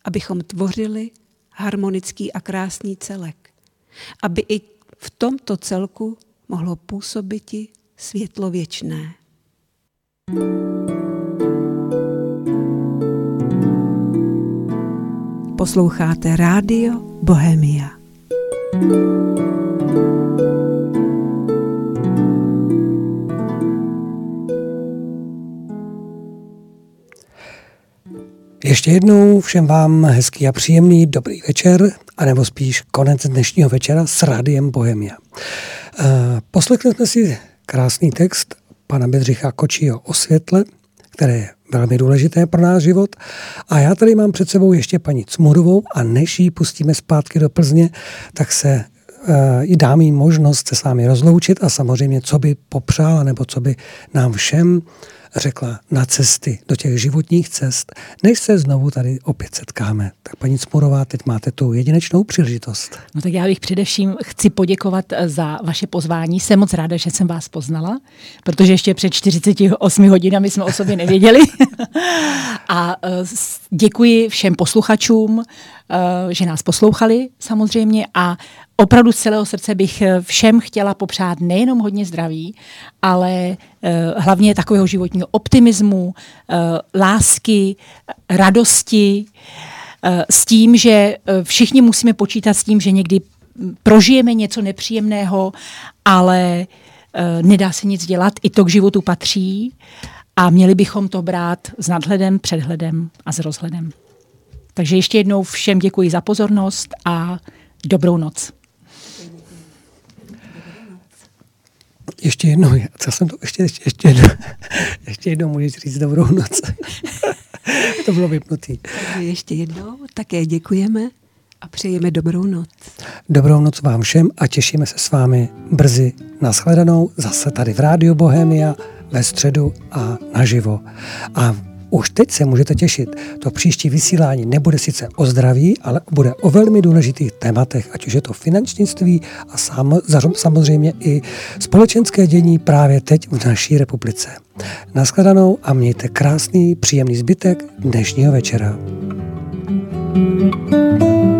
abychom tvořili harmonický a krásný celek, aby i v tomto celku mohlo působit i světlo věčné.
Posloucháte rádio Bohemia.
Ještě jednou všem vám hezký a příjemný dobrý večer, anebo spíš konec dnešního večera s Rádiem Bohemia. Eh, poslechli jsme si krásný text pana Bedřicha Kočího o světle, které je velmi důležité pro náš život. A já tady mám před sebou ještě paní Cmurovou a než ji pustíme zpátky do Plzně, tak se uh, i dám jí možnost se s vámi rozloučit a samozřejmě, co by popřála nebo co by nám všem řekla na cesty, do těch životních cest, než se znovu tady opět setkáme. Tak paní Cmurová, teď máte tu jedinečnou příležitost.
No tak já bych především chci poděkovat eh, za vaše pozvání. Jsem moc ráda, že jsem vás poznala, protože ještě před 48 hodinami jsme o sobě nevěděli. a eh, děkuji všem posluchačům, Eh, že nás poslouchali samozřejmě a opravdu z celého srdce bych eh, všem chtěla popřát nejenom hodně zdraví, ale eh, hlavně takového životního optimismu, lásky, radosti, s tím, že všichni musíme počítat s tím, že někdy prožijeme něco nepříjemného, ale nedá se nic dělat, i to k životu patří a měli bychom to brát s nadhledem, předhledem a s rozhledem. Takže ještě jednou všem děkuji za pozornost a dobrou noc.
Ještě jednou, co jsem to, ještě, ještě, ještě, jednou, ještě jednou můžeš říct dobrou noc. to bylo vypnutý.
Takže ještě jednou také děkujeme a přejeme dobrou noc.
Dobrou noc vám všem a těšíme se s vámi brzy nashledanou zase tady v Rádiu Bohemia ve středu a naživo. A už teď se můžete těšit. To příští vysílání nebude sice o zdraví, ale bude o velmi důležitých tématech, ať už je to finančnictví a sam, samozřejmě i společenské dění právě teď v naší republice. Naschledanou a mějte krásný, příjemný zbytek dnešního večera. thank you